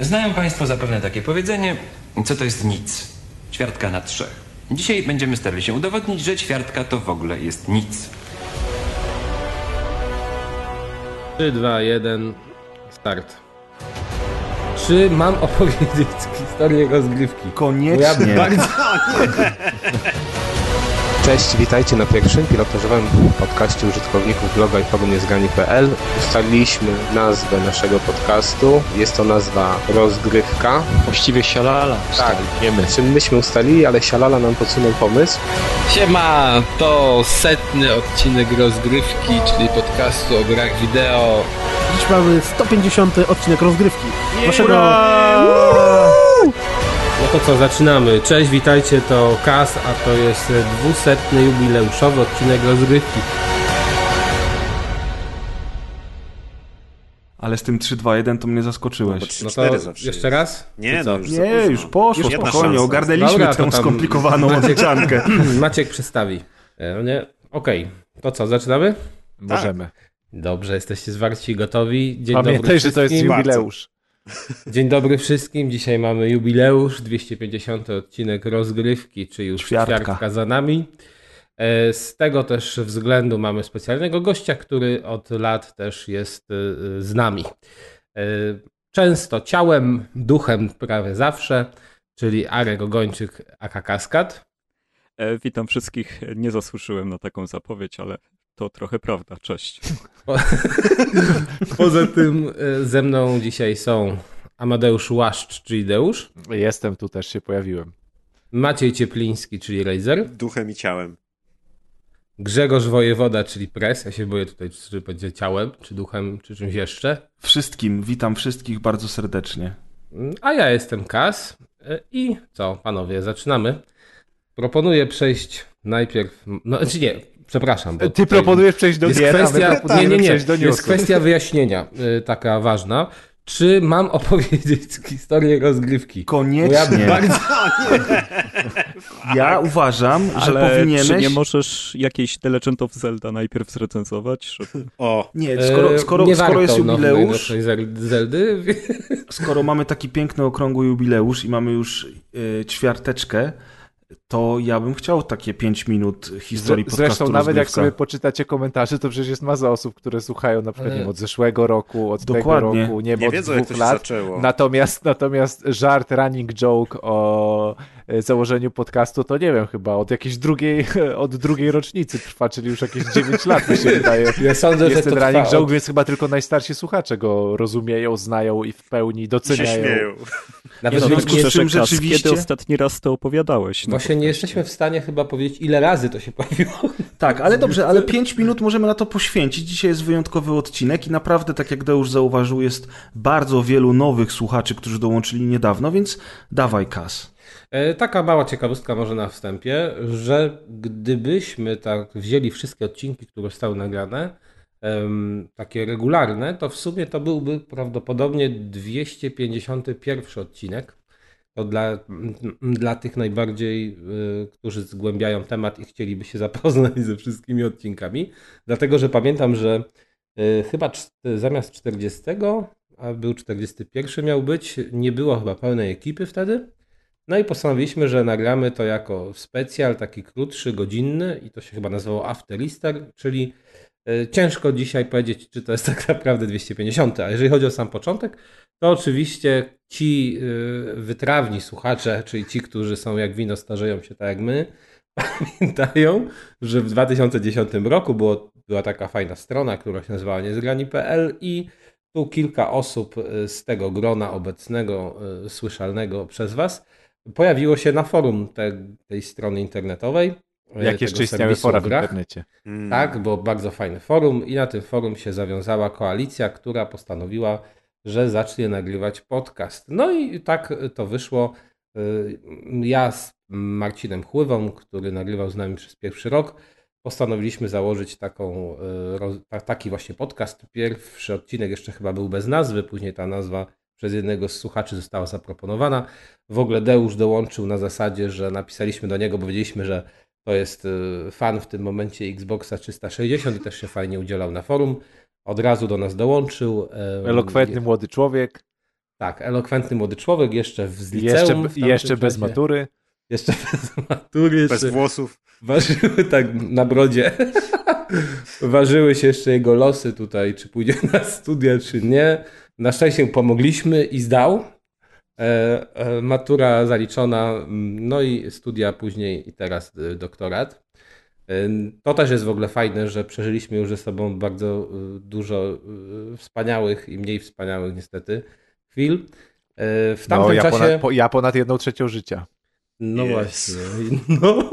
Znają Państwo zapewne takie powiedzenie, co to jest nic. Ćwiartka na trzech. Dzisiaj będziemy starali się udowodnić, że ćwiartka to w ogóle jest nic. 3, 2, 1, start. Czy mam opowiedzieć historię rozgrywki? Koniecznie. Bo Ja bardzo... Cześć, witajcie na pierwszym pilotażowym podcaście użytkowników bloga i forum niezgrani.pl. Ustaliliśmy nazwę naszego podcastu. Jest to nazwa Rozgrywka. Właściwie sialala. Tak, wiemy. Czym myśmy ustalili, ale Sialala nam podsunął pomysł. Siema, to setny odcinek rozgrywki, czyli podcastu o grach wideo. Dziś mamy 150 odcinek rozgrywki. Waszego... No to co, zaczynamy. Cześć, witajcie, to Kas, a to jest dwusetny jubileuszowy odcinek rozgrywki. Ale z tym 3-2-1 to mnie zaskoczyłeś. No No to zawsze jeszcze jest. raz? Nie, co? no już Nie, już poszło, Jedna spokojnie, szansa. ogarnęliśmy Dobra, tę skomplikowaną odciankę. Maciek przedstawi. E, no nie? Okej, to co, zaczynamy? Możemy. Dobrze, jesteście zwarci i gotowi. Dzień dobry Pamiętaj, że to jest jubileusz. Dzień dobry wszystkim. Dzisiaj mamy jubileusz, 250 odcinek rozgrywki, czy już Ćwiartka. ćwiartka za nami. E, Z tego też względu mamy specjalnego gościa, który od lat też jest e, z nami. E, Często ciałem, duchem prawie zawsze, czyli Arek Ogończyk aka Kaskad. Witam wszystkich. Nie zasłużyłem na taką zapowiedź, ale to trochę prawda. Cześć. Po- Poza tym e, ze mną dzisiaj są Amadeusz Łaszcz, czyli Deusz, Jestem tu, też się pojawiłem. Maciej Ciepliński, czyli Razer, Duchem i ciałem. Grzegorz Wojewoda, czyli Pres. Ja się boję tutaj, czy będzie ciałem, czy duchem, czy czymś jeszcze. Wszystkim, witam wszystkich bardzo serdecznie. A ja jestem Kas. E, I co, panowie, zaczynamy. Proponuję przejść najpierw. No, znaczy nie, przepraszam. Bo Ty tutaj proponujesz przejść do jest gier, a kwestia, nie, nie, nie, jest kwestia wyjaśnienia, y, taka ważna. Czy mam opowiedzieć historię rozgrywki? Bo ja Koniecznie. bardzo... Ja uważam, że Ale powinieneś... czy nie możesz jakiejś The Legend of Zelda najpierw zrecenzować? Żeby... O, Nie, skoro, E, skoro, nie skoro jest warto, no, jubileusz, Zeldy. skoro mamy taki piękny, okrągły jubileusz i mamy już y, ćwiarteczkę, to ja bym chciał takie 5 minut historii podcastu Zresztą nawet jak sobie poczytacie komentarze, to przecież jest masa osób, które słuchają na przykład nie wiem, od zeszłego roku, od Dokładnie. tego roku, nie, nie od wiedzą dwóch lat. zaczęło. Natomiast, natomiast żart, running joke o e, założeniu podcastu, to nie wiem, chyba od jakiejś drugiej, od drugiej rocznicy trwa, czyli już jakieś 9 lat mi się wydaje. Ja sądzę, że Jest to ten running trwa joke, od... więc chyba tylko najstarsi słuchacze go rozumieją, znają i w pełni I się doceniają. śmieją. Nawet no, nie, w nie, związku z czym że rzeczywiście- Kiedy ostatni raz to opowiadałeś? na właśnie nie jesteśmy w stanie chyba powiedzieć, ile razy to się pojawiło. Tak, ale dobrze, ale 5 minut możemy na to poświęcić. Dzisiaj jest wyjątkowy odcinek i naprawdę, tak jak Deusz zauważył, jest bardzo wielu nowych słuchaczy, którzy dołączyli niedawno, więc dawaj kas. E, Taka mała ciekawostka może na wstępie, że gdybyśmy tak wzięli wszystkie odcinki, które zostały nagrane, takie regularne, to w sumie to byłby prawdopodobnie 251 odcinek. To dla, dla tych najbardziej, y, którzy zgłębiają temat i chcieliby się zapoznać ze wszystkimi odcinkami. Dlatego, że pamiętam, że y, chyba zamiast 40, a był 41 miał być, nie było chyba pełnej ekipy wtedy. No i postanowiliśmy, że nagramy to jako specjal, taki krótszy, godzinny i to się chyba nazywało After Easter, czyli y, ciężko dzisiaj powiedzieć, czy to jest tak naprawdę 250, a jeżeli chodzi o sam początek, to oczywiście ci y, wytrawni słuchacze, czyli ci, którzy są jak wino, starzeją się tak jak my, pamiętają, że w 2010 roku było, była taka fajna strona, która się nazywała niezgrani.pl i tu kilka osób y, z tego grona obecnego, y, słyszalnego przez Was, pojawiło się na forum te, tej strony internetowej. Jak jeszcze istniały fora w grach. internecie. Mm. Tak, było bardzo fajne forum i na tym forum się zawiązała koalicja, która postanowiła, że zacznie nagrywać podcast. No i tak to wyszło. Y, Ja z Marcinem Chływą, który nagrywał z nami przez pierwszy rok, postanowiliśmy założyć taką, y, taki właśnie podcast. Pierwszy odcinek jeszcze chyba był bez nazwy, później ta nazwa przez jednego z słuchaczy została zaproponowana. W ogóle Deusz dołączył na zasadzie, że napisaliśmy do niego, bo wiedzieliśmy, że to jest y, fan w tym momencie Xboxa 360 i też się fajnie udzielał na forum. Od razu do nas dołączył. Elokwentny młody człowiek. Tak, elokwentny młody człowiek, jeszcze w z liceum. Jeszcze, jeszcze bez matury. Jeszcze bez matury. Jeszcze Bez włosów. ważyły tak na brodzie. Ważyły się jeszcze jego losy tutaj, czy pójdzie na studia, czy nie. Na szczęście pomogliśmy i zdał. E, e, matura zaliczona, no i studia później i teraz e, doktorat. To też jest w ogóle fajne, że przeżyliśmy już ze sobą bardzo e, dużo e, wspaniałych i mniej wspaniałych niestety chwil. E, W tamtym No, ja, czasie... ponad, po, ja ponad jedną trzecią życia. No Yes. właśnie. No,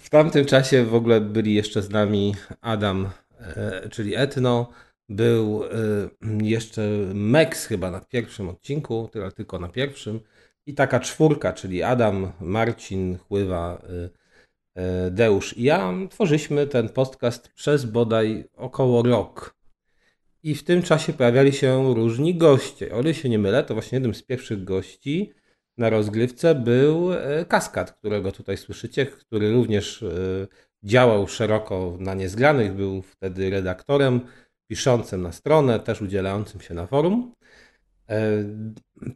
w tamtym czasie w ogóle byli jeszcze z nami Adam, e, czyli Etno, był jeszcze Mex chyba na pierwszym odcinku, tyle tylko na pierwszym i taka czwórka, czyli Adam, Marcin, Chływa, Deusz i ja tworzyliśmy ten podcast przez bodaj około rok. I w tym czasie pojawiali się różni goście. O ile się nie mylę, to właśnie jednym z pierwszych gości na rozgrywce był e, Kaskad, którego tutaj słyszycie, który również e, działał szeroko na Niezgranych, był wtedy redaktorem, piszącym na stronę, też udzielającym się na forum. E,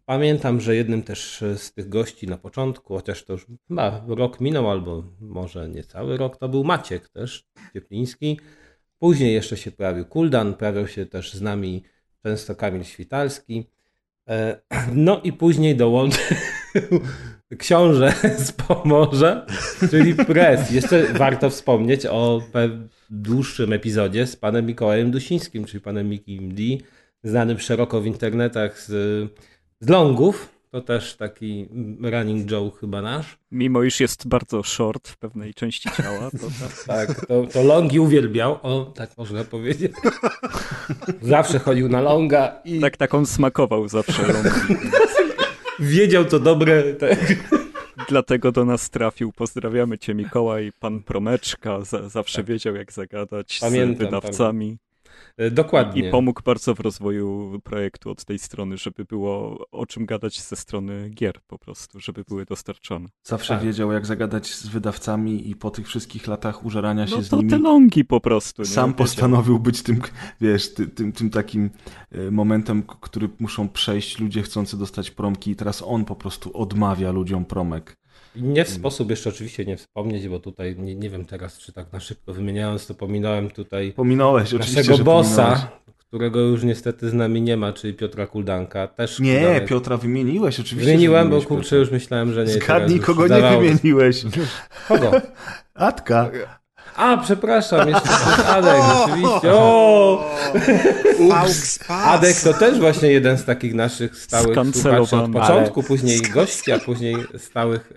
Pamiętam, że jednym też z tych gości na początku, chociaż to już chyba rok minął, albo może nie cały rok, to był Maciek też, Ciepliński. Później jeszcze się pojawił Kuldan, pojawiał się też z nami często Kamil Świtalski. E, No i później dołączył książę z Pomorza, czyli Press. Jeszcze warto wspomnieć o dłuższym epizodzie z panem Mikołajem Dusińskim, czyli panem Mikim D, znanym szeroko w internetach z, z longów. To też taki running joke chyba nasz. Mimo iż jest bardzo short w pewnej części ciała, to tak. Tak, to, to longi uwielbiał. O, tak można powiedzieć. Zawsze chodził na longa i tak, tak on smakował zawsze rąki. wiedział co dobre. Tak. Dlatego do nas trafił. Pozdrawiamy cię Mikołaj, pan Promeczka. Za, zawsze wiedział jak zagadać Pamiętam, z wydawcami. E, Dokładnie. I pomógł bardzo w rozwoju projektu od tej strony, żeby było o czym gadać ze strony gier po prostu, żeby były dostarczane. Zawsze Tak. wiedział, jak zagadać z wydawcami i po tych wszystkich latach użerania się No z to nimi. te longi po prostu. Nie? Sam postanowił być tym, wiesz, ty, tym, tym takim e, momentem, który muszą przejść ludzie chcący dostać promki i teraz on po prostu odmawia ludziom promek. Nie w sposób jeszcze oczywiście nie wspomnieć, bo tutaj nie, nie wiem teraz, czy tak na szybko wymieniając, to pominąłem tutaj Pominąłeś, naszego bossa, którego już niestety z nami nie ma, czyli Piotra Kuldanka. Też Nie, Piotra wymieniłeś, oczywiście. Wymieniłem, bo kurczę Piotra. już myślałem, że nie. Zgadnij, kogo nie wymieniłeś. Kogo? Atka. A, przepraszam, jeszcze Adek, oczywiście. O! Adek to też właśnie jeden z takich naszych stałych słuchaczy od początku, później gości, a później stałych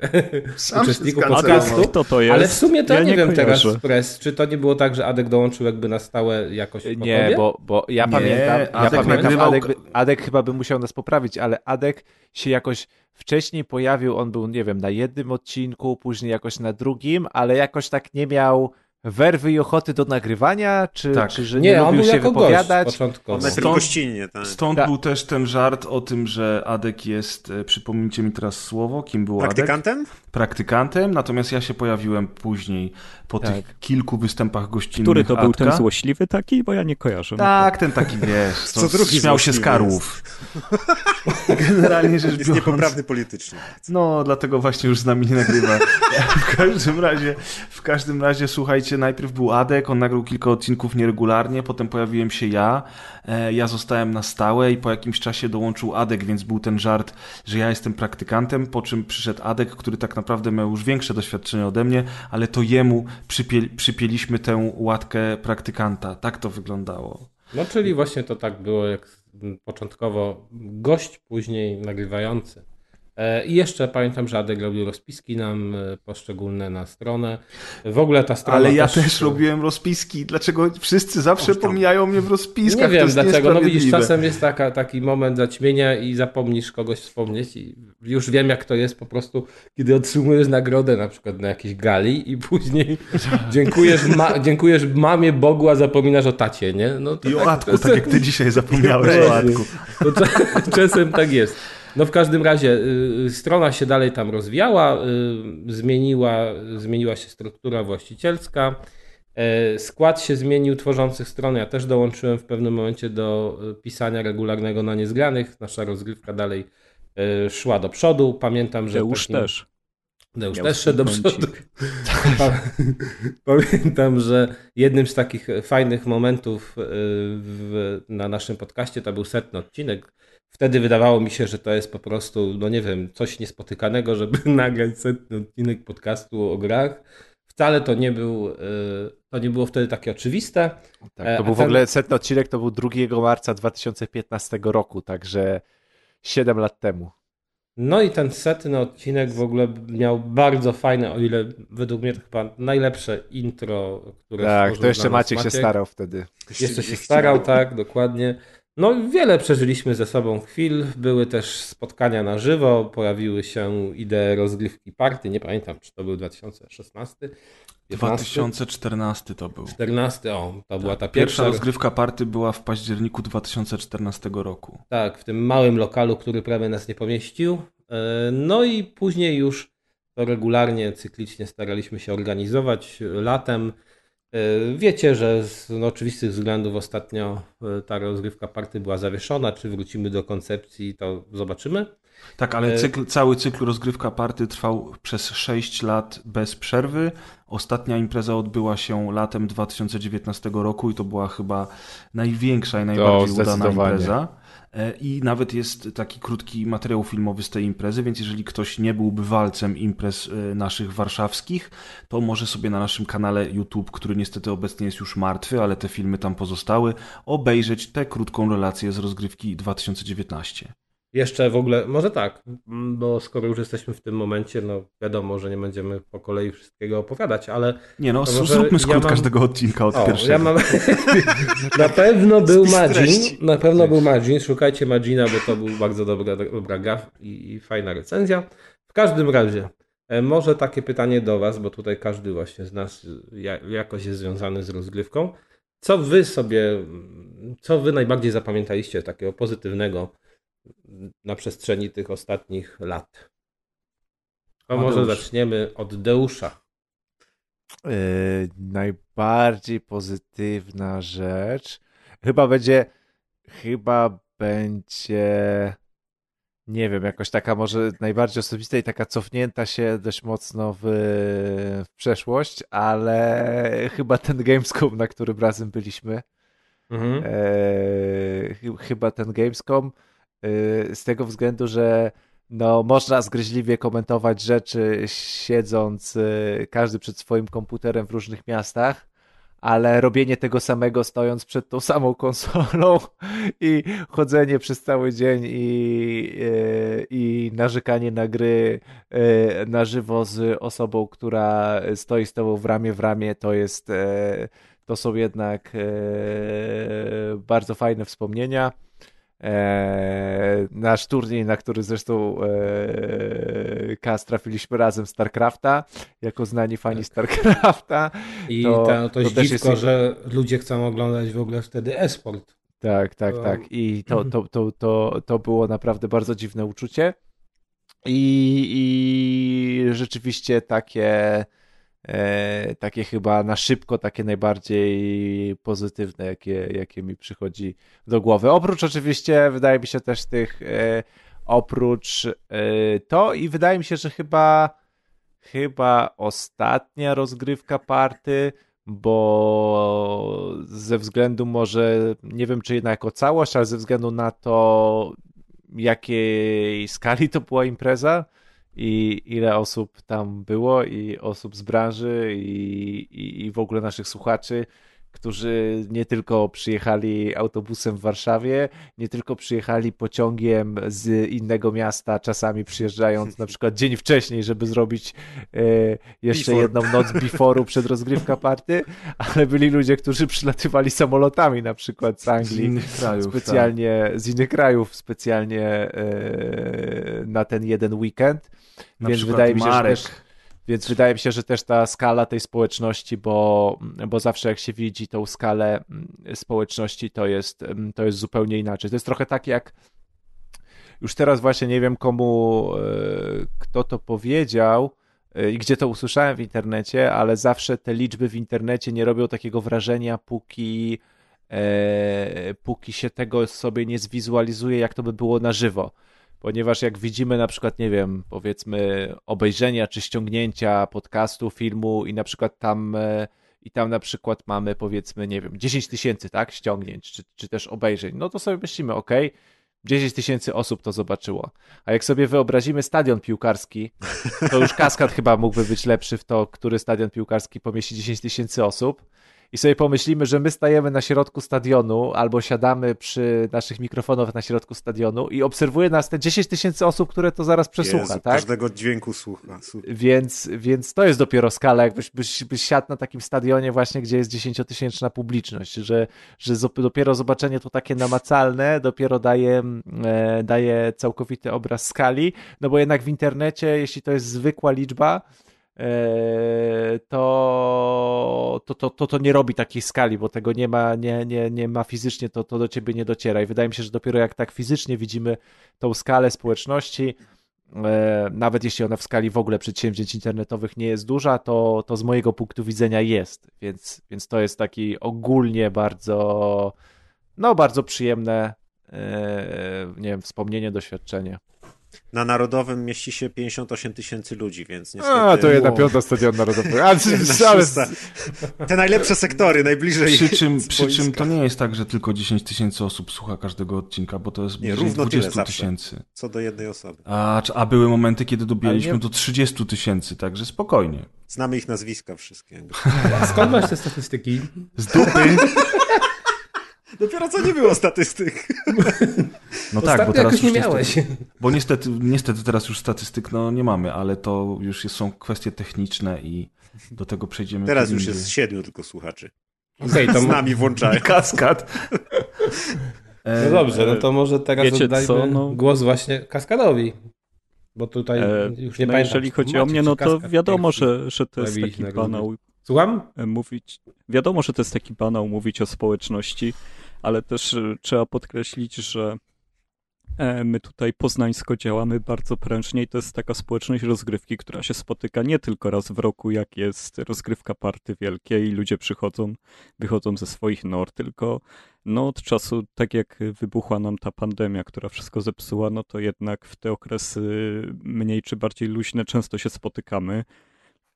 Sam uczestników podcastu. Kto to jest? Ale w sumie to ja nie, wiem teraz Press, czy to nie było tak, że Adek dołączył jakby na stałe jakoś po Nie, bo, bo ja Nie, pamiętam, ja Adek pamiętam nagrywał- Adek, Adek chyba by musiał nas poprawić, ale Adek się jakoś wcześniej pojawił, on był, nie wiem, na jednym odcinku, później jakoś na drugim, ale jakoś tak nie miał werwy i ochoty do nagrywania, czy, Tak. czy że nie, Nie, on lubił się wypowiadać. Stąd- gościnnie, tak. Stąd Tak. był też ten żart o tym, że Adek jest, e, przypomnijcie mi teraz słowo, kim był Adek? Praktykantem? Natomiast ja się pojawiłem później po Tak. tych kilku występach gościnnych Który to był Adka. ten złośliwy taki? Bo ja nie kojarzę. Tak, ten taki, wiesz, co, Co drugi śmiał się z karłów. Generalnie rzecz Jest biorąc... niepoprawny politycznie. No, dlatego właśnie już z nami nie nagrywa. W każdym razie, w każdym razie, słuchajcie, najpierw był Adek, on nagrał kilka odcinków nieregularnie, potem pojawiłem się ja, ja zostałem na stałe i po jakimś czasie dołączył Adek, więc był ten żart, że ja jestem praktykantem, po czym przyszedł Adek, który tak naprawdę miał już większe doświadczenie ode mnie, ale to jemu przypie, przypieliśmy tę łatkę praktykanta. Tak to wyglądało. No czyli właśnie to tak było jak początkowo gość, później nagrywający. E, I jeszcze pamiętam, że Adek robił rozpiski nam e, poszczególne na stronę. W ogóle ta strona Ale ja też, też robiłem rozpiski. Dlaczego wszyscy zawsze pomijają mnie w rozpiskach? Nie wiem dlaczego. No widzisz, czasem jest taka, taki moment zaćmienia i zapomnisz kogoś wspomnieć i już wiem jak to jest po prostu, kiedy otrzymujesz nagrodę na przykład na jakiejś gali i później dziękujesz, ma, dziękujesz mamie, Bogu, a zapominasz o tacie, nie? No I o tak Atku, czasem- tak jak ty dzisiaj zapomniałeś o Atku. To cza- czasem tak jest. No w każdym razie y, strona się dalej tam rozwijała, y, zmieniła, zmieniła się struktura właścicielska E, Skład się zmienił tworzących strony. Ja też dołączyłem w pewnym momencie do e, pisania regularnego na niezgranych. Nasza rozgrywka dalej e, szła do przodu. Pamiętam, że. Deusz takim- też. Deusz Miał też szedł do przodu. Pa- Pamiętam, że jednym z takich fajnych momentów y, w, na naszym podcaście to był setny odcinek. Wtedy wydawało mi się, że to jest po prostu, no nie wiem, coś niespotykanego, żeby nagrać setny odcinek podcastu o grach. Wcale to nie był, y, to nie było wtedy takie oczywiste. Tak, E, to a był w ten- ogóle setny odcinek, to był 2 marca 2015 roku, także 7 lat temu. No i ten setny odcinek w ogóle miał bardzo fajne, o ile według mnie to chyba najlepsze intro, które Tak, to jeszcze nas Maciek się starał wtedy. Jeszcze się starał, tak, dokładnie. No, wiele przeżyliśmy ze sobą chwil. Były też spotkania na żywo, pojawiły się idee rozgrywki party. Nie pamiętam, czy to był 2016, 15, 2014 to był. 14. O, to była ta Tak, Pierwsza pierwsza. rozgrywka party była w październiku 2014 roku. Tak, w tym małym lokalu, który prawie nas nie pomieścił. E, No i później już to regularnie, cyklicznie staraliśmy się organizować latem. E, Wiecie, że z no, oczywistych względów ostatnio e, ta rozgrywka party była zawieszona. Czy wrócimy do koncepcji, to zobaczymy. Tak, ale E- cykl, cały cykl rozgrywka party trwał przez 6 lat bez przerwy. Ostatnia impreza odbyła się latem 2019 roku i to była chyba największa i najbardziej udana impreza. E, I nawet jest taki krótki materiał filmowy z tej imprezy, więc jeżeli ktoś nie byłby walcem imprez e, naszych warszawskich, to może sobie na naszym kanale YouTube, który niestety obecnie jest już martwy, ale te filmy tam pozostały, obejrzeć tę krótką relację z rozgrywki 2019. Jeszcze w ogóle, może tak, m, bo skoro już jesteśmy w tym momencie, no wiadomo, że nie będziemy po kolei wszystkiego opowiadać, ale Nie no, zróbmy ja skrót mam- każdego odcinka od O, pierwszego. ja mam... na pewno był treści. na pewno był Magin, szukajcie Magina, bo to był bardzo dobra, dobra gra i, i fajna recenzja. W każdym razie, e, może takie pytanie do Was, bo tutaj każdy właśnie z nas ja, jakoś jest związany z rozgrywką. Co Wy sobie, co Wy najbardziej zapamiętaliście takiego pozytywnego na przestrzeni tych ostatnich lat? To może zaczniemy od Deusza. Yy, najbardziej pozytywna rzecz chyba będzie chyba będzie nie wiem, jakoś taka może najbardziej osobista i taka cofnięta się dość mocno w, w przeszłość, ale chyba ten Gamescom, na którym razem byliśmy, Mhm. e, chy- chyba ten Gamescom z tego względu, że no, można zgryźliwie komentować rzeczy siedząc e, każdy przed swoim komputerem w różnych miastach, ale robienie tego samego stojąc przed tą samą konsolą i chodzenie przez cały dzień i, e, i narzekanie na gry na żywo z osobą, która stoi z tobą w ramię w ramię, to jest to są jednak bardzo fajne wspomnienia. E, nasz turniej, na który zresztą e, Kas trafiliśmy razem StarCrafta, jako znani fani StarCrafta. I To- to, to, to jest dziwko, jest- że ludzie chcą oglądać w ogóle wtedy e-sport. Tak, tak, To- tak. I to, to, to, to, to było naprawdę bardzo dziwne uczucie. I, i rzeczywiście takie, e, takie chyba na szybko, takie najbardziej pozytywne, jakie, jakie mi przychodzi do głowy. Oprócz oczywiście, wydaje mi się też tych, e, oprócz e, to i wydaje mi się, że chyba, chyba ostatnia rozgrywka party, bo ze względu może, nie wiem czy jednak jako całość, ale ze względu na to, jakiej skali to była impreza i ile osób tam było i osób z branży i, i, i w ogóle naszych słuchaczy, którzy nie tylko przyjechali autobusem w Warszawie, nie tylko przyjechali pociągiem z innego miasta, czasami przyjeżdżając na przykład dzień wcześniej, żeby zrobić e, jeszcze Before. jedną noc before'u przed rozgrywka party, ale byli ludzie, którzy przylatywali samolotami na przykład z Z Anglii innych krajów. tak. specjalnie z innych krajów, specjalnie na ten jeden weekend. Na więc wydaje mi się, że Marek. też, więc wydaje mi się, że też ta skala tej społeczności, bo, bo zawsze jak się widzi tą skalę mm, społeczności, to jest, mm, to jest zupełnie inaczej. To jest trochę tak jak już teraz właśnie nie wiem komu, e, kto to powiedział, y, i gdzie to usłyszałem w internecie, ale zawsze te liczby w internecie nie robią takiego wrażenia, póki, e, póki się tego sobie nie zwizualizuje, jak to by było na żywo. Ponieważ jak widzimy na przykład, nie wiem, powiedzmy obejrzenia czy ściągnięcia podcastu, filmu i na przykład tam e, i tam na przykład mamy powiedzmy, nie wiem, 10 tysięcy, tak, ściągnięć, czy, czy też obejrzeń, no to sobie myślimy, ok, 10 tysięcy osób to zobaczyło. A jak sobie wyobrazimy stadion piłkarski, to już kaskad chyba mógłby być lepszy w to, który stadion piłkarski pomieści 10 tysięcy osób. I sobie pomyślimy, że my stajemy na środku stadionu albo siadamy przy naszych mikrofonach na środku stadionu i obserwuje nas te 10 tysięcy osób, które to zaraz przesłucha, Jezu, tak? Każdego dźwięku słucha. Super. Więc, więc to jest dopiero skala, jakbyś byś, byś siadł na takim stadionie właśnie, gdzie jest dziesięciotysięczna publiczność, że, że dopiero zobaczenie to takie namacalne dopiero daje, e, daje całkowity obraz skali, no bo jednak w internecie, jeśli to jest zwykła liczba, to, to, to, to, to nie robi takiej skali, bo tego nie ma, nie, nie, nie ma fizycznie, to, to do ciebie nie dociera i wydaje mi się, że dopiero jak tak fizycznie widzimy tą skalę społeczności, e, nawet jeśli ona w skali w ogóle przedsięwzięć internetowych nie jest duża, to, to z mojego punktu widzenia jest, więc, więc to jest taki ogólnie bardzo, no bardzo przyjemne, e, nie wiem, wspomnienie, doświadczenie. Na Narodowym mieści się 58 tysięcy ludzi, więc niestety... A, to jedna piąta stadion narodowy. A, ale. Te najlepsze sektory, najbliżej... Przy czym, przy czym to nie jest tak, że tylko 10 tysięcy osób słucha każdego odcinka, bo to jest Nie, równo tyle 20 zawsze. tysięcy. Co do jednej osoby. A, a były momenty, kiedy dobijaliśmy nie- do 30 tysięcy, także spokojnie. Znamy ich nazwiska wszystkie. A skąd masz te statystyki? Z dupy. Dopiero co nie było statystyk. No tak, bo teraz jakoś nie już miałeś. Bo niestety, niestety teraz już statystyk no, nie mamy, ale to już jest- są kwestie techniczne i do tego przejdziemy. Teraz już indziej. jest siedmiu tylko słuchaczy. Okej, to Z nami włączają. Kaskad. E, No dobrze, no to może teraz Wiecie oddajmy co, no- głos właśnie Kaskadowi. Bo tutaj E, już nie no pamiętam. jeżeli chodzi o mnie, no to wiadomo, że, że to jest taki banał Słucham? e, mówić. Wiadomo, że to jest taki banał mówić o społeczności, ale też e, trzeba podkreślić, że e, my tutaj poznańsko działamy bardzo prężnie i to jest taka społeczność rozgrywki, która się spotyka nie tylko raz w roku, jak jest rozgrywka party wielkie i ludzie przychodzą, wychodzą ze swoich nor, tylko no od czasu, tak jak wybuchła nam ta pandemia, która wszystko zepsuła, no to jednak w te okresy mniej czy bardziej luźne często się spotykamy.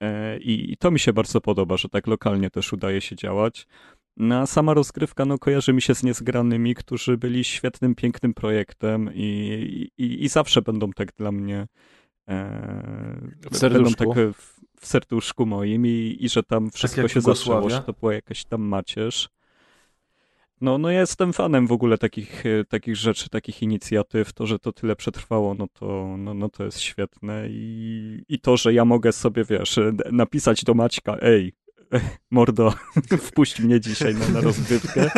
E, I, I to mi się bardzo podoba, że tak lokalnie też udaje się działać. No, a sama rozgrywka no, kojarzy mi się z niezgranymi, którzy byli świetnym, pięknym projektem i, i, i zawsze będą tak dla mnie e, W serduszku. Będą tak w, w serduszku moim i, i że tam wszystko jak się zaczęło, że to była jakaś tam macierz. No, no ja jestem fanem w ogóle takich, e, takich rzeczy, takich inicjatyw. To, że to tyle przetrwało, no to, no, no to jest świetne. I, I to, że ja mogę sobie, wiesz, e, napisać do Maćka, ej, mordo, wpuść mnie dzisiaj na, rozgrywkę.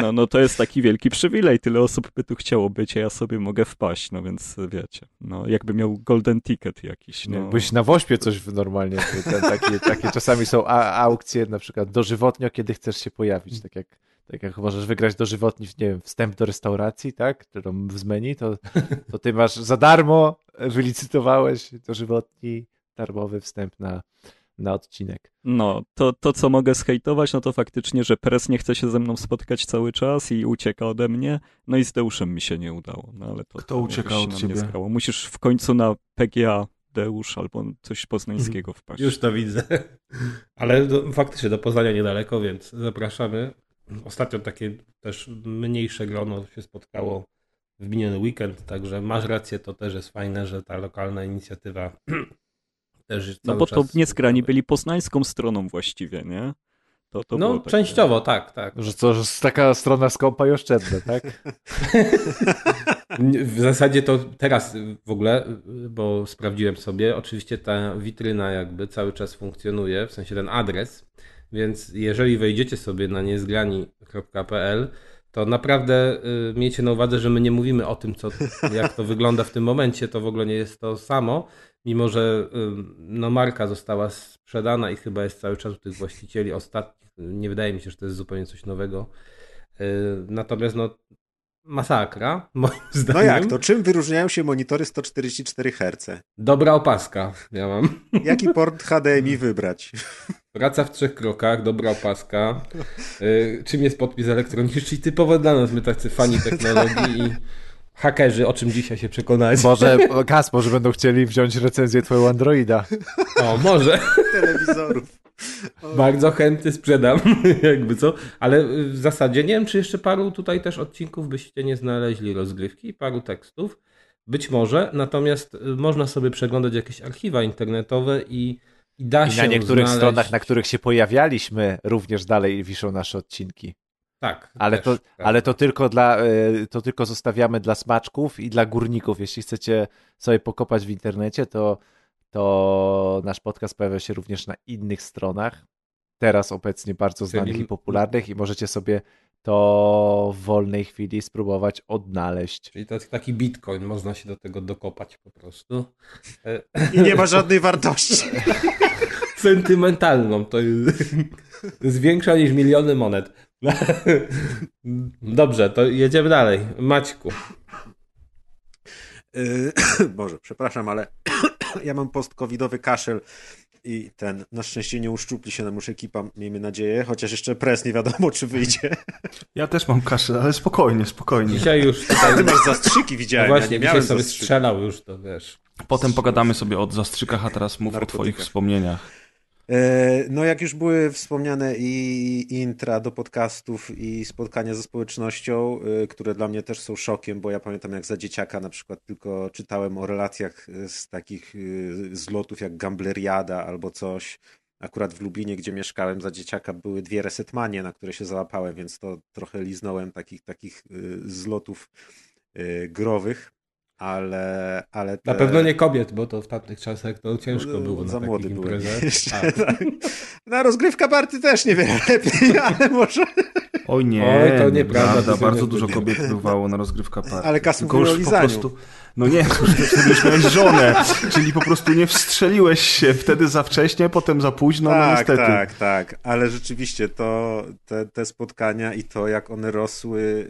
No, no to jest taki wielki przywilej. Tyle osób by tu chciało być, a ja sobie mogę wpaść. No więc wiecie, no jakby miał golden ticket jakiś. No. Jakbyś na wośpie coś normalnie, ten, takie, takie czasami są a, aukcje na przykład dożywotnio, kiedy chcesz się pojawić, tak jak, tak jak możesz wygrać dożywotni, nie wiem, wstęp do restauracji, tak, którą z to, to ty masz za darmo, wylicytowałeś dożywotni, darmowy wstęp na, na odcinek. No, to, to co mogę zhejtować, no to faktycznie, że Pres nie chce się ze mną spotkać cały czas i ucieka ode mnie. No i z Deuszem mi się nie udało. No ale to Kto to ucieka od na ciebie? zgrało. Musisz w końcu na PGA Deusz albo coś poznańskiego wpaść. Już to widzę. Ale do, faktycznie do Poznania niedaleko, więc zapraszamy. Ostatnio takie też mniejsze grono się spotkało w miniony weekend, także masz rację, to też jest fajne, że ta lokalna inicjatywa No cały bo to niezgrani byli poznańską stroną właściwie, nie? To, to No, takie- częściowo, tak, tak. Że to że taka strona skąpa i oszczędna, tak? W zasadzie to teraz w ogóle, bo sprawdziłem sobie, oczywiście ta witryna jakby cały czas funkcjonuje, w sensie ten adres, więc jeżeli wejdziecie sobie na niezgrani.pl, to naprawdę y, miejcie na uwadze, że my nie mówimy o tym, co, jak to wygląda w tym momencie, to w ogóle nie jest to samo, mimo że no, marka została sprzedana i chyba jest cały czas u tych właścicieli ostatnich, nie wydaje mi się, że to jest zupełnie coś nowego. Y, Natomiast no, masakra, moim No zdaniem. jak to? Czym wyróżniają się monitory 144 Hz? Dobra opaska, ja mam. Jaki port HDMI wybrać? Praca w trzech krokach, dobra opaska. Y, czym jest podpis elektroniczny? Czyli typowo dla nas, my tacy fani technologii i hakerzy, o czym dzisiaj się przekonać. Może, Kas, może będą chcieli wziąć recenzję twojego Androida. O, może. Telewizorów. Bardzo chętnie sprzedam, jakby co. Ale w zasadzie nie wiem, czy jeszcze paru tutaj też odcinków byście nie znaleźli rozgrywki, paru tekstów. Być może, natomiast y, można sobie przeglądać jakieś archiwa internetowe i, i da I się na niektórych znaleźć... stronach, na których się pojawialiśmy, również dalej wiszą nasze odcinki. Tak. Ale też, to, tak. ale to tylko dla, e, to tylko zostawiamy dla smaczków i dla górników. Jeśli chcecie sobie pokopać w internecie, to, to nasz podcast pojawia się również na innych stronach. Teraz obecnie bardzo znanych Czyli- i popularnych i możecie sobie to w wolnej chwili spróbować odnaleźć. Czyli to jest taki bitcoin, można się do tego dokopać po prostu. E, I nie ma żadnej wartości. Sentymentalną, to jest, to jest większa niż miliony monet. Dobrze, to jedziemy dalej. Maćku. Yy, Boże, przepraszam, ale ja mam post-covidowy kaszel i ten, na szczęście nie uszczupli się nam już ekipa, miejmy nadzieję, chociaż jeszcze pres nie wiadomo, czy wyjdzie. Ja też mam kaszę, ale spokojnie, spokojnie. Dzisiaj już tutaj... ty masz zastrzyki, No widziałem, właśnie, ja miałem sobie zastrzyków. strzelał już, to wiesz. Potem pogadamy sobie o zastrzykach, a teraz mów o Narkotykach. twoich wspomnieniach. E, No, jak już były wspomniane i intra do podcastów, i spotkania ze społecznością, e, które dla mnie też są szokiem, bo ja pamiętam, jak za dzieciaka na przykład tylko czytałem o relacjach e, z takich zlotów jak Gambleriada albo coś. Akurat w Lublinie, gdzie mieszkałem za dzieciaka, były dwie resetmanie, na które się załapałem, więc to trochę liznąłem takich, takich zlotów growych. Ale, ale te... Na pewno nie kobiet, bo to w tamtych czasach to ciężko było na Za takich młody byłem imprezach. jeszcze. Tak. Na rozgrywka party też niewiele lepiej, ale może... Oj nie, Oj, to nieprawda, to Bardzo nie dużo kobiet bywało na rozgrywka party. Ale Kas Tylko mówił o już po prostu... No nie, wtedy już miałeś żonę, czyli po prostu nie wstrzeliłeś się wtedy za wcześnie, potem za późno, no tak, niestety. tak, tak, ale rzeczywiście to, te, te spotkania i to, jak one rosły y,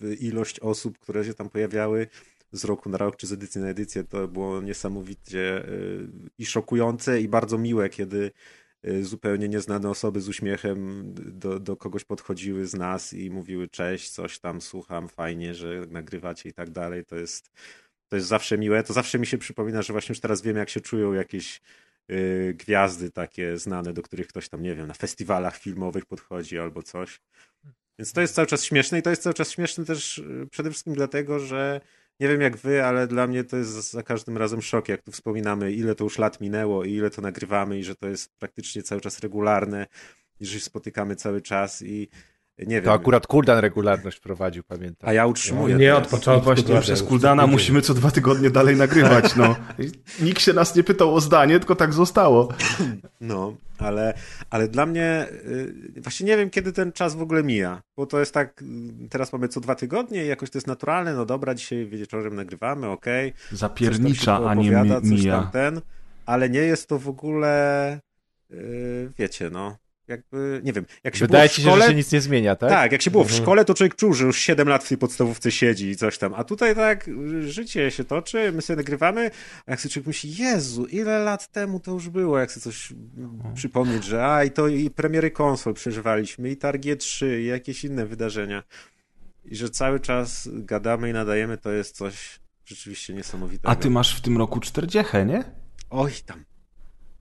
w ilość osób, które się tam pojawiały z roku na rok, czy z edycji na edycję, to było niesamowicie y, i szokujące i bardzo miłe, kiedy y, zupełnie nieznane osoby z uśmiechem do, do kogoś podchodziły z nas i mówiły cześć, coś tam, słucham, fajnie, że nagrywacie i tak dalej, to jest to jest zawsze miłe, to zawsze mi się przypomina, że właśnie już teraz wiem, jak się czują jakieś y, gwiazdy takie znane, do których ktoś tam, nie wiem, na festiwalach filmowych podchodzi albo coś. Więc to jest cały czas śmieszne i to jest cały czas śmieszne też przede wszystkim dlatego, że nie wiem jak wy, ale dla mnie to jest za każdym razem szok, jak tu wspominamy, ile to już lat minęło i ile to nagrywamy i że to jest praktycznie cały czas regularne i że się spotykamy cały czas i nie wiem. To akurat Kuldan regularność prowadził, pamiętam. A ja utrzymuję. Nie to od początku. Właśnie przez Kuldana musimy co dwa tygodnie dalej nagrywać, no. Nikt się nas nie pytał o zdanie, tylko tak zostało. No, ale, ale dla mnie y, właśnie nie wiem, kiedy ten czas w ogóle mija, bo to jest tak, y, teraz mamy co dwa tygodnie i jakoś to jest naturalne, no dobra, dzisiaj wieczorem nagrywamy, okej. tam Zapiernicza, a nie mi- coś mija. tam ten, ale nie jest to w ogóle, y, wiecie, no, jakby, nie wiem, jak się Wydaje było w ci się, szkole... że się nic nie zmienia, tak? Tak, jak się było w Mhm. szkole, to człowiek czuł, że już 7 lat w tej podstawówce siedzi i coś tam. A tutaj tak życie się toczy, my sobie nagrywamy, a jak sobie człowiek myśli, Jezu, ile lat temu to już było, jak sobie coś mm, przypomnieć, że a i to i premiery konsol przeżywaliśmy, i targie 3, i jakieś inne wydarzenia. I że cały czas gadamy i nadajemy, to jest coś rzeczywiście niesamowitego. A ty masz w tym roku 40, nie? Oj, tam.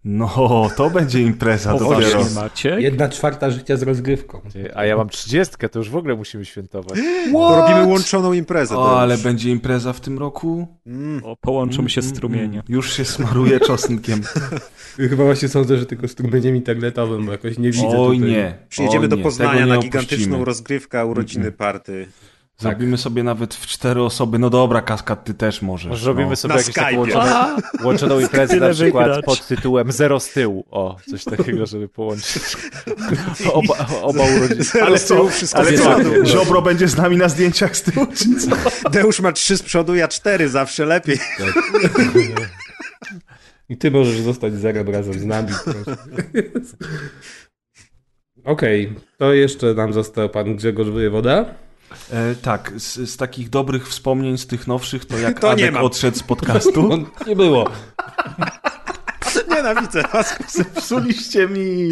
No, to będzie impreza dopiero. Maciek? Jedna czwarta życia z rozgrywką. A ja mam trzydziestkę, to już w ogóle musimy świętować. To robimy łączoną imprezę. O, ale będzie impreza w tym roku? Mm. O, połączą się Mm, strumienie. mm, Już się smaruje czosnkiem. Chyba właśnie sądzę, że tylko strumieniem internetowym, bo jakoś nie widzę Oj tutaj. nie. Przyjedziemy Oj do Poznania na opuścimy. gigantyczną rozgrywkę, urodziny party. Zrobimy sobie nawet w cztery osoby. No dobra, Kaskad, ty też możesz. Może robimy no. sobie Na jakąś taką Skype'ie. łączoną, łączoną imprezę na przykład wygrać. pod tytułem Zero z tyłu. O, coś takiego, żeby połączyć. Oba, oba urodziny. Ale z tyłu wszystko Ale z co. Ziobro będzie z nami na zdjęciach z tyłu, czy co? Deusz ma trzy z przodu, ja cztery, zawsze lepiej. I ty możesz zostać zerem razem z nami. Okej, to jeszcze nam został pan Grzegorz Wojewoda. E, tak, z, z takich dobrych wspomnień, z tych nowszych, to jak To Adek odszedł z podcastu. No, nie było. Nienawidzę was. Zepsuliście mi.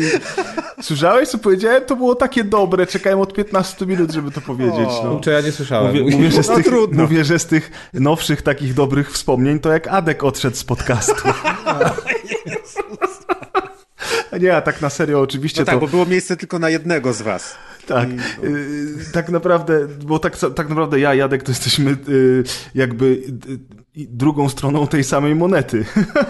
Słyszałeś, co powiedziałem? To było takie dobre. Czekałem od 15 minut, żeby to powiedzieć. No. Czy ja nie słyszałem? Mówię, mówię, że z No tych, trudno. mówię, że z tych nowszych takich dobrych wspomnień, to jak Adek odszedł z podcastu. A Nie, a tak na serio oczywiście No tak, to... bo było miejsce tylko na jednego z was. Tak, y, tak naprawdę, bo tak, tak naprawdę ja, Jadek, to jesteśmy y, jakby y, drugą stroną tej samej monety.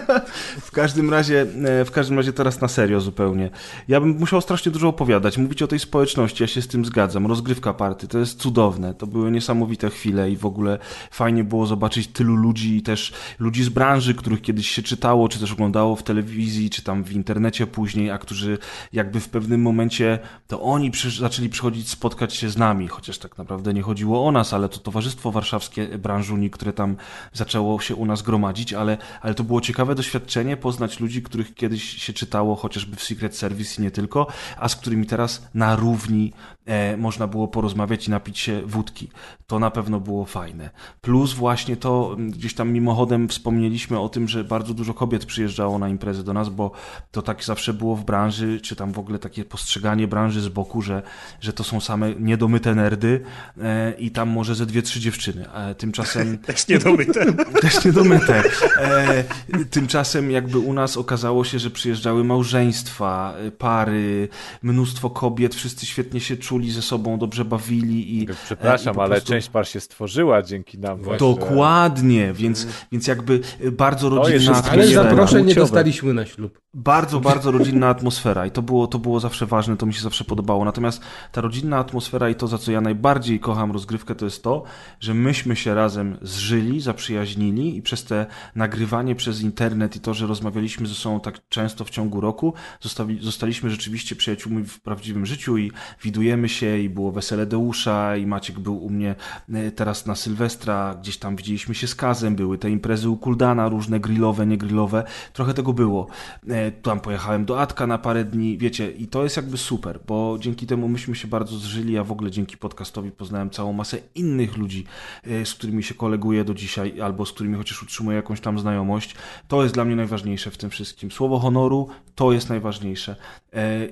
w każdym razie, e, w każdym razie teraz na serio zupełnie. Ja bym musiał strasznie dużo opowiadać, mówić o tej społeczności, ja się z tym zgadzam. Rozgrywka party, to jest cudowne, to były niesamowite chwile i w ogóle fajnie było zobaczyć tylu ludzi i też ludzi z branży, których kiedyś się czytało, czy też oglądało w telewizji, czy tam w internecie później, a którzy jakby w pewnym momencie, to oni przy, zaczęli przychodzić spotkać się z nami, chociaż tak naprawdę nie chodziło o nas, ale to Towarzystwo Warszawskie Branżuni, które tam zaczęło się u nas gromadzić, ale, ale to było ciekawe doświadczenie, poznać ludzi, których kiedyś się czytało chociażby w Secret Service i nie tylko, a z którymi teraz na równi e, można było porozmawiać i napić się wódki. To na pewno było fajne. Plus właśnie to, gdzieś tam mimochodem wspomnieliśmy o tym, że bardzo dużo kobiet przyjeżdżało na imprezy do nas, bo to tak zawsze było w branży, czy tam w ogóle takie postrzeganie branży z boku, że, że to są same niedomyte nerdy e, i tam może ze dwie, trzy dziewczyny. E, tymczasem Też niedomyte. też niedomyte. E, tymczasem jakby u nas okazało się, że przyjeżdżały małżeństwa, e, pary, mnóstwo kobiet, wszyscy świetnie się czuli ze sobą, dobrze bawili i Przepraszam, e, i ale prostu- część par się stworzyła dzięki nam. właśnie. Dokładnie, więc, więc jakby e, bardzo rodzinna wszystko Ale atmosfera. zaproszeń nie dostaliśmy na ślub. Bardzo, bardzo rodzinna atmosfera i to było, to było zawsze ważne, to mi się zawsze podobało. Natomiast ta rodzinna atmosfera i to, za co ja najbardziej kocham rozgrywkę, to jest to, że myśmy się razem zżyli, zaprzyjaźnili i przez te nagrywanie przez internet i to, że rozmawialiśmy ze sobą tak często w ciągu roku, zostali, zostaliśmy rzeczywiście przyjaciółmi w prawdziwym życiu i widujemy się i było wesele Deusza i Maciek był u mnie e, teraz na Sylwestra, gdzieś tam widzieliśmy się z Kazem, były te imprezy u Kuldana, różne grillowe, niegrillowe, trochę tego było. E, Tam pojechałem do Atka na parę dni, wiecie, i to jest jakby super, bo dzięki temu myśmy się bardzo zżyli, a w ogóle dzięki podcastowi poznałem całą masę innych ludzi, e, z którymi się koleguję do dzisiaj, albo z którymi chociaż utrzymuję jakąś tam znajomość. To jest dla mnie najważniejsze w tym wszystkim. Słowo honoru to jest najważniejsze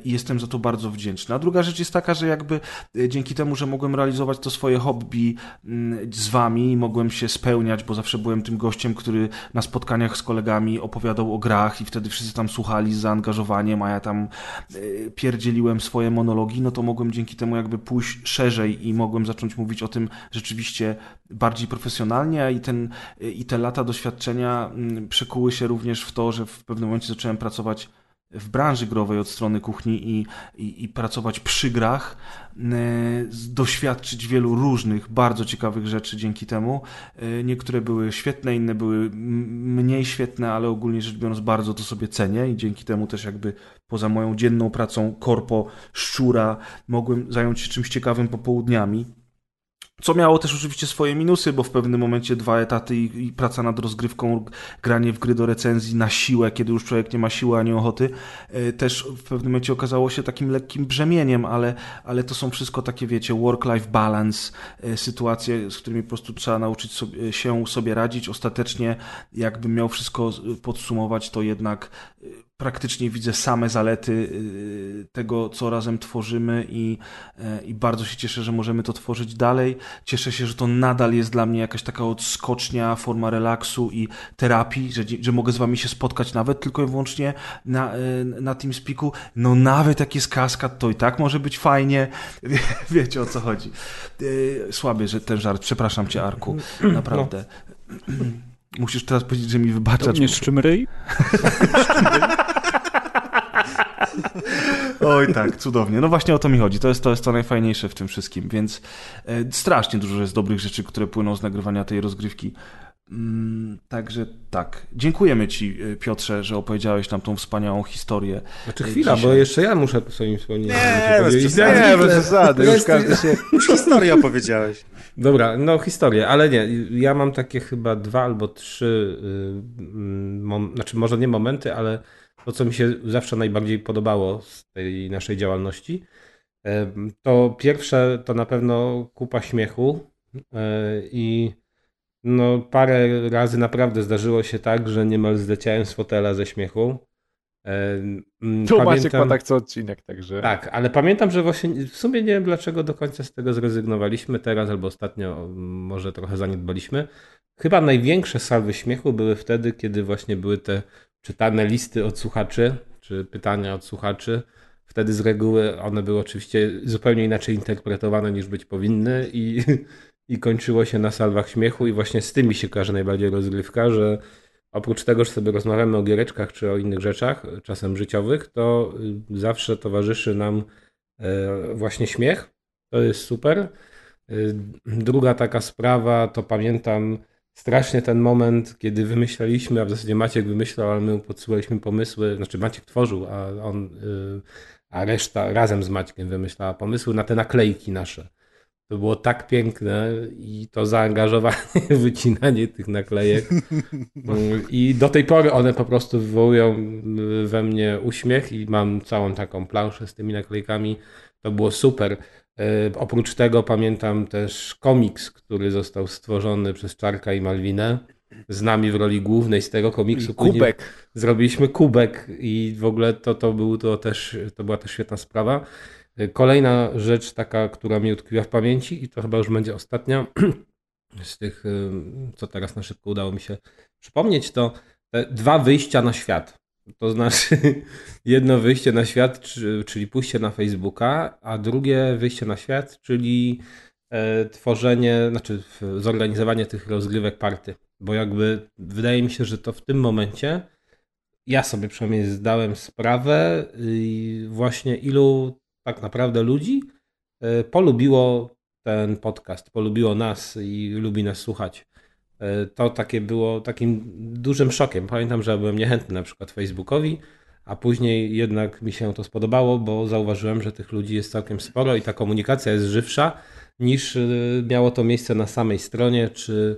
i jestem za to bardzo wdzięczny. A druga rzecz jest taka, że jakby e, dzięki temu, że mogłem realizować to swoje hobby mm, z wami, mogłem się spełniać, bo zawsze byłem tym gościem, który na spotkaniach z kolegami opowiadał o grach i wtedy wszyscy tam słuchali z zaangażowaniem, a ja tam e, pierdzieliłem swoje monologi, no to mogłem dzięki temu jakby pójść szerzej i mogłem zacząć mówić o tym rzeczywiście bardziej profesjonalnie, i, ten, i te lata doświadczenia mm, przekuły się również w to, że w pewnym momencie zacząłem pracować w branży growej od strony kuchni i, i, i pracować przy grach, e, doświadczyć wielu różnych, bardzo ciekawych rzeczy dzięki temu. E, Niektóre były świetne, inne były mniej świetne, ale ogólnie rzecz biorąc bardzo to sobie cenię i dzięki temu też jakby poza moją dzienną pracą korpo szczura mogłem zająć się czymś ciekawym popołudniami. Co miało też oczywiście swoje minusy, bo w pewnym momencie dwa etaty i, i praca nad rozgrywką, granie w gry do recenzji na siłę, kiedy już człowiek nie ma siły ani ochoty, e, też w pewnym momencie okazało się takim lekkim brzemieniem, ale, ale to są wszystko takie, wiecie, work-life balance, e, sytuacje, z którymi po prostu trzeba nauczyć sobie, się sobie radzić. Ostatecznie, jakbym miał wszystko podsumować, to jednak praktycznie widzę same zalety y, tego, co razem tworzymy i, e, i bardzo się cieszę, że możemy to tworzyć dalej. Cieszę się, że to nadal jest dla mnie jakaś taka odskocznia, forma relaksu i terapii, że, że mogę z wami się spotkać nawet tylko i wyłącznie na, e, na TeamSpeaku. No nawet jak jest kaskad, to i tak może być fajnie. Wie, wiecie o co chodzi. E, Słaby, że ten żart. Przepraszam cię, Arku. Naprawdę. Musisz teraz powiedzieć, że mi wybaczasz. Nie szczym ryj? Oj tak, cudownie. No właśnie o to mi chodzi. To jest to, jest to najfajniejsze w tym wszystkim, więc e, strasznie dużo jest dobrych rzeczy, które płyną z nagrywania tej rozgrywki. Mm, także tak. Dziękujemy Ci, e, Piotrze, że opowiedziałeś nam tą wspaniałą historię. Znaczy e, chwila, dzisiaj. bo jeszcze ja muszę swoim wspomnieniem Nie, bez przesady. Nie, bez przesady, już każdy się... Już historię opowiedziałeś. Dobra, no historię, ale nie, ja mam takie chyba dwa albo trzy, y, mm, mom, znaczy może nie momenty, ale to, co mi się zawsze najbardziej podobało z tej naszej działalności, To pierwsze to na pewno kupa śmiechu i no parę razy naprawdę zdarzyło się tak, że niemal zleciałem z fotela ze śmiechu. E, m, Tu Maciek ma pamiętam- tak co odcinek, także... tak, ale pamiętam, że właśnie w sumie nie wiem dlaczego do końca z tego zrezygnowaliśmy teraz albo ostatnio mm, może trochę zaniedbaliśmy. Chyba największe salwy śmiechu były wtedy, kiedy właśnie były te czytane listy od słuchaczy, czy pytania od słuchaczy. Wtedy z reguły one były oczywiście zupełnie inaczej interpretowane niż być powinny i, i kończyło się na salwach śmiechu i właśnie z tymi się kojarzy najbardziej rozgrywka, że oprócz tego, że sobie rozmawiamy o giereczkach czy o innych rzeczach, czasem życiowych, to y, zawsze towarzyszy nam e, właśnie śmiech. To jest super. Y, Druga taka sprawa, to pamiętam strasznie ten moment, kiedy wymyślaliśmy, a w zasadzie Maciek wymyślał, ale my podsyłaliśmy pomysły, znaczy Maciek tworzył, a on, y, a reszta razem z Maćkiem wymyślała pomysły na te naklejki nasze. To było tak piękne i to zaangażowanie, wycinanie tych naklejek. I do tej pory one po prostu wywołują we mnie uśmiech i mam całą taką planszę z tymi naklejkami. To było super. E, Oprócz tego pamiętam też komiks, który został stworzony przez Czarka i Malwinę z nami w roli głównej z tego komiksu. Kubek. Zrobiliśmy kubek i w ogóle to, to, był, to, też, to była też świetna sprawa. Kolejna rzecz taka, która mi utkwiła w pamięci i to chyba już będzie ostatnia z tych, co teraz na szybko udało mi się przypomnieć, to dwa wyjścia na świat. To znaczy jedno wyjście na świat, czy- czyli pójście na Facebooka, a drugie wyjście na świat, czyli e, tworzenie, znaczy zorganizowanie tych rozgrywek party. Bo jakby wydaje mi się, że to w tym momencie ja sobie przynajmniej zdałem sprawę właśnie ilu tak naprawdę ludzi e, polubiło ten podcast, polubiło nas i lubi nas słuchać. E, To takie było takim dużym szokiem. Pamiętam, że byłem niechętny na przykład Facebookowi, a później jednak mi się to spodobało, bo zauważyłem, że tych ludzi jest całkiem sporo i ta komunikacja jest żywsza niż y, miało to miejsce na samej stronie czy,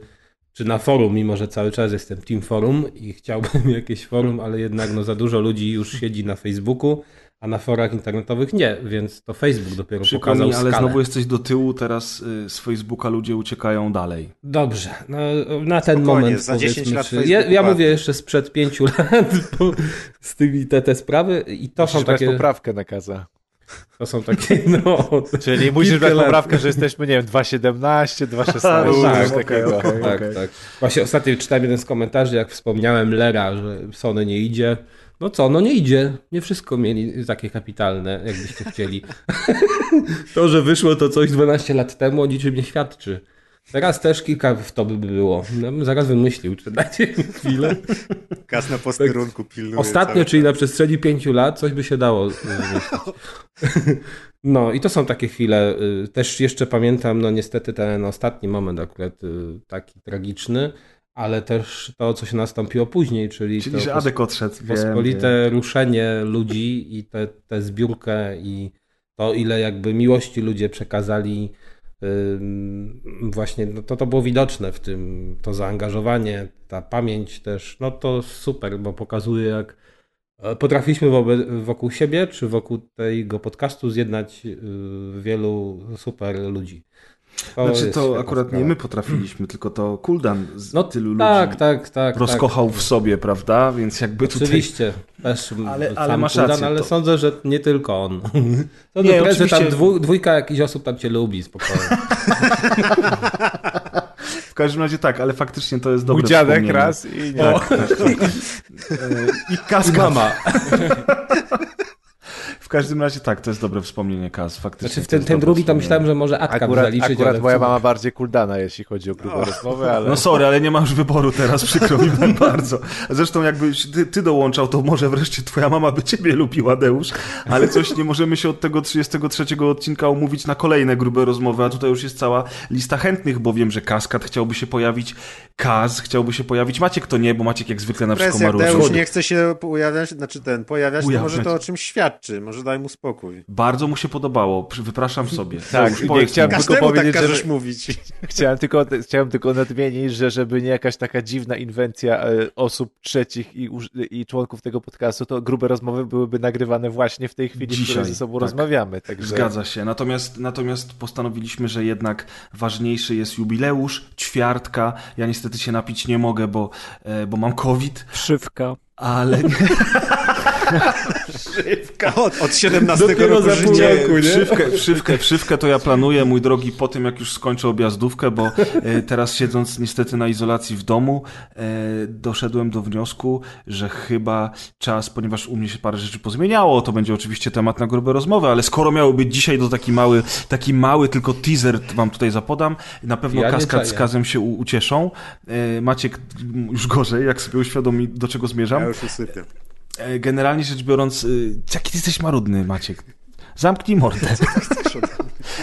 czy na forum, mimo że cały czas jestem Team Forum i chciałbym jakieś forum, ale jednak no, za dużo ludzi już siedzi na Facebooku, a na forach internetowych nie, więc to Facebook dopiero Przykro pokazał mi, ale skalę. znowu jesteś do tyłu, teraz y, z Facebooka ludzie uciekają dalej. Dobrze, no, na ten Spokojnie, moment za 10 powiedzmy, lat czy, ja, ja mówię jeszcze sprzed pięciu lat bo, z tymi te, te sprawy i to Musisz są takie, poprawkę na kaza. to są takie, no, Czyli musisz brać poprawkę, że jesteśmy, nie wiem, 2.17, 2.16, No, coś tak, takiego. okej, okej. tak, okej. tak. Właśnie ostatnio czytałem jeden z komentarzy, jak wspomniałem Lera, że Sony nie idzie. No co, no nie idzie. Nie wszystko mieli takie kapitalne, jakbyście chcieli. to, że wyszło to coś 12 lat temu, o niczym nie świadczy. Teraz też kilka w to by było. Ja bym zaraz wymyślił, czy dajcie mi chwilę. Gaz na posterunku pilnuje. Ostatnio, czyli na przestrzeni pięciu lat, coś by się dało. No i to są takie chwile. y, Też jeszcze pamiętam, no niestety ten ostatni moment akurat y, taki tragiczny, ale też to, co się nastąpiło później, czyli, Czyli, to że Adek odszedł. Pospolite wiem. ruszenie ludzi i tę te, tę zbiórkę i to, ile jakby miłości ludzie przekazali właśnie, no to to było widoczne w tym, to zaangażowanie, ta pamięć też, no to super, bo pokazuje jak e, potrafiliśmy wokół siebie, czy wokół tego podcastu zjednać y, wielu super ludzi. To Znaczy to akurat sprawa. nie my potrafiliśmy, tylko to Kuldan z No tylu tak, ludzi tak, tak. rozkochał tak. w sobie, prawda? Więc jakby tutaj... Oczywiście, też Ale- sam ale masz Kuldan, rację, ale to- sądzę, że nie tylko on. To Nie, nie, że tam dwu, dwójka jakichś osób tam cię lubi, spokojnie. W każdym razie tak, ale faktycznie to jest dobre Budziadek wspomnienie. raz i nie. Tak, tak, tak. I kaska. Mama. W każdym razie tak, to jest dobre wspomnienie Kaz. Faktycznie Znaczy to ten, ten drugi to myślałem, że może Atka Akurat, zaliczyć, akurat ale moja mama bardziej kuldana, jeśli chodzi o grube rozmowy, ale... No sorry, ale nie masz wyboru teraz, przykro mi bardzo. Zresztą jakbyś ty, ty dołączał, to może wreszcie twoja mama by ciebie lubiła, Deusz, ale coś nie możemy się od tego 33 odcinka umówić na kolejne grube rozmowy, a tutaj już jest cała lista chętnych, bo wiem, że Kaskad chciałby się pojawić, Kaz chciałby się pojawić, Maciek to nie, bo Maciek jak zwykle na wszystko ma Deusz nie chce się pojawiać, znaczy ten, pojawiać, to Ujawniać. może to o czymś świadczy. Może Boże, daj mu spokój. Bardzo mu się podobało, wypraszam sobie. Tak, nie, chciałem tylko tak powiedzieć, że- każesz mówić. Chciałem tylko, chciałem tylko nadmienić, że żeby nie jakaś taka dziwna inwencja e, osób trzecich i, i członków tego podcastu, to grube rozmowy byłyby nagrywane właśnie w tej chwili, w Dzisiaj, której ze sobą tak. rozmawiamy. Także... Zgadza się. Natomiast, natomiast postanowiliśmy, że jednak ważniejszy jest jubileusz, ćwiartka. Ja niestety się napić nie mogę, bo, e, bo mam COVID, Wszywka. ale nie, Od, od 17 Dopiero roku za pół życia. roku, nie? Wszywkę, wszywkę, wszywkę to ja planuję, mój drogi, po tym jak już skończę objazdówkę, bo e, teraz siedząc niestety na izolacji w domu, e, doszedłem do wniosku, że chyba czas, ponieważ u mnie się parę rzeczy pozmieniało, to będzie oczywiście temat na grube rozmowy, ale skoro miały być dzisiaj, to taki mały, taki mały tylko teaser wam tutaj zapodam, na pewno Ja Kaskad z. Kazem się ucieszą. E, Maciek już gorzej, jak sobie uświadomi, do czego zmierzam. Ja już usypiam. E, Generalnie rzecz biorąc, y, jaki ty jesteś marudny, Maciek? Zamknij mordę.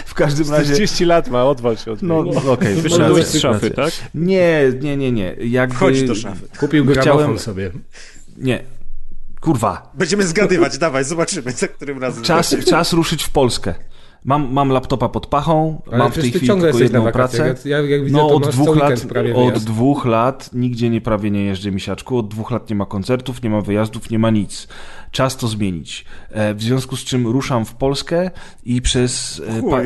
W każdym razie. 30 lat ma, odwal się od No, niego. no okej, Wyszedłeś racja, z szafy, tak? Nie, nie, nie, nie. Jakby... Wchodź do szafy. Kupił gramofon Chciałem- sobie. Nie. Kurwa. Będziemy zgadywać, dawaj, zobaczymy, za którym razem. Czas, czas ruszyć w Polskę. Mam, mam laptopa pod pachą, Ale mam w tej chwili tylko jedną wakacjach. pracę. Ja, ja, widzę, No to od dwóch, lat, od dwóch lat nigdzie nie prawie nie jeżdżę misiaczku, od dwóch lat nie ma koncertów, nie ma wyjazdów, nie ma nic. Czas to zmienić. E, w związku z czym ruszam w Polskę i przez,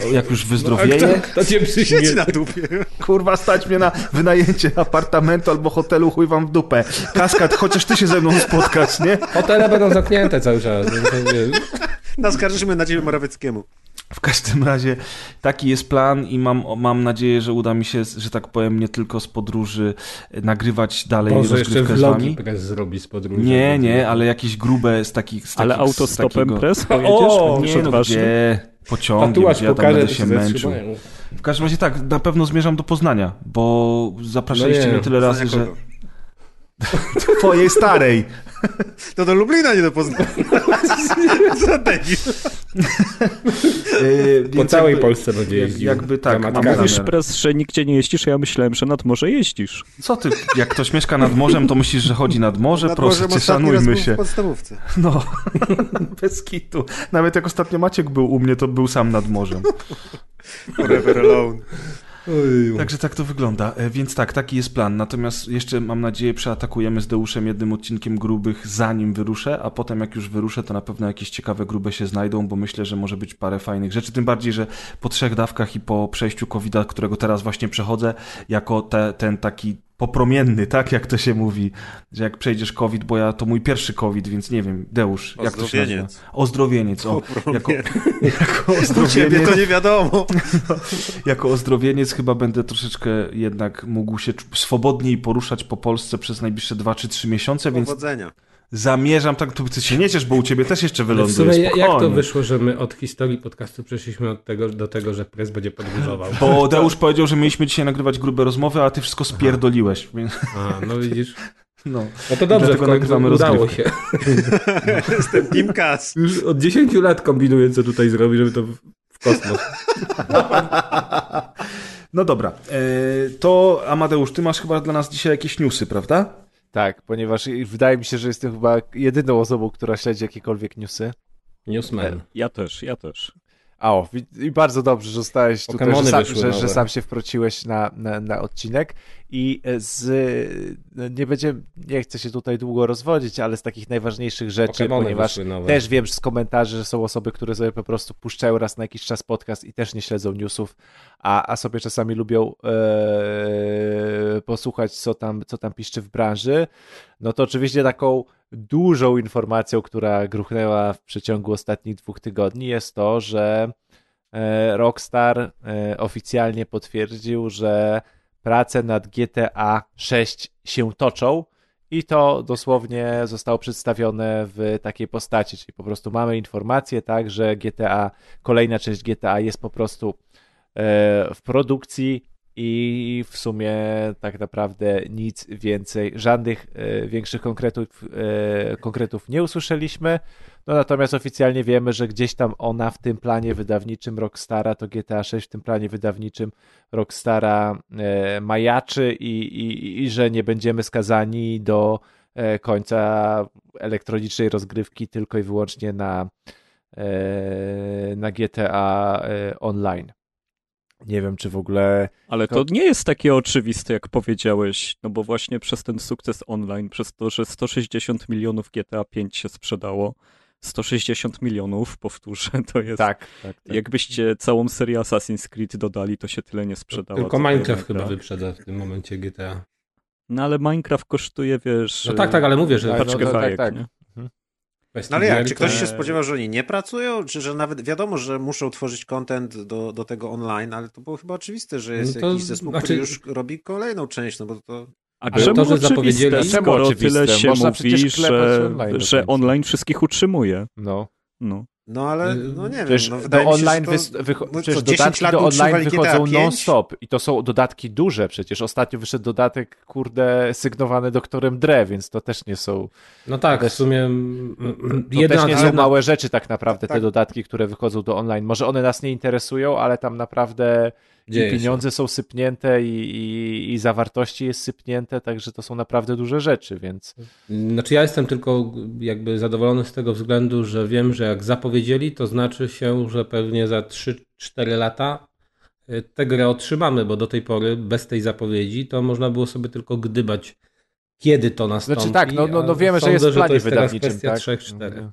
e, jak już A wyzdrowieję, kto, kto cię przyśmie? na dupie. kurwa stać mnie na wynajęcie apartamentu albo hotelu, chuj wam w dupę. Kaskad, chociaż ty się ze mną spotkasz, nie? Hotele będą zamknięte cały czas. no to. Naskarżymy na ciebie Morawieckiemu. W każdym razie taki jest plan i mam, mam nadzieję, że uda mi się, że tak powiem, nie tylko z podróży nagrywać dalej Boże, jeszcze vlogi wami. prez zrobi z podróży. Nie, nie, ale jakieś grube z takich... Z Ale takich, autostopem takiego- pres pojedziesz? O, Nie, no gdzie? Pociągiem, Tatuaż gdzie ja tam będę się męczył. W każdym razie tak, na pewno zmierzam do Poznania, bo zapraszaliście No nie, mnie tyle razy, że... Twojej starej. To do Lublina, nie do Poznania. Co. Yy, Po całej jakby- Polsce będzie jeździł. Jakby tak, Gramatkami. Mówisz pres, że nigdzie nie jeździsz, a ja myślałem, że nad morze jeździsz. Co ty, jak ktoś mieszka nad morzem, to myślisz, że chodzi nad morze? Nad Proszę cię, szanujmy był się. w podstawówce. No, bez kitu. Nawet jak ostatnio Maciek był u mnie, to był sam nad morzem. Forever alone. Także tak to wygląda. E, Więc tak, taki jest plan. Natomiast jeszcze mam nadzieję przeatakujemy z Deuszem jednym odcinkiem grubych, zanim wyruszę, a potem jak już wyruszę, to na pewno jakieś ciekawe grube się znajdą, bo myślę, że może być parę fajnych rzeczy. Tym bardziej, że po trzech dawkach i po przejściu COVID-a, którego teraz właśnie przechodzę, jako te, ten taki popromienny, tak jak to się mówi, że jak przejdziesz COVID, bo ja to mój pierwszy COVID, więc nie wiem, Deusz, jak to się nazywa? Ozdrowieniec. O, jako, jako U ciebie ozdrowieniec. to nie wiadomo. Jako ozdrowieniec chyba będę troszeczkę jednak mógł się swobodniej poruszać po Polsce przez najbliższe 2 czy 3 miesiące, więc Powodzenia. Zamierzam tak, tu ty się nie ciesz, bo u ciebie też jeszcze Ale w wyląduje. sumie jak to wyszło, że my od historii podcastu przeszliśmy od tego, do tego, że pres będzie podróżował? Bo Deusz powiedział, że mieliśmy dzisiaj nagrywać grube rozmowy, a ty wszystko spierdoliłeś. Więc, A, no widzisz. no. No to dobrze, Dlatego nagrywamy udało rozgrywkę. Się. Jestem Team. Już od 10 lat kombinuję, co tutaj zrobić, żeby to w w kosmos. no dobra, e, to Amadeusz, ty masz chyba dla nas dzisiaj jakieś newsy, prawda? Tak, ponieważ wydaje mi się, że jestem chyba jedyną osobą, która śledzi jakiekolwiek newsy. Newsman. Ja też, ja też. A o, i bardzo dobrze, że zostałeś tutaj, że sam, że, że sam się wprociłeś na, na, na odcinek i z, no nie będzie, nie chcę się tutaj długo rozwodzić, ale z takich najważniejszych rzeczy, Pokemony ponieważ też wiem z komentarzy, że są osoby, które sobie po prostu puszczają raz na jakiś czas podcast i też nie śledzą newsów, a, a sobie czasami lubią e, posłuchać, co tam, co tam piszczy w branży, no to oczywiście taką dużą informacją, która gruchnęła w przeciągu ostatnich dwóch tygodni jest to, że e, Rockstar e, oficjalnie potwierdził, że prace nad GTA 6 się toczą i to dosłownie zostało przedstawione w takiej postaci, czyli po prostu mamy informację, tak, że GTA, kolejna część GTA jest po prostu e, w produkcji i w sumie tak naprawdę nic więcej, żadnych e, większych konkretów, e, konkretów nie usłyszeliśmy. No natomiast oficjalnie wiemy, że gdzieś tam ona w tym planie wydawniczym Rockstara, to GTA 6 w tym planie wydawniczym Rockstara e, majaczy i, i, i że nie będziemy skazani do e, końca elektronicznej rozgrywki tylko i wyłącznie na e, na GTA e, Online. Nie wiem, czy w ogóle. Ale to nie jest takie oczywiste, jak powiedziałeś, no bo właśnie przez ten sukces online, przez to, że 160 milionów GTA 5 się sprzedało, 160 milionów, powtórzę, to jest... Tak, tak, tak. Jakbyście całą serię Assassin's Creed dodali, to się tyle nie sprzedało. Tylko Minecraft pojedynka. chyba wyprzedza w tym momencie GTA. No ale Minecraft kosztuje, wiesz... No tak, tak, ale mówię, że Tak, paczkę no, tak, fajek, tak. nie? kwestii No ale jak, czy to- ktoś się spodziewał, że oni nie pracują? Czy że nawet wiadomo, że muszą tworzyć content do, do tego online, ale to było chyba oczywiste, że jest No to jakiś zespół, znaczy- który już robi kolejną część, no bo to... A Ale czemu to, że zapowiedzieli- skoro tyle się Można mówi, że, online że online wszystkich utrzymuje. No. No. No ale, no nie Przecież wiem, no do się, online, że wys- to, wycho- no przecież co, 10 dodatki lat do online wychodzą GTA 5? non-stop i to są dodatki duże przecież. Ostatnio wyszedł dodatek, kurde, sygnowany doktorem Dre, więc to też nie są, No tak, też- w sumie mm, mm, to jedna, też nie są jedna, małe rzeczy tak naprawdę, te Tak. dodatki, które wychodzą do online. Może one nas nie interesują, ale tam naprawdę i Dzieje się. pieniądze są sypnięte i, i, i zawartości jest sypnięte, także to są naprawdę duże rzeczy, więc Znaczy ja jestem tylko jakby zadowolony z tego względu, że wiem, że jak zapowiedzieli, to znaczy się, że pewnie za 3-4 lata y, tę grę otrzymamy, bo do tej pory bez tej zapowiedzi to można było sobie tylko gdybać, kiedy to nastąpi. Znaczy tak, no, no, no wiemy, że sądzę, jest w to planie jest teraz wydawniczym, kwestia tak? 3-4.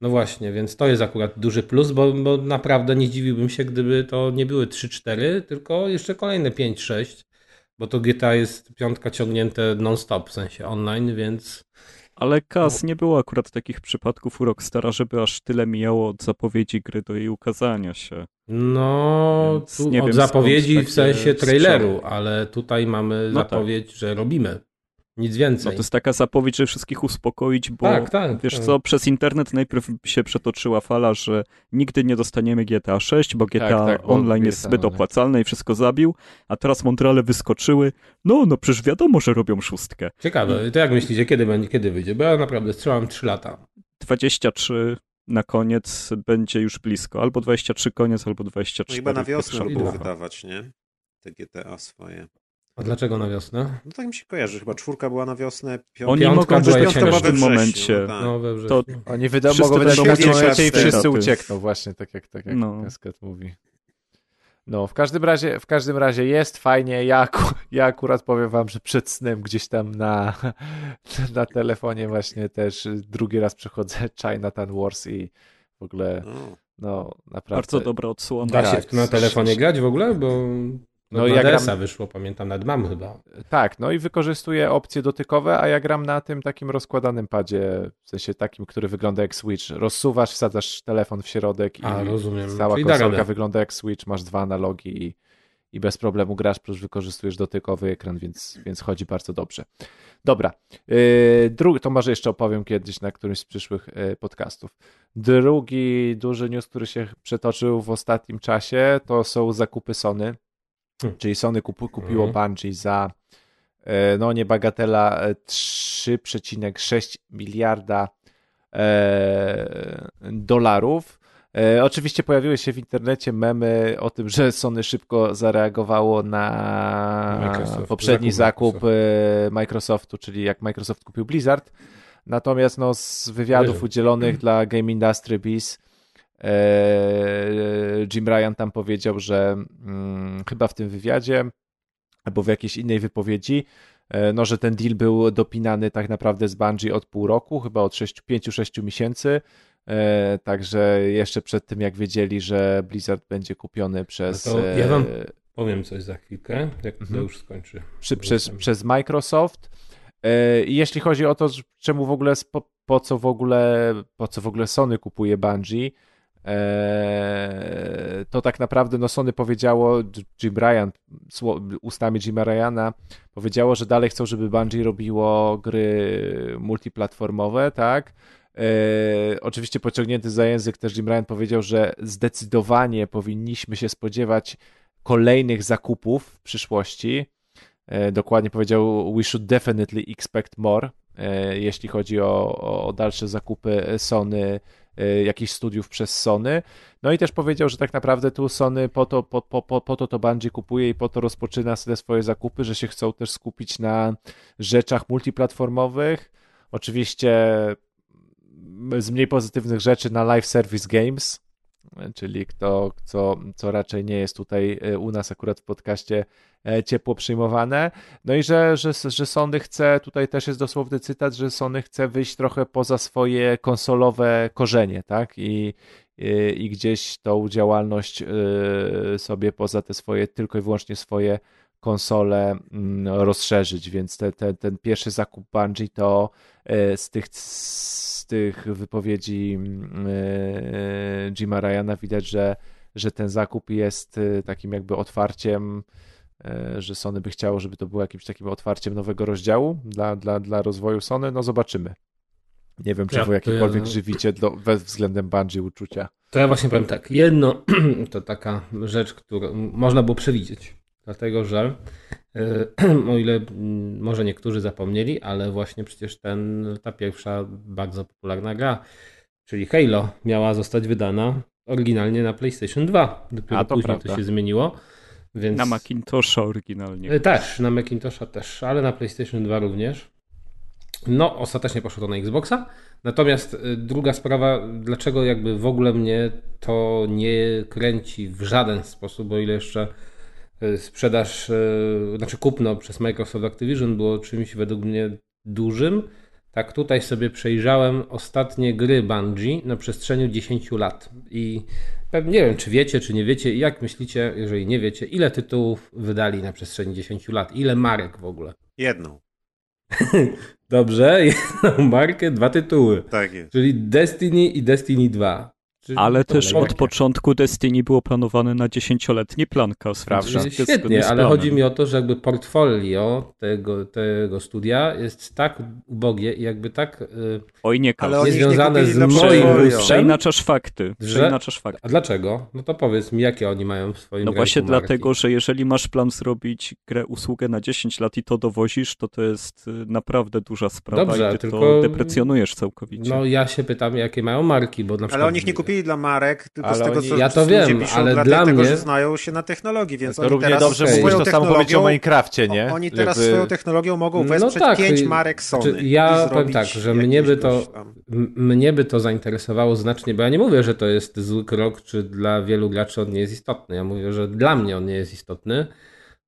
No właśnie, więc to jest akurat duży plus, bo, bo naprawdę nie zdziwiłbym się, gdyby to nie były 3-4, tylko jeszcze kolejne 5-6, bo to GTA jest piątka ciągnięte non-stop, w sensie online, więc Ale Kas, nie było akurat takich przypadków u Rockstara, żeby aż tyle mijało od zapowiedzi gry do jej ukazania się. No, tu nie od wiem, zapowiedzi w sensie traileru, strzały. ale tutaj mamy No tak. zapowiedź, że robimy. Nic No więcej. to jest taka zapowiedź, żeby wszystkich uspokoić, bo tak, tak. wiesz tak. co, przez internet najpierw się przetoczyła fala, że nigdy nie dostaniemy GTA 6, bo GTA tak, bo Online jest GTA zbyt Online. opłacalne i wszystko zabił, a teraz Montreale wyskoczyły. No, no przecież wiadomo, że robią szóstkę. Ciekawe, to jak myślicie, kiedy będzie, kiedy wyjdzie? Bo ja naprawdę strzelam 3 lata. 23 na koniec będzie już blisko. Albo 23 koniec, albo No 24. chyba na wiosnę dwa. wydawać, nie? Te GTA swoje. A dlaczego na wiosnę? No tak mi się kojarzy, chyba czwórka była na wiosnę, piątka, Oni Piątka mogą była być w wrześniu, momencie. no tak. No we wrześniu. To- Oni wyda- Wszyscy mogą wydać w wiedzieć, momencie i wszyscy uciekną, właśnie tak jak, tak jak No. Kasket mówi. No, w każdym razie, w każdym razie jest fajnie. Ja, ja akurat powiem wam, że przed snem gdzieś tam na, na telefonie właśnie też drugi raz przechodzę Chinatown Wars i w ogóle, No. naprawdę. Bardzo dobra odsłona. Da tak, się w- na telefonie grać w ogóle? Bo no, No ja gram- wyszło, pamiętam, nawet mam chyba. Tak, no i wykorzystuję opcje dotykowe, a ja gram na tym takim rozkładanym padzie, w sensie takim, który wygląda jak Switch. Rozsuwasz, wsadzasz telefon w środek i A, rozumiem. cała Czyli konsolka wygląda jak Switch, masz dwa analogi i, i bez problemu grasz, plus wykorzystujesz dotykowy ekran, więc, więc chodzi bardzo dobrze. Dobra, yy, drugi, to może jeszcze opowiem kiedyś na którymś z przyszłych yy, podcastów. Drugi duży news, który się przetoczył w ostatnim czasie, to są zakupy Sony. Hmm. Czyli Sony kupu, kupiło Mhm. Bungie za e, no nie bagatela e, 3,6 miliarda e, dolarów. E, oczywiście pojawiły się w internecie memy o tym, że Sony szybko zareagowało na Microsoft, poprzedni zakup zakup e, Microsoftu, czyli jak Microsoft kupił Blizzard. Natomiast no, z wywiadów udzielonych dla Game Industry Biz Jim Ryan tam powiedział, że mm, chyba w tym wywiadzie albo w jakiejś innej wypowiedzi, e, no, że ten deal był dopinany tak naprawdę z Bungie od pół roku, chyba od 5-6 miesięcy. E, także jeszcze przed tym, jak wiedzieli, że Blizzard będzie kupiony przez. No to ja wam- e, Powiem coś za chwilkę, jak to Mhm. już skończy. przy, przez, przez Microsoft. E, I jeśli chodzi o to, czemu w ogóle, po, po co w ogóle, po co w ogóle Sony kupuje Bungie, e, to tak naprawdę no Sony powiedziało, Jim Ryan, ustami Jima Ryana powiedziało, że dalej chcą, żeby Bungie robiło gry multiplatformowe, tak? E, oczywiście pociągnięty za język też Jim Ryan powiedział, że zdecydowanie powinniśmy się spodziewać kolejnych zakupów w przyszłości. E, dokładnie powiedział, we should definitely expect more, e, jeśli chodzi o, o, dalsze zakupy Sony, jakichś studiów przez Sony. No i też powiedział, że tak naprawdę tu Sony po to, po, po, po, po to to Bungie kupuje i po to rozpoczyna te swoje zakupy, że się chcą też skupić na rzeczach multiplatformowych. Oczywiście z mniej pozytywnych rzeczy na live service games, czyli kto, co, co raczej nie jest tutaj e, u nas akurat w podcaście e, ciepło przyjmowane. No i że, że, że Sony chce, tutaj też jest dosłowny cytat, że Sony chce wyjść trochę poza swoje konsolowe korzenie, tak? I, i, i gdzieś tą działalność sobie poza te swoje, tylko i wyłącznie swoje konsole mm, rozszerzyć, więc te, te, ten pierwszy zakup Bungie to y, z tych z tych wypowiedzi y, Jima Ryana widać, że, że ten zakup jest takim jakby otwarciem że Sony by chciało, żeby to było jakimś takim otwarciem nowego rozdziału dla, dla, dla rozwoju Sony, no zobaczymy. Nie wiem, czy Ja- wy jakiekolwiek ja- żywicie do, we względem Bungie uczucia. To ja właśnie powiem tak. Jedno to taka rzecz, którą można było przewidzieć. Dlatego, że e, o ile mm, może niektórzy zapomnieli, ale właśnie przecież ten, ta pierwsza bardzo popularna gra, czyli Halo, miała zostać wydana oryginalnie na PlayStation 2. Dopiero A, to później prawda. to się zmieniło. Więc... Na Macintosha oryginalnie. E, Też, na Macintosha też, ale na PlayStation 2 również. No, ostatecznie poszło to na Xboxa. Natomiast y, druga sprawa, dlaczego jakby w ogóle mnie to nie kręci w żaden sposób, o ile jeszcze sprzedaż, y, znaczy kupno przez Microsoft Activision było czymś według mnie dużym. Tak tutaj sobie przejrzałem ostatnie gry Bungie na przestrzeni 10 lat i pewnie nie wiem, czy wiecie, czy nie wiecie, i jak myślicie, jeżeli nie wiecie, ile tytułów wydali na przestrzeni 10 lat, ile marek w ogóle? Jedną. Dobrze, jedną markę, dwa tytuły, Tak jest. czyli Destiny i Destiny 2. Czyli Ale też od początku Destiny było planowane na dziesięcioletni plankas. Prawda. Świetnie, ale planem. chodzi mi o to, że jakby portfolio tego, tego studia jest tak ubogie i jakby tak... y, Oj, nie Ale oni ich nie z moim gustem. Przeinaczasz fakty. Że- Przeinaczasz fakty. A dlaczego? No to powiedz mi, jakie oni mają w swoim No właśnie marki? dlatego, że jeżeli masz plan zrobić grę, usługę na 10 lat i to dowozisz, to to jest y, naprawdę duża sprawa Dobrze, i ty tylko- to deprecjonujesz całkowicie. No ja się pytam, jakie mają marki, bo na przykład... Ale oni ich nie kupili dla marek, tylko Ale z tego, oni- co Ja to wiem, piszą, ale dla, dla dlatego, mnie- że znają się na technologii, więc To oni równie teraz dobrze mógłbyś swoją to samo powiedzieć o Minecrafcie, nie? Oni teraz Jakby- swoją technologią mogą No wesprzeć tak, pięć i- marek Sony. Znaczy, i ja powiem tak, że mnie by to, tam. mnie by to zainteresowało znacznie, bo ja nie mówię, że to jest zły krok, czy dla wielu graczy on nie jest istotny. Ja mówię, że dla mnie on nie jest istotny,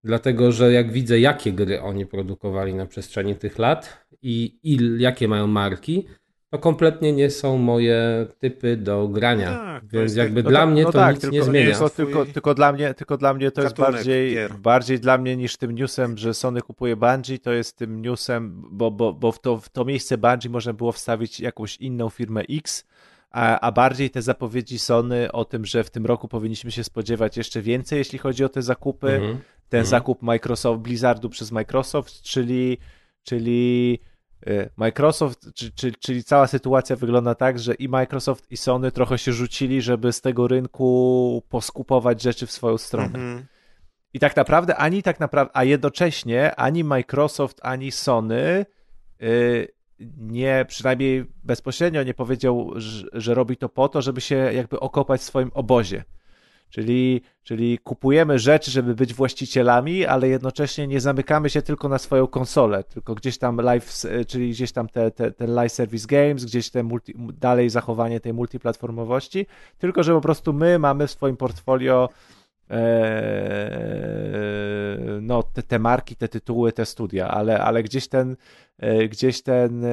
dlatego że jak widzę, jakie gry oni produkowali na przestrzeni tych lat i il, jakie mają marki, to kompletnie nie są moje typy do grania. Tak, to Więc jest jakby tak- dla to- mnie to tak, nic tylko, nie zmienia. Tylko, tylko, tylko, dla mnie, tylko dla mnie to jest Gatunek bardziej, gier. bardziej dla mnie niż tym newsem, że Sony kupuje Bungie, to jest tym newsem, bo, bo, bo w, to, w to miejsce Bungie można było wstawić jakąś inną firmę X, a, a bardziej te zapowiedzi Sony o tym, że w tym roku powinniśmy się spodziewać jeszcze więcej, jeśli chodzi o te zakupy. Mhm. Ten Mhm. zakup Microsoft, Blizzardu przez Microsoft, czyli, czyli Microsoft, czy, czy, czyli cała sytuacja wygląda tak, że i Microsoft i Sony trochę się rzucili, żeby z tego rynku poskupować rzeczy w swoją stronę. Mhm. I tak naprawdę ani tak naprawdę, a jednocześnie ani Microsoft, ani Sony y, nie, przynajmniej bezpośrednio nie powiedział, że, że robi to po to, żeby się jakby okopać w swoim obozie. Czyli, czyli kupujemy rzeczy, żeby być właścicielami, ale jednocześnie nie zamykamy się tylko na swoją konsolę, tylko gdzieś tam live, czyli gdzieś tam te, te, te live service games, gdzieś te multi, dalej zachowanie tej multiplatformowości, tylko że po prostu my mamy w swoim portfolio e, no, te, te marki, te tytuły, te studia, ale, ale gdzieś ten, e, gdzieś ten e,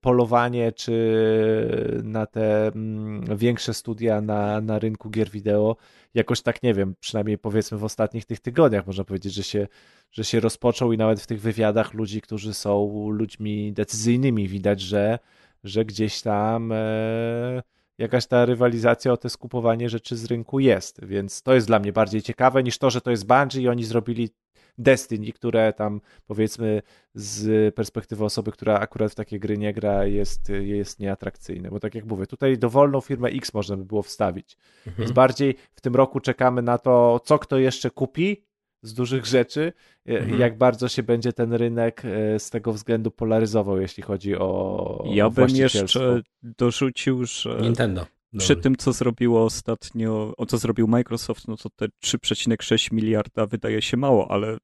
polowanie czy na te mm, większe studia na, na rynku gier wideo jakoś tak nie wiem, przynajmniej powiedzmy w ostatnich tych tygodniach można powiedzieć, że się, że się rozpoczął i nawet w tych wywiadach ludzi, którzy są ludźmi decyzyjnymi widać, że, że gdzieś tam e, jakaś ta rywalizacja o te skupowanie rzeczy z rynku jest, więc to jest dla mnie bardziej ciekawe niż to, że to jest Bungie i oni zrobili Destiny, które tam powiedzmy z perspektywy osoby, która akurat w takie gry nie gra, jest, jest nieatrakcyjne. Bo tak jak mówię, tutaj dowolną firmę X można by było wstawić. Mhm. Więc bardziej w tym roku czekamy na to, co kto jeszcze kupi z dużych rzeczy, e, Mhm. jak bardzo się będzie ten rynek e, z tego względu polaryzował, jeśli chodzi o. Ja bym jeszcze dorzucił, że Nintendo. przy Dobra. tym, co zrobiło ostatnio, o co zrobił Microsoft, no to te 3,6 miliarda wydaje się mało, ale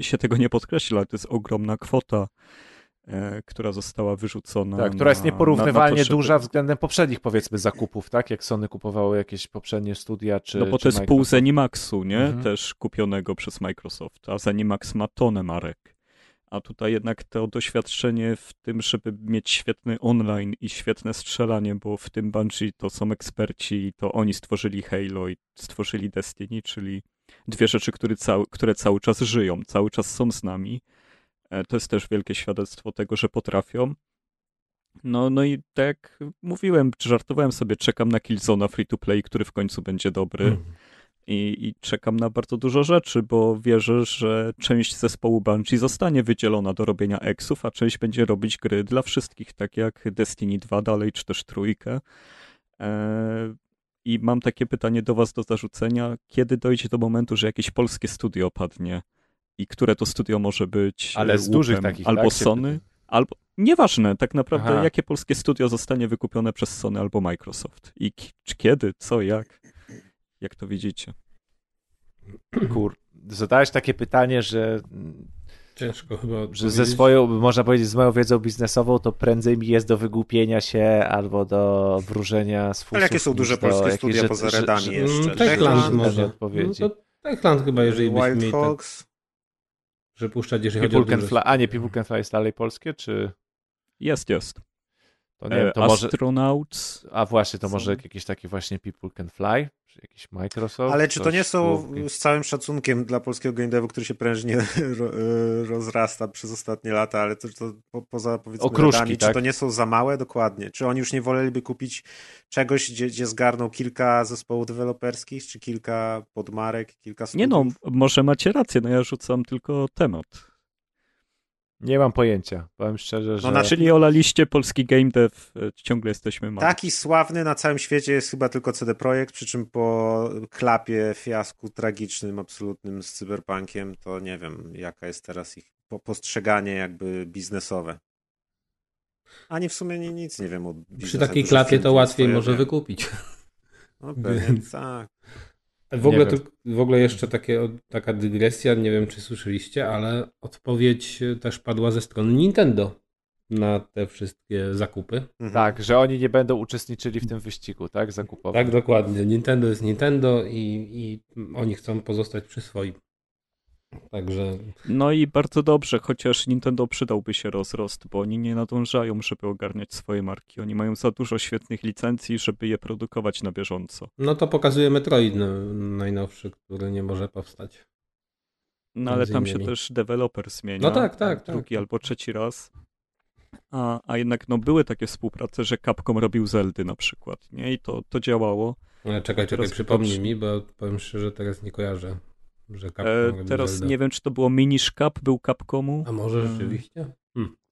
się tego nie podkreśla, ale to jest ogromna kwota. E, która została wyrzucona. Tak, która jest na- na- na nieporównywalnie duża względem poprzednich, powiedzmy, zakupów, tak? Jak Sony kupowało jakieś poprzednie studia, czy No bo czy to jest pół Microsoft. Zenimaxu, nie? Mhm. Też kupionego przez Microsoft, a Zenimax ma tonę marek. A tutaj jednak to doświadczenie w tym, żeby mieć świetny online i świetne strzelanie, bo w tym Bungie to są eksperci i to oni stworzyli Halo i stworzyli Destiny, czyli dwie rzeczy, które cały, które cały czas żyją, cały czas są z nami. E, To jest też wielkie świadectwo tego, że potrafią. No, no i tak jak mówiłem, żartowałem sobie, czekam na Killzona free to play, który w końcu będzie dobry Mhm. i, i czekam na bardzo dużo rzeczy, bo wierzę, że część zespołu Bungie zostanie wydzielona do robienia exów, a część będzie robić gry dla wszystkich, tak jak Destiny 2 dalej, czy też trójkę. Eee, I mam takie pytanie do was do zarzucenia, kiedy dojdzie do momentu, że jakieś polskie studio padnie i które to studio może być Ale z łupem, dużych takich, albo tak, Sony, albo nieważne tak naprawdę, Aha. jakie polskie studio zostanie wykupione przez Sony albo Microsoft i k- czy kiedy, co, jak, jak to widzicie. Kur... Zadałeś takie pytanie, że, Ciężko chyba że ze swoją, można powiedzieć, z moją wiedzą biznesową, to prędzej mi jest do wygłupienia się albo do wróżenia z. Ale jakie są duże polskie jakiejś studia rzeczy- poza że- Redami że- jeszcze? Mm, Techland Techland może. Odpowiedzi. No Techland chyba, jeżeli byśmy Wild mieli tak, Fox. Że puszczać, jeżeli chodzi o People Can Fly. A nie, People Can Fly jest dalej polskie, czy... Jest, jest. To nie wiem, E, to może... Astronauts. A właśnie, to może jakieś takie właśnie People Can Fly? Czy jakiś Microsoft? Ale czy to nie są, główki? z całym szacunkiem dla polskiego game devu, który się prężnie ro, e, rozrasta przez ostatnie lata, ale to, to po, poza powiedzmy Okruszki, Redami, tak? czy to nie są za małe? Dokładnie. Czy oni już nie woleliby kupić czegoś, gdzie, gdzie zgarną kilka zespołów deweloperskich, czy kilka podmarek, kilka studiów? Nie no, może macie rację, no ja rzucam tylko temat. Nie mam pojęcia. Powiem szczerze, że... na- Czyli olaliście polski game dev, e, ciągle jesteśmy mali. Taki sławny na całym świecie jest chyba tylko CD Projekt, przy czym po klapie, fiasku tragicznym, absolutnym z Cyberpunkiem, to nie wiem, jaka jest teraz ich po- postrzeganie jakby biznesowe. Ani w sumie ni- nic nie wiem o Przy takiej klapie to łatwiej może wykupić. No pewnie tak. W ogóle, to, w ogóle jeszcze takie, taka dygresja, nie wiem czy słyszeliście, ale odpowiedź e, też padła ze strony Nintendo na te wszystkie zakupy. Mhm. Tak, że oni nie będą uczestniczyli w tym wyścigu, tak? Zakupowym. Tak, dokładnie. Nintendo jest Nintendo i, i oni chcą pozostać przy swoim. Także No i bardzo dobrze, chociaż Nintendo przydałby się rozrost, bo oni nie nadążają, żeby ogarniać swoje marki. Oni mają za dużo świetnych licencji, żeby je produkować na bieżąco. no to pokazuje Metroid no, najnowszy, który nie może powstać. No ale tam się też deweloper zmienia. No tak, tak, tak. Drugi albo trzeci raz. A, a jednak no, były takie współprace, że Capcom robił Zeldy na przykład, nie? I to, to działało. Ale czekaj, czekaj, przypomnij mi, bo powiem szczerze, teraz nie kojarzę, że Capcom E, teraz Zelda. nie wiem, czy to było Minish Cap, był Capcomu. A może E, rzeczywiście?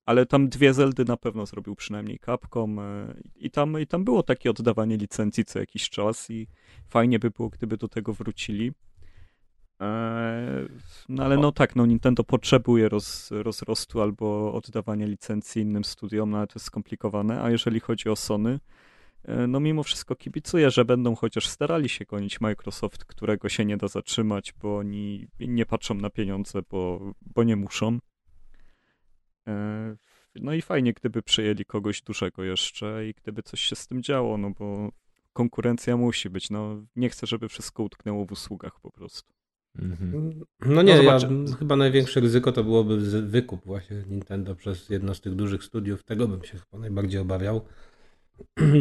ale tam dwie Zeldy na pewno zrobił przynajmniej Capcom e, i tam, i tam było takie oddawanie licencji co jakiś czas i fajnie by było, gdyby do tego wrócili. E, No ale no tak, no Nintendo potrzebuje roz, rozrostu albo oddawania licencji innym studiom, no ale to jest skomplikowane, a jeżeli chodzi o Sony, no mimo wszystko kibicuję, że będą chociaż starali się gonić Microsoft, którego się nie da zatrzymać, bo oni nie patrzą na pieniądze, bo, bo nie muszą. E, No i fajnie, gdyby przejęli kogoś dużego jeszcze i gdyby coś się z tym działo, no bo konkurencja musi być. No nie chcę, żeby wszystko utknęło w usługach po prostu. Mhm. No nie, No ja, chyba największe ryzyko to byłoby wykup właśnie Nintendo przez jedno z tych dużych studiów. Tego bym się chyba najbardziej obawiał,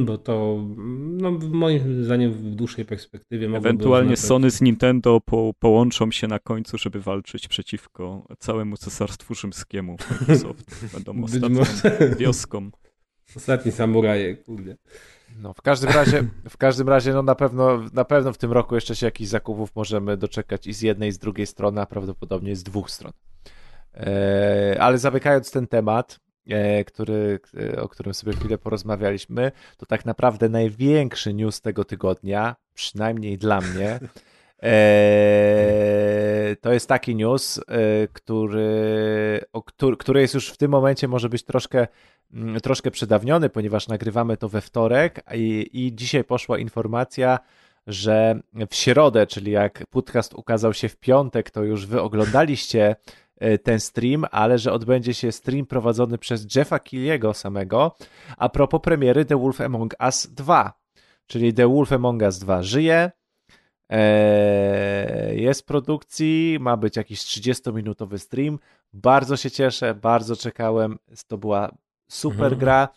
bo to no, moim zdaniem w dłuższej perspektywie mogłoby Ewentualnie oznaczać- Sony z Nintendo po, połączą się na końcu, żeby walczyć przeciwko całemu cesarstwu rzymskiemu. Microsoft będą ostatnią wioską. Ostatni samuraje, kurde. No, w każdym razie, w każdym razie, no na pewno, na pewno w tym roku jeszcze się jakichś zakupów możemy doczekać i z jednej, i z drugiej strony, a prawdopodobnie z dwóch stron. E, ale zamykając ten temat, który, e, o którym sobie chwilę porozmawialiśmy, to tak naprawdę największy news tego tygodnia, przynajmniej dla mnie, e, to jest taki news, e, który, o, który, który jest już w tym momencie może być troszkę mm, troszkę przedawniony, ponieważ nagrywamy to we wtorek i, i dzisiaj poszła informacja, że w środę, czyli jak podcast ukazał się w piątek, to już wy oglądaliście e, ten stream, ale że odbędzie się stream prowadzony przez Jeffa Killiego samego a propos premiery The Wolf Among Us 2. Czyli The Wolf Among Us 2 żyje, e, jest w produkcji, ma być jakiś 30-minutowy stream. Bardzo się cieszę, bardzo czekałem. To była super Mhm. gra.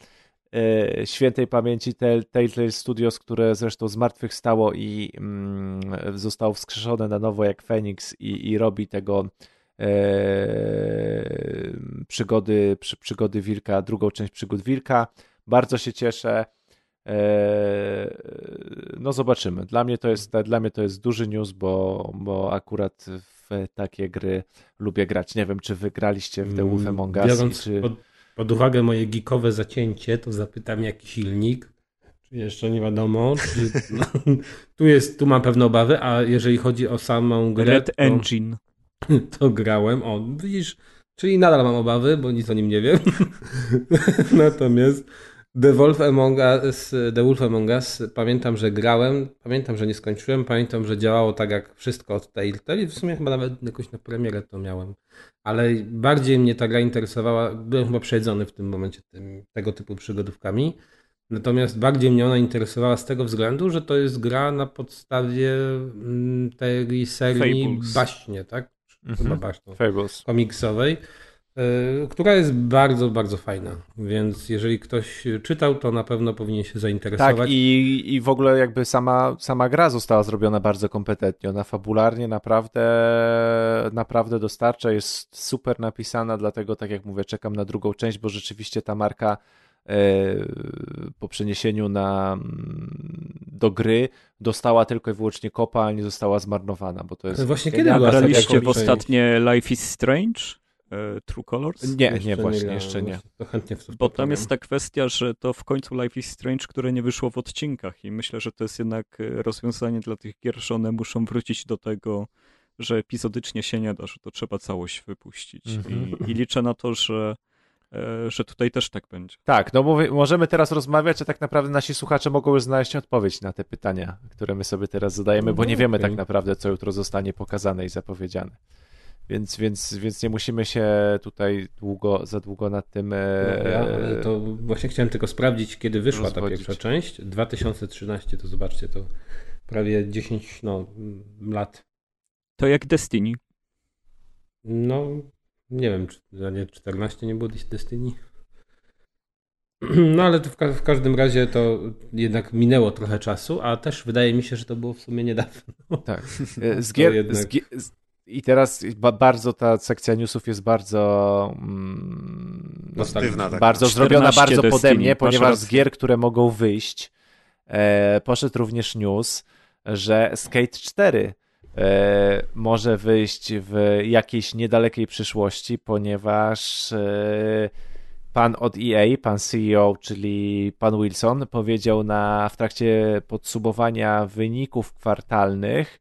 E, świętej pamięci Tell- Telltale Studios, które zresztą zmartwychwstało i mm, zostało wskrzeszone na nowo jak Phoenix i, i robi tego e, przygody, przy, przygody Wilka, drugą część przygód Wilka. Bardzo się cieszę. E, no zobaczymy. Dla mnie to jest, dla mnie to jest duży news, bo, bo akurat w takie gry lubię grać. Nie wiem, czy wygraliście w The Wolf Among Us? Biorąc czy... pod, pod uwagę moje geekowe zacięcie, to zapytam jaki silnik. Czy jeszcze nie wiadomo. Czy, no, tu, jest, tu mam pewne obawy, a jeżeli chodzi o samą grę, Red to, Engine. to grałem. O, widzisz, czyli nadal mam obawy, bo nic o nim nie wiem. Natomiast The Wolf Among Us, The Wolf Among Us, pamiętam, że grałem, pamiętam, że nie skończyłem, pamiętam, że działało tak jak wszystko od Telltale i w sumie chyba nawet jakoś na premierę to miałem. Ale bardziej mnie ta gra interesowała, byłem chyba przejedzony w tym momencie tym, tego typu przygodówkami. Natomiast bardziej mnie ona interesowała z tego względu, że to jest gra na podstawie mm, tej serii Fables. baśnie, tak? Chyba baśnią Fables. komiksowej, y, która jest bardzo, bardzo fajna. Więc jeżeli ktoś czytał, to na pewno powinien się zainteresować. Tak, i, i w ogóle jakby sama, sama gra została zrobiona bardzo kompetentnie. Ona fabularnie naprawdę, naprawdę dostarcza, jest super napisana, dlatego tak jak mówię, czekam na drugą część, bo rzeczywiście ta marka e, po przeniesieniu na, mm, do gry dostała tylko i wyłącznie kopa, a nie została zmarnowana, bo to jest Właśnie kiedy seria Graliście w ostatnie Life is Strange? e, True Colors? Nie, Jeszcze nie, właśnie, grałem, jeszcze nie. To chętnie w to Bo tam jest ta kwestia, że to w końcu Life is Strange, które nie wyszło w odcinkach i myślę, że to jest jednak e, rozwiązanie dla tych gier, że one muszą wrócić do tego, że epizodycznie się nie da, że to trzeba całość wypuścić. Mhm. I, I liczę na to, że, e, że tutaj też tak będzie. Tak, no mówię, możemy teraz rozmawiać, a tak naprawdę nasi słuchacze mogą już znaleźć odpowiedź na te pytania, które my sobie teraz zadajemy, bo nie No, wiemy okej. tak naprawdę, co jutro zostanie pokazane i zapowiedziane. Więc, więc, więc nie musimy się tutaj długo, za długo nad tym. E, No, ja, to właśnie chciałem tylko sprawdzić, kiedy wyszła ta rozwodzić. pierwsza część. 2013, to zobaczcie, to prawie 10 no, lat. To jak Destiny. No, nie wiem, czy nie 14 nie było Destiny? No ale to w, ka- w każdym razie to jednak minęło trochę czasu, a też wydaje mi się, że to było w sumie niedawno. Tak. E, Z gier, jednak- z, gi- z, I teraz ba, bardzo ta sekcja newsów jest bardzo. Mm, Pozytywna taka. bardzo zrobiona 14 bardzo pode mnie, ponieważ z gier, które mogą wyjść, e, poszedł również news, że Skate 4 e, może wyjść w jakiejś niedalekiej przyszłości, ponieważ e, pan od EA, pan CEO, czyli pan Wilson, powiedział na, w trakcie podsumowania wyników kwartalnych,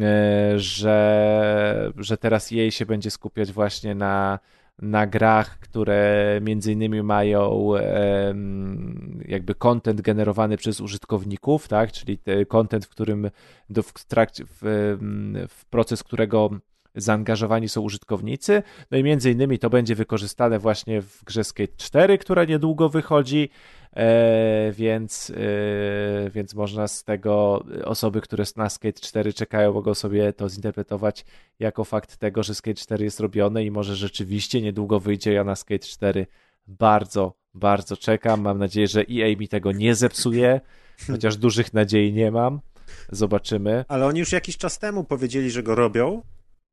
e, że, że teraz EA się będzie skupiać właśnie na, na grach, które między innymi mają jakby content generowany przez użytkowników, tak? czyli te content, w którym w, trakcie, w, w proces którego zaangażowani są użytkownicy. No i między innymi to będzie wykorzystane właśnie w grze Skate 4, która niedługo wychodzi, e, więc, e, więc można z tego osoby, które na Skate 4 czekają, mogą sobie to zinterpretować jako fakt tego, że Skate 4 jest robione i może rzeczywiście niedługo wyjdzie. Ja na Skate 4 bardzo, bardzo czekam. Mam nadzieję, że EA mi tego nie zepsuje, chociaż dużych nadziei nie mam. Zobaczymy. Ale oni już jakiś czas temu powiedzieli, że go robią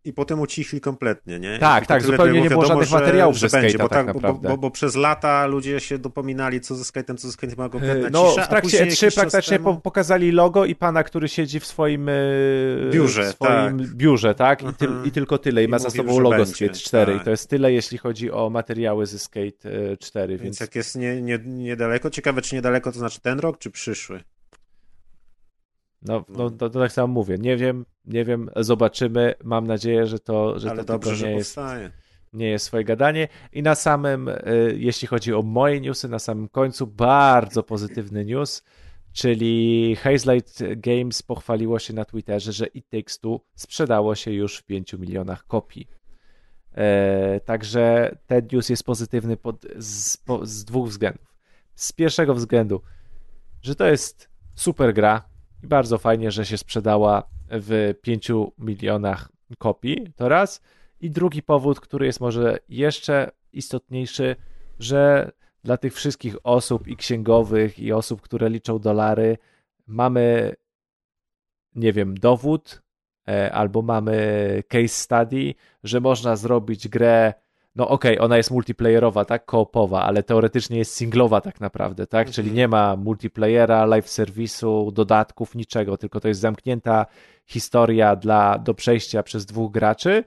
i potem ucichli kompletnie, nie? Tak, I tak, zupełnie było nie było żadnych że- materiałów że będzie, bo, tak bo, naprawdę. bo, bo przez lata ludzie się dopominali, co ze Skate'em, co ze Skate'em, była kompletna No, cisza, w trakcie później E3 jakiś czas praktycznie temu... po, pokazali logo i pana, który siedzi w swoim e, Biurze, w swoim biurze, tak? I, ty, Mhm. I tylko tyle. I, I ma za sobą logo będzie, Skate 4. I tak. to jest tyle, jeśli chodzi o materiały ze Skate e, 4. Więc Więc, jak jest nie, nie, niedaleko, ciekawe czy niedaleko, to znaczy ten rok, czy przyszły? No, no to, to tak samo mówię. Nie wiem, nie wiem, zobaczymy. Mam nadzieję, że to, że Ale to dobrze, że nie jest nie jest swoje gadanie. I na samym, y, jeśli chodzi o moje newsy, na samym końcu bardzo pozytywny news, czyli Hazelight Games pochwaliło się na Twitterze, że It Takes Two sprzedało się już w 5 milionach kopii. E, także ten news jest pozytywny pod, z, po, z dwóch względów. Z pierwszego względu, że to jest super gra i bardzo fajnie, że się sprzedała w 5 milionach kopii, to raz. I drugi powód, który jest może jeszcze istotniejszy, że dla tych wszystkich osób i księgowych, i osób, które liczą dolary, mamy, nie wiem, dowód e, albo mamy case study, że można zrobić grę. No okej, okay, ona jest multiplayerowa, tak, koopowa, ale teoretycznie jest singlowa tak naprawdę, tak? Mhm. Czyli nie ma multiplayera, live serwisu, dodatków, niczego, tylko to jest zamknięta historia dla, do przejścia przez dwóch graczy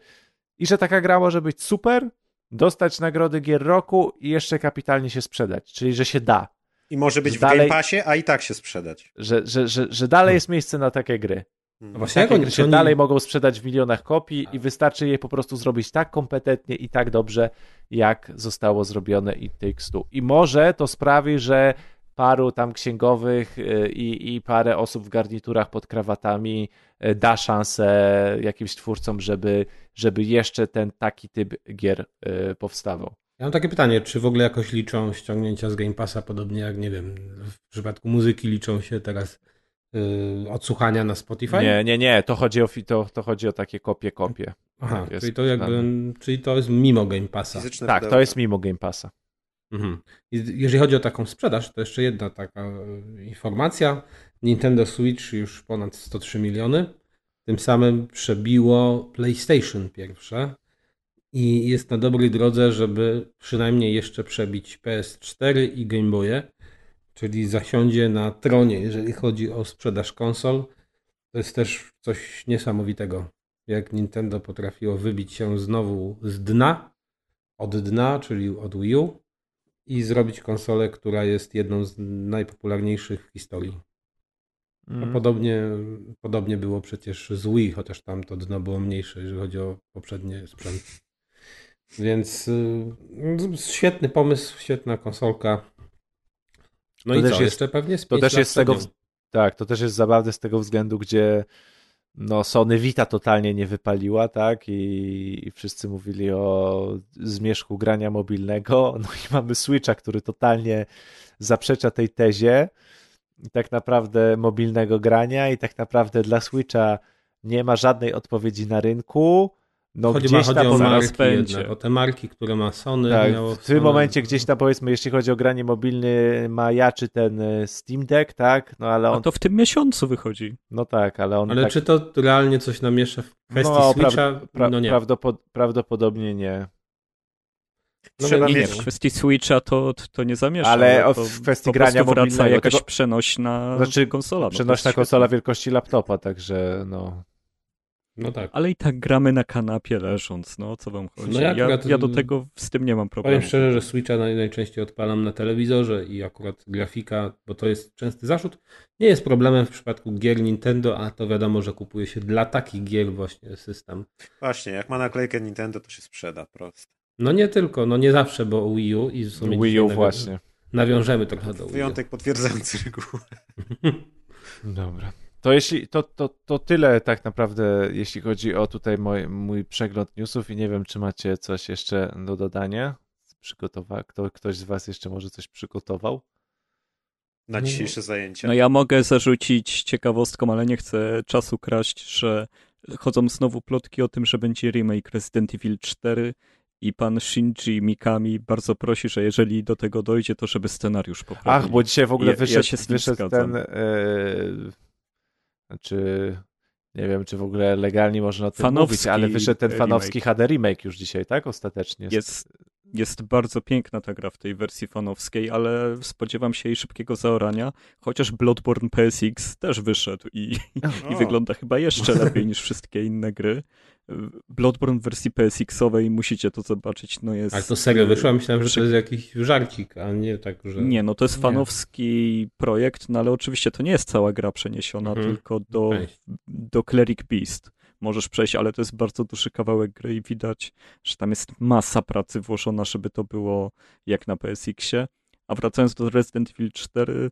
i że taka gra może być super, dostać nagrody gier roku i jeszcze kapitalnie się sprzedać, czyli że się da. I może być Że w dalej- Game Passie, a i tak się sprzedać. Że, że, że, że dalej jest miejsce na takie gry. Hmm. Właśnie jak oni, się oni, dalej mogą sprzedać w milionach kopii i wystarczy je po prostu zrobić tak kompetentnie i tak dobrze, jak zostało zrobione i Takes Two. I może to sprawi, że paru tam księgowych y, i, i parę osób w garniturach pod krawatami y, da szansę jakimś twórcom, żeby, żeby jeszcze ten taki typ gier y, powstawał. Ja mam takie pytanie, czy w ogóle jakoś liczą ściągnięcia z Game Passa, podobnie jak, nie wiem, w przypadku muzyki liczą się teraz odsłuchania na Spotify? Nie, nie, nie, to chodzi o, to, to chodzi o takie kopie, kopie. Aha, Tak jest czyli to jakby, czyli to jest mimo Game Passa. Fizyczne Tak, pudełka. to jest mimo Game Passa. Mhm. Jeżeli chodzi o taką sprzedaż, to jeszcze jedna taka e, informacja. Nintendo Switch już ponad 103 miliony. Tym samym przebiło PlayStation pierwsze i jest na dobrej drodze, żeby przynajmniej jeszcze przebić PS4 i Game Boye, czyli zasiądzie na tronie, jeżeli chodzi o sprzedaż konsol. To jest też coś niesamowitego, jak Nintendo potrafiło wybić się znowu z dna, od dna, czyli od Wii U i zrobić konsolę, która jest jedną z najpopularniejszych w historii. A Mhm. podobnie, podobnie było przecież z Wii, chociaż tam to dno było mniejsze, jeżeli chodzi o poprzednie sprzęty. Więc y, świetny pomysł, świetna konsolka. No To i też co, jest- jeszcze pewnie z To też jest z tego, tak, to też jest zabawne z tego względu, gdzie no Sony Vita totalnie nie wypaliła, tak, i, i wszyscy mówili o zmierzchu grania mobilnego, no i mamy Switcha, który totalnie zaprzecza tej tezie i tak naprawdę mobilnego grania i tak naprawdę dla Switcha nie ma żadnej odpowiedzi na rynku, no chodzi, gdzieś chodzi tam o marki o te marki, które ma Sony. tak, miało w tym Sony- momencie gdzieś tam powiedzmy, jeśli chodzi o granie mobilne, majaczy ten e, Steam Deck, tak, no ale A on, to w tym miesiącu wychodzi. no tak, ale on Ale tak, czy to realnie coś namiesza w kwestii No, Switcha? pra, no nie. prawdopod- prawdopodobnie nie. No Trzeba nie, mieć... w kwestii Switcha to, to nie zamierza. Ale o- to w kwestii po grania mobilnego jakaś tego- przenośna Znaczy, konsola. No, Przenośna konsola wielkości laptopa, także no. No tak. Ale i tak gramy na kanapie leżąc, no co wam chodzi? No ja ja, akurat- ja do tego z tym nie mam problemu. Powiem szczerze, że Switcha naj, najczęściej odpalam na telewizorze i akurat grafika, bo to jest częsty zarzut, nie jest problemem w przypadku gier Nintendo, a to wiadomo, że kupuje się dla takich gier właśnie system. Właśnie, jak ma naklejkę Nintendo, to się sprzeda prosto. No nie tylko, no nie zawsze, bo o Wii U i w sumie Wii U właśnie. Nawiążemy trochę do Wii U. Wyjątek potwierdzający regułę. Dobra. To jeśli to, to, to tyle tak naprawdę, jeśli chodzi o tutaj mój, mój przegląd newsów i nie wiem, czy macie coś jeszcze do dodania. Przygotowa- kto, ktoś z was jeszcze może coś przygotował? Na No. dzisiejsze zajęcia. No ja mogę zarzucić ciekawostką, ale nie chcę czasu kraść, że chodzą znowu plotki o tym, że będzie remake Resident Evil 4 i pan Shinji Mikami bardzo prosi, że jeżeli do tego dojdzie, to żeby scenariusz poprawili. Ach, bo dzisiaj w ogóle Ja- ja wyszedł, wyszedł ten. E, znaczy, nie wiem, czy w ogóle legalnie można o tym Fanowski mówić, ale wyszedł ten remake. fanowski HD remake już dzisiaj, tak? Ostatecznie. Jest, jest bardzo piękna ta gra w tej wersji fanowskiej, ale spodziewam się jej szybkiego zaorania, chociaż Bloodborne PSX też wyszedł i, i wygląda chyba jeszcze lepiej niż wszystkie inne gry. Bloodborne w wersji PSX-owej musicie to zobaczyć, no jest... Ale to serio wyszło? Myślałem, że to jest jakiś żarcik, a nie tak, że... Nie, no to jest Nie. fanowski projekt, no ale oczywiście to nie jest cała gra przeniesiona Mhm. tylko do, Okej. do Cleric Beast. Możesz przejść, ale to jest bardzo duży kawałek gry i widać, że tam jest masa pracy włożona, żeby to było jak na PSX-ie. A wracając do Resident Evil 4,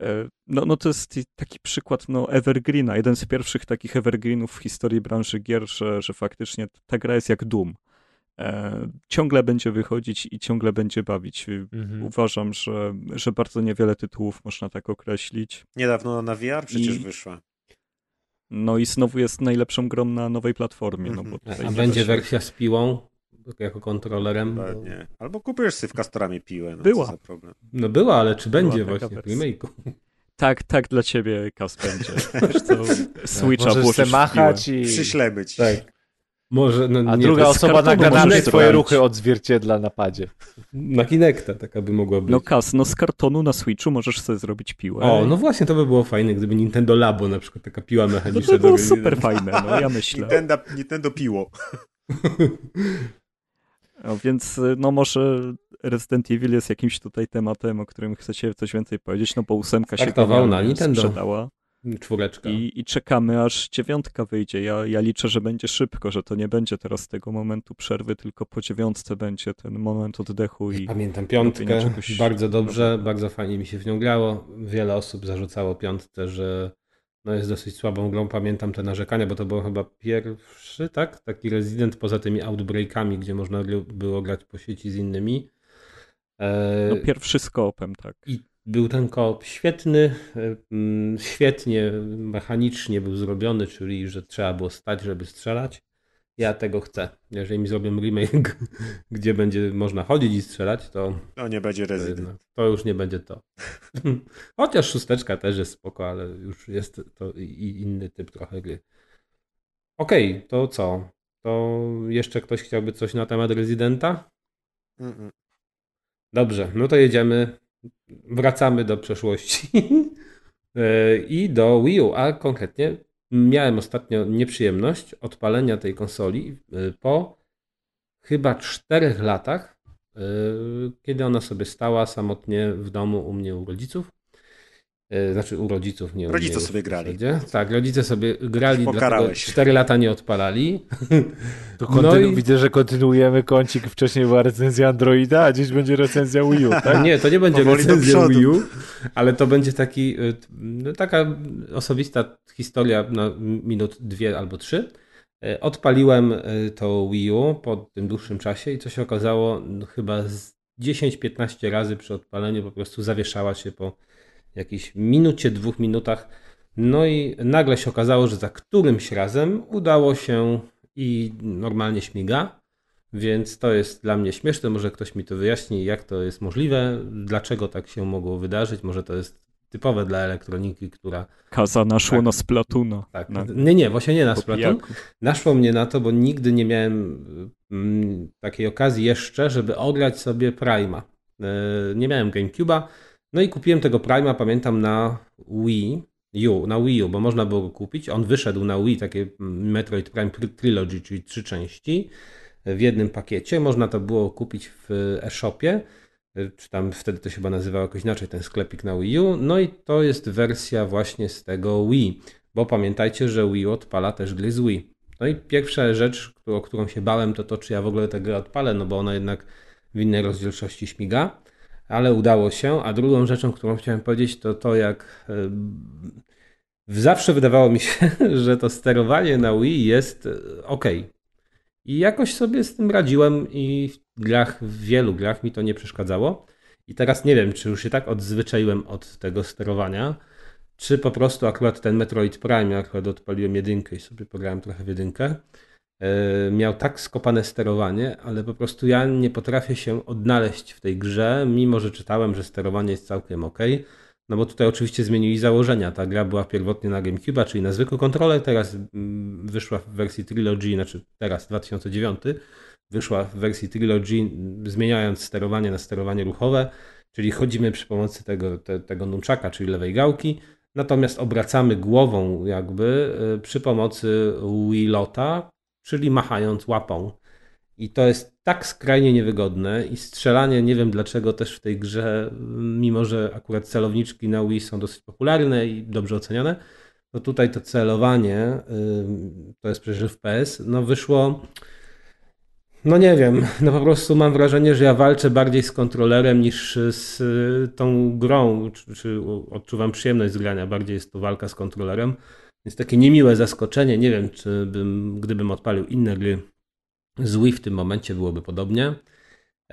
e, no, no to jest taki przykład no, Evergreena, jeden z pierwszych takich Evergreenów w historii branży gier, że, że faktycznie ta gra jest jak Doom. e, ciągle będzie wychodzić i ciągle będzie bawić. Mhm. Uważam, że, że bardzo niewiele tytułów można tak określić. Niedawno na VR przecież I- wyszła. No i znowu jest najlepszą grą na nowej platformie. No bo Mhm. tutaj A będzie się- wersja z piłą jako kontrolerem? Bo-. Albo kupujesz sobie w kastorami piłę. No, Była. Co za problem. No była, ale czy Była będzie właśnie w remake'u? Tak, tak dla ciebie kas będzie. Wiesz co, Switcha Możesz w piłę. machać i... Przyślemy ci. Tak. Może, no A nie, druga osoba na kartonu kanapie możesz twoje ruchy odzwierciedla na padzie. na Kinecta taka by mogła być. No kas, no z kartonu na Switchu możesz sobie zrobić piłę. o, no właśnie, to by było fajne, gdyby Nintendo Labo na przykład taka piła no mechaniczna. to by było do- super fajne, no ja myślę. Nintendo, Nintendo piło. No, więc no może Resident Evil jest jakimś tutaj tematem, o którym chcecie coś więcej powiedzieć, no bo ósemka się Startował na Nintendo. sprzedała Czwóreczka. i, i czekamy aż dziewiątka wyjdzie. Ja, ja liczę, że będzie szybko, że to nie będzie teraz tego momentu przerwy, tylko po dziewiątce będzie ten moment oddechu i Pamiętam piątkę, czegoś bardzo dobrze, bardzo fajnie mi się w nią grało. Wiele osób zarzucało piątce, że no jest dosyć słabą grą. Pamiętam te narzekania, bo to był chyba pierwszy, tak? Taki Resident poza tymi Outbreakami, gdzie można było grać po sieci z innymi. E, no pierwszy z koopem, tak. I był ten koop świetny, e, mm, świetnie mechanicznie był zrobiony, czyli że trzeba było stać, żeby strzelać. Ja tego chcę. Jeżeli mi zrobią remake, gdzie będzie można chodzić i strzelać, to, To nie będzie to, Resident. jednak, to już nie będzie to. Chociaż szósteczka też jest spoko, ale już jest to i inny typ trochę gry. Okej, to co? To jeszcze ktoś chciałby coś na temat Residenta? Mm-mm. Dobrze, no to jedziemy. Wracamy do przeszłości E, i do Wii U, a konkretnie miałem ostatnio nieprzyjemność odpalenia tej konsoli e, po chyba czterech latach, e, kiedy ona sobie stała samotnie w domu u mnie u rodziców. E, Znaczy u rodziców, nie u Rodzice sobie grali. zasadzie. Tak, rodzice sobie grali, dlatego Pokarałeś. cztery lata nie odpalali. To No kontynu- i- Widzę, że kontynuujemy kącik. Wcześniej była recenzja Androida, a dziś będzie recenzja Wii U, tak? Nie, to nie będzie Powoli recenzja. Wii U, ale to będzie taki, t- no, taka osobista historia na minut dwie albo trzy. Y, Odpaliłem to Wii U po tym dłuższym czasie i co się okazało, no, chyba z 10-15 razy przy odpaleniu po prostu zawieszała się po jakiejś minucie, dwóch minutach. No i nagle się okazało, że za którymś razem udało się i normalnie śmiga. Więc to jest dla mnie śmieszne. Może ktoś mi to wyjaśni, jak to jest możliwe, dlaczego tak się mogło wydarzyć. Może to jest typowe dla elektroniki, która. Kaza naszło Tak. na Splatuna. Tak, Na, nie, nie, właśnie nie na pijaku. Naszło mnie na to, bo nigdy nie miałem mm, takiej okazji jeszcze, żeby ograć sobie Prima. E, Nie miałem GameCube'a. No i kupiłem tego Prima, pamiętam, na Wii U, na Wii U, bo można było go kupić. On wyszedł na Wii, takie Metroid Prime Tri- Trilogy, czyli trzy części w jednym pakiecie. Można to było kupić w e-shopie, czy tam wtedy to się chyba nazywało jakoś inaczej, ten sklepik na Wii U. No i to jest wersja właśnie z tego Wii, bo pamiętajcie, że Wii odpala też gry z Wii. No i pierwsza rzecz, o którą się bałem, to to, czy ja w ogóle tę grę odpalę, no bo ona jednak w innej rozdzielczości śmiga, ale udało się. A drugą rzeczą, którą chciałem powiedzieć, to to, jak e, zawsze wydawało mi się, że to sterowanie na Wii jest ok. I jakoś sobie z tym radziłem i w grach, w wielu grach mi to nie przeszkadzało. I teraz nie wiem, czy już się tak odzwyczaiłem od tego sterowania, czy po prostu akurat ten Metroid Prime, akurat odpaliłem jedynkę i sobie pograłem trochę w jedynkę, e, miał tak skopane sterowanie, ale po prostu ja nie potrafię się odnaleźć w tej grze, mimo że czytałem, że sterowanie jest całkiem ok. No bo tutaj oczywiście zmienili założenia. Ta gra była pierwotnie na GameCube, czyli na zwykły kontroler, teraz mm, wyszła w wersji Trilogy, znaczy teraz 2009, wyszła w wersji Trilogy, zmieniając sterowanie na sterowanie ruchowe, czyli chodzimy przy pomocy tego, te, tego nunchaka, czyli lewej gałki, natomiast obracamy głową jakby y, przy pomocy Wii Lota, czyli machając łapą. I to jest tak skrajnie niewygodne i strzelanie, nie wiem dlaczego też w tej grze, mimo że akurat celowniczki na Wii są dosyć popularne i dobrze oceniane, to tutaj to celowanie, ym, to jest przecież FPS, no wyszło, no nie wiem, no po prostu mam wrażenie, że ja walczę bardziej z kontrolerem niż z y, tą grą, czy, czy odczuwam przyjemność z grania, bardziej jest to walka z kontrolerem. Więc takie niemiłe zaskoczenie, nie wiem, czy bym, gdybym odpalił inne gry Z Wii w tym momencie byłoby podobnie.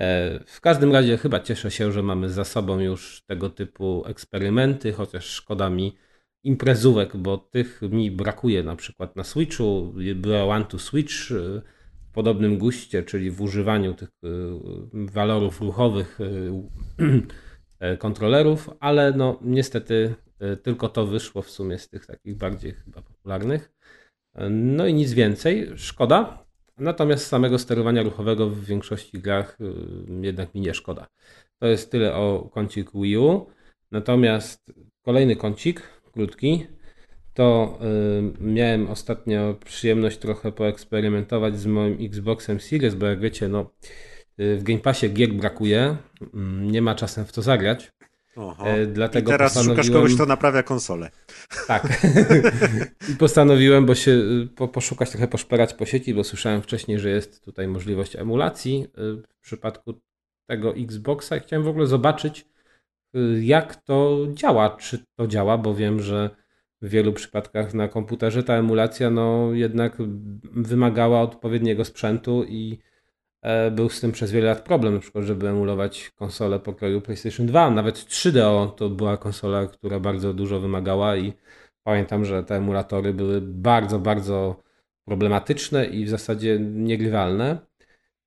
E, w każdym razie chyba cieszę się, że mamy za sobą już tego typu eksperymenty, chociaż szkoda mi imprezówek, bo tych mi brakuje na przykład na Switchu. Była One to Switch e, w podobnym guście, czyli w używaniu tych e, walorów ruchowych kontrolerów, ale no niestety tylko to wyszło w sumie z tych takich bardziej chyba popularnych. No i nic więcej. Szkoda, Natomiast samego sterowania ruchowego w większości grach y, jednak mi nie szkoda. To jest tyle o kącik Wii U. Natomiast kolejny kącik, krótki, to y, miałem ostatnio przyjemność trochę poeksperymentować z moim Xboxem Series, bo jak wiecie, no, y, w Game Passie gier brakuje, mm, nie ma czasem w to zagrać. Oho. E, dlatego I teraz postanowiłem... szukasz kogoś, kto naprawia konsolę. Tak. I postanowiłem, bo się po, poszukać, trochę poszperać po sieci, bo słyszałem wcześniej, że jest tutaj możliwość emulacji y, w przypadku tego Xboxa i chciałem w ogóle zobaczyć, y, jak to działa, czy to działa, bo wiem, że w wielu przypadkach na komputerze ta emulacja no jednak wymagała odpowiedniego sprzętu i E, był z tym przez wiele lat problem, na przykład, żeby emulować konsolę pokroju PlayStation 2. Nawet 3DO to była konsola, która bardzo dużo wymagała i pamiętam, że te emulatory były bardzo, bardzo problematyczne i w zasadzie niegrywalne.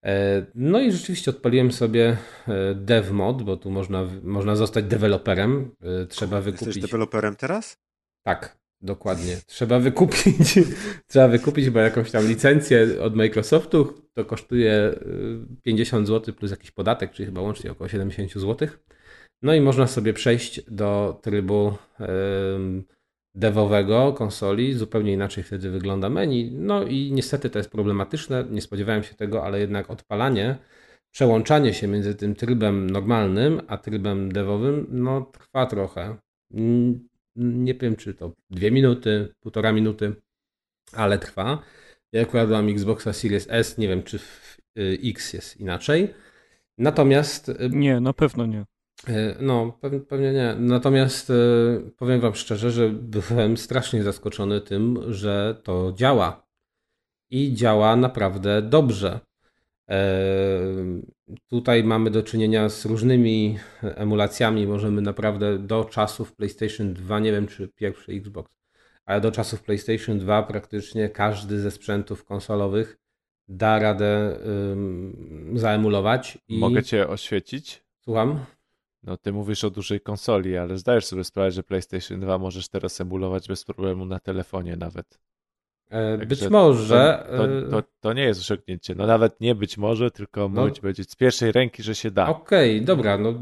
E, no i rzeczywiście odpaliłem sobie e, dev mod, bo tu można, można zostać deweloperem. Trzeba wykupić. Jesteś deweloperem teraz? Tak. Dokładnie. Trzeba wykupić, trzeba wykupić bo jakąś tam licencję od Microsoftu. To kosztuje 50 y, zł plus jakiś podatek, czyli chyba łącznie około 70 zł. No i można sobie przejść do trybu devowego konsoli. Zupełnie inaczej wtedy wygląda menu. No i niestety to jest problematyczne. Nie spodziewałem się tego, ale jednak odpalanie, przełączanie się między tym trybem normalnym a trybem devowym, no trwa trochę nie wiem, czy to dwie minuty, półtora minuty, ale trwa. Ja akurat mam Xboxa Series S, nie wiem, czy w y, X jest inaczej. Natomiast. Y, nie, na pewno nie. Y, no, pewnie, pewnie nie. Natomiast powiem Wam szczerze, że byłem strasznie zaskoczony tym, że to działa. I działa naprawdę dobrze. Tutaj mamy do czynienia z różnymi emulacjami. Możemy naprawdę do czasów PlayStation 2, nie wiem czy pierwszy Xbox, ale do czasów PlayStation 2 praktycznie każdy ze sprzętów konsolowych da radę um, zaemulować. I... Mogę cię oświecić? Słucham? No ty mówisz o dużej konsoli, ale zdajesz sobie sprawę, że PlayStation 2 możesz teraz emulować bez problemu na telefonie nawet. E, być może. To, to, to, to, nie jest osiągnięcie. No nawet nie być może, tylko no, mówić będzie z pierwszej ręki, że się da. Okej, okay, dobra. No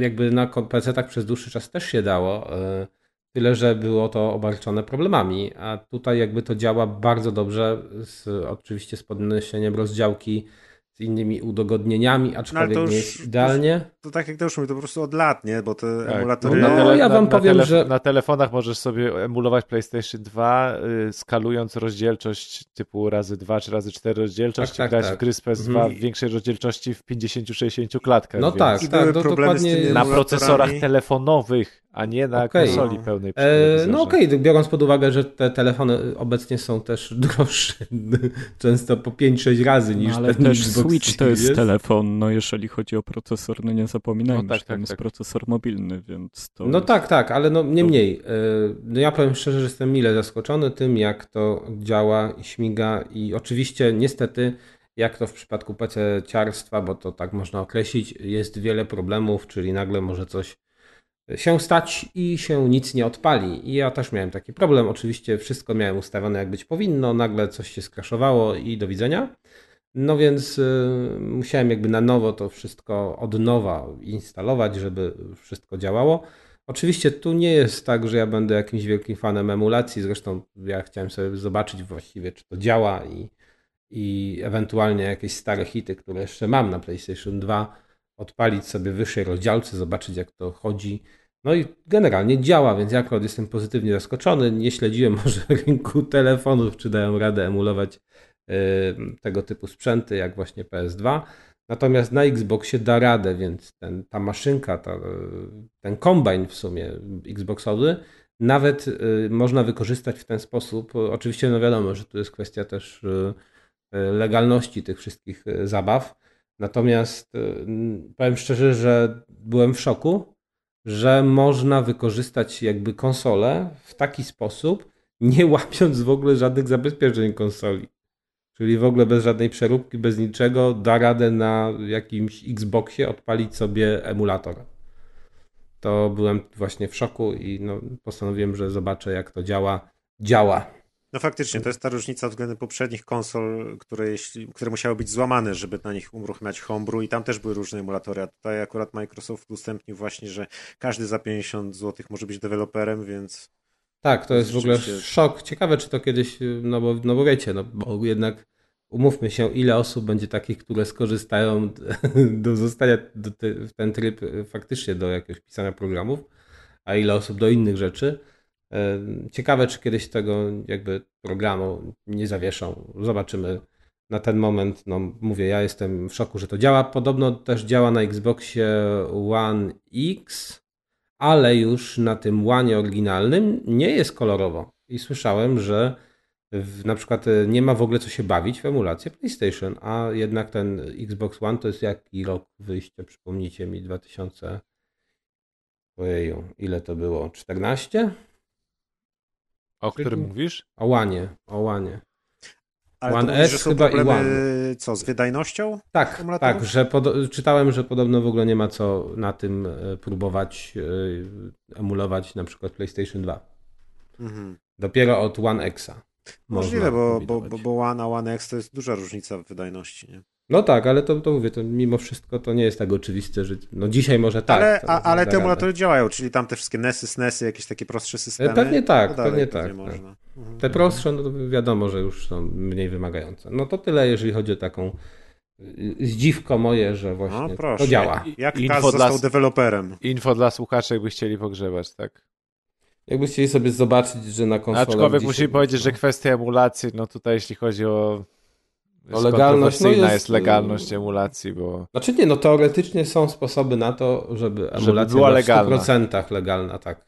jakby na PC tak przez dłuższy czas też się dało. E, tyle, że było to obarczone problemami. A tutaj jakby to działa bardzo dobrze, z, oczywiście z podniesieniem rozdziałki z innymi udogodnieniami, aczkolwiek no, już, nie jest idealnie. To, tak jak to już mówię, to po prostu od lat, nie? Bo te tak. emulatory... No, no ja wam na, powiem, na że... Na telefonach możesz sobie emulować PlayStation 2, y, skalując rozdzielczość typu razy 2 czy razy 4 rozdzielczość, tak, tak, grać tak. w gry z PS2 mhm. w większej rozdzielczości w 50-60 klatkach. No tak, tak, to dokładnie... Na procesorach telefonowych a nie na okay. konsoli pełnej. E, no okej, okay. biorąc pod uwagę, że te telefony obecnie są też droższe, często po 5-6 razy niż no, ale ten też Xbox Switch to jest telefon, no jeżeli chodzi o procesor, no nie zapominajmy, no tak, że tam tak, jest tak. procesor mobilny, więc to... No tak, tak, ale no niemniej. E, no ja powiem szczerze, że jestem mile zaskoczony tym, jak to działa i śmiga i oczywiście niestety jak to w przypadku PC-ciarstwa, bo to tak można określić, jest wiele problemów, czyli nagle może coś się stać i się nic nie odpali. I ja też miałem taki problem. Oczywiście wszystko miałem ustawione jak być powinno, nagle coś się skraszowało i do widzenia. No więc y, musiałem jakby na nowo to wszystko od nowa instalować, żeby wszystko działało. Oczywiście tu nie jest tak, że ja będę jakimś wielkim fanem emulacji, zresztą ja chciałem sobie zobaczyć właściwie, czy to działa i, i ewentualnie jakieś stare hity, które jeszcze mam na PlayStation 2, odpalić sobie wyższej rozdziałce, zobaczyć jak to chodzi. No i generalnie działa, więc ja akurat jestem pozytywnie zaskoczony. Nie śledziłem może rynku telefonów, czy dają radę emulować tego typu sprzęty, jak właśnie PS2. Natomiast na Xboxie da radę, więc ten, ta maszynka, ta, ten kombajn w sumie Xboxowy, nawet y, można wykorzystać w ten sposób. Oczywiście, no wiadomo, że tu jest kwestia też y, e, legalności tych wszystkich e, zabaw. Natomiast e, powiem szczerze, że byłem w szoku, że można wykorzystać jakby konsolę w taki sposób, nie łapiąc w ogóle żadnych zabezpieczeń konsoli. Czyli w ogóle bez żadnej przeróbki, bez niczego, da radę na jakimś Xboxie odpalić sobie emulator. To byłem właśnie w szoku i no, postanowiłem, że zobaczę, jak to działa. Działa. No faktycznie, to jest ta różnica względem poprzednich konsol, które, jeśli, które musiały być złamane, żeby na nich uruchamiać homebrew i tam też były różne emulatory, a tutaj akurat Microsoft udostępnił właśnie, że każdy za 50 zł może być deweloperem, więc... Tak, to jest w ogóle szok. Ciekawe, czy to kiedyś, no bo, no bo wiecie, no bo jednak umówmy się, ile osób będzie takich, które skorzystają do zostania do te, w ten tryb e, faktycznie do jakiegoś pisania programów, a ile osób do innych rzeczy. E, Ciekawe, czy kiedyś tego jakby programu nie zawieszą. Zobaczymy. Na ten moment, no mówię, ja jestem w szoku, że to działa. Podobno też działa na Xboxie One X, ale już na tym łanie oryginalnym nie jest kolorowo. I słyszałem, że w, na przykład e, nie ma w ogóle co się bawić w emulację PlayStation, a jednak ten Xbox One to jest jaki rok wyjścia, przypomnijcie mi, 2000. Ojeju, ile to było? 14? O którym Czyli- mówisz? O łanie, o łanie. Ale One mówisz, S że są chyba i problemy, co, z wydajnością? Tak, tak, że pod, czytałem, że podobno w ogóle nie ma co na tym e, próbować e, emulować na przykład PlayStation 2. Mhm. Dopiero od One Xa. Możliwe, bo, bo, bo, bo One a One X to jest duża różnica w wydajności, nie? No tak, ale to, to mówię, to mimo wszystko to nie jest tak oczywiste, że no dzisiaj może tak. ale a, ale te emulatory działają, czyli tam te wszystkie NESy, SNESy, jakieś takie prostsze systemy. Pewnie tak, to dalej pewnie pewnie tak, Można. Mhm. Te prostsze, no to wiadomo, że już są mniej wymagające. No to tyle, jeżeli chodzi o taką y, zdziwko moje, że właśnie No proszę. to działa. Jak Info Kaz dla- został deweloperem? Info dla słuchaczy, jakby chcieli pogrzebać, tak? Jakbyście chcieli sobie zobaczyć, że na konsolę Aczkolwiek dzisiaj- musimy powiedzieć, że kwestia emulacji, no tutaj jeśli chodzi o... O legalność, no jest- jest legalność emulacji, bo... Znaczy nie, no teoretycznie są sposoby na to, żeby emulacja była była legalna. w 100% legalna, tak.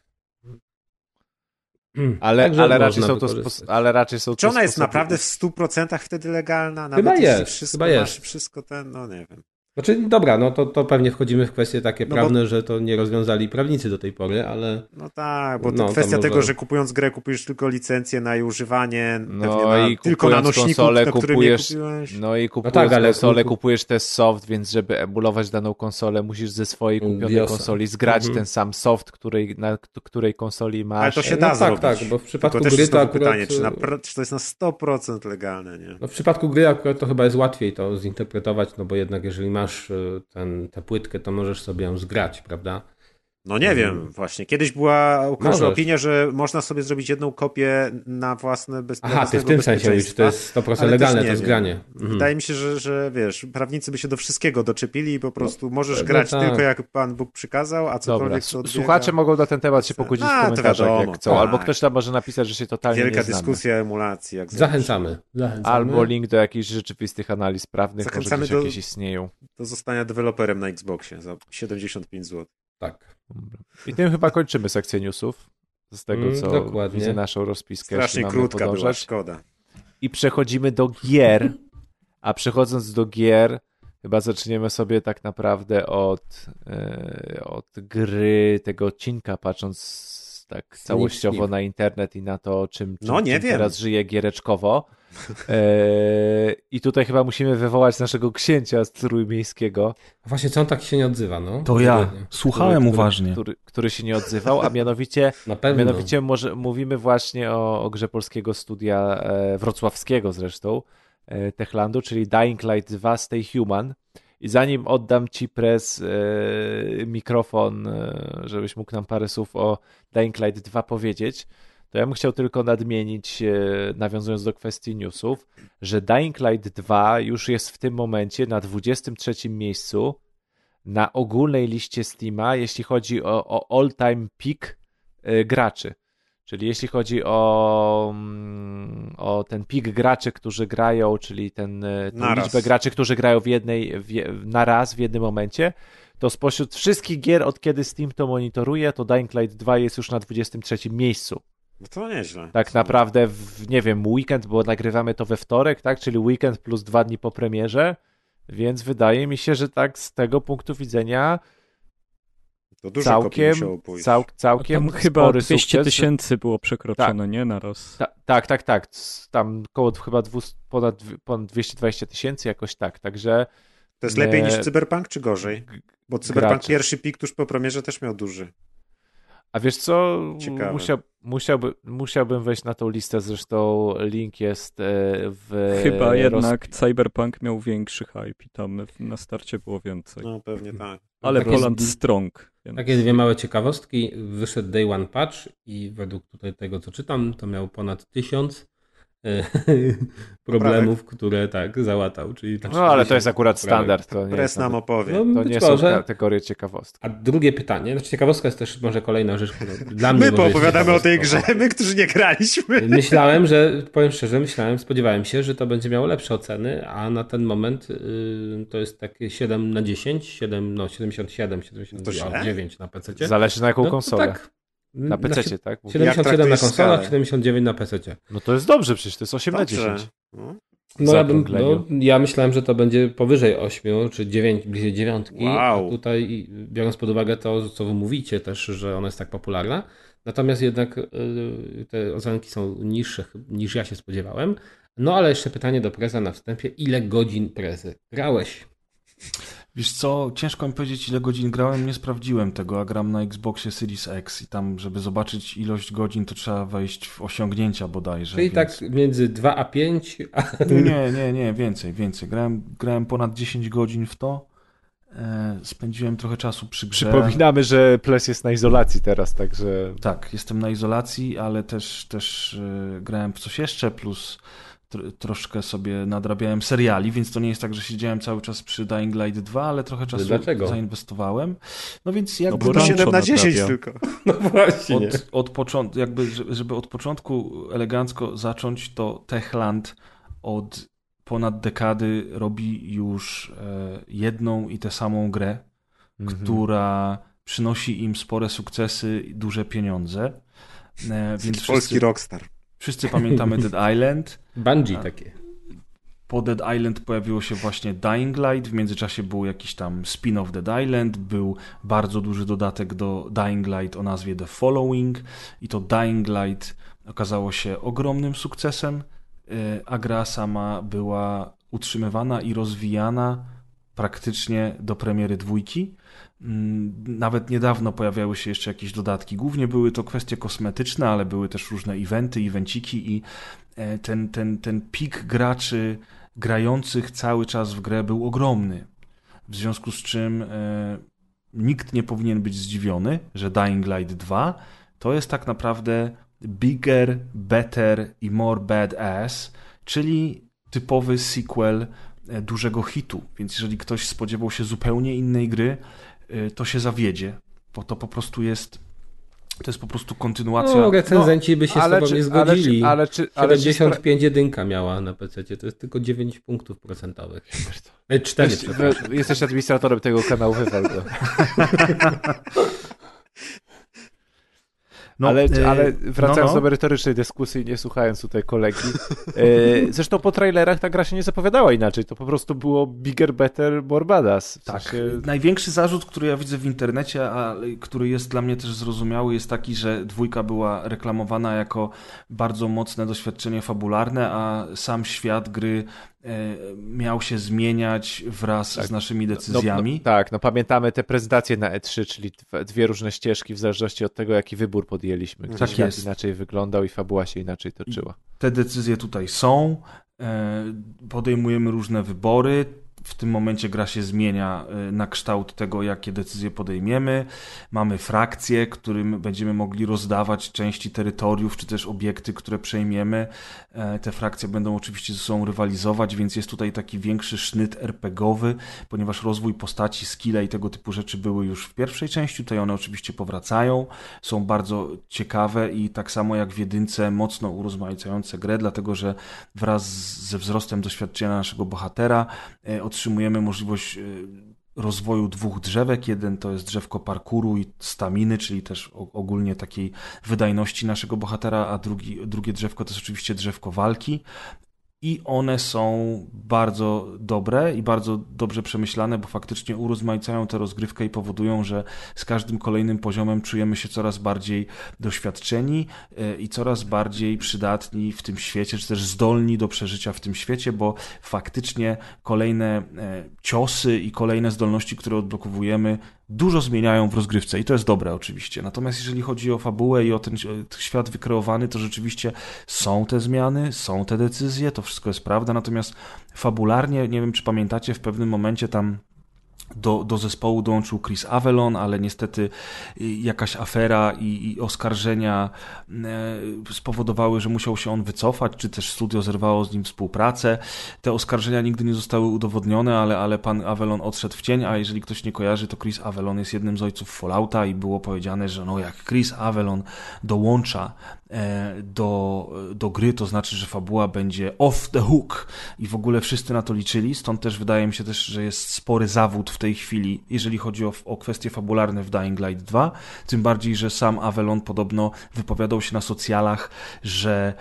Ale, Także ale, raczej, są to ale raczej są to Czy ona jest naprawdę w 100% wtedy legalna? Nawet Chyba jest, wszystko chyba masz, jest. wszystko ten, no nie wiem. Znaczy, dobra, no to, to pewnie wchodzimy w kwestie takie No bo- prawne, że to nie rozwiązali prawnicy do tej pory, ale No tak, bo to No, kwestia może- tego, że kupując grę kupujesz tylko licencję na jej używanie, No na, i tylko na nośniku, konsolę na którym kupujesz- nie kupiłeś. No i kupując tak, ale konsolę, kup- kupujesz też soft, więc żeby emulować daną konsolę, musisz ze swojej kupionej BIOSa. konsoli zgrać Mhm. ten sam soft, której, na której konsoli masz. Ale to się no da tak, zrobić. tak, bo w przypadku Tylko gry jest to akurat... pytanie, czy, na, pr- czy to jest na 100% legalne, nie? No w przypadku gry akurat to chyba jest łatwiej to zinterpretować, no bo jednak jeżeli masz y, ten, tę płytkę, to możesz sobie ją zgrać, prawda? No nie wiem, właśnie. Kiedyś była Możesz. opinia, że można sobie zrobić jedną kopię na własne bez, dla Aha, ty w tym sensie mówisz, to jest 100% Ale też legalne to zgranie. Mhm. Wydaje mi się, że, że wiesz, prawnicy by się do wszystkiego doczepili i po prostu możesz no grać tak. tylko jak Pan Bóg przykazał, a cokolwiek co odbiega... słuchacze mogą na ten temat się pokusić A, w komentarzach, wiadomo, jak chcą. tak. Albo ktoś tam może napisać, że się totalnie Wielka nie znamy. dyskusja emulacji. Jak Zachęcamy. Zachęcamy. Albo link do jakichś rzeczywistych analiz prawnych, Zachęcamy może gdzieś do- jakieś istnieją. Do zostania deweloperem na Xboxie za 75 zł. Tak. I tym chyba kończymy sekcję newsów. Z tego, Mm, co dokładnie. widzę naszą rozpiskę. Strasznie krótka była, podążać. szkoda. I przechodzimy do gier. A przechodząc do gier, chyba zaczniemy sobie tak naprawdę od, e, od gry tego odcinka, patrząc tak całościowo na internet i na to, czym, czym, No, nie czym wiem. teraz żyje giereczkowo. E, I tutaj chyba musimy wywołać naszego księcia z Trójmiejskiego, A Właśnie, co on tak się nie odzywa, no? To ja. Słuchałem który, uważnie. Który, który się nie odzywał, a mianowicie Na pewno. Mianowicie może, mówimy właśnie o, o grze polskiego studia e, wrocławskiego zresztą, e, Techlandu, czyli Dying Light 2 Stay Human. I zanim oddam Ci prez e, mikrofon, e, żebyś mógł nam parę słów o Dying Light 2 powiedzieć, to ja bym chciał tylko nadmienić, e, nawiązując do kwestii newsów, że Dying Light 2 już jest w tym momencie na 23 miejscu na ogólnej liście Steama, jeśli chodzi o, o all-time peak graczy. Czyli jeśli chodzi o, mm, o ten pik graczy, którzy grają, czyli ten, e, tą liczbę graczy, którzy grają w jednej, w, na raz, w jednym momencie, to spośród wszystkich gier, od kiedy Steam to monitoruje, to Dying Light 2 jest już na 23 miejscu. No to nieźle. Tak naprawdę, w, nie wiem, weekend, bo nagrywamy to we wtorek, tak? Czyli weekend plus dwa dni po premierze, więc wydaje mi się, że tak z tego punktu widzenia To dużo kopii całkiem, musiało pójść. cał, całkiem Tam chyba spory 200 sukces. tysięcy było przekroczone, nie? Naraz. Ta, tak, tak, tak. Tam koło chyba 200, ponad, ponad 220 tysięcy jakoś tak, także To jest lepiej niż Cyberpunk, czy gorzej? Bo Cyberpunk gracze. pierwszy pik tuż po premierze też miał duży. A wiesz co? Ciekawe. Musiał, musiałby, musiałbym wejść na tą listę, zresztą link jest e, w. Chyba roz- jednak Cyberpunk miał większy hype i tam na starcie było więcej. No pewnie tak. Ale Takie- Poland Strong. Więc... Takie dwie małe ciekawostki. Wyszedł Day One Patch i według tutaj tego, co czytam, to miał ponad tysiąc problemów, które tak załatał. Czyli tam No ale to 40 jest akurat poprawek. standard. To nie, Pres jest nam opowie. No, to nie są może. kategorie ciekawostki. A drugie pytanie, znaczy ciekawostka jest też może kolejna rzecz, która dla mnie My poopowiadamy o tej grze, my, którzy nie graliśmy. Myślałem, że, powiem szczerze, myślałem, spodziewałem się, że to będzie miało lepsze oceny, a na ten moment y, to jest takie 7 na 10, 7, no 77, To źle? 79 na PC. Zależy na jaką No konsolę. tak. Na PC, tak? Mówię. 77 na konsolach, skalę? 79 na PC. No to jest dobrze, przecież to jest 8 na Dobrze. 10. No. No ja, bym, no ja myślałem, że to będzie powyżej 8 czy 9, bliżej 9. Wow. A tutaj biorąc pod uwagę to, co wy mówicie też, że ona jest tak popularna. Natomiast jednak y, te ocenki są niższe niż ja się spodziewałem. No ale jeszcze pytanie do Preza na wstępie. Ile godzin Prezy grałeś? Wiesz co, ciężko mi powiedzieć ile godzin grałem, nie sprawdziłem tego, a gram na Xboxie Series X i tam, żeby zobaczyć ilość godzin, to trzeba wejść w osiągnięcia bodajże. Czyli więc... tak między 2 a 5. A... Nie, nie, nie, więcej, więcej. Grałem, grałem ponad 10 godzin w to. E, spędziłem trochę czasu przy grze. Przypominamy, że Ples jest na izolacji teraz, także Tak, jestem na izolacji, ale też, też e, grałem w coś jeszcze, plus tr troszkę sobie nadrabiałem seriali, więc to nie jest tak, że siedziałem cały czas przy Dying Light 2, ale trochę czasu Dlaczego? zainwestowałem. No więc jakby... To Rancho 7 na 10 naprawia. tylko. No właśnie. od, od początku, jakby, żeby- od początku elegancko zacząć, to Techland od ponad dekady robi już e, jedną i tę samą grę, Mhm. która przynosi im spore sukcesy i duże pieniądze. E, więc Polski wszyscy, rockstar. Wszyscy pamiętamy Dead Island. Bungie A. takie. Po Dead Island pojawiło się właśnie Dying Light, w międzyczasie był jakiś tam spin-off Dead Island, był bardzo duży dodatek do Dying Light o nazwie The Following i to Dying Light okazało się ogromnym sukcesem, e, a gra sama była utrzymywana i rozwijana praktycznie do premiery dwójki. Mm, Nawet niedawno pojawiały się jeszcze jakieś dodatki. Głównie były to kwestie kosmetyczne, ale były też różne eventy, evenciki i e, ten, ten, ten pik graczy grających cały czas w grę był ogromny. W związku z czym e, nikt nie powinien być zdziwiony, że Dying Light 2 to jest tak naprawdę bigger, better i more badass, czyli typowy sequel e, dużego hitu. Więc jeżeli ktoś spodziewał się zupełnie innej gry, to się zawiedzie, bo to po prostu jest to jest po prostu kontynuacja. No, recenzenci by się z tobą nie ale zgodzili. czy, ale czy, ale czy, 75 jedynka miała na PC, to jest tylko 9 punktów procentowych. E, 4, Jesteś, przepraszam. jesteś administratorem tego kanału, wywal go. No, ale, e, ale wracając no, no. do merytorycznej dyskusji, nie słuchając tutaj kolegi. E, zresztą po trailerach ta gra się nie zapowiadała inaczej. To po prostu było bigger, better, more badass. W Tak. sensie- Największy zarzut, który ja widzę w internecie, a który jest dla mnie też zrozumiały, jest taki, że dwójka była reklamowana jako bardzo mocne doświadczenie fabularne, a sam świat gry miał się zmieniać wraz z naszymi decyzjami. No, no, tak, no pamiętamy te prezentacje na E3, czyli dwie różne ścieżki w zależności od tego, jaki wybór podjęliśmy. Gdzie Tak świat jest. inaczej wyglądał i fabuła się inaczej toczyła. Te decyzje tutaj są, e, podejmujemy różne wybory. W tym momencie gra się zmienia e, na kształt tego, jakie decyzje podejmiemy. Mamy frakcje, którym będziemy mogli rozdawać części terytoriów, czy też obiekty, które przejmiemy. E, Te frakcje będą oczywiście ze sobą rywalizować, więc jest tutaj taki większy sznyt RPGowy, ponieważ rozwój postaci, skille i tego typu rzeczy były już w pierwszej części. Tutaj one oczywiście powracają, są bardzo ciekawe i tak samo jak w jedynce mocno urozmaicające grę, dlatego że wraz ze wzrostem doświadczenia naszego bohatera e, otrzymujemy możliwość e, rozwoju dwóch drzewek. Jeden to jest drzewko parkuru i staminy, czyli też ogólnie takiej wydajności naszego bohatera, a drugi, drugie drzewko to jest oczywiście drzewko walki. I one są bardzo dobre i bardzo dobrze przemyślane, bo faktycznie urozmaicają tę rozgrywkę i powodują, że z każdym kolejnym poziomem czujemy się coraz bardziej doświadczeni e, i coraz bardziej przydatni w tym świecie, czy też zdolni do przeżycia w tym świecie, bo faktycznie kolejne e, ciosy i kolejne zdolności, które odblokowujemy, dużo zmieniają w rozgrywce i to jest dobre oczywiście. Natomiast jeżeli chodzi o fabułę i o ten e, świat wykreowany, to rzeczywiście są te zmiany, są te decyzje, to wszystko jest prawda. Natomiast fabularnie, nie wiem czy pamiętacie, w pewnym momencie tam do, do zespołu dołączył Chris Avalon, ale niestety y, jakaś afera i, i oskarżenia e, spowodowały, że musiał się on wycofać, czy też studio zerwało z nim współpracę. Te oskarżenia nigdy nie zostały udowodnione, ale, ale pan Avalon odszedł w cień, a jeżeli ktoś nie kojarzy, to Chris Avalon jest jednym z ojców Fallouta i było powiedziane, że no jak Chris Avalon dołącza do, do gry, to znaczy, że fabuła będzie off the hook i w ogóle wszyscy na to liczyli, stąd też wydaje mi się też, że jest spory zawód w tej chwili, jeżeli chodzi o, o kwestie fabularne w Dying Light 2, tym bardziej, że sam Avalon podobno wypowiadał się na socjalach, że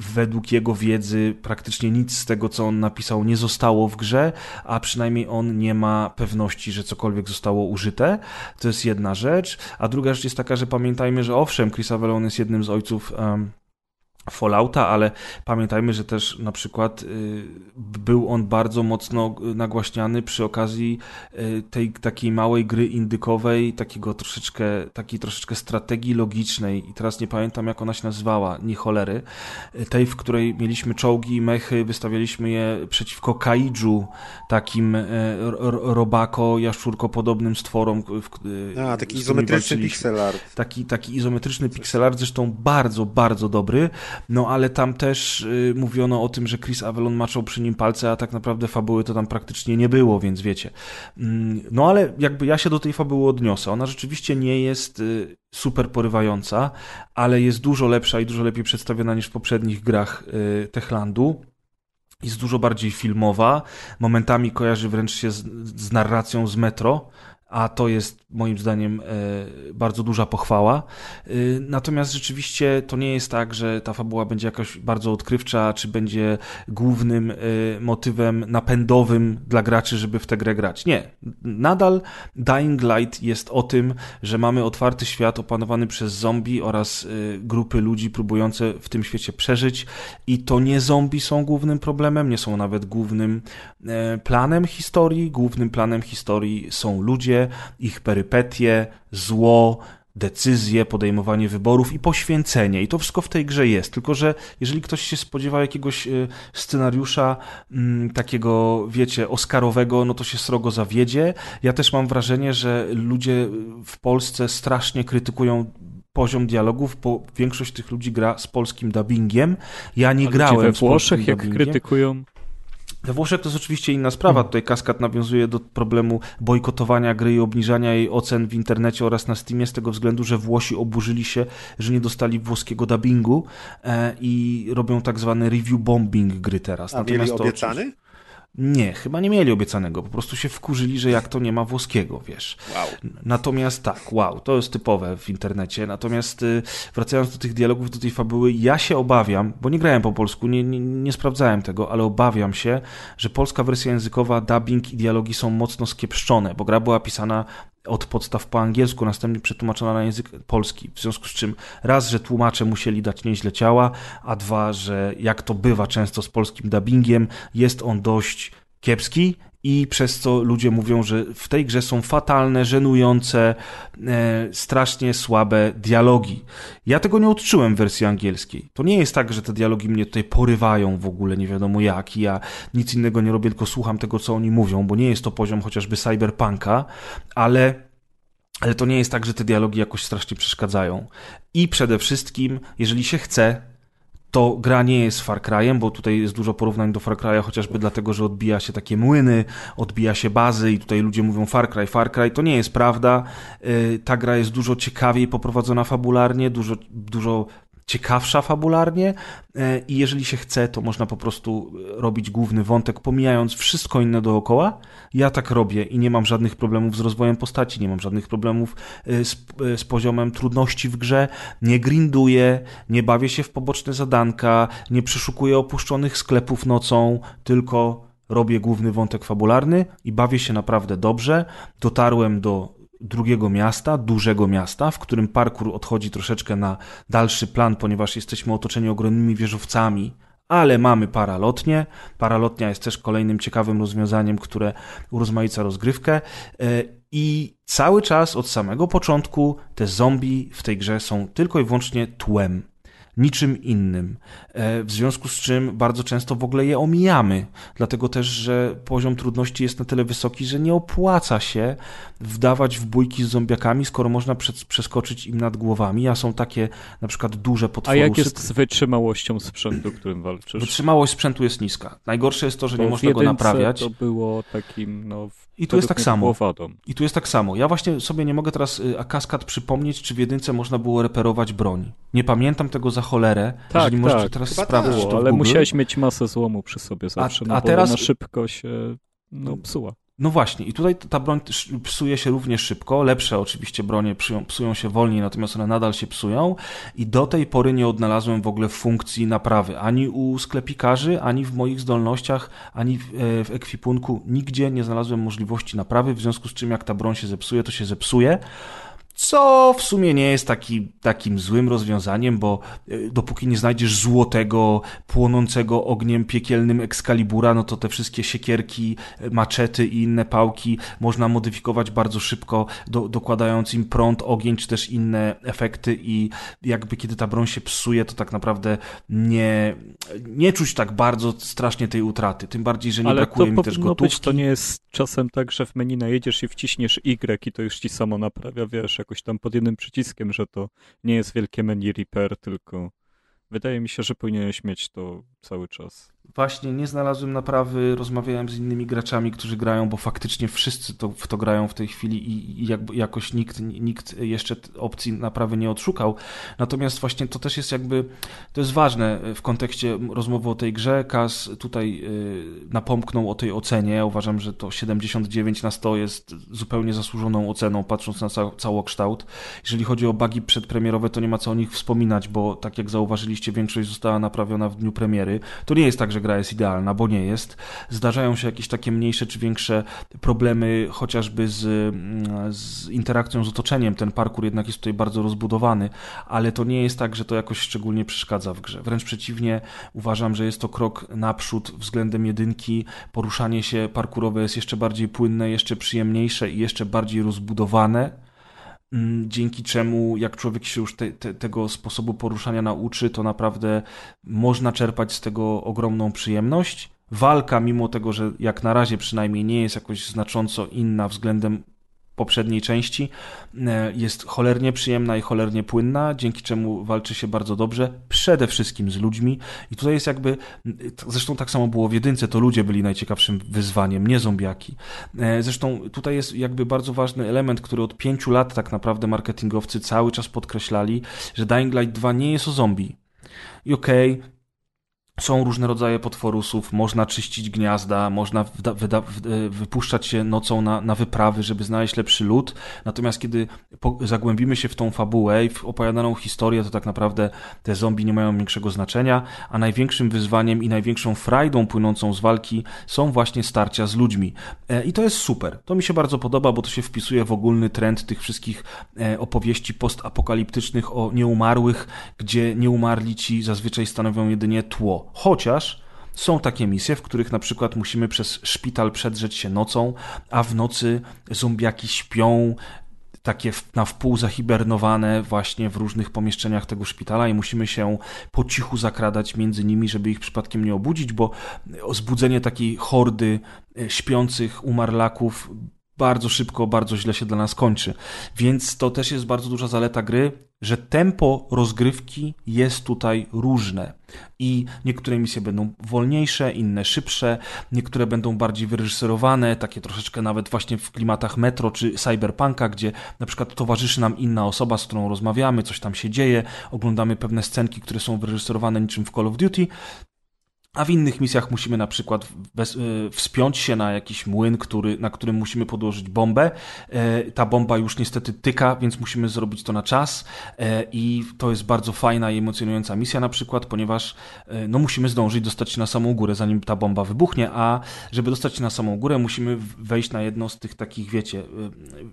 według jego wiedzy praktycznie nic z tego, co on napisał, nie zostało w grze, a przynajmniej on nie ma pewności, że cokolwiek zostało użyte. To jest jedna rzecz. A druga rzecz jest taka, że pamiętajmy, że owszem, Chris Avellone jest jednym z ojców um, Fallouta, ale pamiętajmy, że też na przykład y, był on bardzo mocno nagłaśniany przy okazji y, tej takiej małej gry indykowej, takiego troszeczkę, takiej troszeczkę strategii logicznej i teraz nie pamiętam jak ona się nazywała, nie cholery, y, tej, w której mieliśmy czołgi i mechy, wystawialiśmy je przeciwko kaiju, takim ro- robako, jaszczurko podobnym stworom. w- A, taki izometryczny pixel art. taki, taki izometryczny pixel art, zresztą bardzo, bardzo dobry, no ale tam też y, mówiono o tym, że Chris Avellon maczał przy nim palce, a tak naprawdę fabuły to tam praktycznie nie było, więc wiecie. Mm, No ale jakby ja się do tej fabuły odniosę. Ona rzeczywiście nie jest y, super porywająca, ale jest dużo lepsza i dużo lepiej przedstawiona niż w poprzednich grach y, Techlandu. Jest dużo bardziej filmowa, momentami kojarzy wręcz się z, z narracją z Metro, a to jest moim zdaniem e, bardzo duża pochwała. E, Natomiast rzeczywiście to nie jest tak, że ta fabuła będzie jakoś bardzo odkrywcza, czy będzie głównym e, motywem napędowym dla graczy, żeby w tę grę grać. Nie. Nadal Dying Light jest o tym, że mamy otwarty świat opanowany przez zombie oraz grupy ludzi próbujące w tym świecie przeżyć i to nie zombie są głównym problemem, nie są nawet głównym planem historii. Głównym planem historii są ludzie, ich perypetie, zło, decyzje, podejmowanie wyborów i poświęcenie. I to wszystko w tej grze jest. Tylko, że jeżeli ktoś się spodziewa jakiegoś e, scenariusza mm, takiego, wiecie, oscarowego, no to się srogo zawiedzie. Ja też mam wrażenie, że ludzie w Polsce strasznie krytykują poziom dialogów, bo większość tych ludzi gra z polskim dubbingiem. Ja nie A grałem we Włoszech, jak dubbingiem. krytykują. We Włoszech to jest oczywiście inna sprawa. Tutaj Kaskad nawiązuje do problemu bojkotowania gry i obniżania jej ocen w internecie oraz na Steamie z tego względu, że Włosi oburzyli się, że nie dostali włoskiego dubbingu e, i robią tak zwany review bombing gry teraz. A mieli to obiecany? Nie, chyba nie mieli obiecanego. Po prostu się wkurzyli, że jak to nie ma włoskiego, wiesz. Wow. Natomiast tak, wow, to jest typowe w internecie. Natomiast y, wracając do tych dialogów, do tej fabuły, ja się obawiam, bo nie grałem po polsku, nie, nie, nie sprawdzałem tego, ale obawiam się, że polska wersja językowa, dubbing i dialogi są mocno skiepszczone, bo gra była pisana od podstaw po angielsku, następnie przetłumaczona na język polski. W związku z czym raz, że tłumacze musieli dać nieźle ciała, a dwa, że jak to bywa często z polskim dubbingiem, jest on dość kiepski i przez co ludzie mówią, że w tej grze są fatalne, żenujące, e, strasznie słabe dialogi. Ja tego nie odczułem w wersji angielskiej. To nie jest tak, że te dialogi mnie tutaj porywają w ogóle, nie wiadomo jak, i ja nic innego nie robię, tylko słucham tego, co oni mówią, bo nie jest to poziom chociażby cyberpunka, ale ale to nie jest tak, że te dialogi jakoś strasznie przeszkadzają. I przede wszystkim, jeżeli się chce, to gra nie jest Far Cry'em, bo tutaj jest dużo porównań do Far Cry'a, chociażby dlatego, że odbija się takie młyny, odbija się bazy i tutaj ludzie mówią Far Cry, Far Cry. To nie jest prawda. Yy, Ta gra jest dużo ciekawiej poprowadzona fabularnie, dużo, dużo ciekawsza fabularnie e, i jeżeli się chce, to można po prostu robić główny wątek, pomijając wszystko inne dookoła. Ja tak robię i nie mam żadnych problemów z rozwojem postaci, nie mam żadnych problemów e, z, e, z poziomem trudności w grze, nie grinduję, nie bawię się w poboczne zadanka, nie przeszukuję opuszczonych sklepów nocą, tylko robię główny wątek fabularny i bawię się naprawdę dobrze. Dotarłem do drugiego miasta, dużego miasta, w którym parkour odchodzi troszeczkę na dalszy plan, ponieważ jesteśmy otoczeni ogromnymi wieżowcami, ale mamy paralotnie. Paralotnia jest też kolejnym ciekawym rozwiązaniem, które urozmaica rozgrywkę. E, I cały czas od samego początku te zombie w tej grze są tylko i wyłącznie tłem niczym innym. E, w związku z czym bardzo często w ogóle je omijamy, dlatego też, że poziom trudności jest na tyle wysoki, że nie opłaca się wdawać w bójki z zombiakami, skoro można przeskoczyć im nad głowami, a są takie na przykład duże potwory. A jak jest z wytrzymałością sprzętu, którym walczysz? Wytrzymałość sprzętu jest niska. Najgorsze jest to, że Bo nie można go naprawiać. to było takim, no, i tu jest tak samo. I tu jest tak samo. Ja właśnie sobie nie mogę teraz y, a kaskad przypomnieć, czy w jedynce można było reperować broń. Nie pamiętam tego za cholerę. Tak, jeżeli tak. możecie teraz Chyba sprawdzić tak. to Ale musiałeś mieć masę złomu przy sobie zawsze, a, no a teraz na szybko się no, psuła. No właśnie, i tutaj ta broń psuje się również szybko. Lepsze oczywiście bronie psują, psują, się wolniej, natomiast one nadal się psują. I do tej pory nie odnalazłem w ogóle funkcji naprawy ani u sklepikarzy, ani w moich zdolnościach, ani w, e, w ekwipunku. Nigdzie nie znalazłem możliwości naprawy, w związku z czym jak ta broń się zepsuje, to się zepsuje co w sumie nie jest taki, takim złym rozwiązaniem, bo e, dopóki nie znajdziesz złotego, płonącego ogniem piekielnym Excalibura, no to te wszystkie siekierki, e, maczety i inne pałki można modyfikować bardzo szybko, do, dokładając im prąd, ogień, czy też inne efekty i jakby kiedy ta broń się psuje, to tak naprawdę nie, nie czuć tak bardzo strasznie tej utraty, tym bardziej, że nie Ale brakuje mi też gotówki. Być, to nie jest czasem tak, że w menu najedziesz i wciśniesz Y i to już ci samo naprawia, wiesz, jakoś tam pod jednym przyciskiem, że to nie jest wielkie menu repair, tylko wydaje mi się, że powinieneś mieć to cały czas. Właśnie nie znalazłem naprawy, rozmawiałem z innymi graczami, którzy grają, bo faktycznie wszyscy to, w to grają w tej chwili i, i jak, jakoś nikt, nikt jeszcze opcji naprawy nie odszukał. Natomiast właśnie to też jest jakby, to jest ważne w kontekście rozmowy o tej grze. Kaz tutaj y, napomknął o tej ocenie. Uważam, że to 79 na 100 jest zupełnie zasłużoną oceną, patrząc na ca całokształt. Jeżeli chodzi o bugi przedpremierowe, to nie ma co o nich wspominać, bo tak jak zauważyliście, większość została naprawiona w dniu premiery. To nie jest tak, że gra jest idealna, bo nie jest. Zdarzają się jakieś takie mniejsze czy większe problemy, chociażby z, mm, z interakcją z otoczeniem. Ten parkour jednak jest tutaj bardzo rozbudowany, ale to nie jest tak, że to jakoś szczególnie przeszkadza w grze. Wręcz przeciwnie, uważam, że jest to krok naprzód względem jedynki. Poruszanie się parkurowe jest jeszcze bardziej płynne, jeszcze przyjemniejsze i jeszcze bardziej rozbudowane dzięki czemu jak człowiek się już te, te, tego sposobu poruszania nauczy, to naprawdę można czerpać z tego ogromną przyjemność. Walka, mimo tego, że jak na razie przynajmniej nie jest jakoś znacząco inna względem poprzedniej części, e, jest cholernie przyjemna i cholernie płynna, dzięki czemu walczy się bardzo dobrze, przede wszystkim z ludźmi. I tutaj jest jakby, zresztą tak samo było w jedynce, to ludzie byli najciekawszym wyzwaniem, nie zombiaki. E, zresztą tutaj jest jakby bardzo ważny element, który od pięciu lat tak naprawdę marketingowcy cały czas podkreślali, że Dying Light 2 nie jest o zombie. I okej, okay, są różne rodzaje potworusów, można czyścić gniazda, można e, wypuszczać się nocą na, na wyprawy, żeby znaleźć lepszy lód. Natomiast kiedy zagłębimy się w tą fabułę i w opowiadaną historię, to tak naprawdę te zombie nie mają większego znaczenia, a największym wyzwaniem i największą frajdą płynącą z walki są właśnie starcia z ludźmi. E, I to jest super. To mi się bardzo podoba, bo to się wpisuje w ogólny trend tych wszystkich e, opowieści postapokaliptycznych o nieumarłych, gdzie nieumarli ci zazwyczaj stanowią jedynie tło Chociaż są takie misje, w których na przykład musimy przez szpital przedrzeć się nocą, a w nocy zombiaki śpią, takie na wpół zahibernowane właśnie w różnych pomieszczeniach tego szpitala i musimy się po cichu zakradać między nimi, żeby ich przypadkiem nie obudzić, bo zbudzenie takiej hordy e, śpiących umarlaków bardzo szybko, bardzo źle się dla nas kończy. Więc to też jest bardzo duża zaleta gry, że tempo rozgrywki jest tutaj różne. I niektóre misje będą wolniejsze, inne szybsze, niektóre będą bardziej wyreżyserowane, takie troszeczkę nawet właśnie w klimatach metro czy cyberpunka, gdzie na przykład towarzyszy nam inna osoba, z którą rozmawiamy, coś tam się dzieje, oglądamy pewne scenki, które są wyreżyserowane niczym w Call of Duty. A w innych misjach musimy na przykład bez, y, wspiąć się na jakiś młyn, który, na którym musimy podłożyć bombę. E, ta bomba już niestety tyka, więc musimy zrobić to na czas. E, I to jest bardzo fajna i emocjonująca misja na przykład, ponieważ no, musimy zdążyć dostać się na samą górę, zanim ta bomba wybuchnie, a żeby dostać się na samą górę, musimy wejść na jedno z tych takich, wiecie,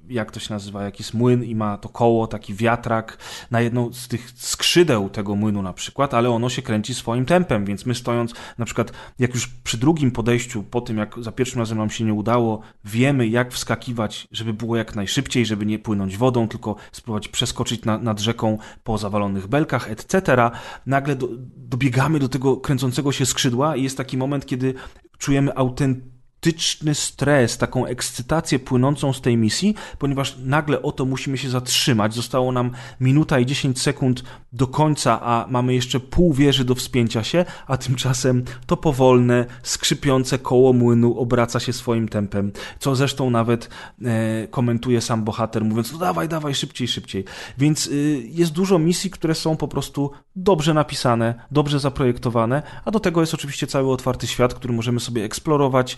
jak to się nazywa, jakiś młyn i ma to koło, taki wiatrak, na jedną z tych skrzydeł tego młynu na przykład, ale ono się kręci swoim tempem, więc my stojąc na przykład jak już przy drugim podejściu, po tym jak za pierwszym razem nam się nie udało, wiemy jak wskakiwać, żeby było jak najszybciej, żeby nie płynąć wodą, tylko spróbować przeskoczyć na, nad rzeką po zawalonych belkach, etc. Nagle do, dobiegamy do tego kręcącego się skrzydła i jest taki moment, kiedy czujemy autentyczny autentyczny stres, taką ekscytację płynącą z tej misji, ponieważ nagle oto musimy się zatrzymać. Zostało nam minuta i 10 sekund do końca, a mamy jeszcze pół wieży do wspięcia się, a tymczasem to powolne, skrzypiące koło młynu obraca się swoim tempem, co zresztą nawet e, komentuje sam bohater, mówiąc, no dawaj, dawaj, szybciej, szybciej. Więc y, jest dużo misji, które są po prostu dobrze napisane, dobrze zaprojektowane, a do tego jest oczywiście cały otwarty świat, który możemy sobie eksplorować,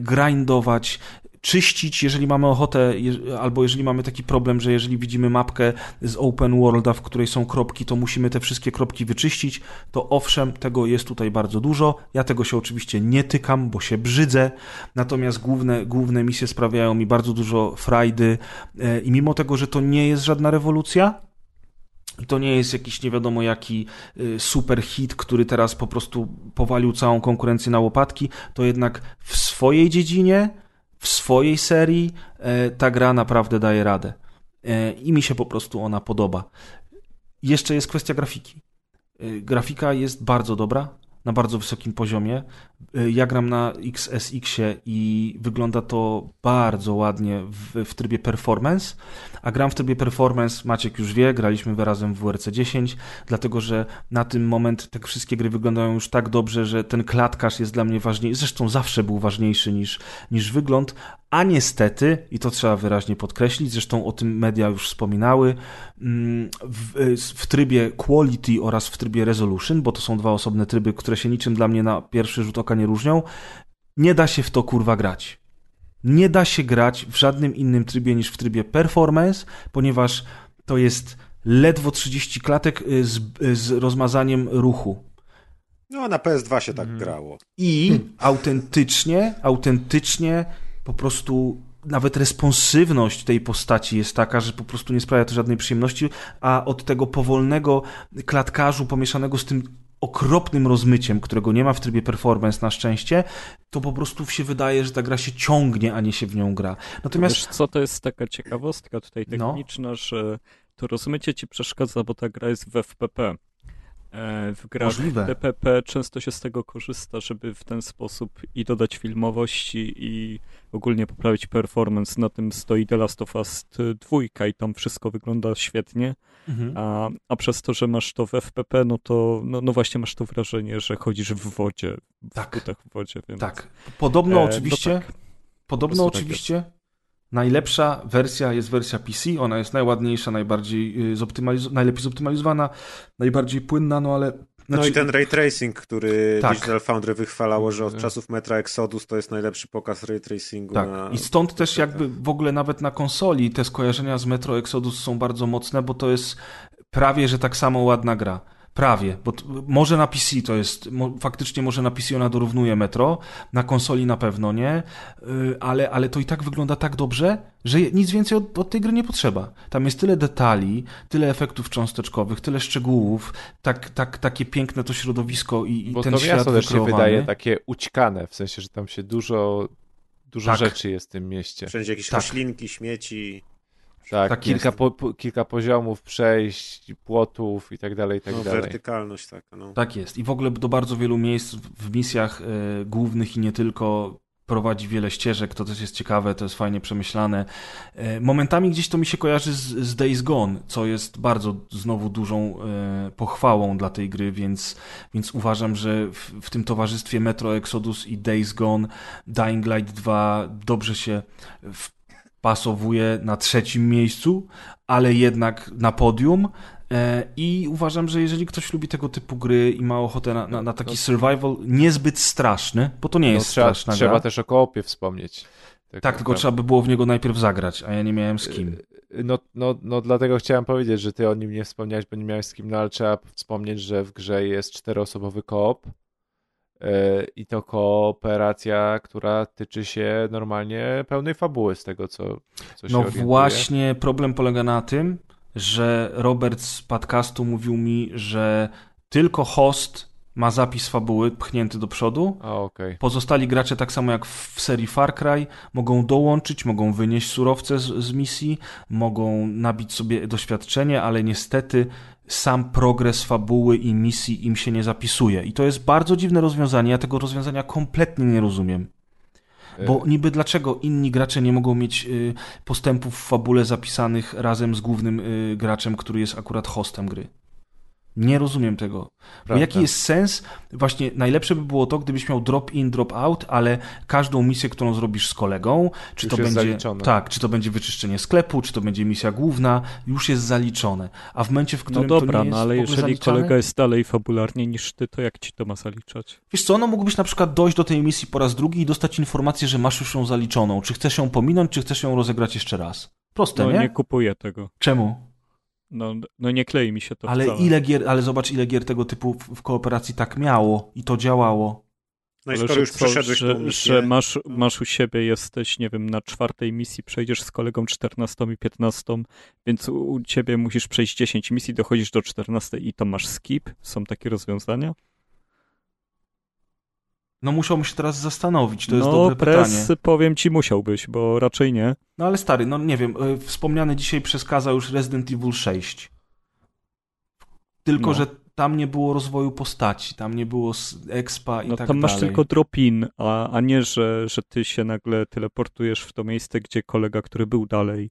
grindować, czyścić, jeżeli mamy ochotę, albo jeżeli mamy taki problem, że jeżeli widzimy mapkę z open worlda, w której są kropki, to musimy te wszystkie kropki wyczyścić, to owszem, tego jest tutaj bardzo dużo. Ja tego się oczywiście nie tykam, bo się brzydzę, natomiast główne, główne misje sprawiają mi bardzo dużo frajdy y, i mimo tego, że to nie jest żadna rewolucja, to nie jest jakiś nie wiadomo jaki y, super hit, który teraz po prostu powalił całą konkurencję na łopatki, to jednak w swojej dziedzinie, w swojej serii e, ta gra naprawdę daje radę. E, I mi się po prostu ona podoba. Jeszcze jest kwestia grafiki. E, grafika jest bardzo dobra, na bardzo wysokim poziomie. Ja gram na XSX-ie i wygląda to bardzo ładnie w, w trybie performance, a gram w trybie performance, Maciek już wie, graliśmy razem w WRC 10, dlatego że na tym moment te wszystkie gry wyglądają już tak dobrze, że ten klatkarz jest dla mnie ważniejszy, zresztą zawsze był ważniejszy niż, niż wygląd, a niestety, i to trzeba wyraźnie podkreślić, zresztą o tym media już wspominały, mm, w, w, trybie quality oraz w trybie resolution, bo to są dwa osobne tryby, które się niczym dla mnie na pierwszy rzut oka nie różnią, nie da się w to kurwa grać. Nie da się grać w żadnym innym trybie niż w trybie performance, ponieważ to jest ledwo 30 klatek y, z, y, z rozmazaniem ruchu. No, na PS2 się tak mhm. grało. I autentycznie, autentycznie po prostu nawet responsywność tej postaci jest taka, że po prostu nie sprawia to żadnej przyjemności, a od tego powolnego klatkarzu pomieszanego z tym okropnym rozmyciem, którego nie ma w trybie performance na szczęście, to po prostu się wydaje, że ta gra się ciągnie, a nie się w nią gra. Natomiast... Wiesz co, to jest taka ciekawostka tutaj no. techniczna, no. że to rozmycie ci przeszkadza, bo ta gra jest w FPP. E, w grach Możliwe. TPP często się z tego korzysta, żeby w ten sposób i dodać filmowości i ogólnie poprawić performance. Na tym stoi The Last of Us 2 i tam wszystko wygląda świetnie, mhm. a, a przez to, że masz to w FPP, no to no, no właśnie masz to wrażenie, że chodzisz w wodzie, w tak. w wodzie. Więc... Tak. Podobno e, oczywiście, no tak. podobno oczywiście tak Najlepsza wersja jest wersja PC, ona jest najładniejsza, najbardziej y, zoptymaliz- najlepiej zoptymalizowana, najbardziej płynna, no ale znaczy... No i ten ray tracing, który tak. Digital Foundry wychwalało, że od y. czasów Metra Exodus to jest najlepszy pokaz ray tracingu. Tak. Na... I stąd też jakby w ogóle nawet na konsoli te skojarzenia z Metro Exodus są bardzo mocne, bo to jest prawie, że tak samo ładna gra. Prawie, bo może na PC to jest, mo, faktycznie może na PC ona dorównuje Metro, na konsoli na pewno nie, yy, ale, ale to i tak wygląda tak dobrze, że nic więcej od, od, tej gry nie potrzeba. Tam jest tyle detali, tyle efektów cząsteczkowych, tyle szczegółów, tak, tak, takie piękne to środowisko i, i bo ten to świat też się wydaje takie ućkane, w sensie, że tam się dużo, dużo tak. rzeczy jest w tym mieście. Wszędzie jakieś tak. roślinki, śmieci. Tak, tak kilka, po, kilka poziomów przejść, płotów i tak dalej, i tak no, dalej. Wertykalność taka, no. Tak jest. I w ogóle do bardzo wielu miejsc w misjach y, głównych i nie tylko prowadzi wiele ścieżek, to też jest ciekawe, to jest fajnie przemyślane. E, Momentami gdzieś to mi się kojarzy z, z Days Gone, co jest bardzo znowu dużą e, pochwałą dla tej gry, więc, więc uważam, że w, w tym towarzystwie Metro Exodus i Days Gone, Dying Light 2 dobrze się wpasowuje na trzecim miejscu, ale jednak na podium. E, I uważam, że jeżeli ktoś lubi tego typu gry i ma ochotę na, na, na taki survival niezbyt straszny, bo to nie No, jest trzeba, straszna trzeba gra. też o koopie wspomnieć. Tak, tylko trzeba by było w niego najpierw zagrać, a ja nie miałem z kim. No, no, no dlatego chciałem powiedzieć, że ty o nim nie wspomniałeś, bo nie miałeś z kim, no ale trzeba wspomnieć, że w grze jest czteroosobowy koop i to kooperacja, która tyczy się normalnie pełnej fabuły z tego, co, co się No orientuję. właśnie, problem polega na tym, że Robert z podcastu mówił mi, że tylko host ma zapis fabuły pchnięty do przodu. A, okej. Pozostali gracze, tak samo jak w serii Far Cry, mogą dołączyć, mogą wynieść surowce z, z misji, mogą nabić sobie doświadczenie, ale niestety sam progres fabuły i misji im się nie zapisuje. I to jest bardzo dziwne rozwiązanie. Ja tego rozwiązania kompletnie nie rozumiem. Bo niby dlaczego inni gracze nie mogą mieć y, postępów w fabule zapisanych razem z głównym y, graczem, który jest akurat hostem gry? Nie rozumiem tego. Jaki jest sens? Właśnie najlepsze by było to, gdybyś miał drop in, drop out, ale każdą misję, którą zrobisz z kolegą, czy Już to jest będzie zaliczone. tak, czy to będzie wyczyszczenie sklepu, czy to będzie misja główna, już jest zaliczone. A w momencie, w No którym dobra, to nie jest no ale w ogóle jeżeli zaliczane, kolega jest dalej fabularnie niż ty, to jak ci to ma zaliczać? Wiesz co, no mógłbyś na przykład dojść do tej misji po raz drugi i dostać informację, że masz już ją zaliczoną. Czy chcesz ją pominąć, czy chcesz ją rozegrać jeszcze raz? Proste, No nie? nie kupuję tego. Czemu? No, no nie klei mi się to Ale wcale. ile gier, ale zobacz ile gier tego typu w, w kooperacji tak miało i to działało. No i skoro już co, przeszedłeś że, tą misję, że masz, masz u siebie, jesteś, nie wiem, na czwartej misji, przejdziesz z kolegą 14 i 15, więc u, u ciebie musisz przejść 10 misji, dochodzisz do 14 i to masz skip? Są takie rozwiązania? No musiałbym się teraz zastanowić, to jest no, dobre pres, pytanie. powiem ci, musiałbyś, bo raczej nie. No ale stary, no nie wiem, y, wspomniany dzisiaj przez Kaza już Resident Evil 6. Tylko, No. że tam nie było rozwoju postaci, tam nie było expa i No tak tam masz dalej. tylko drop-in, a, a nie, że, że ty się nagle teleportujesz w to miejsce, gdzie kolega, który był dalej.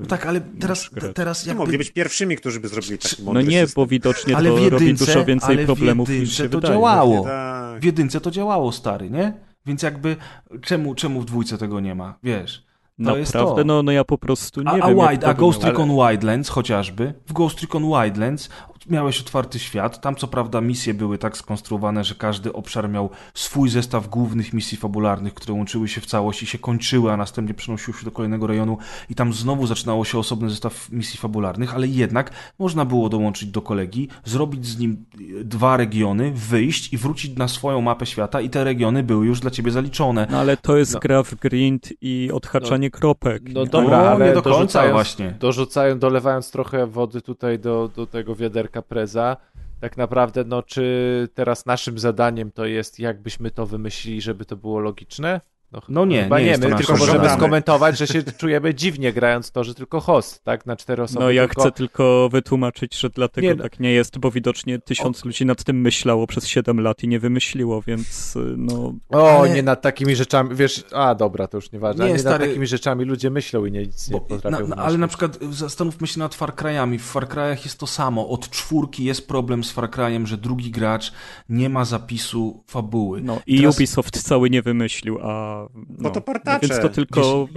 No tak, ale teraz, teraz jakby... mogli być pierwszymi, którzy by zrobili taki No nie, system. bo widocznie Ale to w robi jedynce- dużo więcej ale w problemów niż się to wydaje. działało. Tak. W jedynce to działało, stary, nie? Więc jakby czemu, czemu w dwójce tego nie ma? Wiesz. To jest to. Naprawdę? No, no ja po prostu nie A, a, wiem. jak Wide, a Ghost Recon Wildlands chociażby. W Ghost Recon Wildlands miałeś otwarty świat. Tam co prawda misje były tak skonstruowane, że każdy obszar miał swój zestaw głównych misji fabularnych, które łączyły się w całość i się kończyły, a następnie przenosiły się do kolejnego rejonu i tam znowu zaczynało się osobny zestaw misji fabularnych, ale jednak można było dołączyć do kolegi, zrobić z nim e, dwa regiony, wyjść i wrócić na swoją mapę świata i te regiony były już dla ciebie zaliczone. No ale to jest No. gra w grind i odhaczanie kropek. No dobra, No, ale nie do końca dorzucając, właśnie. dorzucając, dolewając trochę wody tutaj do, do tego wiaderka preza, tak naprawdę, no czy teraz naszym zadaniem to jest, jakbyśmy to wymyślili, żeby to było logiczne? No, No nie, chyba nie nie, my tylko możemy zadanie. skomentować, że się czujemy dziwnie grając to, że tylko host, tak, na cztery osoby. No ja tylko... chcę tylko wytłumaczyć, że dlatego Nie, no. tak nie jest, bo widocznie tysiąc ludzi nad tym myślało przez 7 lat i nie wymyśliło, więc y, no... O, Ale- nie nad takimi rzeczami, wiesz, a dobra, to już nieważne, Nie, nie, nie stary- nad takimi rzeczami ludzie myślą i nie, nic nie Bo, potrafią na, na, ale na przykład zastanówmy się nad Far Cry'ami. W Far Cry'ach jest to samo. Od czwórki jest problem z Far Cry'em, że drugi gracz nie ma zapisu fabuły. no I Teraz- Ubisoft cały nie wymyślił, a... No, to partacze. Więc to tylko...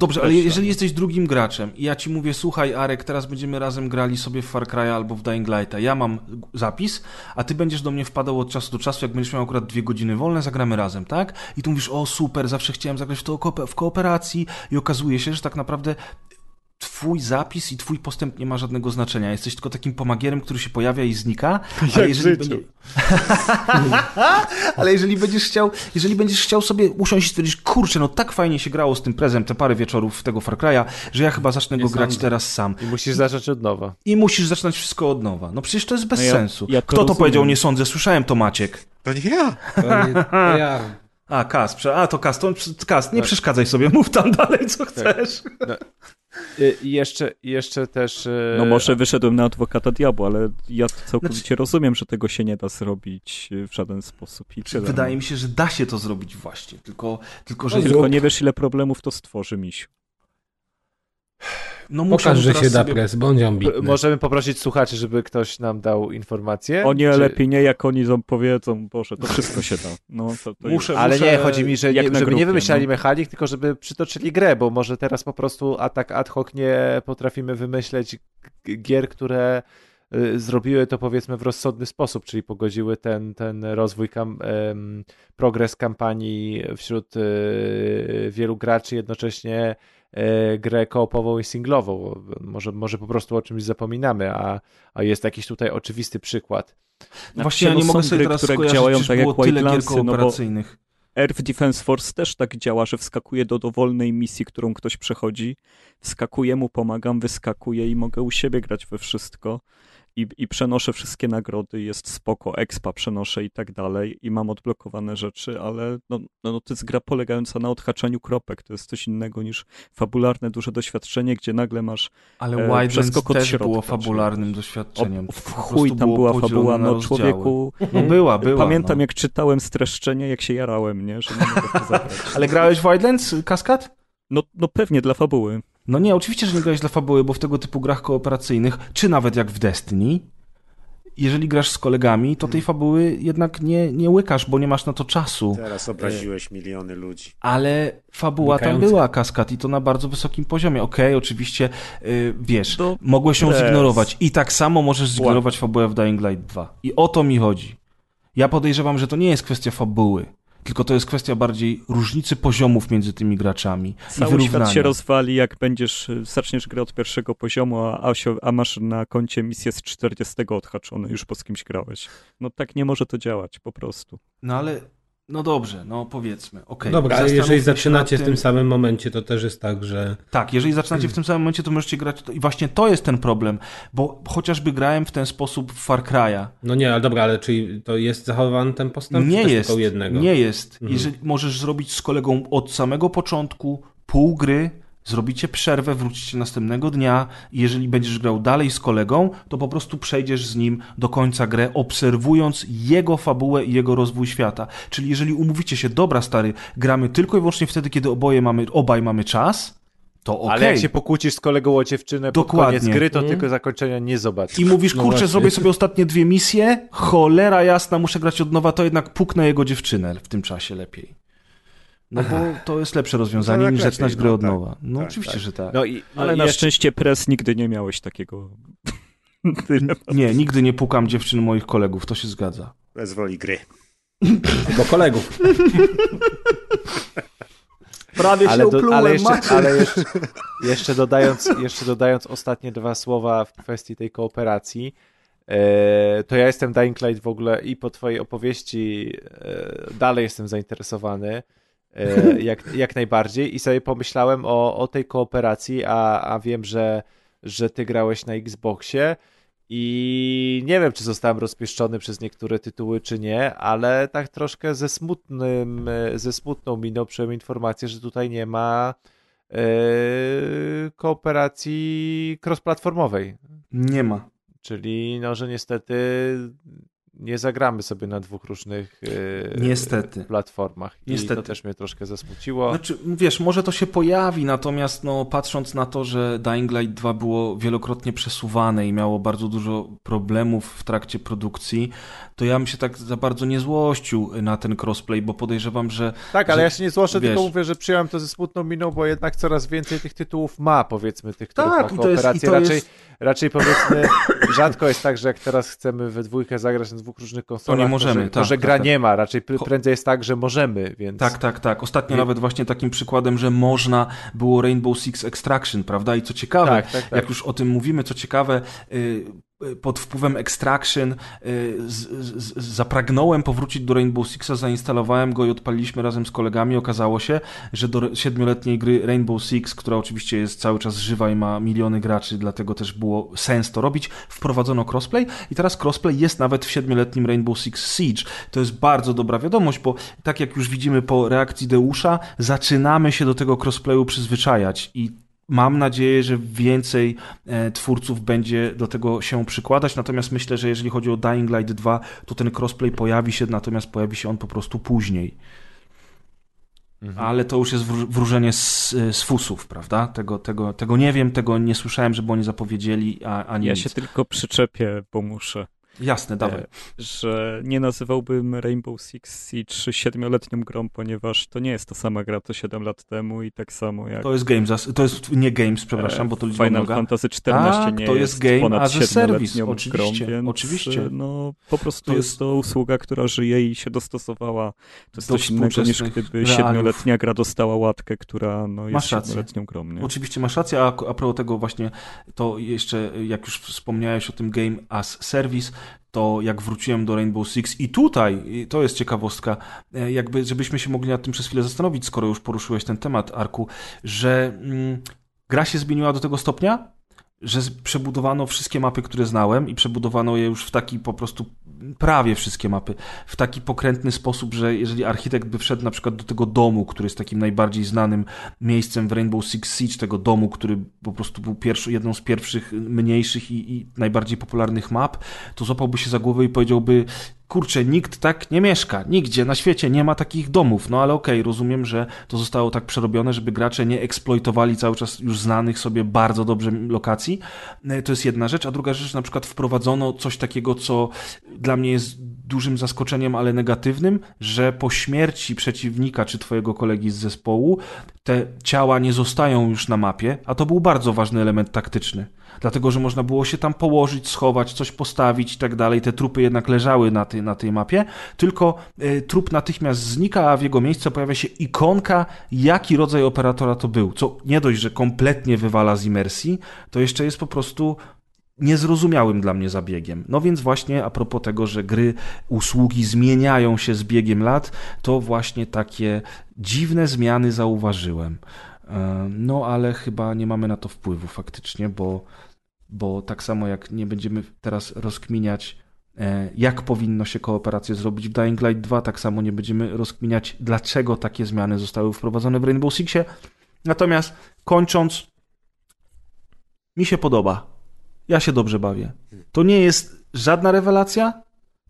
Dobrze, ale jeżeli jesteś drugim graczem i ja ci mówię, słuchaj Arek, teraz będziemy razem grali sobie w Far Cry'a albo w Dying Light'a, ja mam zapis, a ty będziesz do mnie wpadał od czasu do czasu, jak będziesz miał akurat dwie godziny wolne, zagramy razem, tak? I tu mówisz, o super, zawsze chciałem zagrać w to w kooperacji. I okazuje się, że tak naprawdę twój zapis i twój postęp nie ma żadnego znaczenia. Jesteś tylko takim pomagierem, który się pojawia i znika. Ale jeżeli, będzie... ale jeżeli będziesz chciał, jeżeli będziesz chciał sobie usiąść i stwierdzić, kurczę, no tak fajnie się grało z tym prezem te parę wieczorów tego Far Cry'a, że ja chyba zacznę go grać teraz sam. I musisz zacząć od nowa. I musisz zaczynać wszystko od nowa. No przecież to jest bez No ja- sensu. ja to Kto to rozumiem. powiedział, nie sądzę, słyszałem to Maciek. To nie ja. To nie, to ja. A, Kas, a to Kas, to Kas, nie przeszkadzaj sobie, mów tam dalej, co chcesz. Y, I jeszcze, jeszcze też... y, No może wyszedłem na adwokata diabła, ale ja całkowicie Znaczy- rozumiem, że tego się nie da zrobić y, w żaden sposób. I tyle. Wydaje mi się, że da się to zrobić właśnie, tylko, tylko że... Tylko nie wiesz, ile problemów to stworzy, misiu. No muszę Pokaż, że się da pres, bądź ambitny. Możemy poprosić słuchaczy, żeby ktoś nam dał informację? O nie, Czy- lepiej nie, jak oni powiedzą, Boże, to wszystko się da. No, to, to Muszę- Ale muszę- nie, chodzi mi, że jak nie, żeby nie grupie, wymyślali no. mechanik, tylko żeby przytoczyli grę, bo może teraz po prostu a tak ad hoc nie potrafimy wymyśleć gier, które y, zrobiły to powiedzmy w rozsądny sposób, czyli pogodziły ten, ten rozwój, kam, em, progres kampanii wśród y, wielu graczy, jednocześnie grę koopową i singlową. Może, może po prostu o czymś zapominamy, a, a jest jakiś tutaj oczywisty przykład. Właśnie ja no nie mogę sobie gry, teraz które działają tak jak gier Wildlandsy, no bo. Earth Defense Force też tak działa, że wskakuje do dowolnej misji, którą ktoś przechodzi, wskakuję mu, pomagam, wyskakuję i mogę u siebie grać we wszystko. I, I przenoszę wszystkie nagrody, jest spoko, expa przenoszę i tak dalej, i mam odblokowane rzeczy, ale no, no, no to jest gra polegająca na odhaczaniu kropek. To jest coś innego niż fabularne, duże doświadczenie, gdzie nagle masz Ale e, przeskok od też środka, było fabularnym o, doświadczeniem. w Po chuj tam była fabuła, no człowieku. No była, była. Pamiętam, no. jak czytałem streszczenie, jak się jarałem, nie? Że nie mogę w to zagrać. Ale grałeś w Wildlands, Kaskad? No, no pewnie dla fabuły. No nie, oczywiście, że nie grałeś dla fabuły, bo w tego typu grach kooperacyjnych, czy nawet jak w Destiny, jeżeli grasz z kolegami, to tej fabuły jednak nie, nie łykasz, bo nie masz na to czasu. Teraz obraziłeś miliony ludzi. Ale fabuła tam Wynikające. była, Kaskad, i to na bardzo wysokim poziomie. Okej, oczywiście, y, wiesz, To mogłeś ją zignorować i tak samo możesz zignorować fabułę w Dying Light 2. I o to mi chodzi. Ja podejrzewam, że to nie jest kwestia fabuły, tylko to jest kwestia bardziej różnicy poziomów między tymi graczami i Cały świat się rozwali, jak będziesz, y, zaczniesz grę od pierwszego poziomu, a, a masz na koncie misję z 40 odhaczone, już po z kimś grałeś. No tak nie może to działać, po prostu. No ale, no dobrze, no powiedzmy, okej. Dobra, ale jeżeli zaczynacie nad w tym samym momencie, to też jest tak, że Tak, jeżeli zaczynacie w tym samym momencie, to możecie grać. I właśnie to jest ten problem, bo chociażby grałem w ten sposób w Far Cry'a. No nie, ale dobra, ale czyli to jest zachowany ten postęp? Nie jest. Tylko jednego? Nie jest. Mhm. Jeżeli możesz zrobić z kolegą od samego początku pół gry, zrobicie przerwę, wrócicie następnego dnia i jeżeli będziesz grał dalej z kolegą, to po prostu przejdziesz z nim do końca grę, obserwując jego fabułę i jego rozwój świata. Czyli jeżeli umówicie się, dobra stary, gramy tylko i wyłącznie wtedy, kiedy oboje mamy, obaj mamy czas, to okej. Ale jak się pokłócisz z kolegą o dziewczynę pod Dokładnie. koniec gry, to Mhm. tylko zakończenia nie zobaczysz. I mówisz, No kurczę, właśnie. zrobię sobie ostatnie dwie misje, cholera jasna, muszę grać od nowa, to jednak puknę jego dziewczynę w tym czasie lepiej. No bo to jest lepsze rozwiązanie No niż lepiej, zaczynać no grę od tak. nowa. No Tak, oczywiście, tak. że tak. No i, no Ale i na szczęście pres nigdy nie miałeś takiego... Nie, nigdy nie pukam dziewczyn moich kolegów, to się zgadza. Bez woli gry. Tylko kolegów. Prawie ale, do, ale, jeszcze, ale jeszcze, jeszcze, dodając, jeszcze dodając ostatnie dwa słowa w kwestii tej kooperacji, e, to ja jestem Dying Light w ogóle i po twojej opowieści e, dalej jestem zainteresowany. E, jak, jak najbardziej i sobie pomyślałem o, o tej kooperacji, a, a wiem, że, że ty grałeś na Xboxie i nie wiem, czy zostałem rozpieszczony przez niektóre tytuły, czy nie, ale tak troszkę ze smutnym, ze smutną miną przyjąłem informację, że tutaj nie ma e, kooperacji cross-platformowej. Nie ma. Czyli no, że niestety nie zagramy sobie na dwóch różnych e, Niestety. platformach. I Niestety. to też mnie troszkę zasmuciło. Znaczy, wiesz, może to się pojawi, natomiast no, patrząc na to, że Dying Light 2 było wielokrotnie przesuwane i miało bardzo dużo problemów w trakcie produkcji, to ja bym się tak za bardzo nie złościł na ten crossplay, bo podejrzewam, że tak, ale że- ja się nie złoszę, wiesz- tylko mówię, że przyjąłem to ze smutną miną, bo jednak coraz więcej tych tytułów ma, powiedzmy, tych, których Tak, ma jest- kooperację. raczej, jest- raczej powiedzmy, rzadko jest tak, że jak teraz chcemy we dwójkę zagrać na dwóch różnych konsolach, nie możemy, to, że, to, tak, że tak, gra tak. nie ma. Raczej prędzej jest tak, że możemy, więc... Tak, tak, tak. Ostatnio I- nawet właśnie takim przykładem, że można było Rainbow Six Extraction, prawda? I co ciekawe, Tak, tak, jak już o tym mówimy, co ciekawe, y, pod wpływem Extraction y, z, z, zapragnąłem powrócić do Rainbow Sixa, zainstalowałem go i odpaliliśmy razem z kolegami. Okazało się, że do siedmioletniej gry Rainbow Six, która oczywiście jest cały czas żywa i ma miliony graczy, dlatego też było sens to robić, wprowadzono crossplay i teraz crossplay jest nawet w siedmioletnim Rainbow Six Siege. To jest bardzo dobra wiadomość, bo tak jak już widzimy po reakcji Deusza, zaczynamy się do tego crossplayu przyzwyczajać i Mam nadzieję, że więcej e, twórców będzie do tego się przykładać, natomiast myślę, że jeżeli chodzi o Dying Light 2, to ten crossplay pojawi się, natomiast pojawi się on po prostu później. Mhm. Ale to już jest wróżenie z, z fusów, prawda? Tego, tego, tego nie wiem, tego nie słyszałem, żeby oni zapowiedzieli, a, ani Ja nic. się tylko przyczepię, bo muszę. Jasne, dawaj. E, że nie nazywałbym Rainbow Six Siege siedmioletnią grą, ponieważ to nie jest ta sama gra to 7 lat temu i tak samo jak... To jest Games, to jest nie Games, przepraszam, bo to Final mnoga. Fantasy XIV tak, nie to jest, game ponad as a service, oczywiście, grą, więc oczywiście. no po prostu to jest... jest to usługa, która żyje i się dostosowała. To jest do coś innego niż gdyby siedmioletnia gra dostała łatkę, która no, jest siedmioletnią grą. Nie? Oczywiście masz rację, a, a propos tego właśnie, to jeszcze jak już wspomniałeś o tym game as service, to jak wróciłem do Rainbow Six i tutaj, to jest ciekawostka, e, jakby żebyśmy się mogli nad tym przez chwilę zastanowić, skoro już poruszyłeś ten temat, Arku, że mm, gra się zmieniła do tego stopnia, że przebudowano wszystkie mapy, które znałem i przebudowano je już w taki po prostu prawie wszystkie mapy w taki pokrętny sposób, że jeżeli architekt by wszedł na przykład do tego domu, który jest takim najbardziej znanym miejscem w Rainbow Six Siege, tego domu, który po prostu był pierwszy, jedną z pierwszych mniejszych i, i najbardziej popularnych map, to złapałby się za głowę i powiedziałby kurczę, nikt tak nie mieszka, nigdzie na świecie nie ma takich domów, no ale okej, okay, rozumiem, że to zostało tak przerobione, żeby gracze nie eksploitowali cały czas już znanych sobie bardzo dobrze lokacji. E, to jest jedna rzecz, a druga rzecz, na przykład wprowadzono coś takiego, co dla mnie jest dużym zaskoczeniem, ale negatywnym, że po śmierci przeciwnika czy twojego kolegi z zespołu te ciała nie zostają już na mapie, a to był bardzo ważny element taktyczny dlatego że można było się tam położyć, schować, coś postawić i tak dalej. Te trupy jednak leżały na tej, na tej mapie, tylko y, trup natychmiast znika, a w jego miejsce pojawia się ikonka, jaki rodzaj operatora to był. Co nie dość, że kompletnie wywala z imersji, to jeszcze jest po prostu niezrozumiałym dla mnie zabiegiem. No więc właśnie a propos tego, że gry, usługi zmieniają się z biegiem lat, to właśnie takie dziwne zmiany zauważyłem. E, no ale chyba nie mamy na to wpływu faktycznie, bo bo tak samo jak nie będziemy teraz rozkminiać, e, jak powinno się kooperację zrobić w Dying Light 2, tak samo nie będziemy rozkminiać, dlaczego takie zmiany zostały wprowadzone w Rainbow Sixie. Natomiast kończąc, mi się podoba. Ja się dobrze bawię. To nie jest żadna rewelacja,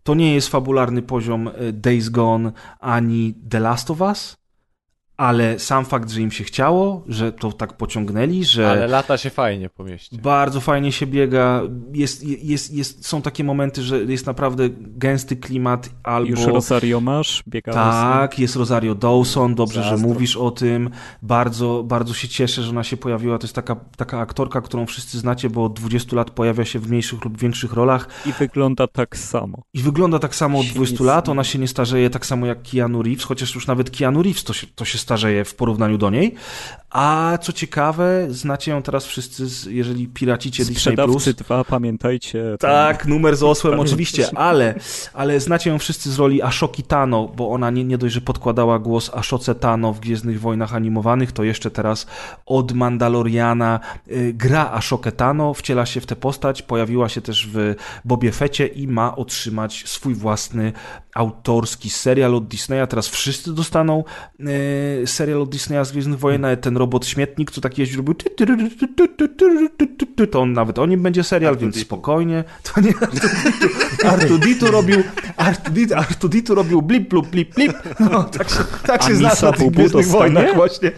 to nie jest fabularny poziom e, Days Gone ani The Last of Us, ale sam fakt, że im się chciało, że to tak pociągnęli, że... Ale lata się fajnie po mieście. Bardzo fajnie się biega. Jest, jest, jest, są takie momenty, że jest naprawdę gęsty klimat albo... Już Rosario masz? Biegałeś tak, jest Rosario Dawson, dobrze, Zastro. że mówisz o tym. Bardzo, bardzo się cieszę, że ona się pojawiła. To jest taka, taka aktorka, którą wszyscy znacie, bo od 20 lat pojawia się w mniejszych lub większych rolach. I wygląda tak samo. I wygląda tak samo od 20 lat. Ona się nie starzeje tak samo jak Keanu Reeves, chociaż już nawet Keanu Reeves to się, to się starzeje w porównaniu do niej. A co ciekawe, znacie ją teraz wszyscy, z, jeżeli piracicie Disney+. Plus. 2, pamiętajcie. Tak, numer z osłem oczywiście, ale, ale znacie ją wszyscy z roli Ashoki Tano, bo ona nie, nie dość, że podkładała głos Ashoce Tano w Gwiezdnych Wojnach Animowanych, to jeszcze teraz od Mandaloriana y, gra Ashokę Tano, wciela się w tę postać, pojawiła się też w Bobie Fecie i ma otrzymać swój własny autorski serial od Disneya. Teraz wszyscy dostaną y, serial od Disneya z Gwiezdnych Wojen, ten robot śmietnik, co taki jeździł, robił to on nawet o nim będzie serial, więc spokojnie. To nie Artuditu robił Artuditu, robił blip, blip, blip, blip. No, tak się, tak się zna na tych Gwiezdnych Wojnach właśnie.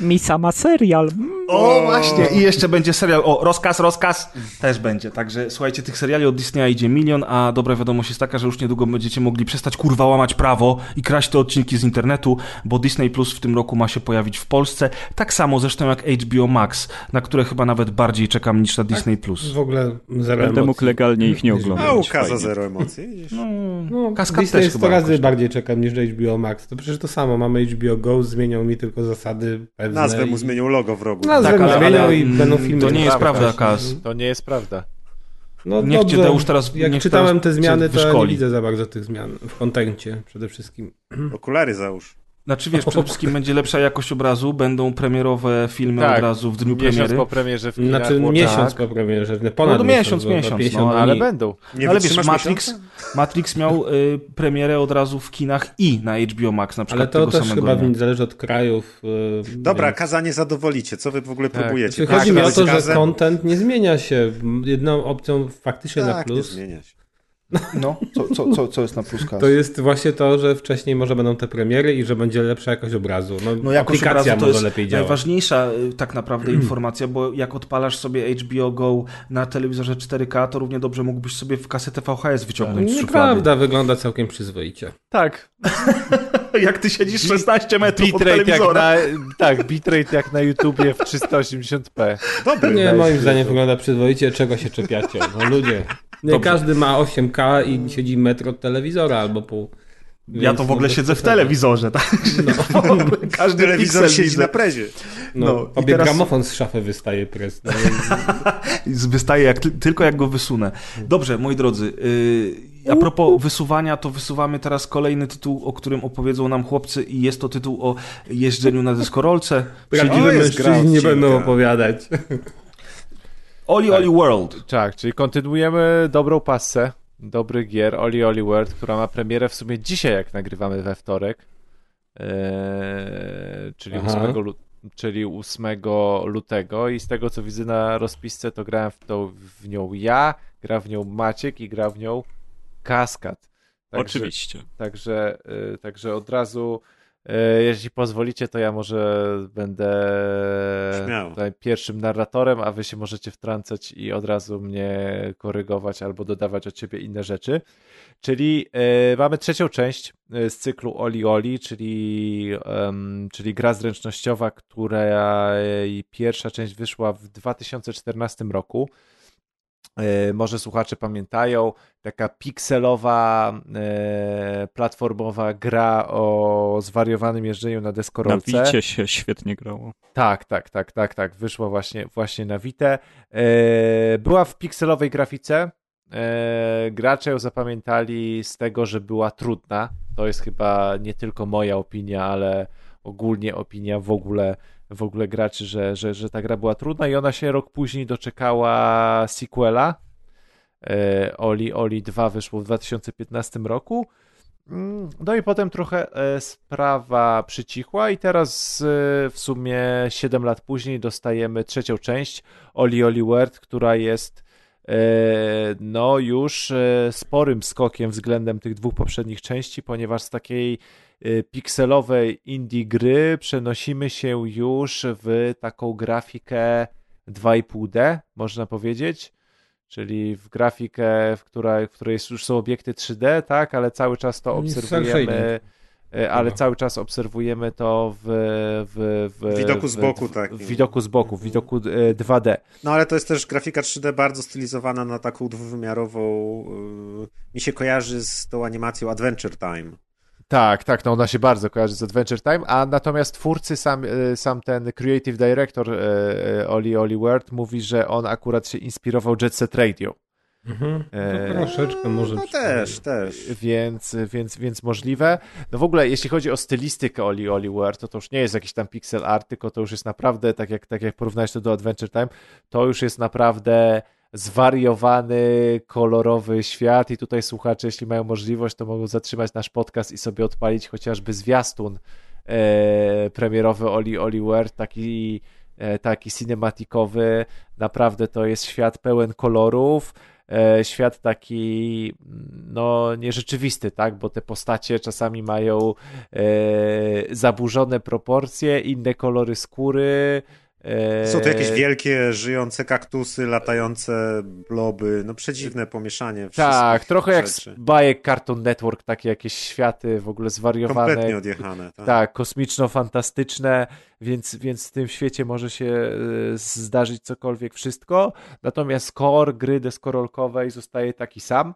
Mi sama serial. O, właśnie. I jeszcze będzie serial o rozkaz, rozkaz. Też będzie. Także słuchajcie, tych seriali od Disneya idzie milion, a dobra wiadomość jest taka, że już niedługo będziecie mogli przestać kurwa łamać prawo i kraść te odcinki z internetu, bo Disney Plus w tym roku ma się pojawić w Polsce. Tak samo zresztą jak HBO Max, na które chyba nawet bardziej czekam niż na Disney Plus. W ogóle zero Będę mógł legalnie ich nie oglądać. A ukaza zero emocji. No, no Kaskad Disney też 100 razy bardziej czekam niż na HBO Max. To przecież to samo. Mamy HBO Go, zmienią mi tylko zasady. Nazwę mu zmienią logo w rogu. Nazwę tak, ale, zmienią i będą filmy. To nie jest prawda, Kas. To nie jest prawda. No Niech dobrze, cię Deusz teraz jak niech czytałem teraz te zmiany, to ja nie widzę za bardzo tych zmian w kontencie przede wszystkim. Okulary załóż. Znaczy wiesz, przede wszystkim będzie lepsza jakość obrazu, będą premierowe filmy Tak, od razu w dniu Miesiąc premiery. po premierze w kinach. Znaczy miesiąc tak. po premierze, ponad No to miesiąc, na miesiąc, 50 no. Ale będą. Nie Ale wiesz, Matrix, miesiąca? Matrix miał y, premierę od razu w kinach i na HBO Max na przykład Ale to tego też chyba dnia. zależy od krajów. yy, Dobra, więc- kazanie zadowolicie. Co wy w ogóle Tak. próbujecie? Znaczy, Tak, chodzi mi o to, że content nie zmienia się. Jedną opcją faktycznie na tak, nie plus zmienia się. No, co, co, co, co jest na plus kas? to jest właśnie to, że wcześniej może będą te premiery i że będzie lepsza jakość obrazu. No, No jakość aplikacja obrazu to może jest lepiej działa. najważniejsza y, tak naprawdę informacja, bo jak odpalasz sobie HBO Go na telewizorze 4K, to równie dobrze mógłbyś sobie w kasetę VHS wyciągnąć z szuflady. Nieprawda, wygląda całkiem przyzwoicie. Tak. Jak ty siedzisz 16 metrów od jak telewizora. na, tak, bitrate jak na YouTubie w 380p. Dobry. Nie, moim zdaniem to- wygląda przyzwoicie, czego się czepiacie. No ludzie. Nie Dobrze. każdy ma 8K i siedzi metr od telewizora albo pół. Ja to w ogóle no, siedzę w przesady. telewizorze, tak? Każdy Telewizor siedzi widzę. na prezie. No, No, i obie teraz- gramofon z szafy wystaje pres. No, Wystaje jak, tylko jak go wysunę. Dobrze, moi drodzy, yy, a propos wysuwania, to wysuwamy teraz kolejny tytuł, o którym opowiedzą nam chłopcy i jest to tytuł o jeżdżeniu na deskorolce. Prawdziwe mężczyźni nie będą opowiadać. Oli Oli World. Tak, czyli kontynuujemy dobrą passę, dobry gier, Oli Oli World, która ma premierę w sumie dzisiaj, jak nagrywamy we wtorek, eee, czyli, Aha. 8 lu- czyli 8 lutego i z tego, co widzę na rozpisce, to grałem w, to, w nią ja, gra w nią Maciek i gra w nią Kaskad. Także- Oczywiście. Także, y, także od razu, jeśli pozwolicie, to ja może będę Śmiało. pierwszym narratorem, a wy się możecie wtrącać i od razu mnie korygować albo dodawać od ciebie inne rzeczy. Czyli y, mamy trzecią część y, z cyklu Oli Oli, czyli, czyli gra zręcznościowa, której pierwsza część wyszła w 2014 roku. E, Może słuchacze pamiętają, taka pikselowa, e, platformowa gra o zwariowanym jeżdżeniu na Na deskorolce. Wicie się świetnie grało. Tak, tak, tak, tak, tak. Wyszła właśnie, właśnie na Witę. E, była w pikselowej grafice. E, gracze ją zapamiętali z tego, że była trudna. To jest chyba nie tylko moja opinia, ale ogólnie opinia w ogóle, w ogóle graczy, że, że, że ta gra była trudna i ona się rok później doczekała sequela. E, Oli Oli 2 wyszło w 2015 roku. Mm, No i potem trochę e, sprawa przycichła i teraz e, w sumie 7 lat później dostajemy trzecią część Oli Oli World, która jest no już sporym skokiem względem tych dwóch poprzednich części, ponieważ z takiej pikselowej indie gry przenosimy się już w taką grafikę 2,5D, można powiedzieć czyli w grafikę, w której, w której już są obiekty 3D, tak, ale cały czas to obserwujemy, cel e, ale Chyba. cały czas obserwujemy to w, w, w widoku z boku, w, tak. W widoku z boku, w widoku e, 2D. No ale to jest też grafika 3D bardzo stylizowana na taką dwuwymiarową. Yy, mi się kojarzy z tą animacją Adventure Time. Tak, tak, no ona się bardzo kojarzy z Adventure Time, a natomiast twórcy, sam, e, sam ten creative director e, e, Oli Oli Word mówi, że on akurat się inspirował Jet Set Radio. Mhm. No, troszeczkę może. No też, też. Więc, więc, więc możliwe. No w ogóle, jeśli chodzi o stylistykę Oli Oli Word, to to już nie jest jakiś tam pixel art, tylko to już jest naprawdę, tak jak, tak jak porównałeś to do Adventure Time, to już jest naprawdę zwariowany, kolorowy świat i tutaj słuchacze, jeśli mają możliwość, to mogą zatrzymać nasz podcast i sobie odpalić chociażby zwiastun e, premierowy Oli Oli Word, taki, e, taki cinematikowy. Naprawdę to jest świat pełen kolorów, e, świat taki no nierzeczywisty, tak, bo te postacie czasami mają e, zaburzone proporcje, inne kolory skóry. E, Są to jakieś wielkie, żyjące kaktusy, latające bloby, no przedziwne pomieszanie. Tak, trochę jak z rzeczy. bajek Cartoon Network, takie jakieś światy w ogóle zwariowane. Kompletnie odjechane. Tak. Tak, kosmiczno-fantastyczne, więc, więc w tym świecie może się e, zdarzyć cokolwiek, wszystko. Natomiast core gry deskorolkowej zostaje taki sam.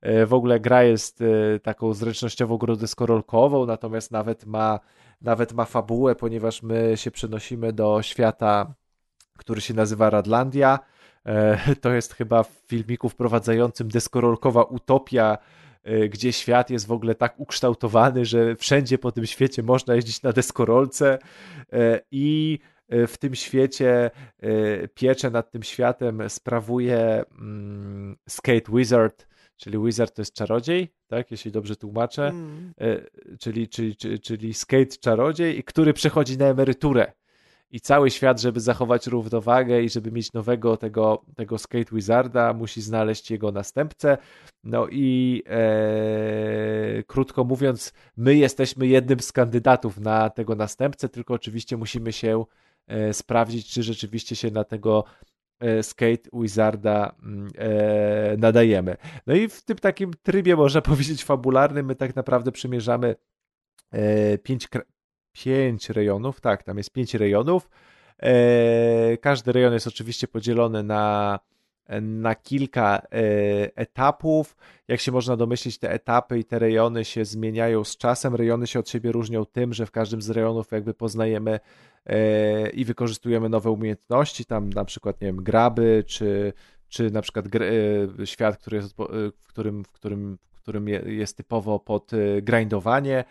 E, W ogóle gra jest e, taką zręcznościową grą deskorolkową, natomiast nawet ma, nawet ma fabułę, ponieważ my się przenosimy do świata, który się nazywa Radlandia. E, to jest chyba w filmiku wprowadzającym deskorolkowa utopia, e, gdzie świat jest w ogóle tak ukształtowany, że wszędzie po tym świecie można jeździć na deskorolce e, i w tym świecie pieczę nad tym światem sprawuje mm, Skate Wizard, czyli Wizard to jest czarodziej, tak, jeśli dobrze tłumaczę, mm. czyli, czyli, czyli, czyli skate czarodziej, który przechodzi na emeryturę i cały świat, żeby zachować równowagę i żeby mieć nowego tego, tego Skate Wizarda, musi znaleźć jego następcę. No i e, krótko mówiąc, my jesteśmy jednym z kandydatów na tego następcę, tylko oczywiście musimy się e, sprawdzić, czy rzeczywiście się na tego e, Skate Wizarda mm, e, nadajemy. No i w tym takim trybie, można powiedzieć, fabularnym, my tak naprawdę przymierzamy e, pięć, pięć rejonów, tak, tam jest pięć rejonów. E, każdy rejon jest oczywiście podzielony na, na kilka e, etapów. Jak się można domyślić, te etapy i te rejony się zmieniają z czasem. Rejony się od siebie różnią tym, że w każdym z rejonów jakby poznajemy e, i wykorzystujemy nowe umiejętności, tam na przykład, nie wiem, graby, czy, czy na przykład świat, który jest, w, którym, w, którym, w którym jest typowo pod grindowanie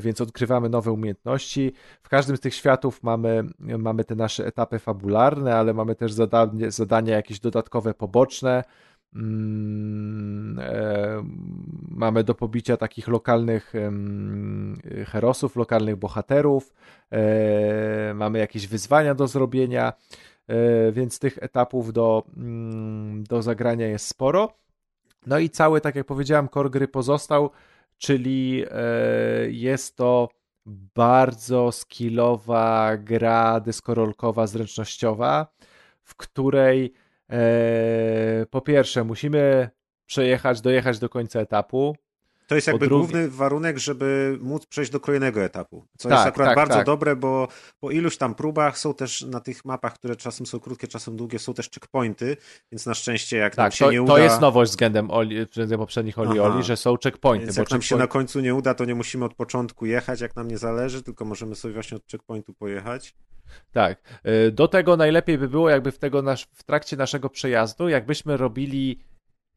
więc odkrywamy nowe umiejętności. W każdym z tych światów mamy, mamy te nasze etapy fabularne, ale mamy też zadanie, zadania jakieś dodatkowe, poboczne. Mm, e, mamy do pobicia takich lokalnych herosów, lokalnych bohaterów, e, mamy jakieś wyzwania do zrobienia, e, więc tych etapów do, mm, do zagrania jest sporo. No i cały, tak jak powiedziałem, core gry pozostał czyli jest to bardzo skillowa gra deskorolkowa, zręcznościowa, w której e, po pierwsze musimy przejechać, dojechać do końca etapu, to jest jakby drugi... główny warunek, żeby móc przejść do kolejnego etapu. Co tak, jest akurat tak, bardzo tak. dobre, bo po iluś tam próbach są też na tych mapach, które czasem są krótkie, czasem długie, są też checkpointy, więc na szczęście jak tak, nam się to, nie uda... To jest nowość względem, Oli, względem poprzednich Oli Oli, że są checkpointy. Więc jak checkpoint... nam się na końcu nie uda, to nie musimy od początku jechać, jak nam nie zależy, tylko możemy sobie właśnie od checkpointu pojechać. Tak. Y, do tego najlepiej by było, jakby w, tego nasz, w trakcie naszego przejazdu, jakbyśmy robili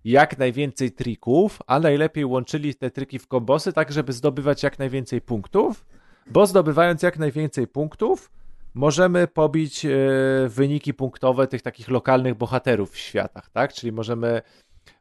jak najwięcej trików, a najlepiej łączyli te triki w kombosy, tak żeby zdobywać jak najwięcej punktów, bo zdobywając jak najwięcej punktów, możemy pobić e, wyniki punktowe tych takich lokalnych bohaterów w światach, tak? Czyli możemy,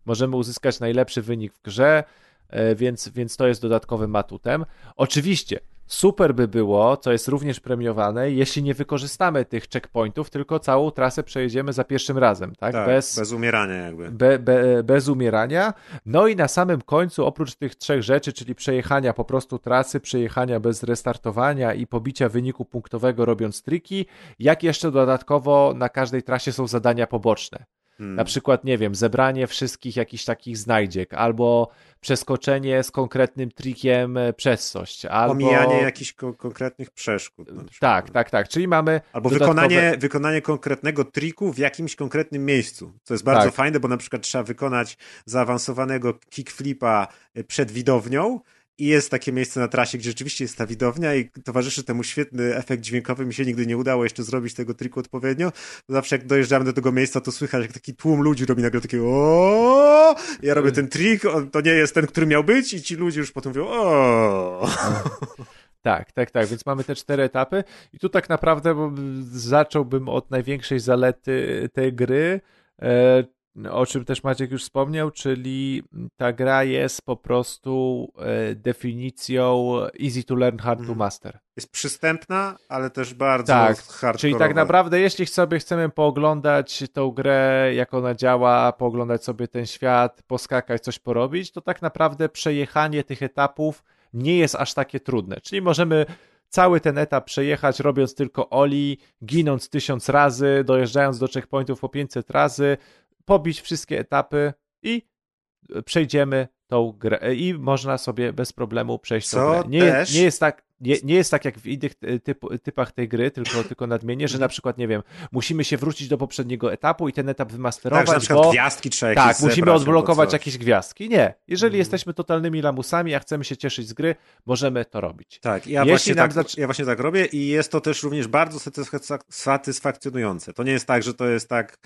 możemy uzyskać najlepszy wynik w grze, e, więc, więc to jest dodatkowym atutem. Oczywiście, Super by było, co jest również premiowane, jeśli nie wykorzystamy tych checkpointów, tylko całą trasę przejedziemy za pierwszym razem, tak? tak bez, bez umierania jakby. Be, be, bez umierania. No i na samym końcu, oprócz tych trzech rzeczy, czyli przejechania po prostu trasy, przejechania bez restartowania i pobicia wyniku punktowego robiąc triki, jak jeszcze dodatkowo na każdej trasie są zadania poboczne. Hmm. Na przykład, nie wiem, zebranie wszystkich jakichś takich znajdziek, albo przeskoczenie z konkretnym trikiem e, przez coś, albo... Omijanie jakichś ko konkretnych przeszkód. Tak, tak, tak, czyli mamy... Albo dodatkowe... wykonanie, wykonanie konkretnego triku w jakimś konkretnym miejscu, co jest bardzo tak. fajne, bo na przykład trzeba wykonać zaawansowanego kickflipa e, przed widownią, i jest takie miejsce na trasie, gdzie rzeczywiście jest ta widownia i towarzyszy temu świetny efekt dźwiękowy. Mi się nigdy nie udało jeszcze zrobić tego triku odpowiednio. Zawsze jak dojeżdżamy do tego miejsca, to słychać, jak taki tłum ludzi robi nagle takie o. Ja robię ten trik, to nie jest ten, który miał być i ci ludzie już potem mówią o. Tak, tak, tak. Więc mamy te cztery etapy i tu tak naprawdę zacząłbym od największej zalety tej gry, e, o czym też Maciek już wspomniał, czyli ta gra jest po prostu e, definicją easy to learn, hard to mhm. master. Jest przystępna, ale też bardzo tak, hardcore. Czyli tak naprawdę, jeśli sobie chcemy pooglądać tą grę, jak ona działa, pooglądać sobie ten świat, poskakać, coś porobić, to tak naprawdę przejechanie tych etapów nie jest aż takie trudne. Czyli możemy cały ten etap przejechać, robiąc tylko oli, ginąc tysiąc razy, dojeżdżając do checkpointów po 500 razy, pobić wszystkie etapy i przejdziemy tą grę i można sobie bez problemu przejść Co tą grę. Nie, też... nie, jest tak, nie, nie jest tak jak w innych typ, typach tej gry, tylko, tylko nadmienię, że na przykład, nie wiem, musimy się wrócić do poprzedniego etapu i ten etap wymasterować, tak, na przykład bo... gwiazdki trzeba Tak, musimy odblokować jakieś gwiazdki. Nie. Jeżeli hmm. jesteśmy totalnymi lamusami, a chcemy się cieszyć z gry, możemy to robić. Tak, ja właśnie tak, zac... ja właśnie tak robię i jest to też również bardzo satysfakcjonujące. To nie jest tak, że to jest tak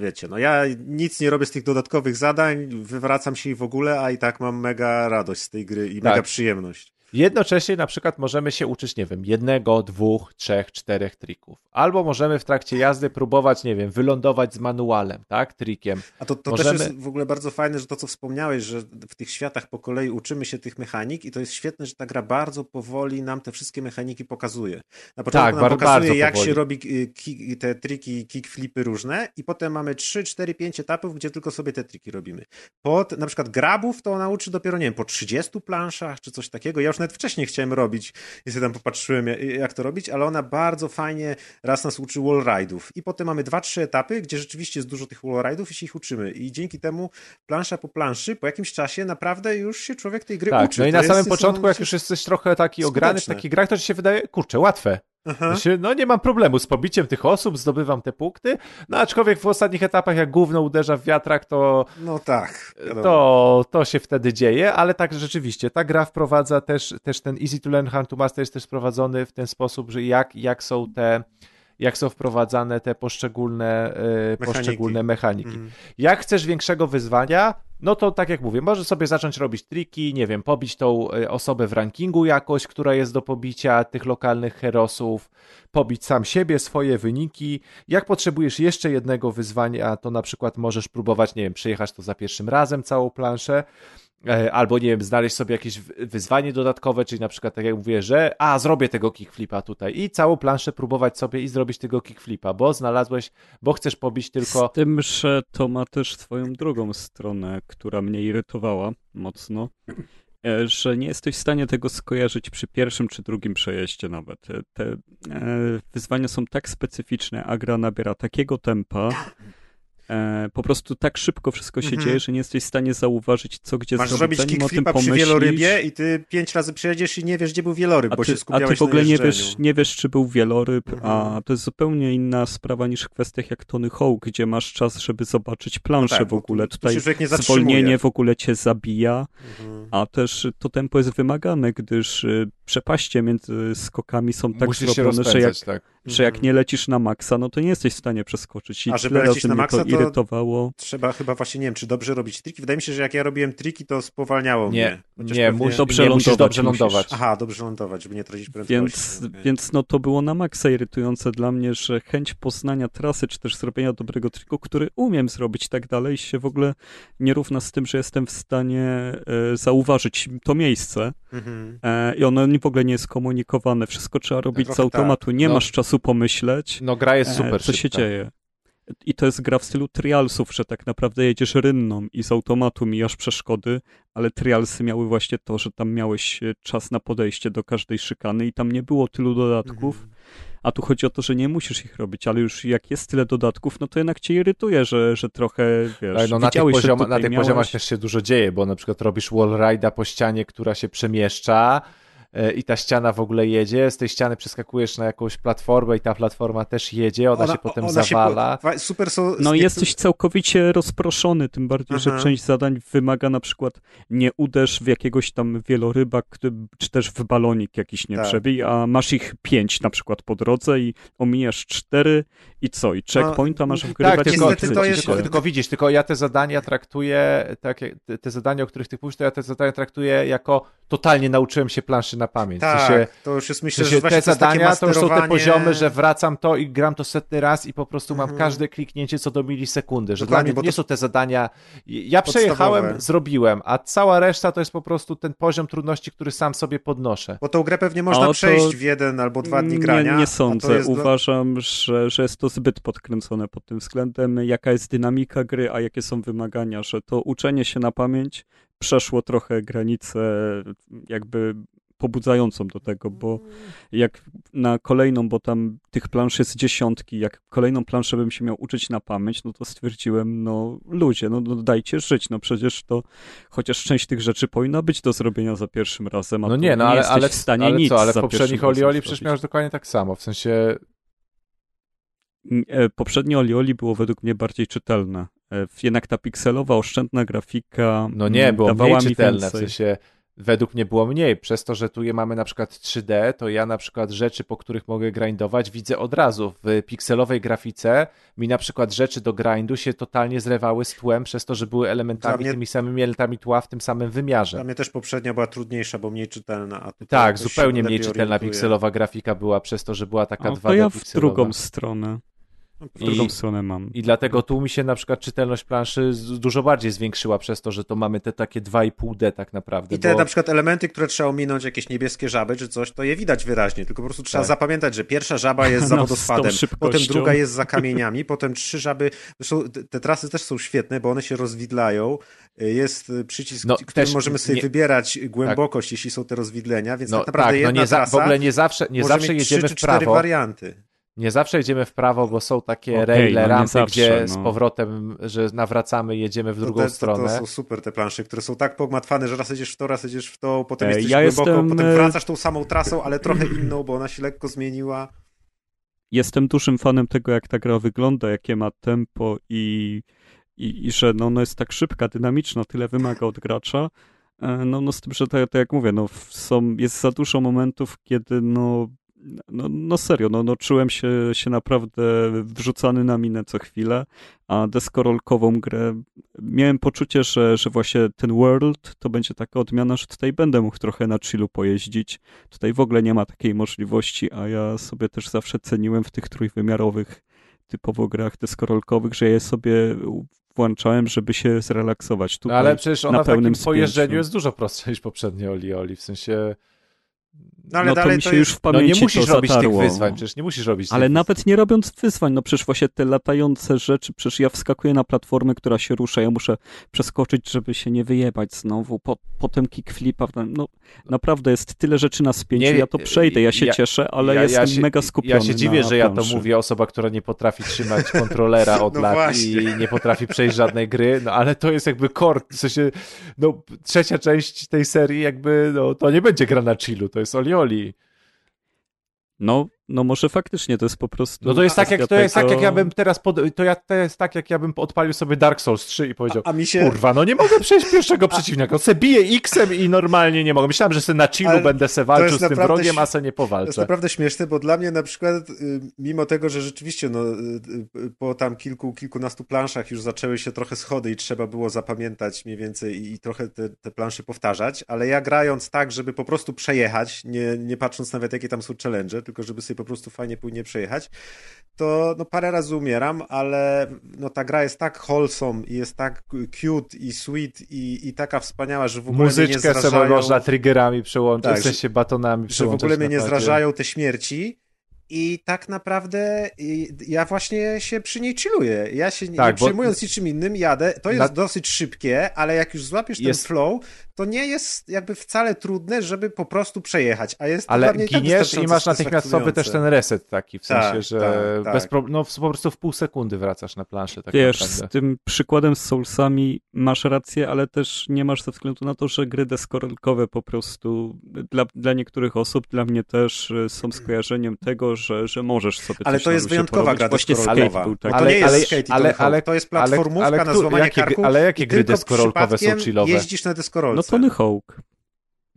wiecie, no ja nic nie robię z tych dodatkowych zadań, wywracam się i w ogóle, a i tak mam mega radość z tej gry i Tak. mega przyjemność. Jednocześnie na przykład możemy się uczyć, nie wiem, jednego, dwóch, trzech, czterech trików. Albo możemy w trakcie jazdy próbować, nie wiem, wylądować z manualem, tak, trikiem. A to, to Możemy- też jest w ogóle bardzo fajne, że to, co wspomniałeś, że w tych światach po kolei uczymy się tych mechanik i to jest świetne, że ta gra bardzo powoli nam te wszystkie mechaniki pokazuje. Na początku Tak, nam bar- pokazuje, bardzo jak powoli. się robi y, ki- te triki, kickflipy różne i potem mamy 3, 4, 5 etapów, gdzie tylko sobie te triki robimy. Po na przykład grabów to nauczy dopiero, nie wiem, po 30 planszach czy coś takiego. Ja już nawet wcześniej chciałem robić i sobie tam popatrzyłem, jak- to robić, ale ona bardzo fajnie raz nas uczy wallride'ów. I potem mamy dwa, trzy etapy, gdzie rzeczywiście jest dużo tych wallride'ów i się ich uczymy. I dzięki temu plansza po planszy, po jakimś czasie naprawdę już się człowiek tej gry Tak, uczy. no i To na samym początku, jak już jesteś trochę taki ograny w takich grach, to ci się wydaje, kurczę, łatwe. Się, no nie mam problemu z pobiciem tych osób, zdobywam te punkty, no aczkolwiek w ostatnich etapach, jak gówno uderza w wiatrak, to, No tak. wiadomo. to, to się wtedy dzieje, ale tak rzeczywiście, ta gra wprowadza też, też ten easy to learn, hard to master jest też sprowadzony w ten sposób, że jak, jak są te jak są wprowadzane te poszczególne, e, Mechaniki. poszczególne mechaniki. Mhm. Jak chcesz większego wyzwania, no to tak jak mówię, możesz sobie zacząć robić triki, nie wiem, pobić tą e, osobę w rankingu jakoś, która jest do pobicia tych lokalnych herosów, pobić sam siebie, swoje wyniki. Jak potrzebujesz jeszcze jednego wyzwania, to na przykład możesz próbować, nie wiem, przejechać to za pierwszym razem całą planszę, albo nie wiem, znaleźć sobie jakieś wyzwanie dodatkowe, czyli na przykład tak jak mówię, że a, zrobię tego kickflipa tutaj i całą planszę próbować sobie i zrobić tego kickflipa, bo znalazłeś, bo chcesz pobić tylko... Z tym, że to ma też swoją drugą stronę, która mnie irytowała mocno, e, że nie jesteś w stanie tego skojarzyć przy pierwszym czy drugim przejeździe nawet. E, Te e, wyzwania są tak specyficzne, a gra nabiera takiego tempa, e, po prostu tak szybko wszystko się Mhm. dzieje, że nie jesteś w stanie zauważyć, co gdzie Masz zrobić, zrobić o tym kickflipa przy wielorybie i ty pięć razy przejedziesz i nie wiesz, gdzie był wieloryb, A bo ty, się a skupiałeś ty w ogóle nie wiesz, nie wiesz, czy był wieloryb, a Mhm. to jest zupełnie inna sprawa niż w kwestiach jak Tony Hawk, gdzie masz czas, żeby zobaczyć planszę No tak, w bo ogóle. tu- tu Tutaj się zwolnienie w ogóle cię zabija, Mhm. a też to tempo jest wymagane, gdyż y, przepaście między skokami są tak Musisz zrobione, że jak, tak. że jak Mhm. nie lecisz na maksa, no to nie jesteś w stanie przeskoczyć. I A żeby lecieć razy na maksa, to to- irytowało. Trzeba chyba właśnie, nie wiem, czy dobrze robić triki. Wydaje mi się, że jak ja robiłem triki, to spowalniało Nie, mnie. Nie, pewnie- musisz, Dobrze nie, musisz lądować dobrze musisz. lądować. Aha, dobrze lądować, żeby nie tracić prędkości. Więc, Okej. więc no to było na maksa irytujące dla mnie, że chęć poznania trasy, czy też zrobienia dobrego triku, który umiem zrobić i tak dalej, się w ogóle nie równa z tym, że jestem w stanie e, zauważyć to miejsce Mhm. e, i ono w ogóle nie jest komunikowane. Wszystko trzeba robić Trochę z automatu. Nie No. masz czasu pomyśleć, No gra jest e, super co się szybka. dzieje. I to jest gra w stylu trialsów, że tak naprawdę jedziesz rynną i z automatu mijasz przeszkody, ale trialsy miały właśnie to, że tam miałeś e, czas na podejście do każdej szykany i tam nie było tylu dodatków. Mhm. A tu chodzi o to, że nie musisz ich robić, ale już jak jest tyle dodatków, no to jednak cię irytuje, że, że trochę, wiesz, Ale no na tych, pozioma, na tych miałeś... poziomach też się dużo dzieje, bo na przykład robisz wallride'a po ścianie, która się przemieszcza e, i ta ściana w ogóle jedzie, z tej ściany przeskakujesz na jakąś platformę i ta platforma też jedzie, ona, się potem ona się zawala. po- wa- Super są... No jesteś całkowicie rozproszony, tym bardziej, że Aha. część zadań wymaga na przykład nie uderz w jakiegoś tam wieloryba, czy też w balonik jakiś nie Tak. przebij, a masz ich pięć na przykład po drodze i omijasz cztery i co? I checkpoint, a masz wgrywać Tak, tylko, niestety tylko, to jest- tylko, tylko widzisz, tylko ja te zadania traktuję, tak, jak- te, te zadania, o których ty mówisz, to ja te zadania traktuję jako totalnie nauczyłem się planszy na pamięć. W Tak, sensie, to już jest w myślę, sensie że te zadania to już są te poziomy, że wracam to i gram to setny raz i po prostu mam Mhm. każde kliknięcie co do milisekundy, że Dokładnie, dla mnie nie są te zadania. Ja przejechałem, Podstawowe. zrobiłem, a cała reszta to jest po prostu ten poziom trudności, który sam sobie podnoszę. Bo tą grę pewnie można to- przejść w jeden albo dwa dni grania. Nie, nie sądzę. jest Uważam, że, że jest to zbyt podkręcone pod tym względem, jaka jest dynamika gry, a jakie są wymagania, że to uczenie się na pamięć przeszło trochę granicę jakby pobudzającą do tego, bo jak na kolejną, bo tam tych plansz jest dziesiątki, jak kolejną planszę bym się miał uczyć na pamięć, no to stwierdziłem, no ludzie, no, no dajcie żyć, no przecież to chociaż część tych rzeczy powinna być do zrobienia za pierwszym razem, a No nie, no ale, jesteś ale, w stanie ale nic co, ale w poprzednich razem Oli przecież miałeś dokładnie tak samo, w sensie E, Poprzednie Oli Oli było według mnie bardziej czytelne. E, Jednak ta pikselowa, oszczędna grafika No nie, mm, było dawała mniej mi czytelne, w sensie według mnie było mniej. Przez to, że tu je mamy na przykład 3D, to ja na przykład rzeczy, po których mogę grindować, widzę od razu. W pikselowej grafice mi na przykład rzeczy do grindu się totalnie zlewały z tłem, przez to, że były elementami, mnie- tymi samymi elementami tła w tym samym wymiarze. Dla mnie też poprzednia była trudniejsza, bo mniej czytelna, a tutaj Tak, zupełnie mniej czytelna pikselowa grafika była przez to, że była taka No, 2D to ja w pikselowa. drugą stronę. W I- drugą stronę mam. I dlatego tu mi się na przykład czytelność planszy dużo bardziej zwiększyła przez to, że to mamy te takie 2,5D tak naprawdę. I te bo... na przykład elementy, które trzeba ominąć, jakieś niebieskie żaby czy coś, to je widać wyraźnie, tylko po prostu trzeba Tak. zapamiętać, że pierwsza żaba jest za No, wodospadem, potem druga jest za kamieniami, potem trzy żaby, zresztą te- trasy też są świetne, bo one się rozwidlają, jest przycisk, No, którym też możemy sobie nie- wybierać głębokość, jeśli są te rozwidlenia, więc No tak naprawdę tak, no jedna nie za, trasa w ogóle nie zawsze, nie zawsze jedziemy trzy w czy cztery prawo. warianty. Nie zawsze jedziemy w prawo, bo są takie Okej, raile, no rampy, zawsze, gdzie no. z powrotem, że nawracamy, jedziemy w To drugą te, to, stronę. to są super te plansze, które są tak pogmatwane, że raz jedziesz w to, raz jedziesz w to, potem E, jesteś ja głęboko, jestem, potem e, wracasz tą samą trasą, ale trochę inną, bo ona się lekko zmieniła. Jestem dużym fanem tego, jak ta gra wygląda, jakie ma tempo i, i, i że no, ona jest tak szybka, dynamiczna, tyle wymaga od gracza. E, No, no z tym, że tak, tak jak mówię, no, są, jest za dużo momentów, kiedy no, no, no serio, no, no czułem się, się naprawdę wrzucany na minę co chwilę, a deskorolkową grę miałem poczucie, że, że właśnie ten World to będzie taka odmiana, że tutaj będę mógł trochę na chillu pojeździć. Tutaj w ogóle nie ma takiej możliwości, a ja sobie też zawsze ceniłem w tych trójwymiarowych typowo grach deskorolkowych, że je sobie włączałem, żeby się zrelaksować. No Tutaj ale przecież ona na w takim pełnym pojeżdżeniu jest dużo prostsza niż poprzednie Oli Oli, w sensie... No ale no to dalej mi się już w No pamięci nie musisz robić tych zatarło. wyzwań, przecież nie musisz robić Ale tych nawet nie robiąc wyzwań, no przecież właśnie te latające rzeczy, przecież ja wskakuję na platformę, która się rusza, ja muszę przeskoczyć, żeby się nie wyjebać znowu, po, potem kickflipa, no naprawdę jest tyle rzeczy na spięciu, Nie, ja to przejdę, ja się ja- cieszę, ale ja, jestem ja się, mega skupiony Ja się dziwię, że ja to mówię, osoba, która nie potrafi trzymać kontrolera od No lat właśnie. i nie potrafi przejść żadnej gry, no ale to jest jakby core, w sensie, no trzecia część tej serii jakby, no to nie będzie gra na chillu, to jest Oli Oli. No, no może faktycznie to jest po prostu... No to jest tak, jak, to jest tak, jak ja bym teraz, pod, to, ja, to jest tak, jak ja bym odpalił sobie Dark Souls 3 i powiedział, A mi się... kurwa, no nie mogę przejść pierwszego przeciwnika, se biję X-em i normalnie nie mogę. Myślałem, że se na chillu Ale będę se walczył z tym wrogiem, a se nie To jest powalczę. naprawdę śmieszne, bo dla mnie na przykład, y, mimo tego, że rzeczywiście no, y, y, po tam kilku, kilkunastu planszach już zaczęły się trochę schody i trzeba było zapamiętać mniej więcej i, i trochę te, te plansze powtarzać, ale ja grając tak, żeby po prostu przejechać, nie, nie patrząc nawet jakie tam są challenge, tylko żeby sobie po prostu fajnie płynnie przejechać, to no, parę razy umieram, ale no, ta gra jest tak wholesome i jest tak cute i sweet i, i taka wspaniała, że w ogóle mnie nie Muzyczkę sobie zrażają... można triggerami przełączyć, Tak, w sensie batonami że w ogóle mnie nie zrażają te śmierci i tak naprawdę ja właśnie się przy niej chilluję. Ja się nie- Tak, nie bo- przejmując niczym innym jadę. To jest Na- dosyć szybkie, ale jak już złapiesz ten Jest- flow, to nie jest jakby wcale trudne, żeby po prostu przejechać, a jest Ale tak giniesz i masz natychmiastowy też ten reset taki, w sensie, Tak, że tak, tak. bez pro... no po prostu w pół sekundy wracasz na planszę tak Wiesz, naprawdę. z tym przykładem z Soulsami masz rację, ale też nie masz ze względu na to, że gry deskorolkowe po prostu dla, dla niektórych osób, dla mnie też y, są skojarzeniem tego, że, że możesz sobie Ale to na jest wyjątkowa porobić. gra Właśnie deskorolkowa. Był taki. jest ale- ale- Hawk, ale- to jest ale- platformówka ale na kto- złamanie jakie- karku ale jakie i gry deskorolkowe są chillowe? jeździsz na deskorolce. No Tony Hawk.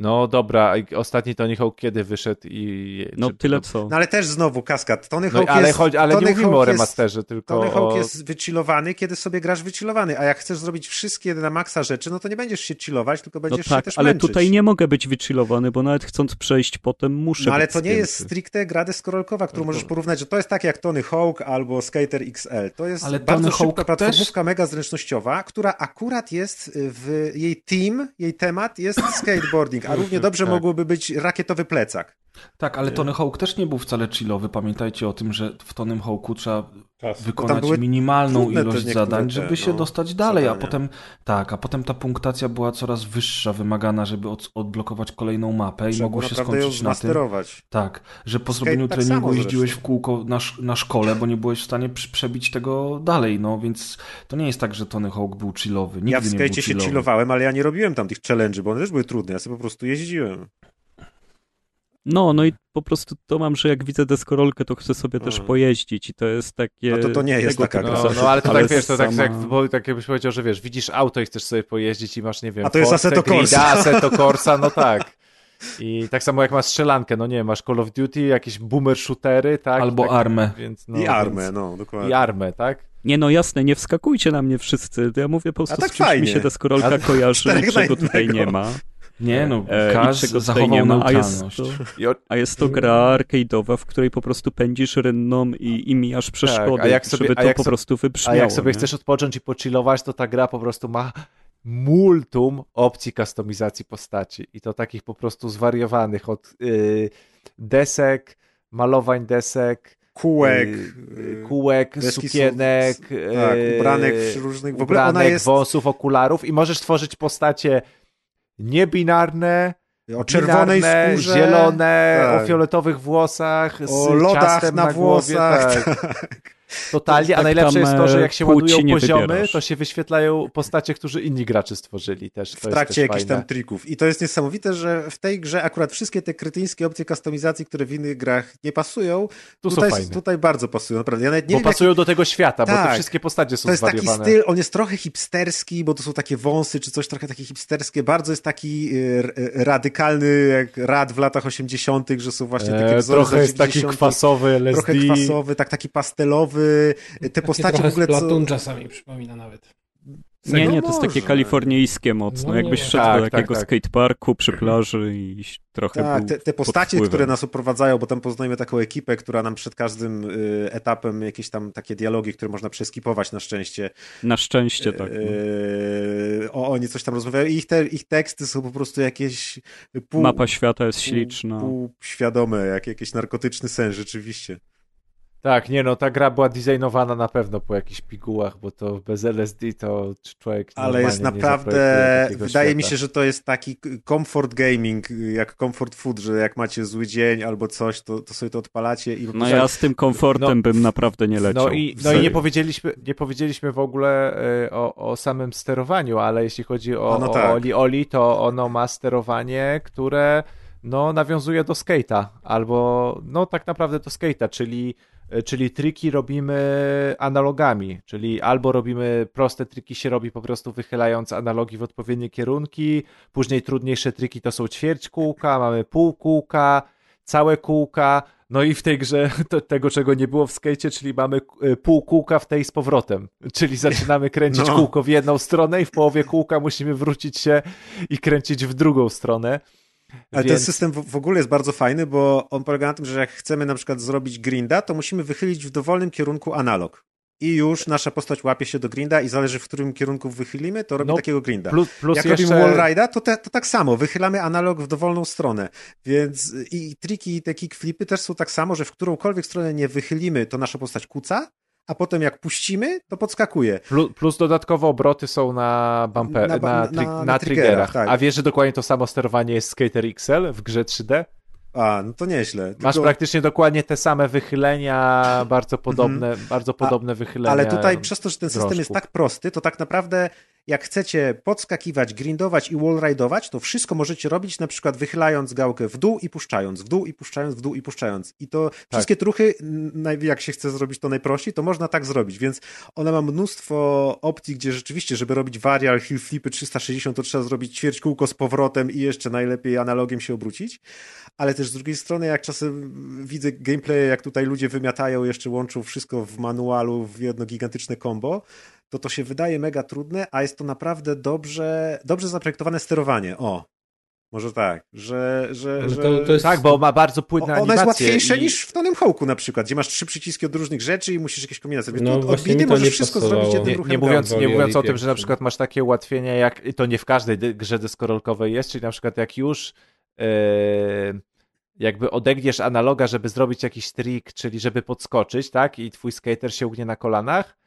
No dobra, ostatni Tony Hawk kiedy wyszedł i... No czy- tyle co. No ale też znowu kaskad. Tony No, Hawk ale, jest, chodzi, ale Tony nie mówimy Hawk o jest- remasterze, tylko Tony Hawk o... jest wychillowany, kiedy sobie grasz wychillowany, a jak chcesz zrobić wszystkie na maksa rzeczy, no to nie będziesz się chillować, tylko No będziesz się tak, też ale męczyć. tutaj nie mogę być wychillowany, bo nawet chcąc przejść potem muszę No ale być to nie jest spięty. stricte gra deskorolkowa, którą No możesz porównać, że to jest tak jak Tony Hawk albo Skater XL. To jest Ale bardzo Tony szybka Hawk platformówka mega zręcznościowa, która akurat jest w jej team, jej temat jest skateboarding, a równie dobrze Tak. mogłoby być rakietowy plecak. Tak, ale Tony Hawk też nie był wcale chillowy. Pamiętajcie o tym, że w Tony Hawku trzeba Tam wykonać minimalną ilość zadań, te, żeby się no, dostać dalej, a zadania. potem tak, a potem ta punktacja była coraz wyższa, wymagana, żeby od, odblokować kolejną mapę i mogło się skończyć na tym. Tak, że po Skate zrobieniu tak treningu jeździłeś w kółko na, sz- na szkole, bo nie byłeś w stanie przebić tego dalej, no więc to nie jest tak, że Tony Hawk był chillowy. Nigdy Ja w skate się chillowałem, ale ja nie robiłem tam tych challenge'y, bo one też były trudne, ja sobie po prostu jeździłem. No, no i po prostu to mam, że jak widzę deskorolkę, to chcę sobie też Mm. pojeździć i to jest takie... No to to nie jest taka gra. No, no ale to tak wiesz, to tak sama- jak, bo, tak jakbyś powiedział, że wiesz, widzisz auto i chcesz sobie pojeździć i masz, nie wiem, A to jest Force, Assetto Corsa. Grida, Assetto Corsa, no tak. I tak samo jak masz strzelankę, no nie wiem, masz Call of Duty, jakieś boomer shootery, tak? Albo tak, armę. Więc, no, I armę, Więc, no, dokładnie. I armę, tak? Nie no jasne, nie wskakujcie na mnie wszyscy. Ja mówię po prostu, A tak z czymś mi się deskorolka A- kojarzy czterech i czego na tutaj nie ma. Nie no, E, tutaj zachował nie ma, a jest neutralność. to, a jest to gra arcade'owa, w której po prostu pędzisz rynną i, i mijasz przeszkody, Tak, a jak sobie- żeby a to jak po so- prostu a wybrzmiało. jak sobie nie? chcesz odpocząć i pochillować, to ta gra po prostu ma multum opcji kustomizacji postaci. I to takich po prostu zwariowanych od y, desek, malowań desek, Kółek, y, y, kółek, deski są- sukienek, tak, y, ubranek w różnych- w ogóle ona ubranek, jest- wąsów, okularów i możesz tworzyć postacie niebinarne, o czerwonej binarne, skórze, zielone, tak. o fioletowych włosach, z o lodach na, na, włosach. Głowie, tak. Totalnie, a tak najlepsze tam, jest to, że e, jak się ładują poziomy, wybierasz. to się wyświetlają postacie, którzy inni gracze stworzyli też. To w trakcie też jakichś fajne. tam trików. I to jest niesamowite, że w tej grze akurat wszystkie te krytyńskie opcje kustomizacji, które w innych grach nie pasują, Tu są tutaj, fajne. tutaj bardzo pasują, naprawdę. Ja nawet nie Bo wiem, jak- pasują do tego świata, bo te Tak. wszystkie postacie są To jest taki styl, on jest trochę hipsterski, bo to są takie wąsy, czy coś trochę takie hipsterskie. Bardzo jest taki r- y, radykalny, jak rad w latach 80., że są właśnie takie Eee, wzory trochę jest taki 80., kwasowy LSD. Trochę kwasowy, tak taki pastelowy. Te postacie w ogóle co... Splatoon czasami przypomina nawet. Nie, nie, to jest takie kalifornijskie mocno. No Jakbyś szedł Tak, do tak, jakiegoś tak. skateparku przy plaży i trochę Tak, te, te postacie, które nas oprowadzają, bo tam poznajemy taką ekipę, która nam przed każdym y, etapem jakieś tam takie dialogi, które można przeskipować na szczęście. Na szczęście tak. no. Y, o, oni coś tam rozmawiają i ich, te, ich teksty są po prostu jakieś pół, Mapa świata jest pół- śliczna. Półświadome, jak jakiś narkotyczny sen, rzeczywiście. Tak, nie no, ta gra była designowana na pewno po jakichś pigułach, bo to bez LSD to człowiek Ale normalnie jest nie naprawdę, wydaje świata. mi się, że to jest taki comfort gaming, jak comfort food, że jak macie zły dzień albo coś, to, to sobie to odpalacie i No ja z tym komfortem bym naprawdę nie leciał. No i, no i nie, powiedzieliśmy, nie powiedzieliśmy w ogóle y, o, o samym sterowaniu, ale jeśli chodzi o, no o tak. Oli Oli, to ono ma sterowanie, które no, nawiązuje do skate'a, albo no tak naprawdę do skate'a, czyli, czyli triki robimy analogami, czyli albo robimy proste triki się robi po prostu wychylając analogi w odpowiednie kierunki, później trudniejsze triki to są ćwierć kółka, mamy pół kółka, całe kółka, no i w tej grze to, tego, czego nie było w skejcie, czyli mamy y, pół kółka w tej z powrotem. Czyli zaczynamy kręcić No. kółko w jedną stronę i w połowie kółka musimy wrócić się i kręcić w drugą stronę. Ale ten Więc- system w, ogóle jest bardzo fajny, bo on polega na tym, że jak chcemy na przykład zrobić grinda, to musimy wychylić w dowolnym kierunku analog. I już nasza postać łapie się do grinda i zależy, w którym kierunku wychylimy, to robi No, takiego grinda. Plus, plus jak jeszcze... robimy wallride'a, to, te, to tak samo, wychylamy analog w dowolną stronę. Więc i triki i te kickflipy też są tak samo, że w którąkolwiek stronę nie wychylimy, to nasza postać kuca, a potem jak puścimy, to podskakuje. Plus, plus dodatkowo obroty są na, bumper, Na na, na, na- na, triggerach. tak. A wiesz, że dokładnie to samo sterowanie jest Skater XL w grze 3D? A, no to nieźle. Masz Tylko- praktycznie dokładnie te same wychylenia, bardzo podobne, bardzo podobne wychylenia. Ale tutaj przez to, że ten system jest drążków. tak prosty, to tak naprawdę jak chcecie podskakiwać, grindować i wallrideować, to wszystko możecie robić na przykład wychylając gałkę w dół i puszczając, w dół i puszczając, w dół i puszczając. I to Tak. wszystkie truchy, jak się chce zrobić to najprościej, to można tak zrobić, więc ona ma mnóstwo opcji, gdzie rzeczywiście, żeby robić varial, hill flipy 360, to trzeba zrobić ćwierć kółko z powrotem i jeszcze najlepiej analogiem się obrócić, ale też z drugiej strony, jak czasem widzę gameplay, jak tutaj ludzie wymiatają, jeszcze łączą wszystko w manualu w jedno gigantyczne combo, to to się wydaje mega trudne, a jest to naprawdę dobrze, dobrze zaprojektowane sterowanie. O, może tak, że... że, że... to, to jest... Tak, bo ma bardzo płynne O- Ona jest łatwiejsza i- niż w Tonym Hawku na przykład, gdzie masz trzy przyciski od różnych rzeczy i musisz jakieś kombinacje. No tu odbity możesz wszystko pasowało. zrobić jednym Nie, ruchem nie mówiąc, nie mówiąc o tym, że na przykład masz takie ułatwienia, jak i to nie w każdej grze deskorolkowej jest, czyli na przykład jak już e, jakby odegniesz analoga, żeby zrobić jakiś trik, czyli żeby podskoczyć, tak, i twój skater się ugnie na kolanach,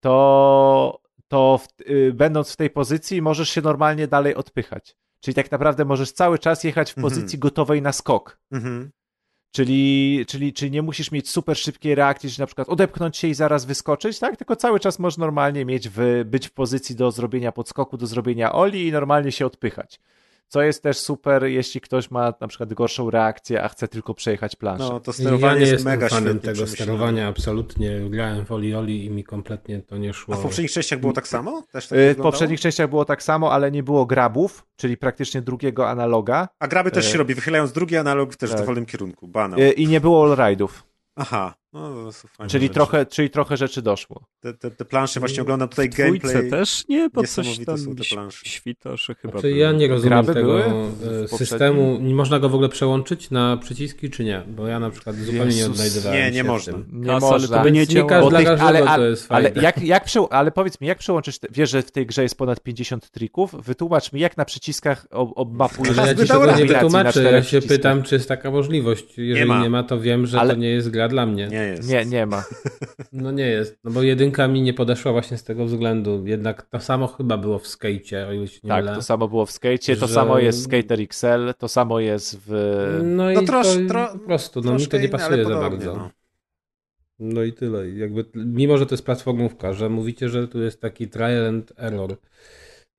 to, to w, y, będąc w tej pozycji możesz się normalnie dalej odpychać. Czyli tak naprawdę możesz cały czas jechać w Mhm. pozycji gotowej na skok. Mhm. Czyli, czyli, czyli nie musisz mieć super szybkiej reakcji, że na przykład odepchnąć się i zaraz wyskoczyć, tak? Tylko cały czas możesz normalnie mieć w, być w pozycji do zrobienia podskoku, do zrobienia oli i normalnie się odpychać. Co jest też super, jeśli ktoś ma na przykład gorszą reakcję, a chce tylko przejechać planszę. No, to Ja sterowanie nie jest mega fanem świetnie tego sterowania, absolutnie. Grałem w Olioli i mi kompletnie to nie szło. A w poprzednich częściach było tak samo? Też tak Y, W poprzednich częściach było tak samo, ale nie było grabów, czyli praktycznie drugiego analoga A graby też E, się robi, wychylając drugi analog też w tak. dowolnym kierunku. Banał. y, i nie było allride'ów, Aha. No, są fajne czyli rzeczy. trochę, czyli trochę rzeczy doszło. Te, te, te plansze właśnie oglądam tutaj gameplay. też nie, bo coś tam są te plansze. świta, że chyba Znaczy, były. ja nie rozumiem Graby tego e, systemu. Nie można go w ogóle przełączyć na przyciski, czy nie? Bo ja na przykład zupełnie nie Jezus. odnajdywałem Nie, się nie w można. Nie Kasa, ale można. to by nie nie działało. tych- ale, to jest ale, jak, jak prze, ale powiedz mi, jak przełączysz, te, wiesz, że w tej grze jest ponad 50 trików, wytłumacz mi, jak na przyciskach ob- obmapujesz Ale ja ci tego nie wytłumaczę. Ja się pytam, czy jest taka możliwość. Jeżeli nie ma, to wiem, że to nie jest gra dla mnie. Nie jest. Nie, nie ma. No nie jest. No bo jedynka mi nie podeszła właśnie z tego względu. Jednak to samo chyba było w skejcie, o ile się nie Tak, mylę. to samo było w to Że- samo jest w Skater XL, to samo jest w... No i No trosz, to tro, po prostu, no mi to nie pasuje za podobnie, bardzo. no. No i tyle. Jakby, mimo, że to jest platformówka, że mówicie, że tu jest taki trial and error.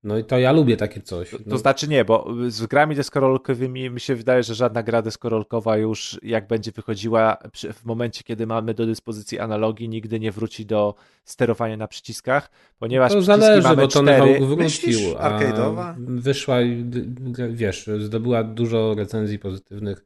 No i to ja lubię takie coś. To, No, to znaczy nie, bo z grami deskorolkowymi mi się wydaje, że żadna gra deskorolkowa już jak będzie wychodziła w momencie, kiedy mamy do dyspozycji analogii, nigdy nie wróci do sterowania na przyciskach, ponieważ to przyciski zależy, mamy bo to cztery. A arcade'owa? wyszła i wiesz, zdobyła dużo recenzji pozytywnych.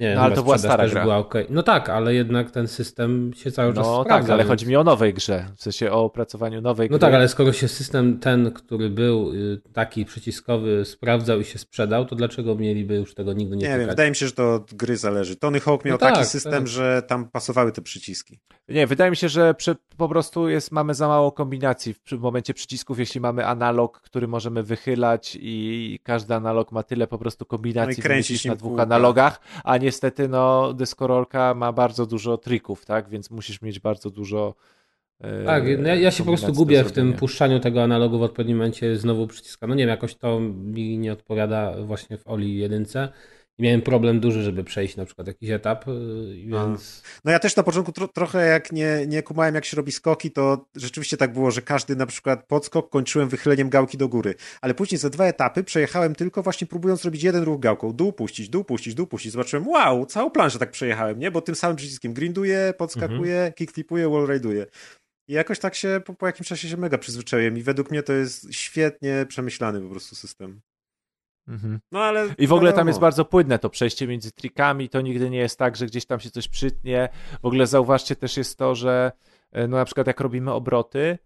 Nie, No, ale to była stara gra. była okej. No tak, ale jednak ten system się cały czas No sprawdza. tak, ale więc- chodzi mi o nowej grze, w sensie o opracowaniu nowej No gry. tak, ale skoro się system ten, który był y, taki przyciskowy, sprawdzał i się sprzedał, to dlaczego mieliby już tego nigdy nie Nie wiem, wydaje mi się, że to od gry zależy. Tony Hawk miał No taki tak, system, tak. że tam pasowały te przyciski. Nie, wydaje mi się, że przy, po prostu jest, mamy za mało kombinacji w, w momencie przycisków, jeśli mamy analog, który możemy wychylać i każdy analog ma tyle po prostu No i kombinacji kręcić wymyślić nim na dwóch analogach, a niestety no deskorolka ma bardzo dużo trików, tak, więc musisz mieć bardzo dużo e, Tak, ja, ja się po prostu gubię w tym puszczaniu tego analogu w odpowiednim momencie znowu przyciska. No nie wiem, jakoś to mi nie odpowiada właśnie w Oli jedynce. I miałem problem duży, żeby przejść na przykład jakiś etap, y, więc... No ja też na początku tro, trochę jak nie, nie kumałem jak się robi skoki, to rzeczywiście tak było, że każdy na przykład podskok kończyłem wychyleniem gałki do góry. Ale później za dwa etapy przejechałem tylko właśnie próbując zrobić jeden ruch gałką. Dół puścić, dół puścić, dół puścić. Zobaczyłem, wow, całą planszę tak przejechałem, nie? Bo tym samym przyciskiem grinduję, podskakuję, Mhm. kickflipuję, wallride'uję. I jakoś tak się po, po jakimś czasie się mega przyzwyczaiłem i według mnie to jest świetnie przemyślany po prostu system. Mhm. No ale... I w ogóle tam jest bardzo płynne to przejście między trikami, to nigdy nie jest tak, że gdzieś tam się coś przytnie. W ogóle zauważcie też jest to, że e, no na przykład jak robimy obroty,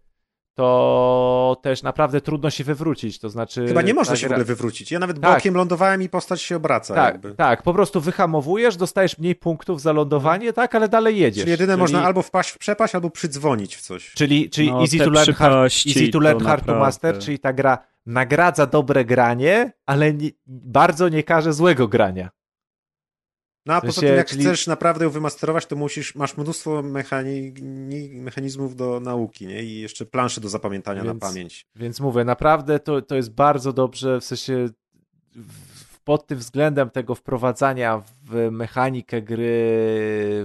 to też naprawdę trudno się wywrócić, to znaczy... Chyba nie można się w ogóle wywrócić. Ja nawet Tak. bokiem lądowałem i postać się obraca Tak, jakby. tak, po prostu wyhamowujesz, dostajesz mniej punktów za lądowanie, tak, ale dalej jedziesz. Czyli jedyne można albo wpaść w przepaść, albo przydzwonić w coś. Czyli, czyli No, easy, to learn hard, easy to to learn, hard to master, czyli ta gra nagradza dobre granie, ale nie, bardzo nie każe złego grania. No a poza tym, jak czyli- chcesz naprawdę ją wymasterować, to musisz, masz mnóstwo mechani... ni- mechanizmów do nauki, nie? I jeszcze plansze do zapamiętania Więc- na pamięć. Więc mówię, naprawdę to, to jest bardzo dobrze, w sensie w, pod tym względem tego wprowadzania w mechanikę gry,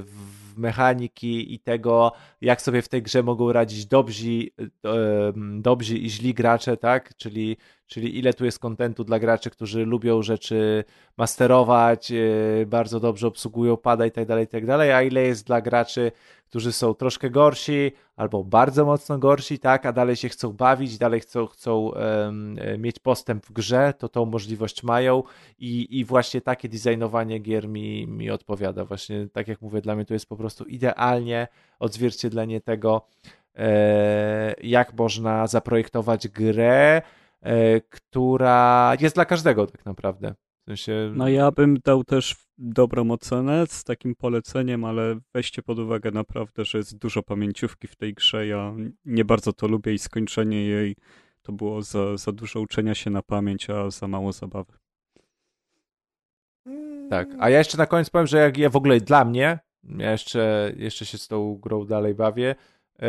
w mechaniki i tego, jak sobie w tej grze mogą radzić dobrzy, em, dobrzy i źli gracze, tak? Czyli, czyli ile tu jest kontentu dla graczy, którzy lubią rzeczy masterować, e, bardzo dobrze obsługują pada i tak dalej, tak dalej, a ile jest dla graczy, którzy są troszkę gorsi albo bardzo mocno gorsi, tak, a dalej się chcą bawić, dalej chcą, chcą e, mieć postęp w grze, to tą możliwość mają i, i właśnie takie designowanie gier mi, mi odpowiada. Właśnie tak jak mówię, dla mnie to jest po prostu idealnie odzwierciedlenie tego, e, jak można zaprojektować grę, która jest dla każdego tak naprawdę. W sensie, No ja bym dał też dobrą ocenę z takim poleceniem, ale weźcie pod uwagę naprawdę, że jest dużo pamięciówki w tej grze. Ja nie bardzo to lubię i skończenie jej to było za, za dużo uczenia się na pamięć, a za mało zabawy. Tak, a ja jeszcze na koniec powiem, że jak ja w ogóle dla mnie, ja jeszcze, jeszcze się z tą grą dalej bawię, e,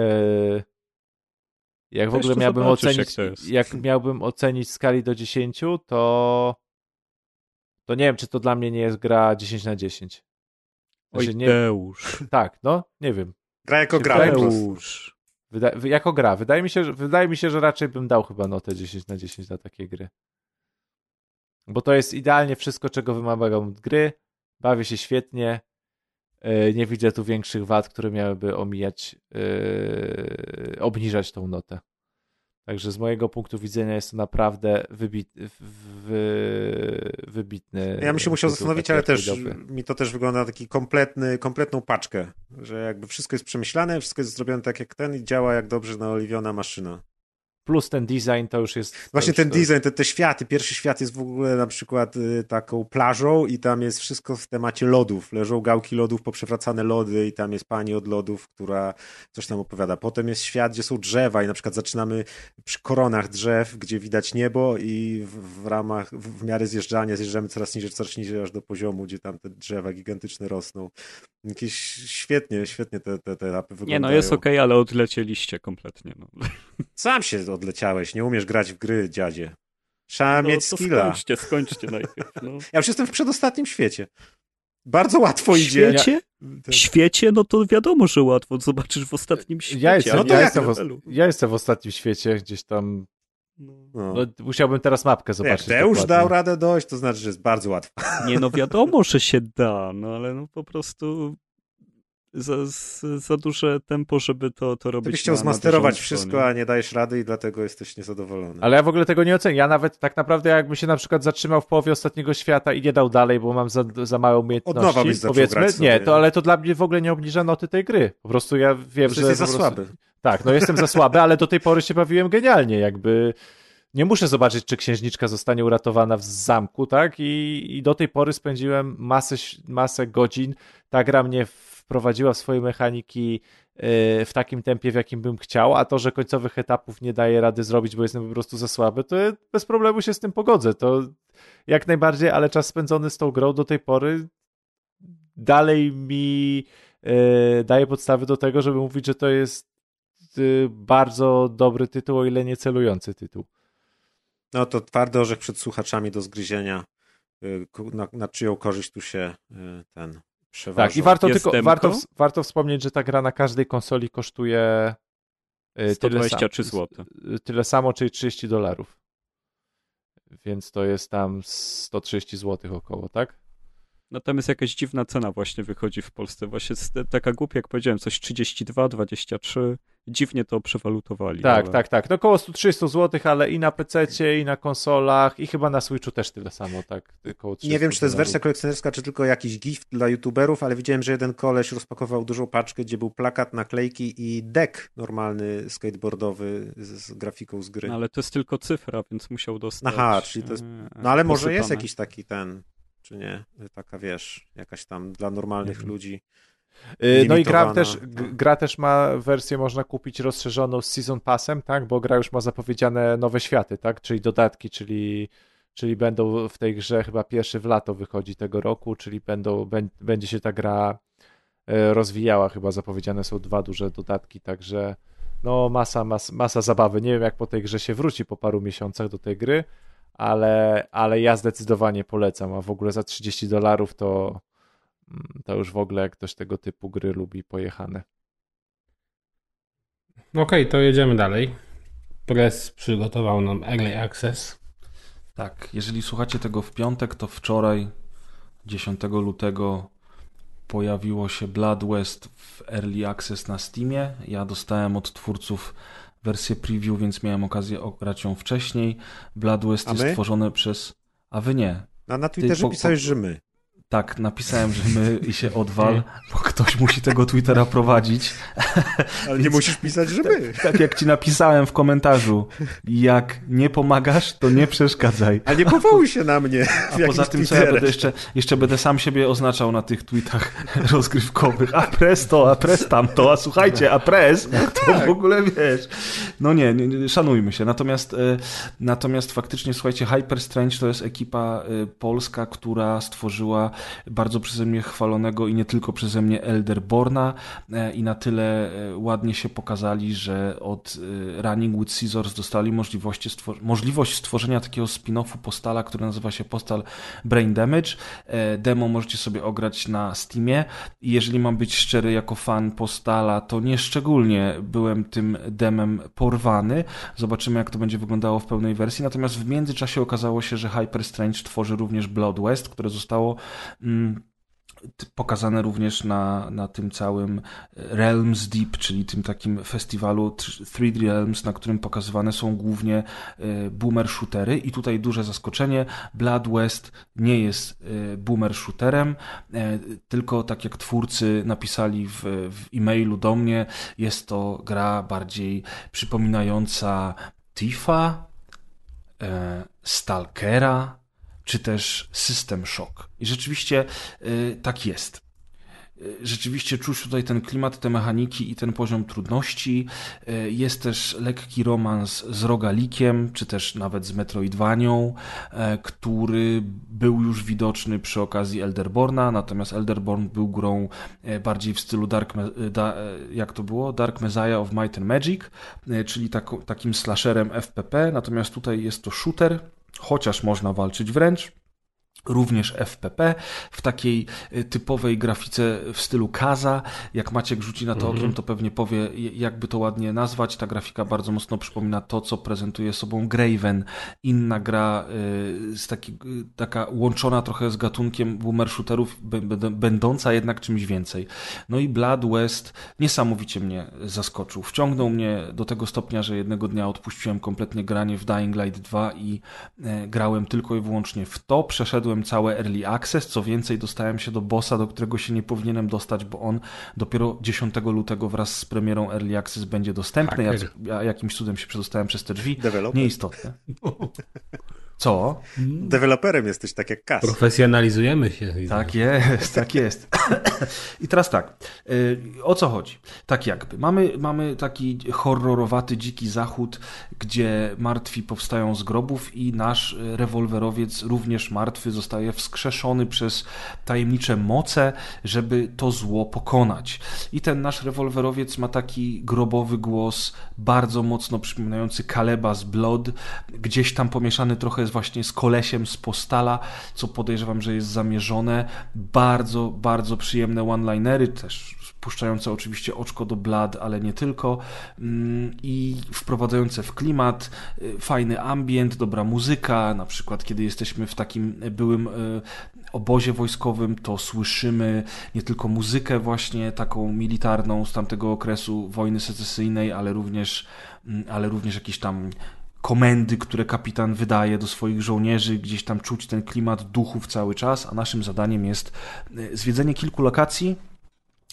jak w ogóle miałbym ocenić, jak miałbym ocenić w skali do 10, to to nie wiem, czy to dla mnie nie jest gra 10 na 10. Oj, Znaczy, nie, Deusz. tak, no, nie wiem. Gra jako gra. Deusz. Wyda, wy- jako gra. Wydaje mi, się, że, wydaje mi się, że raczej bym dał chyba notę 10 na 10 dla takiej gry. Bo to jest idealnie wszystko, czego wymagam od gry. Bawię się świetnie. Yy, nie widzę tu większych wad, które miałyby omijać, yy, obniżać tą notę. Także z mojego punktu widzenia jest to naprawdę wybit, wy, wybitny. Ja bym się musiał tytuł, zastanowić, ale też mi to też wygląda na taki kompletny, kompletną paczkę, że jakby wszystko jest przemyślane, wszystko jest zrobione tak jak ten i działa jak dobrze naoliwiona maszyna. Plus ten design to już jest. Właśnie już ten to- design, te, te światy. Pierwszy świat jest w ogóle na przykład y, taką plażą i tam jest wszystko w temacie lodów. Leżą gałki lodów, poprzewracane lody i tam jest pani od lodów, która coś tam opowiada. Potem jest świat, gdzie są drzewa i na przykład zaczynamy przy koronach drzew, gdzie widać niebo i w, w ramach, w, w miarę zjeżdżania zjeżdżamy coraz niżej, coraz niżej aż do poziomu, gdzie tam te drzewa gigantyczne rosną. Jakieś świetnie, świetnie te, te, te etapy wyglądają. Nie no, jest okej, ale odlecieliście kompletnie. No. Sam się odleciałeś, nie umiesz grać w gry, dziadzie. Trzeba No, mieć to skilla. skończcie, skończcie najpierw. No. Ja już jestem w przedostatnim świecie. Bardzo łatwo W idzie. świecie? W świecie? No to wiadomo, że łatwo. Zobaczysz w ostatnim świecie. Ja jestem, No to ja, jak jestem w, ja jestem w ostatnim świecie, gdzieś tam. No. No, musiałbym teraz mapkę Jak zobaczyć. Teusz dokładnie. dał radę dojść, to znaczy, że jest bardzo łatwo. Nie no, wiadomo, że się da, no ale no po prostu za, za duże tempo, żeby to, to robić Gdybyś chciał na, na zmasterować bieżąco, wszystko, nie? a nie dajesz rady i dlatego jesteś niezadowolony. Ale ja w ogóle tego nie ocenię. Ja nawet tak naprawdę, jakbym się na przykład zatrzymał w połowie ostatniego świata i nie dał dalej, bo mam za, za małe umiejętności. Od nowa byś powiedzmy, grać sobie. nie, to ale to dla mnie w ogóle nie obniża noty tej gry. Po prostu ja wiem, Że jesteś za prostu- słaby. Tak, no jestem za słaby, ale do tej pory się bawiłem genialnie, jakby. Nie muszę zobaczyć, czy księżniczka zostanie uratowana w zamku, tak? I, i do tej pory spędziłem masę, masę godzin. Ta gra mnie wprowadziła swoje mechaniki yy, w takim tempie, w jakim bym chciał, a to, że końcowych etapów nie daję rady zrobić, bo jestem po prostu za słaby, to bez problemu się z tym pogodzę. To jak najbardziej, ale czas spędzony z tą grą do tej pory dalej mi yy, daje podstawy do tego, żeby mówić, że to jest yy, bardzo dobry tytuł, o ile nie celujący tytuł. No to twardy orzech przed słuchaczami do zgryzienia. Y, Na, na czyją korzyść tu się y, ten przeważa. Tak, i warto tylko warto, warto wspomnieć, że ta gra na każdej konsoli kosztuje yy, tyle, 123 sam, zł. y, tyle samo, czyli 30 dolarów. Więc to jest tam 130 zł około, tak? No tam jest jakaś dziwna cena właśnie wychodzi w Polsce. Właśnie taka głupia, jak powiedziałem, coś 32, 23. Dziwnie to przewalutowali. Tak, ale... tak, tak. No około 130 zł, ale i na PC, i na konsolach, i chyba na Switchu też tyle samo, tak? Około 300 Nie wiem, czy to jest dolarów. wersja kolekcjonerska, czy tylko jakiś gift dla youtuberów, ale widziałem, że jeden koleś rozpakował dużą paczkę, gdzie był plakat, naklejki i deck normalny skateboardowy z, z grafiką z gry. No, ale to jest tylko cyfra, więc musiał dostać. Aha, czyli to jest- e, No ale może jest jakiś taki ten, czy nie, taka wiesz, jakaś tam dla normalnych wiem. ludzi. Y, No i gra też, gra też ma wersję, można kupić rozszerzoną z Season Passem, tak? Bo gra już ma zapowiedziane nowe światy, tak? Czyli dodatki, czyli, czyli będą w tej grze chyba pierwszy w lato wychodzi tego roku, czyli będą, bę- będzie się ta gra e, rozwijała, chyba zapowiedziane są dwa duże dodatki, także no masa, mas, masa zabawy. Nie wiem jak po tej grze się wróci po paru miesiącach do tej gry, ale, ale ja zdecydowanie polecam, a w ogóle za 30 dolarów to Mm, to już w ogóle jak ktoś tego typu gry lubi pojechane. Okej, to jedziemy dalej. Press przygotował nam Early Access. Tak, jeżeli słuchacie tego w piątek, to wczoraj, 10 lutego, pojawiło się Blood West w Early Access na Steamie. Ja dostałem od twórców wersję preview, więc miałem okazję ograć ją wcześniej. Blood West jest tworzone przez... A wy nie. A na Twitterze po- pisałeś, że my. Tak, napisałem, że my i się odwal, bo ktoś musi tego Twittera prowadzić. Ale nie musisz pisać, że my. Tak jak ci napisałem w komentarzu, jak nie pomagasz, to nie przeszkadzaj. A nie powołuj się na mnie. A poza tym, co ja będę jeszcze, jeszcze będę sam siebie oznaczał na tych tweetach rozgrywkowych. A press to, a press tamto, a słuchajcie, a press, to w ogóle wiesz. No nie, nie, nie szanujmy się. Natomiast, e, natomiast faktycznie, słuchajcie, Hyper Strange to jest ekipa e, polska, która stworzyła bardzo przeze mnie chwalonego i nie tylko przeze mnie Elderborna e, i na tyle e, ładnie się pokazali, że od e, Running with Scissors dostali możliwość, stwor możliwość stworzenia takiego spin-offu Postala, który nazywa się Postal Brain Damage. Demo możecie sobie ograć na Steamie i jeżeli mam być szczery jako fan Postala, to nie szczególnie byłem tym demem porwany. Zobaczymy jak to będzie wyglądało w pełnej wersji. Natomiast w międzyczasie okazało się, że Hyper Strange tworzy również Blood West, które zostało pokazane również na, na tym całym Realms Deep, czyli tym takim festiwalu 3D Realms, na którym pokazywane są głównie e, boomer shootery. I tutaj duże zaskoczenie, Blood West nie jest e, boomer shooterem, e, tylko tak jak twórcy napisali w, w e-mailu do mnie, jest to gra bardziej przypominająca Tifa, Stalkera, czy też System Shock. I rzeczywiście y, tak jest. Y, rzeczywiście czuć tutaj ten klimat, te mechaniki i ten poziom trudności. Y, jest też lekki romans z Rogalikiem, czy też nawet z Metroidvanią, który był już widoczny przy okazji Elderborna, natomiast Elderborn był grą bardziej w stylu Dark, jak to było? Dark Messiah of Might and Magic, czyli tak, takim slasherem FPP, natomiast tutaj jest to shooter, chociaż można walczyć wręcz również FPP w takiej y, typowej grafice w stylu Kaza. Jak Maciek rzuci na to mhm. okiem, to pewnie powie, jakby to ładnie nazwać. Ta grafika bardzo mocno przypomina to, co prezentuje sobą Graven. Inna gra y, z taki, y, taka łączona trochę z gatunkiem boomer shooterów, będąca jednak czymś więcej. No i Blood West niesamowicie mnie zaskoczył. Wciągnął mnie do tego stopnia, że jednego dnia odpuściłem kompletnie granie w Dying Light 2 i grałem tylko i wyłącznie w to. Przeszedłem przeszedłem całe early access, co więcej dostałem się do bossa, do którego się nie powinienem dostać, bo on dopiero 10 lutego wraz z premierą early access będzie dostępny. Ja, ja jakimś cudem się przedostałem przez te drzwi. Developer. Nieistotne. Co? Deweloperem jesteś, tak jak Kas. Profesjonalizujemy się. Tak jest, tak jest. I teraz tak, y, o co chodzi? Tak jakby. Mamy, mamy taki horrorowaty, dziki zachód, gdzie martwi powstają z grobów i nasz rewolwerowiec, również martwy, zostaje wskrzeszony przez tajemnicze moce, żeby to zło pokonać. I ten nasz rewolwerowiec ma taki grobowy głos, bardzo mocno przypominający Kaleba z Blood, gdzieś tam pomieszany trochę jest właśnie z kolesiem z Postala, co podejrzewam, że jest zamierzone. Bardzo, bardzo przyjemne one-linery, też puszczające oczywiście oczko do blad, ale nie tylko mm, i wprowadzające w klimat, y, fajny ambient, dobra muzyka, na przykład kiedy jesteśmy w takim byłym y, obozie wojskowym, to słyszymy nie tylko muzykę właśnie taką militarną z tamtego okresu wojny secesyjnej, ale również, mm, ale również jakieś tam komendy, które kapitan wydaje do swoich żołnierzy, gdzieś tam czuć ten klimat duchów cały czas, a naszym zadaniem jest e, zwiedzenie kilku lokacji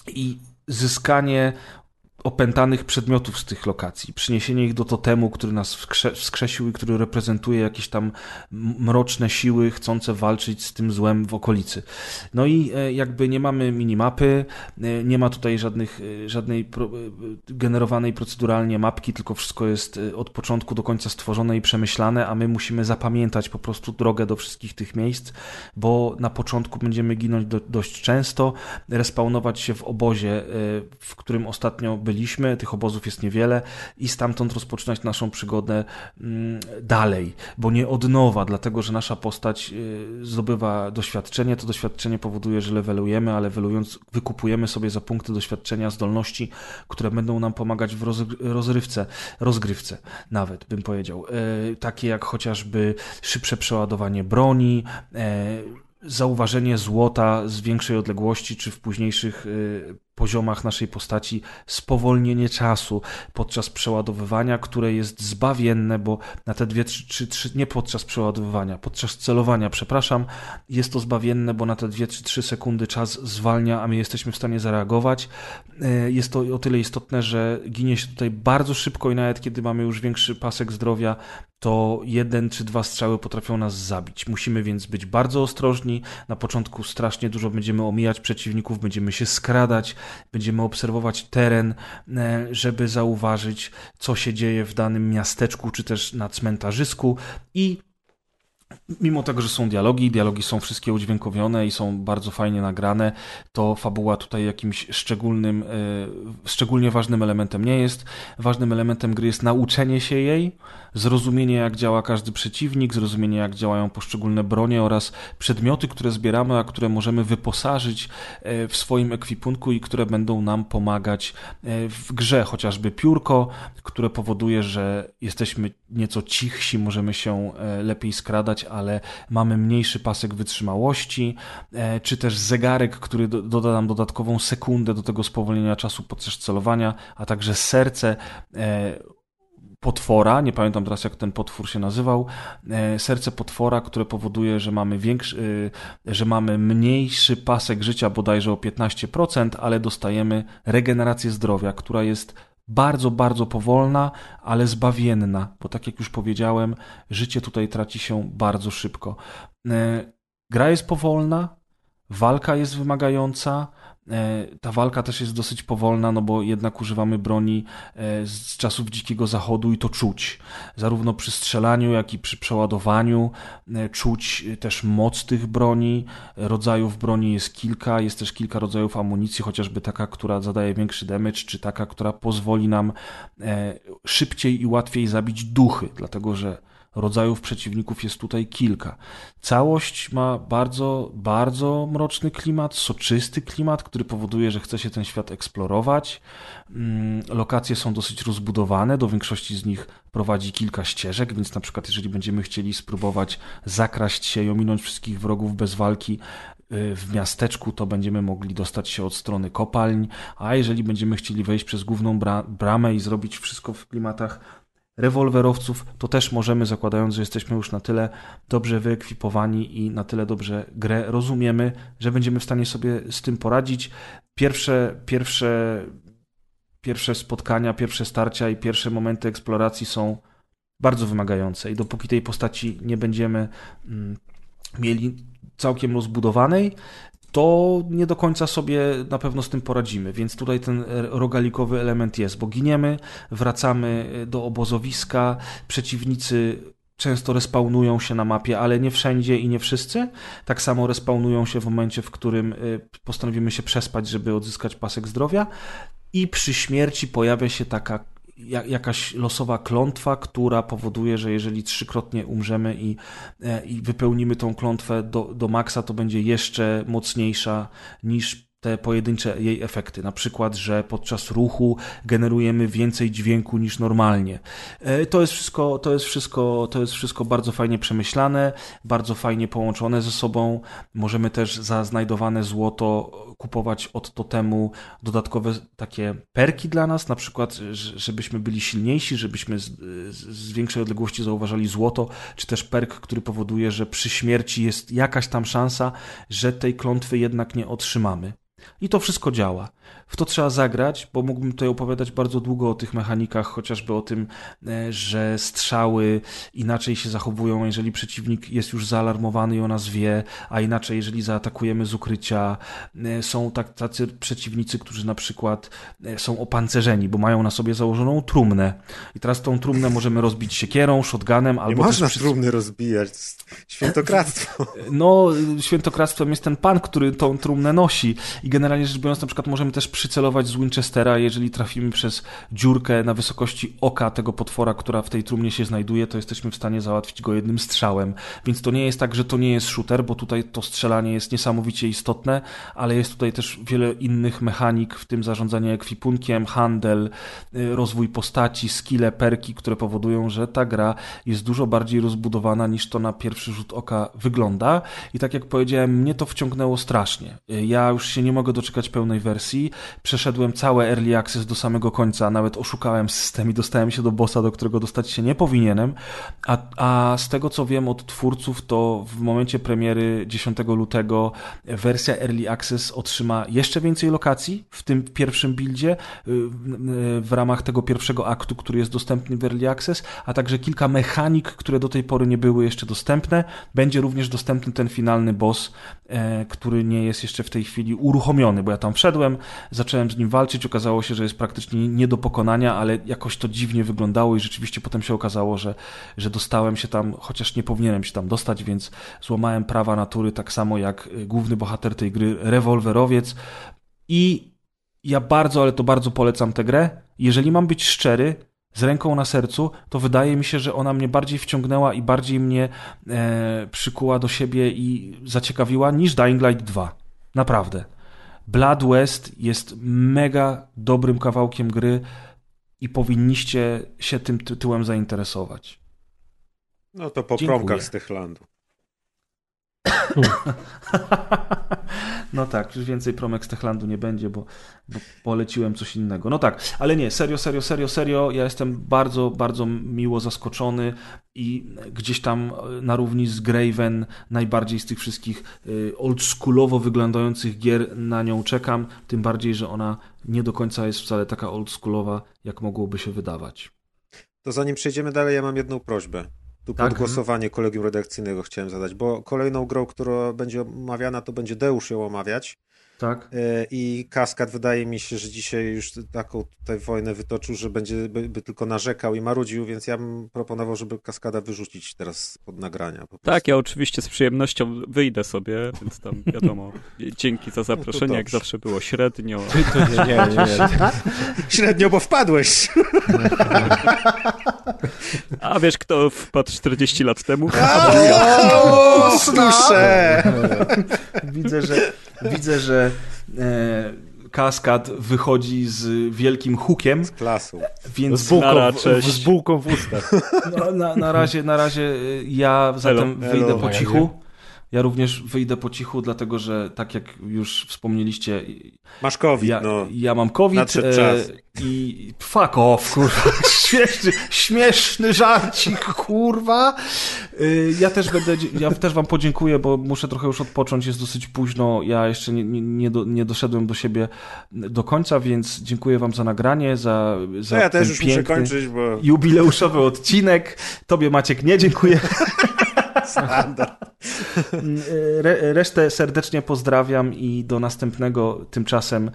i zyskanie opętanych przedmiotów z tych lokacji, przyniesienie ich do totemu, który nas wskrzesił i który reprezentuje jakieś tam mroczne siły chcące walczyć z tym złem w okolicy. No i e, jakby nie mamy minimapy, e, nie ma tutaj żadnych, e, żadnej generowanej proceduralnie mapki, tylko wszystko jest od początku do końca stworzone i przemyślane, a my musimy zapamiętać po prostu drogę do wszystkich tych miejsc, bo na początku będziemy ginąć do, dość często, respawnować się w obozie, w którym ostatnio byliśmy byliśmy, tych obozów jest niewiele i stamtąd rozpoczynać naszą przygodę mm, dalej, bo nie od nowa, dlatego że nasza postać y, zdobywa doświadczenie, to doświadczenie powoduje, że levelujemy, ale levelując wykupujemy sobie za punkty doświadczenia zdolności, które będą nam pomagać w rozrywce, rozgrywce nawet bym powiedział. Y, takie jak chociażby szybsze przeładowanie broni, y, zauważenie złota z większej odległości, czy w późniejszych poziomach naszej postaci spowolnienie czasu podczas przeładowywania, które jest zbawienne, bo na te dwie, trzy, trzy, trzy nie podczas przeładowywania, podczas celowania, przepraszam, jest to zbawienne, bo na te dwie, trzy, trzy sekundy czas zwalnia, a my jesteśmy w stanie zareagować. E, jest to o tyle istotne, że ginie się tutaj bardzo szybko i nawet kiedy mamy już większy pasek zdrowia, to jeden czy dwa strzały potrafią nas zabić. Musimy więc być bardzo ostrożni. Na początku strasznie dużo będziemy omijać przeciwników, będziemy się skradać, będziemy obserwować teren, e, żeby zauważyć, co się dzieje w danym miasteczku czy też na cmentarzysku i mimo tego, że są dialogi, dialogi są wszystkie udźwiękowione i są bardzo fajnie nagrane, to fabuła tutaj jakimś szczególnym, e, szczególnie ważnym elementem nie jest. Ważnym elementem gry jest nauczenie się jej, zrozumienie jak działa każdy przeciwnik, zrozumienie jak działają poszczególne bronie oraz przedmioty, które zbieramy, a które możemy wyposażyć e, w swoim ekwipunku i które będą nam pomagać e, w grze, chociażby piórko, które powoduje, że jesteśmy nieco cichsi, możemy się lepiej skradać, ale mamy mniejszy pasek wytrzymałości, e, czy też zegarek, który doda nam dodatkową sekundę do tego spowolnienia czasu podczas celowania, a także serce e, potwora, nie pamiętam teraz jak ten potwór się nazywał, e, serce potwora, które powoduje, że mamy większy, że mamy mniejszy pasek życia bodajże o 15%, ale dostajemy regenerację zdrowia, która jest bardzo, bardzo powolna, ale zbawienna, bo tak jak już powiedziałem, życie tutaj traci się bardzo szybko. E, gra jest powolna, walka jest wymagająca, E, ta walka też jest dosyć powolna, no bo jednak używamy broni e, z czasów Dzikiego Zachodu i to czuć. Zarówno przy strzelaniu, jak i przy przeładowaniu e, czuć też moc tych broni. Rodzajów broni jest kilka, jest też kilka rodzajów amunicji, chociażby taka, która zadaje większy damage, czy taka, która pozwoli nam szybciej i łatwiej zabić duchy, dlatego że rodzajów przeciwników jest tutaj kilka. Całość ma bardzo, bardzo mroczny klimat, soczysty klimat, który powoduje, że chce się ten świat eksplorować. Mm, lokacje są dosyć rozbudowane, do większości z nich prowadzi kilka ścieżek, więc na przykład jeżeli będziemy chcieli spróbować zakraść się i ominąć wszystkich wrogów bez walki, y, w miasteczku, to będziemy mogli dostać się od strony kopalń, a jeżeli będziemy chcieli wejść przez główną bramę i zrobić wszystko w klimatach rewolwerowców, to też możemy, zakładając, że jesteśmy już na tyle dobrze wyekwipowani i na tyle dobrze grę rozumiemy, że będziemy w stanie sobie z tym poradzić. Pierwsze, pierwsze, pierwsze spotkania, pierwsze starcia i pierwsze momenty eksploracji są bardzo wymagające i dopóki tej postaci nie będziemy mm, mieli całkiem rozbudowanej, to nie do końca sobie na pewno z tym poradzimy. Więc tutaj ten rogalikowy element jest, bo giniemy, wracamy do obozowiska, przeciwnicy często respawnują się na mapie, ale nie wszędzie i nie wszyscy. Tak samo respawnują się w momencie, w którym y, postanowimy się przespać, żeby odzyskać pasek zdrowia. I przy śmierci pojawia się taka jakaś losowa klątwa, która powoduje, że jeżeli trzykrotnie umrzemy i, e, i wypełnimy tą klątwę do, do maksa, to będzie jeszcze mocniejsza niż te pojedyncze jej efekty. Na przykład, że podczas ruchu generujemy więcej dźwięku niż normalnie. E, to jest wszystko, to jest wszystko, to jest wszystko bardzo fajnie przemyślane, bardzo fajnie połączone ze sobą. Możemy też za znajdowane złoto kupować od totemu dodatkowe takie perki dla nas, na przykład, żebyśmy byli silniejsi, żebyśmy z, z większej odległości zauważali złoto, czy też perk, który powoduje, że przy śmierci jest jakaś tam szansa, że tej klątwy jednak nie otrzymamy. I to wszystko działa. W to trzeba zagrać, bo mógłbym tutaj opowiadać bardzo długo o tych mechanikach, chociażby o tym, e, że strzały inaczej się zachowują, jeżeli przeciwnik jest już zaalarmowany i o nas wie, a inaczej, jeżeli zaatakujemy z ukrycia. E, są tak, tacy przeciwnicy, którzy na przykład e, są opancerzeni, bo mają na sobie założoną trumnę. I teraz tą trumnę możemy rozbić siekierą, shotgunem, albo. Nie można przy... trumny rozbijać. Świętokradztwo. No, świętokradztwem jest ten pan, który tą trumnę nosi. I generalnie rzecz biorąc, na przykład możemy też przycelować z Winchestera, jeżeli trafimy przez dziurkę na wysokości oka tego potwora, która w tej trumnie się znajduje, to jesteśmy w stanie załatwić go jednym strzałem. Więc to nie jest tak, że to nie jest shooter, bo tutaj to strzelanie jest niesamowicie istotne, ale jest tutaj też wiele innych mechanik, w tym zarządzanie ekwipunkiem, handel, y, rozwój postaci, skille, perki, które powodują, że ta gra jest dużo bardziej rozbudowana niż to na pierwszy rzut oka wygląda. I tak jak powiedziałem, mnie to wciągnęło strasznie. Y, ja już się nie mogę doczekać pełnej wersji. Przeszedłem całe Early Access do samego końca, nawet oszukałem system i dostałem się do bossa, do którego dostać się nie powinienem. A, a z tego co wiem od twórców, to w momencie premiery 10 lutego wersja Early Access otrzyma jeszcze więcej lokacji w tym pierwszym buildzie y, w ramach tego pierwszego aktu, który jest dostępny w Early Access, a także kilka mechanik, które do tej pory nie były jeszcze dostępne. Będzie również dostępny ten finalny boss, e, który nie jest jeszcze w tej chwili uruchomiony uruchomiony, bo ja tam wszedłem, zacząłem z nim walczyć, okazało się, że jest praktycznie nie do pokonania, ale jakoś to dziwnie wyglądało i rzeczywiście potem się okazało, że, że dostałem się tam, chociaż nie powinienem się tam dostać, więc złamałem prawa natury, tak samo jak y, główny bohater tej gry, rewolwerowiec i ja bardzo, ale to bardzo polecam tę grę. Jeżeli mam być szczery, z ręką na sercu, to wydaje mi się, że ona mnie bardziej wciągnęła i bardziej mnie e, przykuła do siebie i zaciekawiła niż Dying Light 2. Naprawdę. Blood West jest mega dobrym kawałkiem gry i powinniście się tym tytułem zainteresować. No to po Dziękuję. promkach z Techlandu. No tak, już więcej promek z Techlandu nie będzie, bo, bo poleciłem coś innego. No tak, ale nie, serio, serio, serio, serio, ja jestem bardzo, bardzo miło zaskoczony i gdzieś tam na równi z Graven najbardziej z tych wszystkich y, oldschoolowo wyglądających gier na nią czekam, tym bardziej, że ona nie do końca jest wcale taka oldschoolowa, jak mogłoby się wydawać. To zanim przejdziemy dalej, ja mam jedną prośbę. Tu Tak. pod głosowanie kolegium redakcyjnego chciałem zadać, bo kolejną grą, która będzie omawiana, to będzie Deusz ją omawiać. Tak? E, I Kaskad wydaje mi się, że dzisiaj już taką tutaj wojnę wytoczył, że będzie by, by tylko narzekał i marudził, więc ja bym proponował, żeby Kaskada wyrzucić teraz pod nagrania. Tak, ja oczywiście z przyjemnością wyjdę sobie, więc tam wiadomo, dzięki za zaproszenie, jak dobrze. zawsze było średnio. To nie, nie, nie, nie. Średnio, bo wpadłeś! A wiesz, kto wpadł 40 lat temu? Słyszę! Widzę, że, widzę, że e, Kaskad wychodzi z wielkim hukiem, Klasą. więc Z bułką, Nara, w, cześć. z bułką w ustach. No, na, na, razie, na razie y, ja zatem Elo, wyjdę elo. po cichu. Ja również wyjdę po cichu, dlatego że tak jak już wspomnieliście, Masz COVID, ja, no. ja mam COVID Nadszedł e, czas. i fuck off, kurwa. Śmieszny, śmieszny żarcik, kurwa. Y, Ja też będę, ja też wam podziękuję, bo muszę trochę już odpocząć, jest dosyć późno, ja jeszcze nie, nie, do, nie doszedłem do siebie do końca, więc dziękuję wam za nagranie, za, za No ja też już muszę kończyć, bo jubileuszowy odcinek. Tobie Maciek nie dziękuję. Re, resztę serdecznie pozdrawiam i do następnego tymczasem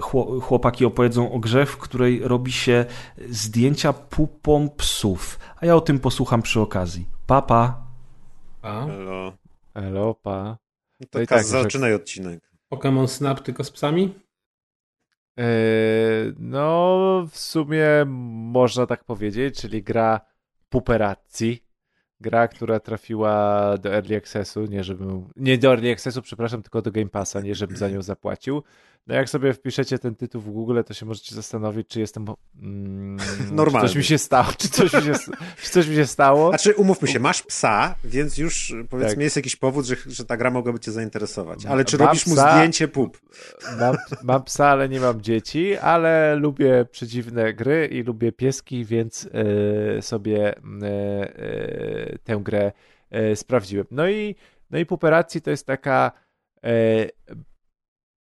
chło- chłopaki opowiedzą o grze, w której robi się zdjęcia pupom psów. A ja o tym posłucham przy okazji. Papa. A? Elo. Elo, pa. No to No i tak, tak, że- zaczynaj odcinek. Pokémon Snap tylko z psami? Eee, no, w sumie można tak powiedzieć, czyli gra Puperazzi. Gra, która trafiła do Early Accessu, nie żebym, nie do Early Accessu, przepraszam, tylko do Game Passa, nie żebym za nią zapłacił. No jak sobie wpiszecie ten tytuł w Google, to się możecie zastanowić, czy jestem mm, Normalny. Czy coś mi się stało, czy coś mi się, czy coś mi się stało. Znaczy, umówmy się, masz psa, więc już powiedzmy Tak. jest jakiś powód, że, że ta gra mogłaby cię zainteresować. Ale czy Mam robisz mu psa. zdjęcie pup? Mam, mam psa, ale nie mam dzieci, ale lubię przedziwne gry i lubię pieski, więc e, sobie e, e, tę grę sprawdziłem. No i, no i Puperacji to jest taka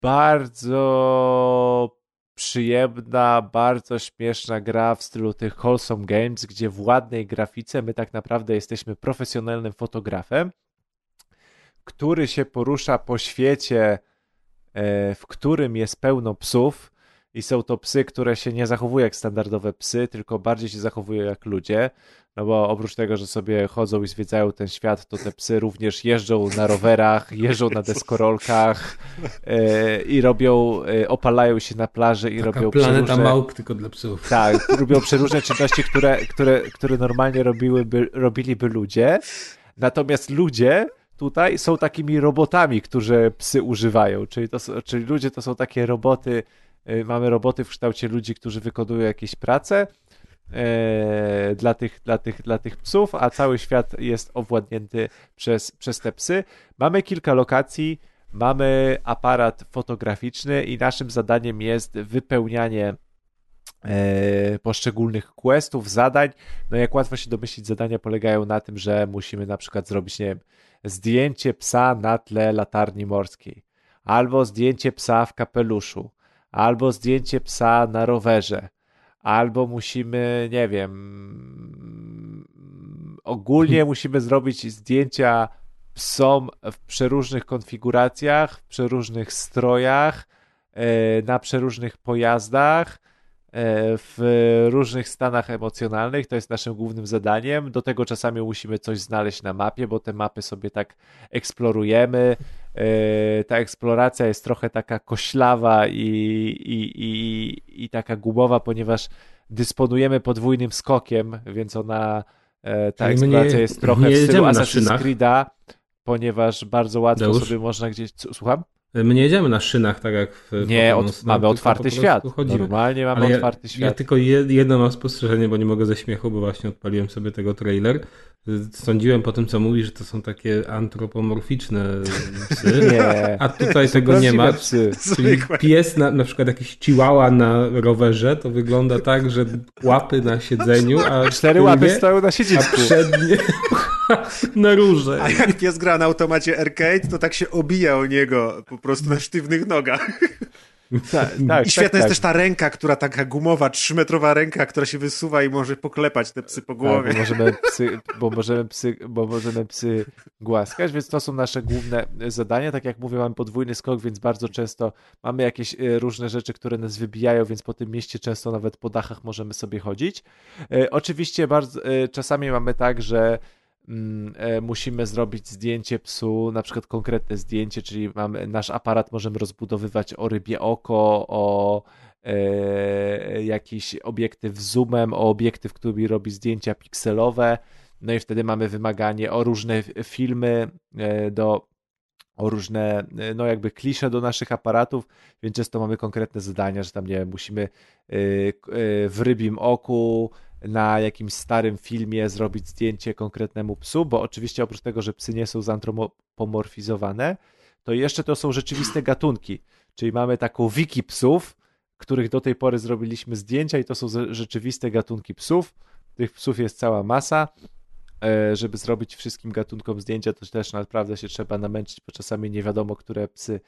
bardzo przyjemna, bardzo śmieszna gra w stylu tych wholesome games, gdzie w ładnej grafice my tak naprawdę jesteśmy profesjonalnym fotografem, który się porusza po świecie e, w którym jest pełno psów i są to psy, które się nie zachowują jak standardowe psy, tylko bardziej się zachowują jak ludzie, no bo oprócz tego, że sobie chodzą i zwiedzają ten świat, to te psy również jeżdżą na rowerach, jeżdżą na deskorolkach e, i robią, e, opalają się na plaży i Taka robią planeta przeróżne... małp tylko dla psów. Tak, robią przeróżne czynności, które, które, które normalnie robiłyby, robiliby ludzie. Natomiast ludzie tutaj są takimi robotami, którzy psy używają. Czyli, to, czyli ludzie to są takie roboty, mamy roboty w kształcie ludzi, którzy wykonują jakieś prace e, dla, tych, dla, tych, dla tych psów, a cały świat jest owładnięty przez, przez te psy. Mamy kilka lokacji, mamy aparat fotograficzny i naszym zadaniem jest wypełnianie e, poszczególnych questów, zadań. No jak łatwo się domyślić, zadania polegają na tym, że musimy na przykład zrobić, nie wiem, zdjęcie psa na tle latarni morskiej, albo zdjęcie psa w kapeluszu, albo zdjęcie psa na rowerze, albo musimy, nie wiem, ogólnie musimy zrobić zdjęcia są w przeróżnych konfiguracjach, w przeróżnych strojach, e, na przeróżnych pojazdach, e, w różnych stanach emocjonalnych. To jest naszym głównym zadaniem. Do tego czasami musimy coś znaleźć na mapie, bo te mapy sobie tak eksplorujemy. E, ta eksploracja jest trochę taka koślawa i, i, i, i taka gumowa, ponieważ dysponujemy podwójnym skokiem, więc ona e, ta Czyli eksploracja nie- jest trochę nie w stylu Assassin's. Creed'a, ponieważ bardzo łatwo Deusz? sobie można gdzieś... Słucham? My nie jedziemy na szynach, tak jak w Nie, od, mamy tylko otwarty świat. Chodzimy. Normalnie mamy ja, otwarty ja świat. tylko jed- jedno mam spostrzeżenie, bo nie mogę ze śmiechu, bo właśnie odpaliłem sobie tego trailer. Sądziłem po tym, co mówisz, że to są takie antropomorficzne psy. Nie. A tutaj tego nie ma. psy. Czyli pies, na, na przykład jakiś chihuahua na rowerze, to wygląda tak, że łapy na siedzeniu, a Cztery łapy stoją na a siedzisku. przednie na róże. A jak pies gra na automacie arcade, to tak się obija o niego po prostu na sztywnych nogach. Tak, tak, I świetna tak, jest tak. też ta ręka, która taka gumowa, trzymetrowa ręka, która się wysuwa i może poklepać te psy po Tak, głowie. bo możemy psy, bo możemy psy, bo możemy psy głaskać, więc to są nasze główne zadania. Tak jak mówię, mamy podwójny skok, więc bardzo często mamy jakieś e, różne rzeczy, które nas wybijają, więc po tym mieście często nawet po dachach możemy sobie chodzić. E, Oczywiście bardzo, e, czasami mamy tak, że musimy zrobić zdjęcie psu, na przykład konkretne zdjęcie, czyli mamy, nasz aparat możemy rozbudowywać o rybie oko, o e, jakiś obiektyw zoomem, o obiektyw, który robi zdjęcia pikselowe. No i wtedy mamy wymaganie o różne filmy e, do o różne, e, no jakby klisze do naszych aparatów, więc często mamy konkretne zadania, że tam, nie wiem, musimy e, e, w rybim oku na jakimś starym filmie zrobić zdjęcie konkretnemu psu, bo oczywiście oprócz tego, że psy nie są zantropomorfizowane, to jeszcze to są rzeczywiste gatunki, czyli mamy taką wiki psów, których do tej pory zrobiliśmy zdjęcia i to są ze- rzeczywiste gatunki psów. Tych psów jest cała masa. E, Żeby zrobić wszystkim gatunkom zdjęcia, to też naprawdę się trzeba namęczyć, bo czasami nie wiadomo, które psy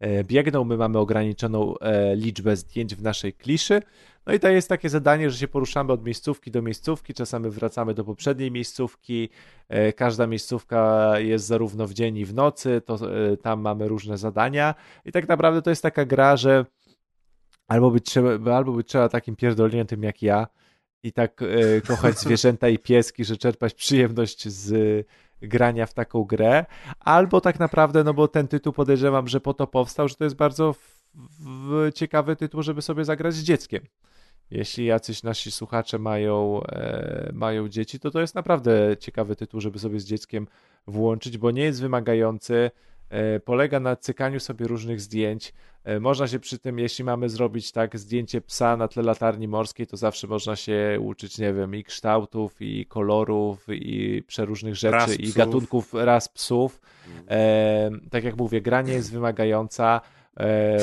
e, biegną. My mamy ograniczoną e, liczbę zdjęć w naszej kliszy. No i to jest takie zadanie, że się poruszamy od miejscówki do miejscówki, czasami wracamy do poprzedniej miejscówki. E, Każda miejscówka jest zarówno w dzień i w nocy, to e, tam mamy różne zadania. I tak naprawdę to jest taka gra, że albo być trzeba, albo być trzeba takim pierdolniętym jak ja i tak e, kochać zwierzęta i pieski, że czerpać przyjemność z grania w taką grę, albo tak naprawdę, no bo ten tytuł podejrzewam, że po to powstał, że to jest bardzo w, w, ciekawy tytuł, żeby sobie zagrać z dzieckiem. Jeśli jacyś nasi słuchacze mają, e, mają dzieci, to to jest naprawdę ciekawy tytuł, żeby sobie z dzieckiem włączyć, bo nie jest wymagający, e, polega na cykaniu sobie różnych zdjęć. E, Można się przy tym, jeśli mamy zrobić tak zdjęcie psa na tle latarni morskiej, to zawsze można się uczyć, nie wiem, i kształtów, i kolorów, i przeróżnych rzeczy, i psów. gatunków ras psów. E, tak jak mówię, gra nie jest wymagająca. E, e,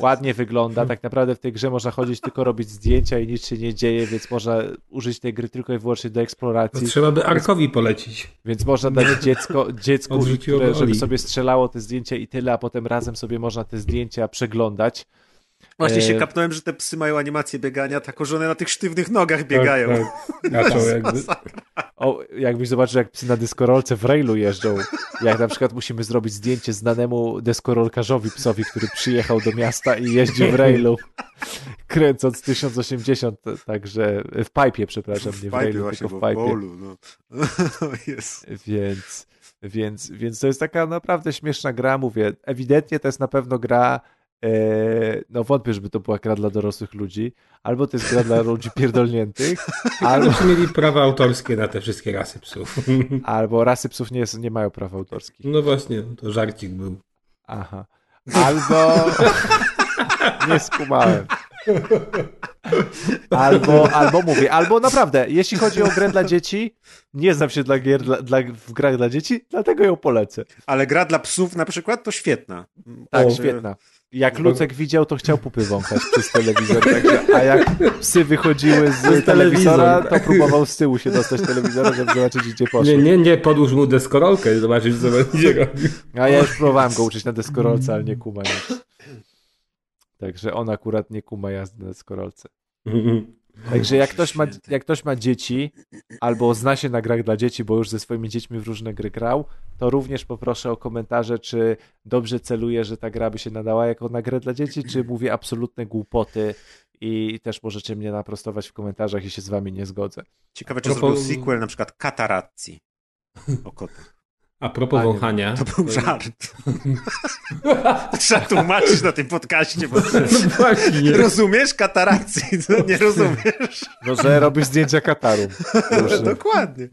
ładnie wygląda. Tak naprawdę w tej grze można chodzić, tylko robić zdjęcia i nic się nie dzieje, więc można użyć tej gry tylko i wyłącznie do eksploracji. trzeba by Arkowi polecić. Więc można dać dziecko, dziecku, które, żeby sobie strzelało te zdjęcia i tyle, a potem razem sobie można te zdjęcia przeglądać. Właśnie się E, kapnąłem, że te psy mają animację biegania, taką, że one na tych sztywnych nogach biegają. Tak, tak. Zaczął jakby. O, jakbyś zobaczył, jak psy na deskorolce w railu jeżdżą. Jak na przykład musimy zrobić zdjęcie znanemu deskorolkarzowi psowi, który przyjechał do miasta i jeździ w railu, kręcąc 1080, także w pipe, przepraszam, nie w, W pipe railu, właśnie, tylko w bo w pipe. bowlu, no. jest. Więc, więc, więc to jest taka naprawdę śmieszna gra, mówię. Ewidentnie to jest na pewno gra. E, no wątpię, żeby to była gra dla dorosłych ludzi, albo to jest gra dla ludzi pierdolniętych, Albo czy mieli prawa autorskie na te wszystkie rasy psów. albo rasy psów nie, nie mają praw autorskich. No właśnie, to żarcik był. Aha. Albo. nie skumałem. Albo, albo mówię, albo naprawdę, jeśli chodzi o grę dla dzieci, nie znam się dla gier dla, dla, w grach dla dzieci, dlatego ją polecę. Ale gra dla psów na przykład to świetna. Tak, O. świetna. Jak Lucek widział, to chciał pupy wąchać przez telewizor, także, a jak psy wychodziły z telewizor, telewizora, to tak. próbował z tyłu się dostać telewizora, żeby zobaczyć, gdzie poszło. Nie, nie, nie, podłóż mu deskorolkę i zobaczysz, co będzie robił. A ja już próbowałem go uczyć na deskorolce, ale nie kuma nic. Także on akurat nie kuma jazdy na deskorolce. Także jak ktoś, ma, jak ktoś ma dzieci, albo zna się na grach dla dzieci, bo już ze swoimi dziećmi w różne gry grał, to również poproszę o komentarze, czy dobrze celuję, że ta gra by się nadała jako na grę dla dzieci, czy mówię absolutne głupoty i też możecie mnie naprostować w komentarzach i się z wami nie zgodzę. Ciekawe, czy Propos- zrobił sequel na przykład Katarazzi o kotach. A propos A, nie. wąchania. To był żart. Trzeba tłumaczyć na tym podcaście, bo No właśnie. rozumiesz Katarazzi? No, nie rozumiesz. No, że robisz zdjęcia Kataru. Proszę. Dokładnie.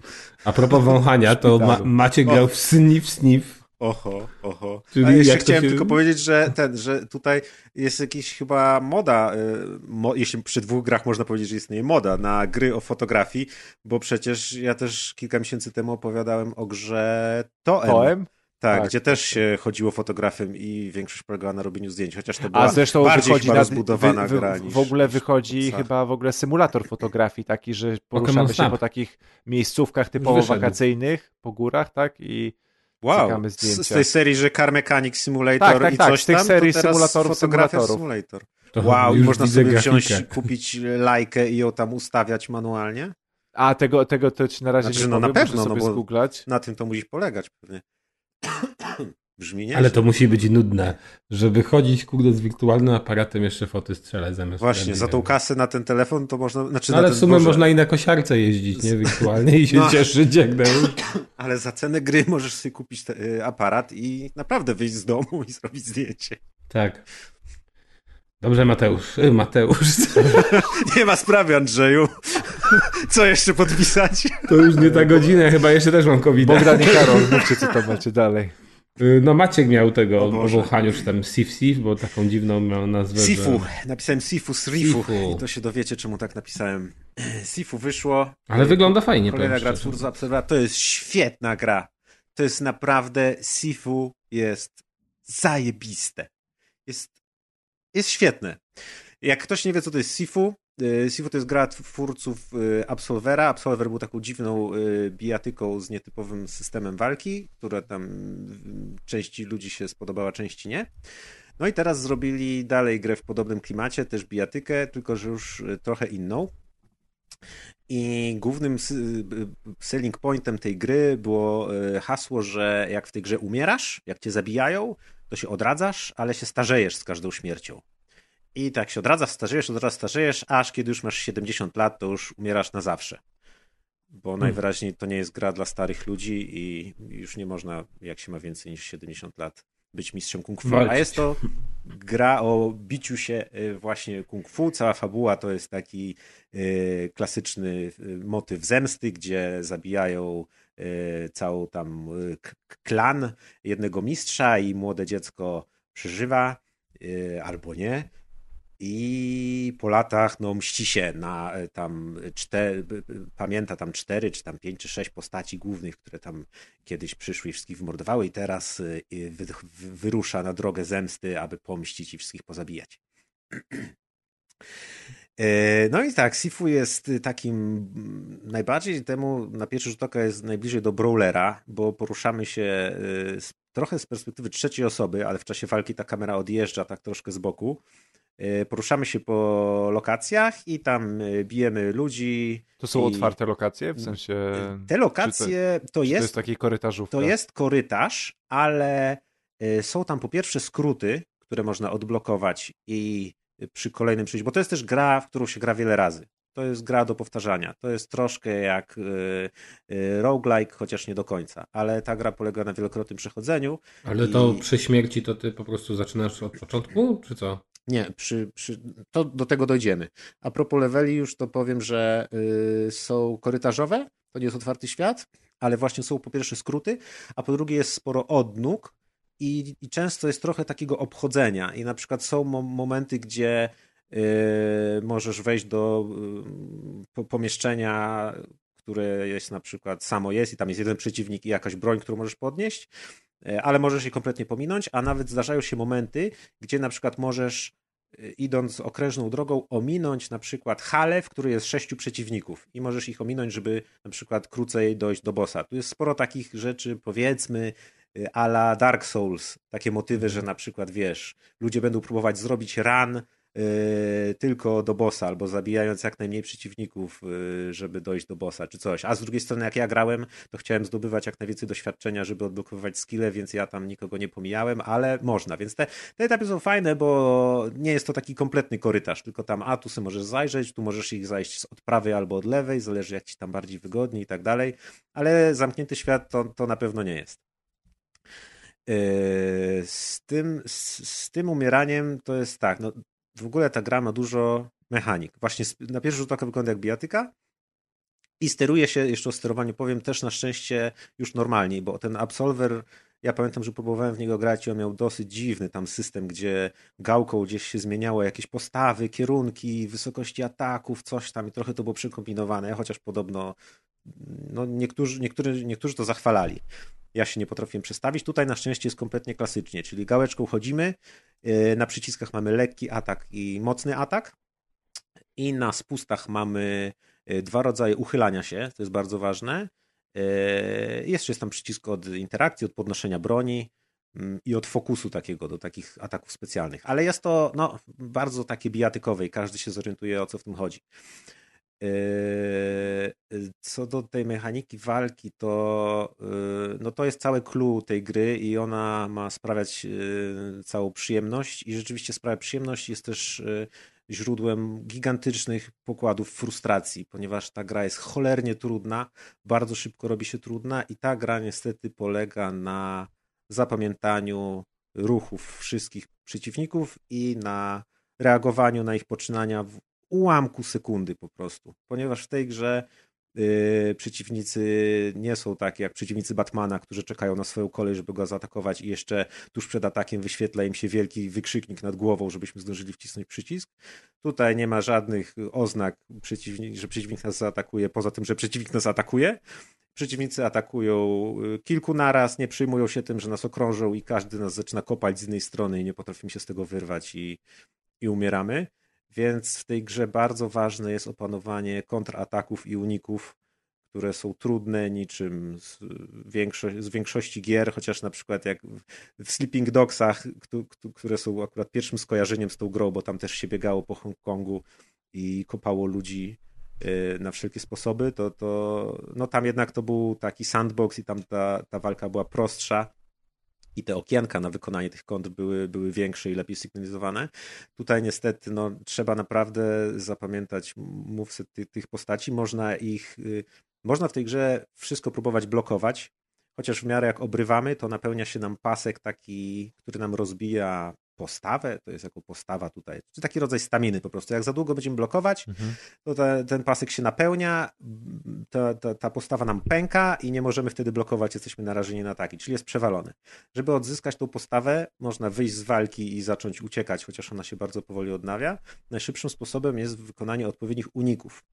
A propos wąchania, to ma, szpitalu. Macie grał w Sniff Sniff. Oho, oho. Czyli jeszcze chciałem się- tylko powiedzieć, że ten, że tutaj jest jakiś chyba moda, y, mo, jeśli przy dwóch grach można powiedzieć, że istnieje moda na gry o fotografii, bo przecież ja też kilka miesięcy temu opowiadałem o grze Toem. Poem? Tak, Tak. gdzie też się chodziło fotografem i większość polegała na robieniu zdjęć, chociaż to była A zresztą bardziej wychodzi chyba na, rozbudowana wy, gra wy, niż W ogóle wychodzi chyba w ogóle symulator fotografii taki, że poruszamy się Snap. po takich miejscówkach typowo wyszedł. wakacyjnych, po górach, tak? I Wow, z, z tej serii, że Car Mechanic Simulator Tak, tak, i tak, coś z tych tam, serii to teraz symulatorów, fotografia symulatorów. Simulator. To Wow, i można sobie wziąć, grafikę. kupić lajkę i ją tam ustawiać manualnie? A tego, tego to ci na razie Znaczy, nie no na powiem, pewno, muszę no sobie bo- zgooglać. Na tym to musi polegać pewnie. Brzmi nieźle. Ale to musi być nudne, żeby chodzić kurde z wirtualnym aparatem jeszcze foty strzelać zamiast Właśnie, za tą kasę na ten telefon to można... Znaczy No ale w sumie Boże, można i na kosiarce jeździć, nie? Wirtualnie i się No. cieszyć jak. Ale za cenę gry możesz sobie kupić te, y, aparat i naprawdę wyjść z domu i zrobić zdjęcie. Tak. Dobrze, Mateusz. Y, Mateusz. Nie ma sprawy, Andrzeju. Co jeszcze podpisać? To już nie ta godzina, chyba jeszcze też mam covid Bogdan i Karol, mówcie co tam macie dalej. No Maciek miał tego O o wąchaniu, czy tam Sif Sif, bo taką dziwną miał nazwę. że- Sifu. Napisałem Sifu z Rifu Sifu. i to się dowiecie, czemu tak napisałem. Sifu wyszło. Ale wygląda fajnie, Kolejna gra twórców Obserwatora. To jest świetna gra. To jest naprawdę... Sifu jest zajebiste. Jest, jest świetne. Jak ktoś nie wie, co to jest Sifu, y, Sifu to jest gra twórców y, Absolvera. Absolver był taką dziwną y, bijatyką z nietypowym systemem walki, która tam części ludzi się spodobała, części nie. No i teraz zrobili dalej grę w podobnym klimacie, też bijatykę, tylko że już trochę inną. I głównym selling pointem tej gry było hasło, że jak w tej grze umierasz, jak cię zabijają, to się odradzasz, ale się starzejesz z każdą śmiercią. I tak się odradzasz, starzejesz, odradzasz, starzejesz, aż kiedy już masz 70 lat, to już umierasz na zawsze. Bo najwyraźniej to nie jest gra dla starych ludzi i już nie można, jak się ma więcej niż 70 lat, być mistrzem kung fu. A Walczyć. jest to gra o biciu się y, właśnie kung fu. Cała fabuła to jest taki y, klasyczny y, motyw zemsty, gdzie zabijają całą tam klan jednego mistrza i młode dziecko przeżywa albo nie. I po latach no, mści się na y, tam cztery, pamięta tam cztery, czy tam pięć, czy sześć postaci głównych, które tam kiedyś przyszły i wszystkich wymordowały i teraz wy, wy- wyrusza na drogę zemsty, aby pomścić i wszystkich pozabijać. E, No i tak, Sifu jest takim mm, najbardziej temu na pierwszy rzut oka jest najbliżej do brawlera, bo poruszamy się z, trochę z perspektywy trzeciej osoby, ale w czasie walki ta kamera odjeżdża tak troszkę z boku. E, Poruszamy się po lokacjach i tam y, bijemy ludzi. To są I- otwarte lokacje, w sensie... Te lokacje to, Czy to jest jest taki korytarzówka? to jest korytarz, ale są tam po pierwsze skróty, które można odblokować i przy kolejnym przyjściu, bo to jest też gra, w którą się gra wiele razy. To jest gra do powtarzania. To jest troszkę jak roguelike, chociaż nie do końca, ale ta gra polega na wielokrotnym przechodzeniu. Ale to I- przy śmierci to ty po prostu zaczynasz od początku, czy co? Nie, przy, przy, to do tego dojdziemy. A propos leveli już to powiem, że y, są korytarzowe, to nie jest otwarty świat, ale właśnie są po pierwsze skróty, a po drugie jest sporo odnóg i, i często jest trochę takiego obchodzenia i na przykład są mo- momenty, gdzie y, możesz wejść do y, po, pomieszczenia, które jest na przykład samo jest i tam jest jeden przeciwnik i jakaś broń, którą możesz podnieść, ale możesz je kompletnie pominąć, a nawet zdarzają się momenty, gdzie na przykład możesz y, idąc okrężną drogą ominąć na przykład halę, w której jest sześciu przeciwników i możesz ich ominąć, żeby na przykład krócej dojść do bossa. Tu jest sporo takich rzeczy, powiedzmy, y, a la Dark Souls, takie motywy, że na przykład wiesz, ludzie będą próbować zrobić run tylko do bossa, albo zabijając jak najmniej przeciwników, yy, żeby dojść do bossa, czy coś. A z drugiej strony, jak ja grałem, to chciałem zdobywać jak najwięcej doświadczenia, żeby odblokowywać skille, więc ja tam nikogo nie pomijałem, ale można. Więc te, te etapy są fajne, bo nie jest to taki kompletny korytarz, tylko tam, a tu sobie możesz zajrzeć, tu możesz ich zajść od prawej albo od lewej, zależy jak ci tam bardziej wygodnie i tak dalej, ale zamknięty świat to, to na pewno nie jest. Yy, z tym, z, z, tym umieraniem to jest tak, no w ogóle ta gra ma dużo mechanik. Właśnie na pierwszy rzut oka wygląda jak bijatyka i steruje się, jeszcze o sterowaniu powiem, też na szczęście już normalniej, bo ten Absolver, ja pamiętam, że próbowałem w niego grać i on miał dosyć dziwny tam system, gdzie gałką gdzieś się zmieniało jakieś postawy, kierunki, wysokości ataków, coś tam i trochę to było przykombinowane, chociaż podobno no niektórzy, niektórzy, niektórzy to zachwalali. Ja się nie potrafiłem przestawić. Tutaj na szczęście jest kompletnie klasycznie, czyli gałeczką chodzimy, yy, na przyciskach mamy lekki atak i mocny atak i na spustach mamy yy, dwa rodzaje uchylania się, to jest bardzo ważne. Yy, jeszcze jest tam przycisk od interakcji, od podnoszenia broni mm, i od fokusu takiego do takich ataków specjalnych. Ale jest to no, bardzo takie bijatykowe i każdy się zorientuje o co w tym chodzi. Yy, co do tej mechaniki walki, to, yy, no to jest cały clue tej gry i ona ma sprawiać yy, całą przyjemność i rzeczywiście sprawia przyjemność jest też źródłem gigantycznych pokładów frustracji, ponieważ ta gra jest cholernie trudna, bardzo szybko robi się trudna i ta gra niestety polega na zapamiętaniu ruchów wszystkich przeciwników i na reagowaniu na ich poczynania ułamku sekundy po prostu, ponieważ w tej grze yy, przeciwnicy nie są takie jak przeciwnicy Batmana, którzy czekają na swoją kolej, żeby go zaatakować i jeszcze tuż przed atakiem wyświetla im się wielki wykrzyknik nad głową, żebyśmy zdążyli wcisnąć przycisk. Tutaj nie ma żadnych oznak, przeciwnik, że przeciwnik nas zaatakuje, poza tym, że przeciwnik nas atakuje. Przeciwnicy atakują y, kilku naraz, nie przyjmują się tym, że nas okrążą i każdy nas zaczyna kopać z innej strony i nie potrafimy się z tego wyrwać i, i umieramy. Więc w tej grze bardzo ważne jest opanowanie kontrataków i uników, które są trudne niczym z, większość, z większości gier, chociaż na przykład jak w Sleeping Dogsach, które są akurat pierwszym skojarzeniem z tą grą, bo tam też się biegało po Hongkongu i kopało ludzi y, na wszelkie sposoby, to, to no tam jednak to był taki sandbox i tam ta, ta walka była prostsza i te okienka na wykonanie tych kont były, były większe i lepiej sygnalizowane. Tutaj niestety no, trzeba naprawdę zapamiętać moveset tych, tych postaci. Można ich, y, można w tej grze wszystko próbować blokować, chociaż w miarę jak obrywamy, to napełnia się nam pasek taki, który nam rozbija postawę, to jest jako postawa tutaj, czy taki rodzaj staminy po prostu. Jak za długo będziemy blokować, mhm. to te, ten pasek się napełnia, ta, ta, ta, postawa nam pęka i nie możemy wtedy blokować, jesteśmy narażeni na ataki, czyli jest przewalony. Żeby odzyskać tą postawę, można wyjść z walki i zacząć uciekać, chociaż ona się bardzo powoli odnawia. Najszybszym sposobem jest wykonanie odpowiednich uników.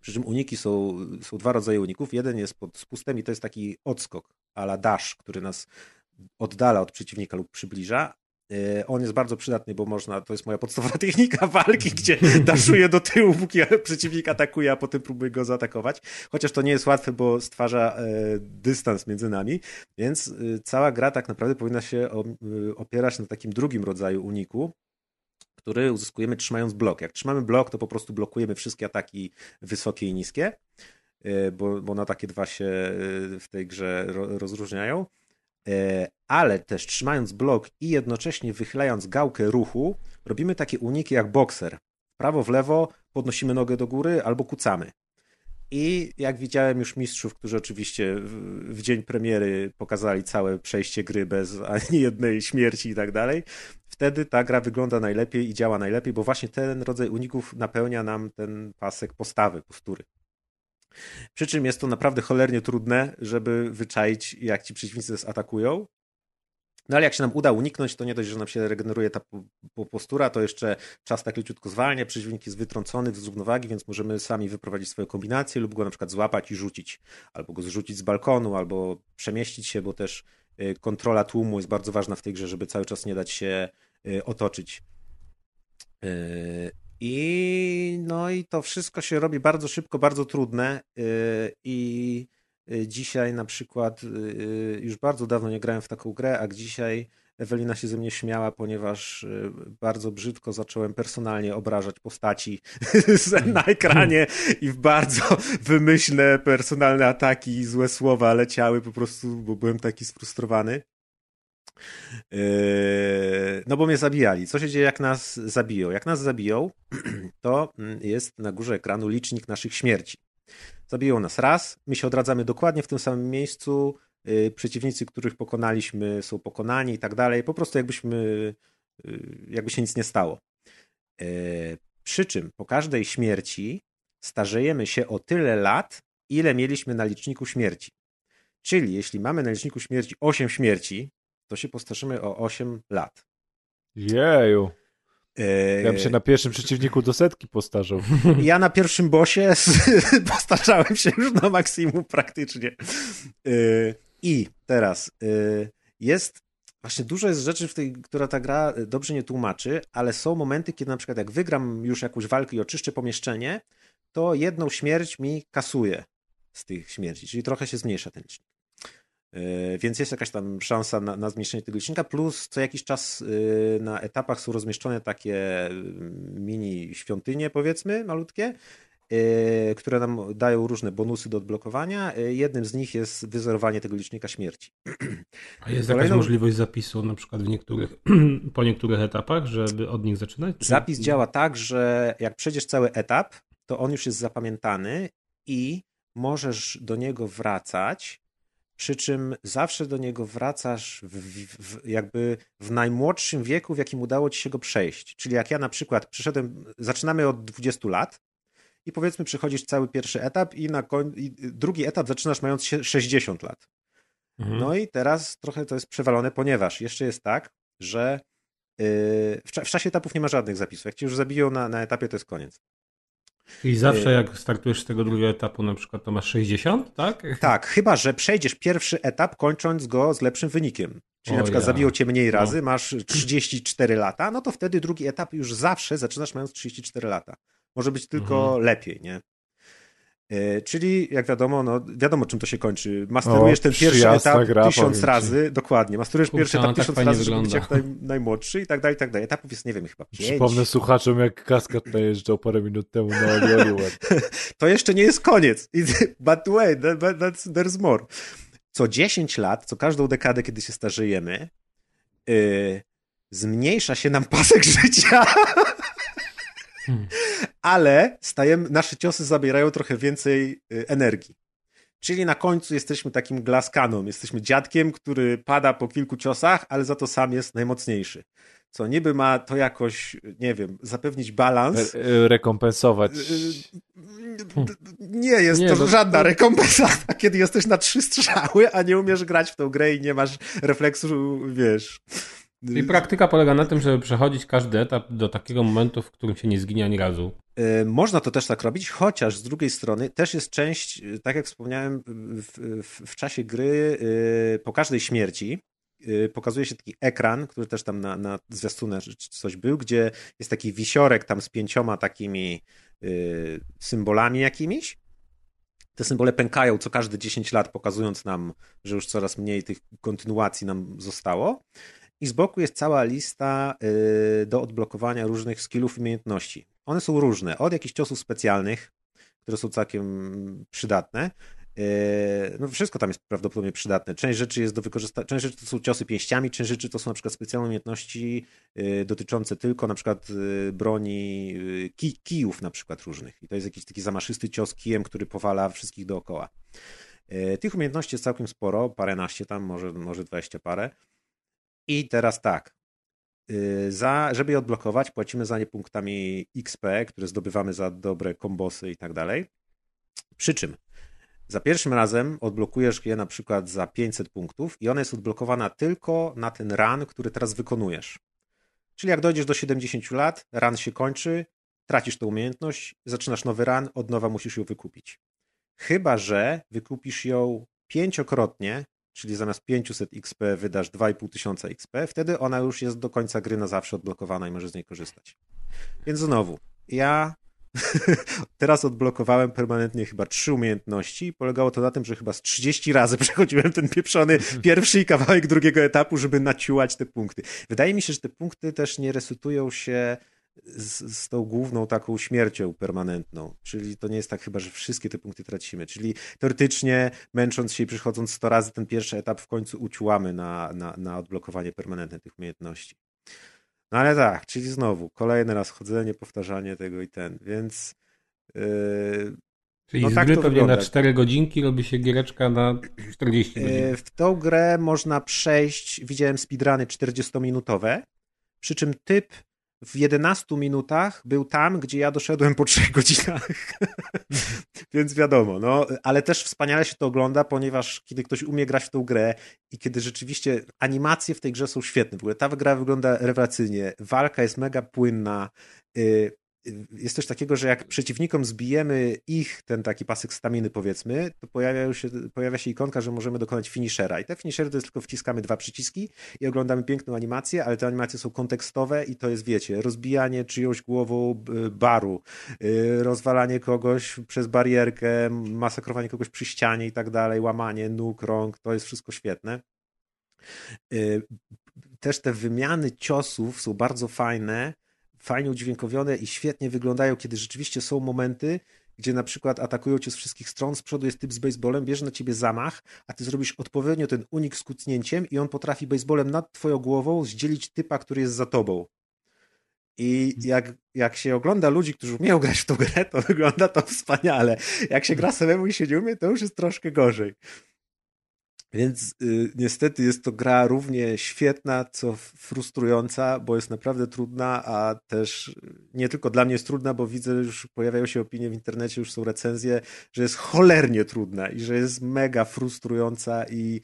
Przy czym uniki są, są dwa rodzaje uników. Jeden jest pod spustem i to jest taki odskok, ala dash, który nas oddala od przeciwnika lub przybliża, on jest bardzo przydatny, bo można, to jest moja podstawowa technika walki, gdzie daszuję do tyłu, póki przeciwnik atakuje, a potem próbuję go zaatakować. Chociaż to nie jest łatwe, bo stwarza e, dystans między nami, więc e, cała gra tak naprawdę powinna się opierać na takim drugim rodzaju uniku, który uzyskujemy trzymając blok. Jak trzymamy blok, to po prostu blokujemy wszystkie ataki wysokie i niskie, bo, bo na takie dwa się w tej grze rozróżniają. E, ale też trzymając blok i jednocześnie wychylając gałkę ruchu, robimy takie uniki jak bokser. Prawo w lewo podnosimy nogę do góry albo kucamy. I jak widziałem już mistrzów, którzy oczywiście w, w, dzień premiery pokazali całe przejście gry bez ani jednej śmierci i tak dalej, wtedy ta gra wygląda najlepiej i działa najlepiej, bo właśnie ten rodzaj uników napełnia nam ten pasek postawy, postury. Przy czym jest to naprawdę cholernie trudne, żeby wyczaić, jak ci przeciwnicy atakują. No ale jak się nam uda uniknąć, to nie dość, że nam się regeneruje ta postura, to jeszcze czas tak leciutko zwalnia, przeciwnik jest wytrącony z równowagi, więc możemy sami wyprowadzić swoją kombinację lub go na przykład złapać i rzucić. Albo go zrzucić z balkonu, albo przemieścić się, bo też y, kontrola tłumu jest bardzo ważna w tej grze, żeby cały czas nie dać się y, otoczyć. Y, i no i to wszystko się robi bardzo szybko, bardzo trudne yy, i y, dzisiaj na przykład y, y, już bardzo dawno nie grałem w taką grę, a dzisiaj Ewelina się ze mnie śmiała, ponieważ y, bardzo brzydko zacząłem personalnie obrażać postaci na ekranie i w bardzo wymyślne personalne ataki i złe słowa leciały po prostu, bo byłem taki sfrustrowany. Yy, No bo mnie zabijali. Co się dzieje, jak nas zabiją? Jak nas zabiją, to mm, jest na górze ekranu licznik naszych śmierci. Zabiją nas raz, my się odradzamy dokładnie w tym samym miejscu, yy, przeciwnicy, których pokonaliśmy, są pokonani i tak dalej. Po prostu jakbyśmy, yy, jakby się nic nie stało. Przy czym po każdej śmierci starzejemy się o tyle lat, ile mieliśmy na liczniku śmierci. Czyli jeśli mamy na liczniku śmierci 8 śmierci, to się postarzymy o 8 lat. Jeju. Ja bym się na pierwszym przeciwniku do setki postarzał. Ja na pierwszym bosie postarzałem się już na maksimum praktycznie. Yy, I teraz yy, jest właśnie dużo jest rzeczy, w tej, która ta gra dobrze nie tłumaczy, ale są momenty, kiedy na przykład jak wygram już jakąś walkę i oczyszczę pomieszczenie, to jedną śmierć mi kasuje z tych śmierci, czyli trochę się zmniejsza ten licznik. Yy, Więc jest jakaś tam szansa na, na zmniejszenie tego licznika, plus co jakiś czas yy, na etapach są rozmieszczone takie yy, mini świątynie, powiedzmy, malutkie, yy, które nam dają różne bonusy do odblokowania. Jednym z nich jest wyzerowanie tego licznika śmierci. A jest jakaś Kolejną- możliwość zapisu na przykład w niektórych, po niektórych etapach, żeby od nich zaczynać? Czy- Zapis działa tak, że jak przejdziesz cały etap, to on już jest zapamiętany i możesz do niego wracać, przy czym zawsze do niego wracasz w, w, jakby w najmłodszym wieku, w jakim udało ci się go przejść. Czyli jak ja na przykład przyszedłem, zaczynamy od 20 lat i powiedzmy przechodzisz cały pierwszy etap i na koń, i drugi etap zaczynasz mając się 60 lat. Mhm. No i teraz trochę to jest przewalone, ponieważ jeszcze jest tak, że yy, w, cza- w czasie etapów nie ma żadnych zapisów. Jak cię już zabiją na, na etapie, to jest koniec. I zawsze y- jak startujesz z tego drugiego etapu na przykład, to masz 60, tak? Tak, chyba że przejdziesz pierwszy etap, kończąc go z lepszym wynikiem. Czyli O na przykład ja. zabiją cię mniej razy, No. masz 34 lata, no to wtedy drugi etap już zawsze zaczynasz mając 34 lata. Może być tylko Mhm. lepiej, nie? E, Czyli, jak wiadomo, no wiadomo czym to się kończy. Masterujesz O, ten pierwszy etap gra, tysiąc razy, dokładnie. Masterujesz Kurczę, pierwszy etap tak tysiąc razy, żeby być jak wygląda. naj, najmłodszy i tak dalej, i tak dalej. Etapów jest, nie wiem, chyba pięć. Przypomnę słuchaczom, jak kaskad najeżdżał parę minut temu na Oli Oliver. to jeszcze nie jest koniec. But wait, that- that- that's, there's more. Co 10 lat, co każdą dekadę, kiedy się starzejemy, yy, zmniejsza się nam pasek życia, Hmm. ale stajemy, nasze ciosy zabierają trochę więcej y, energii. Czyli na końcu jesteśmy takim glaskaną, jesteśmy dziadkiem, który pada po kilku ciosach, ale za to sam jest najmocniejszy. Co niby ma to jakoś, nie wiem, zapewnić balans. Re- e, rekompensować. Nie jest Nie, to bo- żadna rekompensata, kiedy jesteś na trzy strzały, a nie umiesz grać w tą grę i nie masz refleksu, wiesz. I praktyka polega na tym, żeby przechodzić każdy etap do takiego momentu, w którym się nie zginie ani razu. Y, Można to też tak robić, chociaż z drugiej strony też jest część, y, tak jak wspomniałem, w, w, w czasie gry y, po każdej śmierci pokazuje się taki ekran, który też tam na, na zwiastunach coś był, gdzie jest taki wisiorek tam z pięcioma takimi symbolami jakimiś. Te symbole pękają co każde 10 lat, pokazując nam, że już coraz mniej tych kontynuacji nam zostało. I z boku jest cała lista y, do odblokowania różnych skillów i umiejętności. One są różne, od jakichś ciosów specjalnych, które są całkiem przydatne. y, No wszystko tam jest prawdopodobnie przydatne. Część rzeczy jest do wykorzystania, część rzeczy to są ciosy pięściami, część rzeczy to są na przykład specjalne umiejętności y, dotyczące tylko na przykład broni ki, kijów na przykład różnych. I to jest jakiś taki zamaszysty cios kijem, który powala wszystkich dookoła. Tych umiejętności jest całkiem sporo, paręnaście tam, może, może dwadzieścia parę. I teraz tak. y, Za, żeby je odblokować, płacimy za nie punktami XP, które zdobywamy za dobre kombosy i tak dalej. Przy czym za pierwszym razem odblokujesz je na przykład za 500 punktów i ona jest odblokowana tylko na ten run, który teraz wykonujesz. Czyli jak dojdziesz do 70 lat, run się kończy, tracisz tę umiejętność, zaczynasz nowy run, od nowa musisz ją wykupić. Chyba, że wykupisz ją pięciokrotnie, czyli zamiast 500 XP wydasz 2500 XP, wtedy ona już jest do końca gry na zawsze odblokowana i możesz z niej korzystać. Więc znowu, ja Teraz odblokowałem permanentnie chyba trzy umiejętności. Polegało to na tym, że chyba z 30 razy przechodziłem ten pieprzony pierwszy i kawałek drugiego etapu, żeby naciułać te punkty. Wydaje mi się, że te punkty też nie resetują się z, z tą główną taką śmiercią permanentną. Czyli to nie jest tak chyba, że wszystkie te punkty tracimy. Czyli teoretycznie męcząc się i przychodząc 100 razy ten pierwszy etap w końcu uciłamy na, na, na odblokowanie permanentne tych umiejętności. No ale tak, czyli znowu kolejny raz chodzenie, powtarzanie tego i ten, więc yy, Czyli No z tak gry pewnie na wygląda. 4 godzinki robi się giereczka na 40 godzin. yy, w tą grę można przejść, widziałem speedruny 40-minutowe, przy czym typ w 11 minutach był tam, gdzie ja doszedłem po 3 godzinach. Więc wiadomo, no, ale też wspaniale się to ogląda, ponieważ kiedy ktoś umie grać w tą grę i kiedy rzeczywiście animacje w tej grze są świetne. W ogóle ta gra wygląda rewelacyjnie, walka jest mega płynna. y, Jest coś takiego, że jak przeciwnikom zbijemy ich, ten taki pasek staminy powiedzmy, to pojawiają się, pojawia się ikonka, że możemy dokonać finishera. I te finishery to jest tylko wciskamy dwa przyciski i oglądamy piękną animację, ale te animacje są kontekstowe i to jest, wiecie, rozbijanie czyjąś głową baru, y, rozwalanie kogoś przez barierkę, masakrowanie kogoś przy ścianie i tak dalej, łamanie nóg, rąk, to jest wszystko świetne. Y, Też te wymiany ciosów są bardzo fajne, fajnie udźwiękowione i świetnie wyglądają, kiedy rzeczywiście są momenty, gdzie na przykład atakują cię z wszystkich stron, z przodu jest typ z baseballem, bierze na ciebie zamach, a ty zrobisz odpowiednio ten unik z kucnięciem i on potrafi baseballem nad twoją głową zdzielić typa, który jest za tobą. I jak, jak się ogląda ludzi, którzy umieją grać w tą grę, to wygląda to wspaniale. Jak się gra samemu i się nie umie, to już jest troszkę gorzej. Więc y, niestety jest to gra równie świetna, co frustrująca, bo jest naprawdę trudna, a też nie tylko dla mnie jest trudna, bo widzę, już pojawiają się opinie w internecie, już są recenzje, że jest cholernie trudna i że jest mega frustrująca i,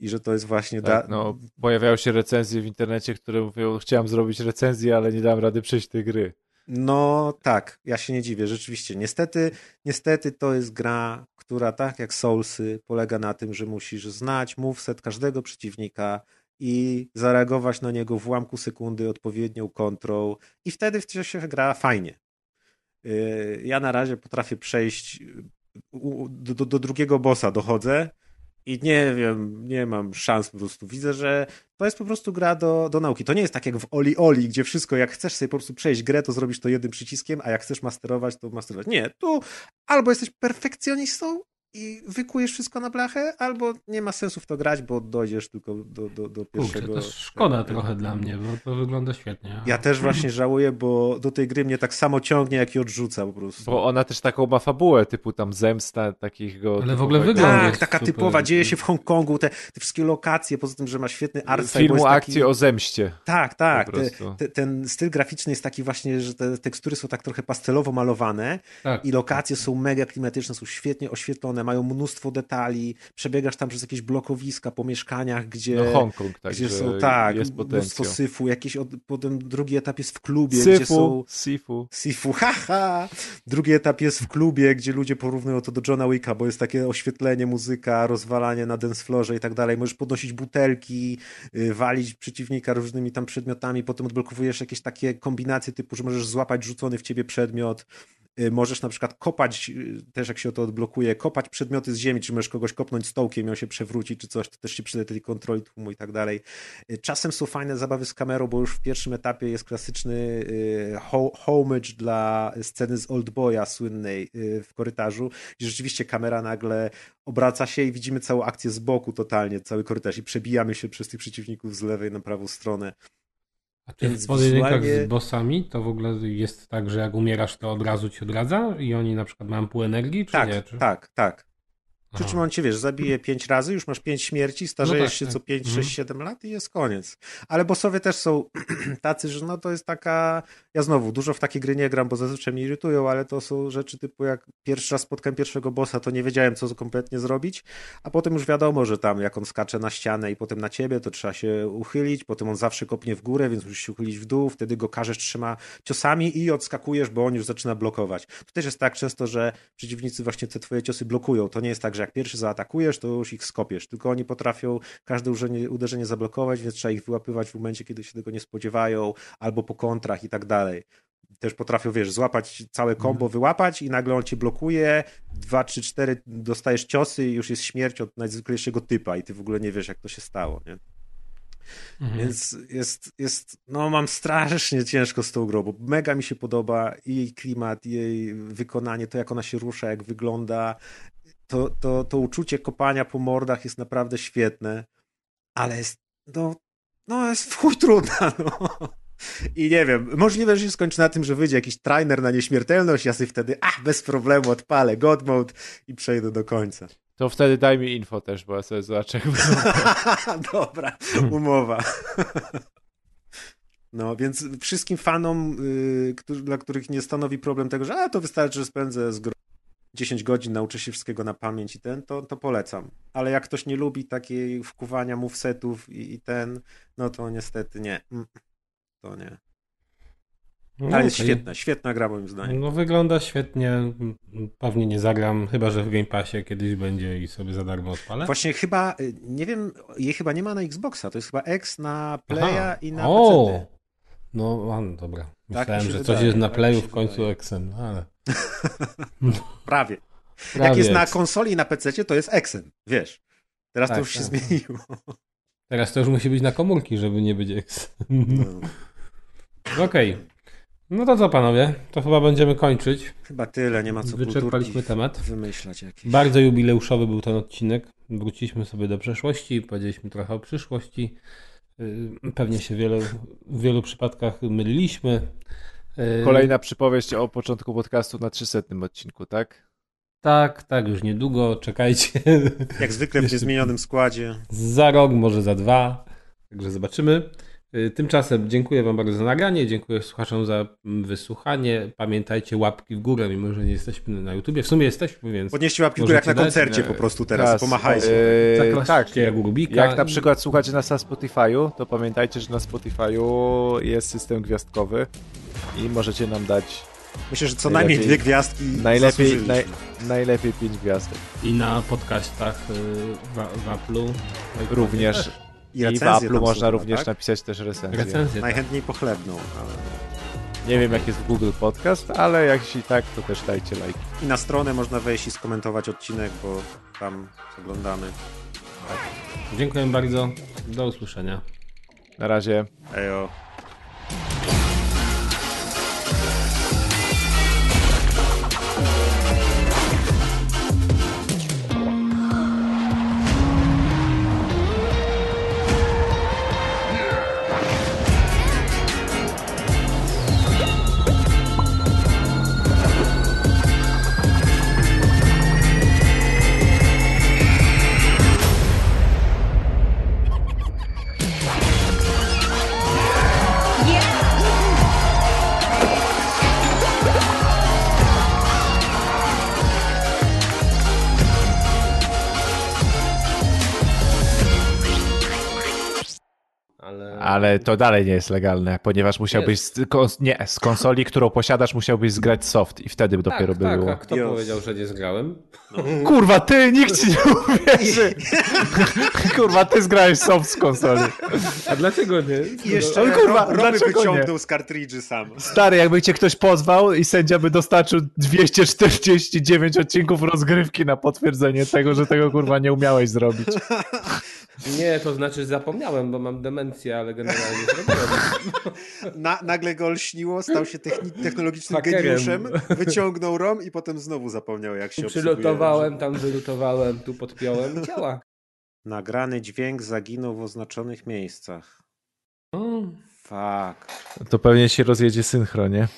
i że to jest właśnie... Tak, da- no, pojawiają się recenzje w internecie, które mówią, chciałem zrobić recenzję, ale nie dałem rady przejść tej gry. No tak, ja się nie dziwię, rzeczywiście. Niestety, niestety to jest gra, która tak jak Soulsy polega na tym, że musisz znać moveset każdego przeciwnika i zareagować na niego w ułamku sekundy odpowiednią kontrą i wtedy w się gra fajnie. Yy, Ja na razie potrafię przejść u- do, do, do drugiego bossa dochodzę i nie wiem, nie mam szans po prostu. Widzę, że to jest po prostu gra do, do nauki. To nie jest tak jak w Oli Oli, gdzie wszystko, jak chcesz sobie po prostu przejść grę, to zrobisz to jednym przyciskiem, a jak chcesz masterować, to masterować. Nie, tu albo jesteś perfekcjonistą i wykujesz wszystko na blachę, albo nie ma sensu w to grać, bo dojdziesz tylko do, do, do Kurczę, pierwszego... to szkoda trochę dla mnie, bo to wygląda świetnie. Ja też właśnie żałuję, bo do tej gry mnie tak samo ciągnie, jak i odrzuca po prostu. Bo ona też taką ma fabułę, typu tam zemsta takiego... Ale w ogóle wygląda Tak, taka super. typowa, dzieje się w Hongkongu, te, te wszystkie lokacje, poza tym, że ma świetny art Filmu taki- akcji o zemście. Tak, tak. Te, te, ten styl graficzny jest taki właśnie, że te tekstury są tak trochę pastelowo malowane Tak. i lokacje są mega klimatyczne, są świetnie oświetlone, mają mnóstwo detali, przebiegasz tam przez jakieś blokowiska po mieszkaniach, gdzie, No Hongkong, tak, gdzie są, tak, jest mnóstwo syfu, jakiś od, potem drugi etap jest w klubie, gdzie Syfu, są... Sifu. Sifu, haha! Drugi etap jest w klubie, gdzie ludzie porównują to do Johna Wicka, bo jest takie oświetlenie, muzyka, rozwalanie na dance floorze i tak dalej. Możesz podnosić butelki, y, walić przeciwnika różnymi tam przedmiotami, potem odblokowujesz jakieś takie kombinacje typu, że możesz złapać rzucony w ciebie przedmiot, y, możesz na przykład kopać, y, też jak się to odblokuje, kopać przedmioty z ziemi, czy możesz kogoś kopnąć stołkiem i on się przewróci, czy coś, to też się przyda tej kontroli tłumu i tak dalej. Y, Czasem są fajne zabawy z kamerą, bo już w pierwszym etapie jest klasyczny y, ho- homage dla sceny z Oldboya słynnej y, w korytarzu, gdzie rzeczywiście kamera nagle obraca się i widzimy całą akcję z boku totalnie, cały korytarz i przebijamy się przez tych przeciwników z lewej na prawą stronę. A czy Więc w pojedynkach wizualnie- z bossami to w ogóle jest tak, że jak umierasz, to od razu ci odradza i oni na przykład mają pół energii, czy Tak, nie? Czy... tak, tak. Przy czym on cię, wiesz, zabije pięć razy, już masz pięć śmierci, starzejesz No tak, się tak. co 5, Mhm. 6, 7 lat i jest koniec. Ale bossowie też są tacy, że no to jest taka... Ja znowu dużo w takie gry nie gram, bo zazwyczaj mnie irytują, ale to są rzeczy typu jak pierwszy raz spotkałem pierwszego bossa, to nie wiedziałem, co kompletnie zrobić, a potem już wiadomo, że tam jak on skacze na ścianę i potem na ciebie, to trzeba się uchylić, potem on zawsze kopnie w górę, więc musisz się uchylić w dół, wtedy go każesz trzyma ciosami i odskakujesz, bo on już zaczyna blokować. To też jest tak często, że przeciwnicy właśnie te twoje ciosy blokują. To nie jest tak, że jak pierwszy zaatakujesz, to już ich skopiesz, tylko oni potrafią każde uderzenie, uderzenie zablokować, więc trzeba ich wyłapywać w momencie, kiedy się tego nie spodziewają, albo po kontrach i tak dalej. też potrafią, wiesz, złapać całe kombo, wyłapać i nagle on cię blokuje, dwa, trzy, cztery, dostajesz ciosy i już jest śmierć od najzwyklejszego typa i ty w ogóle nie wiesz, jak to się stało, nie? Więc jest, jest, no mam strasznie ciężko z tą grą, bo mega mi się podoba i jej klimat, i jej wykonanie, to jak ona się rusza, jak wygląda, to, to, to uczucie kopania po mordach jest naprawdę świetne, ale jest, no, no jest w chuj trudna, no. I nie wiem, możliwe, że się skończy na tym, że wyjdzie jakiś trainer na nieśmiertelność, ja sobie wtedy, ach, bez problemu odpalę God Mode i przejdę do końca. To wtedy daj mi info też, bo ja sobie zobaczę. Dobra, umowa. No, więc wszystkim fanom, y, którzy, dla których nie stanowi problem tego, że a, to wystarczy, że spędzę z grą 10 godzin, nauczę się wszystkiego na pamięć i ten, to, to polecam. Ale jak ktoś nie lubi takiej wkuwania movesetów i, i ten, no to niestety nie. Mm, To nie. No, Ale jest okej. świetna, świetna gra moim zdaniem. No wygląda świetnie. Pewnie nie zagram, chyba że w Game Passie kiedyś będzie i sobie za darmo odpalę. Właśnie chyba, y, nie wiem, jej chyba nie ma na Xboxa, to jest chyba X na Playa Aha. i na O! PC. No, no dobra. Tak Myślałem, się że coś wydaje, jest na tak Playu w końcu. Exen, no ale... Prawie. Prawie Jak jest na konsoli i na PC, to jest Exen, wiesz. Teraz Tak, to już się tak. zmieniło. Teraz to już musi być na komórki, żeby nie być Exen. No, Okej. No to co panowie? To chyba będziemy kończyć. chyba tyle, nie ma co Wyczerpaliśmy temat. wymyślać jakieś. Bardzo jubileuszowy był ten odcinek. Wróciliśmy sobie do przeszłości, powiedzieliśmy trochę o przyszłości. Yy, Pewnie się wiele, w wielu przypadkach myliliśmy. Yy, Kolejna przypowieść o początku podcastu na 300 odcinku, tak? Tak, tak, już niedługo, czekajcie. Jak zwykle w niezmienionym składzie. Za rok, może za dwa. Także zobaczymy. Yy, Tymczasem dziękuję Wam bardzo za nagranie, dziękuję słuchaczom za mm, wysłuchanie. Pamiętajcie łapki w górę, mimo że nie jesteśmy na YouTubie. W sumie jesteśmy, więc Podnieście łapki w górę jak na Możecie dać, koncercie e, po prostu teraz, Teraz, pomachajcie. e, tak, jak Rubika. jak na przykład słuchacie nas na Spotify'u, to pamiętajcie, że na Spotify'u jest system gwiazdkowy i możecie nam dać Myślę, że co najlepiej- najmniej dwie gwiazdki najlepiej, naj, najlepiej 5 gwiazdek. I na podcastach w, w Apple'u. Również I, i w tam można są, również tak? napisać też recenzję. Recenzje. tak. Najchętniej pochlebną. Ale... Nie wiem jak jest w Google Podcast, ale jeśli tak, to też dajcie lajki. I na stronę można wejść i skomentować odcinek, bo tam oglądamy. Dziękuję bardzo. Do usłyszenia. Na razie. Ejo. Ale... To dalej nie jest legalne, ponieważ musiałbyś z, nie, z konsoli, którą posiadasz, musiałbyś zgrać soft i wtedy dopiero tak, by tak, było. a kto powiedział, że nie zgrałem? Kurwa, ty, nikt ci nie uwierzy. Kurwa, ty zgrałeś soft z konsoli. A dlaczego nie? I jeszcze Ale kurwa, Rob- Roby dlaczego wyciągnął z kartridży sam. Stary, jakby cię ktoś pozwał i sędzia by dostarczył 249 odcinków rozgrywki na potwierdzenie tego, że tego kurwa nie umiałeś zrobić. Nie, to znaczy zapomniałem, bo mam demencję, ale generalnie zrobiłem. Na, nagle go lśniło, stał się techni- technologicznym Hakerem. geniuszem, wyciągnął ROM i potem znowu zapomniał, jak się Tu obsługuje. przylotowałem, tam wylutowałem, tu podpiąłem i działa. Nagrany dźwięk zaginął w oznaczonych miejscach. O, Fuck. To pewnie się rozjedzie synchronie.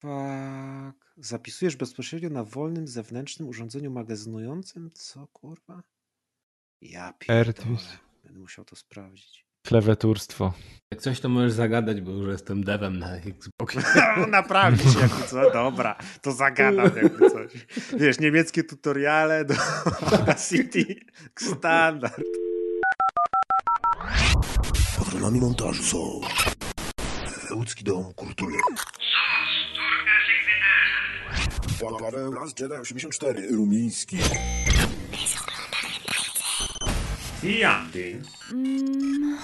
Fuck. Zapisujesz bezpośrednio na wolnym zewnętrznym urządzeniu magazynującym? Co kurwa? Ja pierdolę. Będę musiał to sprawdzić. Kleweturstwo. Jak coś, to możesz zagadać, bo już jestem devem na Xboxie. Naprawić jakby co? Dobra, to zagadam jakby coś. Wiesz, niemieckie tutoriale do City standard. Patronami montażu są Łódzki Dom Kultury. Paweł Las Jedi 84 Rumiński. Jandy. Mm.